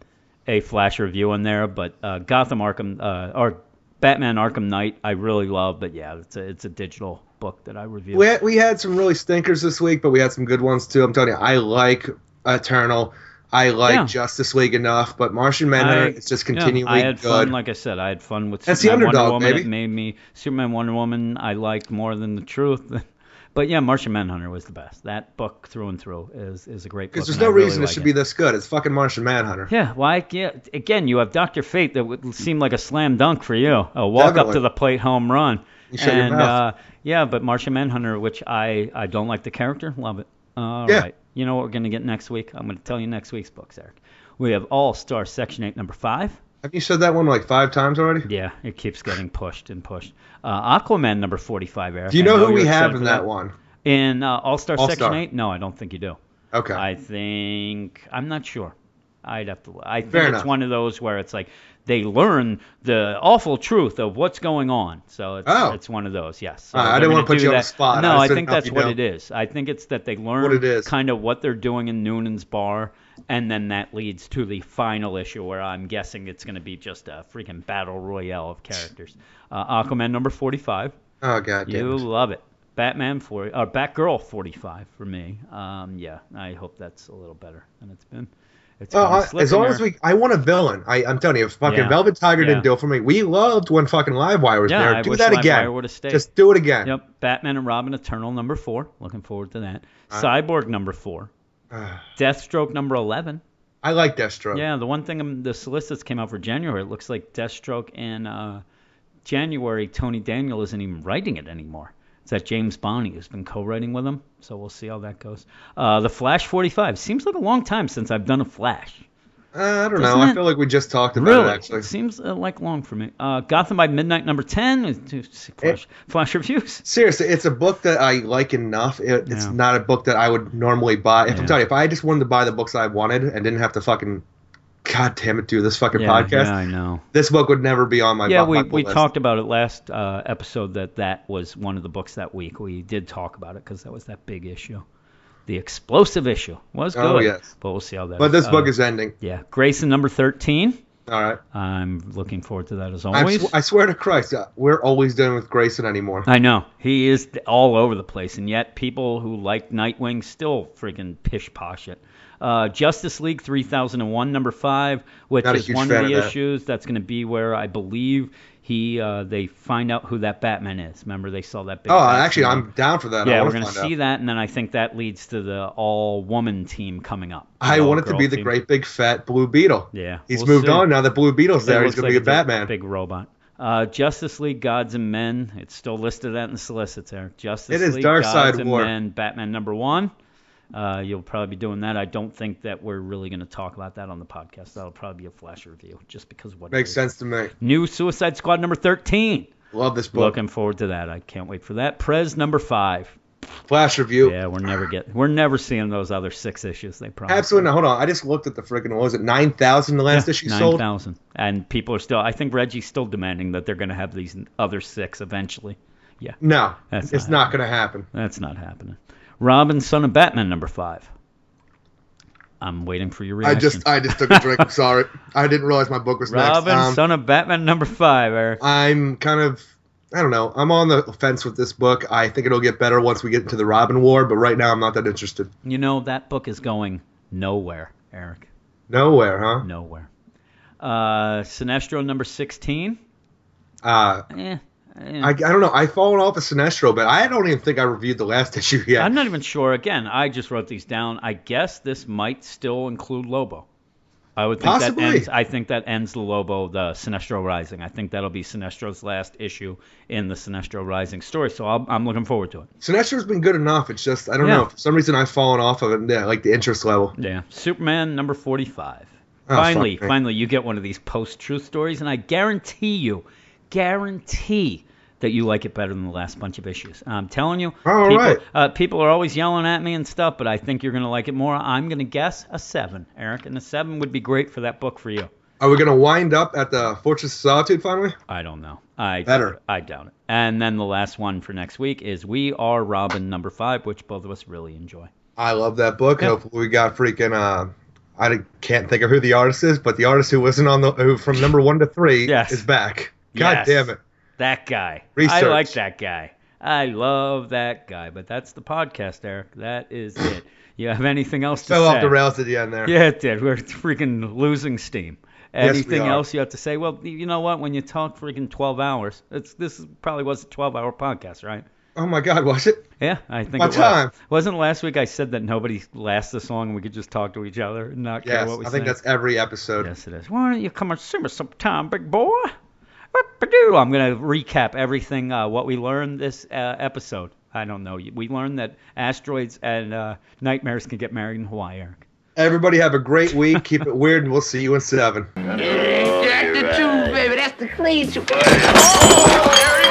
a flash review in there, but uh, Gotham Arkham uh, or Batman Arkham Knight I really love. But yeah, it's a it's a digital book that I review. We had, we had some really stinkers this week, but we had some good ones too. I'm telling you, I like Eternal. I like Yeah. Justice League enough, but Martian Manhunter is just yeah, continually I had good. fun, like I said, I had fun with That's the underdog, Wonder Woman. baby. It made me Superman Wonder Woman. I liked more than the truth. But yeah, Martian Manhunter was the best. That book through and through is is a great book. Because there's and no really reason it like should be this good. It's fucking Martian Manhunter. Yeah, why? Yeah, again, you have Doctor Fate that would seem like a slam dunk for you. A walk up to the plate home run. You shut your mouth. uh, yeah, but Martian Manhunter, which I I don't like the character, love it. All Yeah. right. You know what we're going to get next week? I'm going to tell you next week's books, Eric. We have All Star Section 8, number 5. Have you said that one like five times already? Yeah, it keeps getting pushed and pushed. Uh, Aquaman, number 45, Eric. Do you I know who we have in for that one? In uh, All Star Section 8? No, I don't think you do. Okay. I think I'm not sure. I'd have to. I think Fair it's enough. one of those where it's like they learn the awful truth of what's going on. So it's Oh. it's one of those. Yes. So Uh, I didn't wanna put do you on the spot. No, just I think that's what know. it is. I think it's that they learn What it is. kind of what they're doing in Noonan's bar, and then that leads to the final issue where I'm guessing it's going to be just a freaking battle royale of characters. Uh, Aquaman number 45. Oh god damn You it. love it. Batman 40 or Batgirl 45 for me. Um, yeah, I hope that's a little better than it's been. Oh, as long as we, I want a villain. I, I'm telling you, if fucking Yeah. Velvet Tiger Yeah. didn't do it for me. We loved when fucking Livewire was yeah, there. I Do that again. Just do it again. Yep, Batman and Robin Eternal number four. Looking forward to that. All Cyborg number four. Deathstroke number 11. I like Deathstroke. Yeah, the one thing um, the solicits came out for January, it looks like Deathstroke in uh, January, Tony Daniel isn't even writing it anymore. It's that James Bonny who's been co-writing with him, so we'll see how that goes. Uh, the Flash 45 seems like a long time since I've done a Flash. Uh, I don't know. Doesn't I it? feel like we just talked about Really, it actually. it seems uh, like long for me. Uh, Gotham by Midnight number 10. uh, Flash, Flash reviews. Seriously, it's a book that I like enough. It, it's Yeah. not a book that I would normally buy. If Yeah. I'm telling you, if I just wanted to buy the books I wanted and didn't have to fucking, god damn it, dude, this fucking Yeah, podcast, yeah, I know. this book would never be on my yeah, we, we list. talked about it last uh, episode that that was one of the books that week. We did talk about it because that was that big issue. The explosive issue was good. Oh, yes. But we'll see how that But this uh, book is ending. Yeah. Grayson number 13. All right. I'm looking forward to that as always. sw- I swear to Christ, uh, we're always done with Grayson anymore. I know. He is all over the place, and yet people who like Nightwing still freaking pish posh it. Uh, Justice League 3001, number 5, which is one of of the that. issues that's going to be where I believe he uh, they find out who that Batman is. Remember, they saw that big Oh, actually. I'm down for that. Yeah, we're going to see out. that, and then I think that leads to the all woman team coming up. I want it to be the team. great big fat Blue Beetle. Yeah. He's we'll moved see. on now that Blue Beetle's there. He's going to be a Batman. Big robot. Uh, Justice League Gods and Men. It's still listed at in the solicits there. Justice It is League Dark Gods Side and War. Men. Batman number one. Uh, you'll probably be doing that. I don't think that we're really going to talk about that on the podcast. That'll probably be a flash review, just because what. Makes sense to me. New Suicide Squad number thirteen. Love this book. Looking forward to that. I can't wait for that. Prez number five. Flash review. Yeah, we're never getting. We're never seeing those other six issues. They promised. Absolutely. Not. Hold on. I just looked at the freaking. What was it? Nine thousand. The last Yeah, issue nine sold. thousand, and people are still. I think Reggie's still demanding that they're going to have these other six eventually. Yeah, No, That's it's not not going to happen. that's not happening. Robin, Son of Batman, number five. I'm waiting for your reaction. I just, I just took a drink. Sorry. I didn't realize my book was Robin, next. Um, Son of Batman, number five. Eric. I'm kind of, I don't know. I'm on the fence with this book. I think it'll get better once we get into the Robin War, but right now I'm not that interested. You know that book is going nowhere, Eric. Nowhere, huh? Nowhere. Uh, Sinestro, number sixteen. Uh, eh. I, I don't know. I've fallen off of Sinestro, but I don't even think I reviewed the last issue yet. I'm not even sure. Again, I just wrote these down. I guess this might still include Lobo. I would think Possibly. that ends. I think that ends the Lobo, the Sinestro Rising. I think that'll be Sinestro's last issue in the Sinestro Rising story. So I'll, I'm looking forward to it. Sinestro's been good enough. It's just I don't Yeah. know. For some reason, I've fallen off of it. Yeah, like the interest level. Yeah. Superman number 45. Oh, finally, fuck finally, you get one of these post-truth stories, and I guarantee you, guarantee that you like it better than the last bunch of issues. I'm telling you, All people, right. uh, people are always yelling at me and stuff, but I think you're gonna like it more. I'm gonna guess a seven, Eric, and a seven would be great for that book for you. Are we gonna wind up at the Fortress of Solitude finally? I don't know. I Better. I doubt it. And then the last one for next week is We Are Robin number five, which both of us really enjoy. I love that book. Yeah. Hopefully, we got freaking. Uh, I can't think of who the artist is, but the artist who wasn't on the who from number one to three Yes. is back. God Yes. damn it! That guy. Research. I like that guy. I love that guy. But that's the podcast, Eric. That is it. You have anything else to Fell say? Fell off the rails at the end there. Yeah, it did. We're freaking losing steam. Anything are. else you have to say? Well, you know what? When you talk freaking 12 hours, it's this is- probably was a 12-hour podcast, right? Oh my God, was it? Yeah, I think What it was. time? Wasn't last week I said that nobody lasts this long and we could just talk to each other and not care what we Yes, I think say? that's every episode. Yes, it is. Why don't you come and see me sometime, big boy? What? I'm gonna recap everything uh, what we learned this uh, episode. I don't know. We learned that asteroids and uh, nightmares can get married in Hawaii, Eric. Everybody have a great week. Keep it weird, and we'll see you in seven. That's the two, baby. That's the clean two. Oh,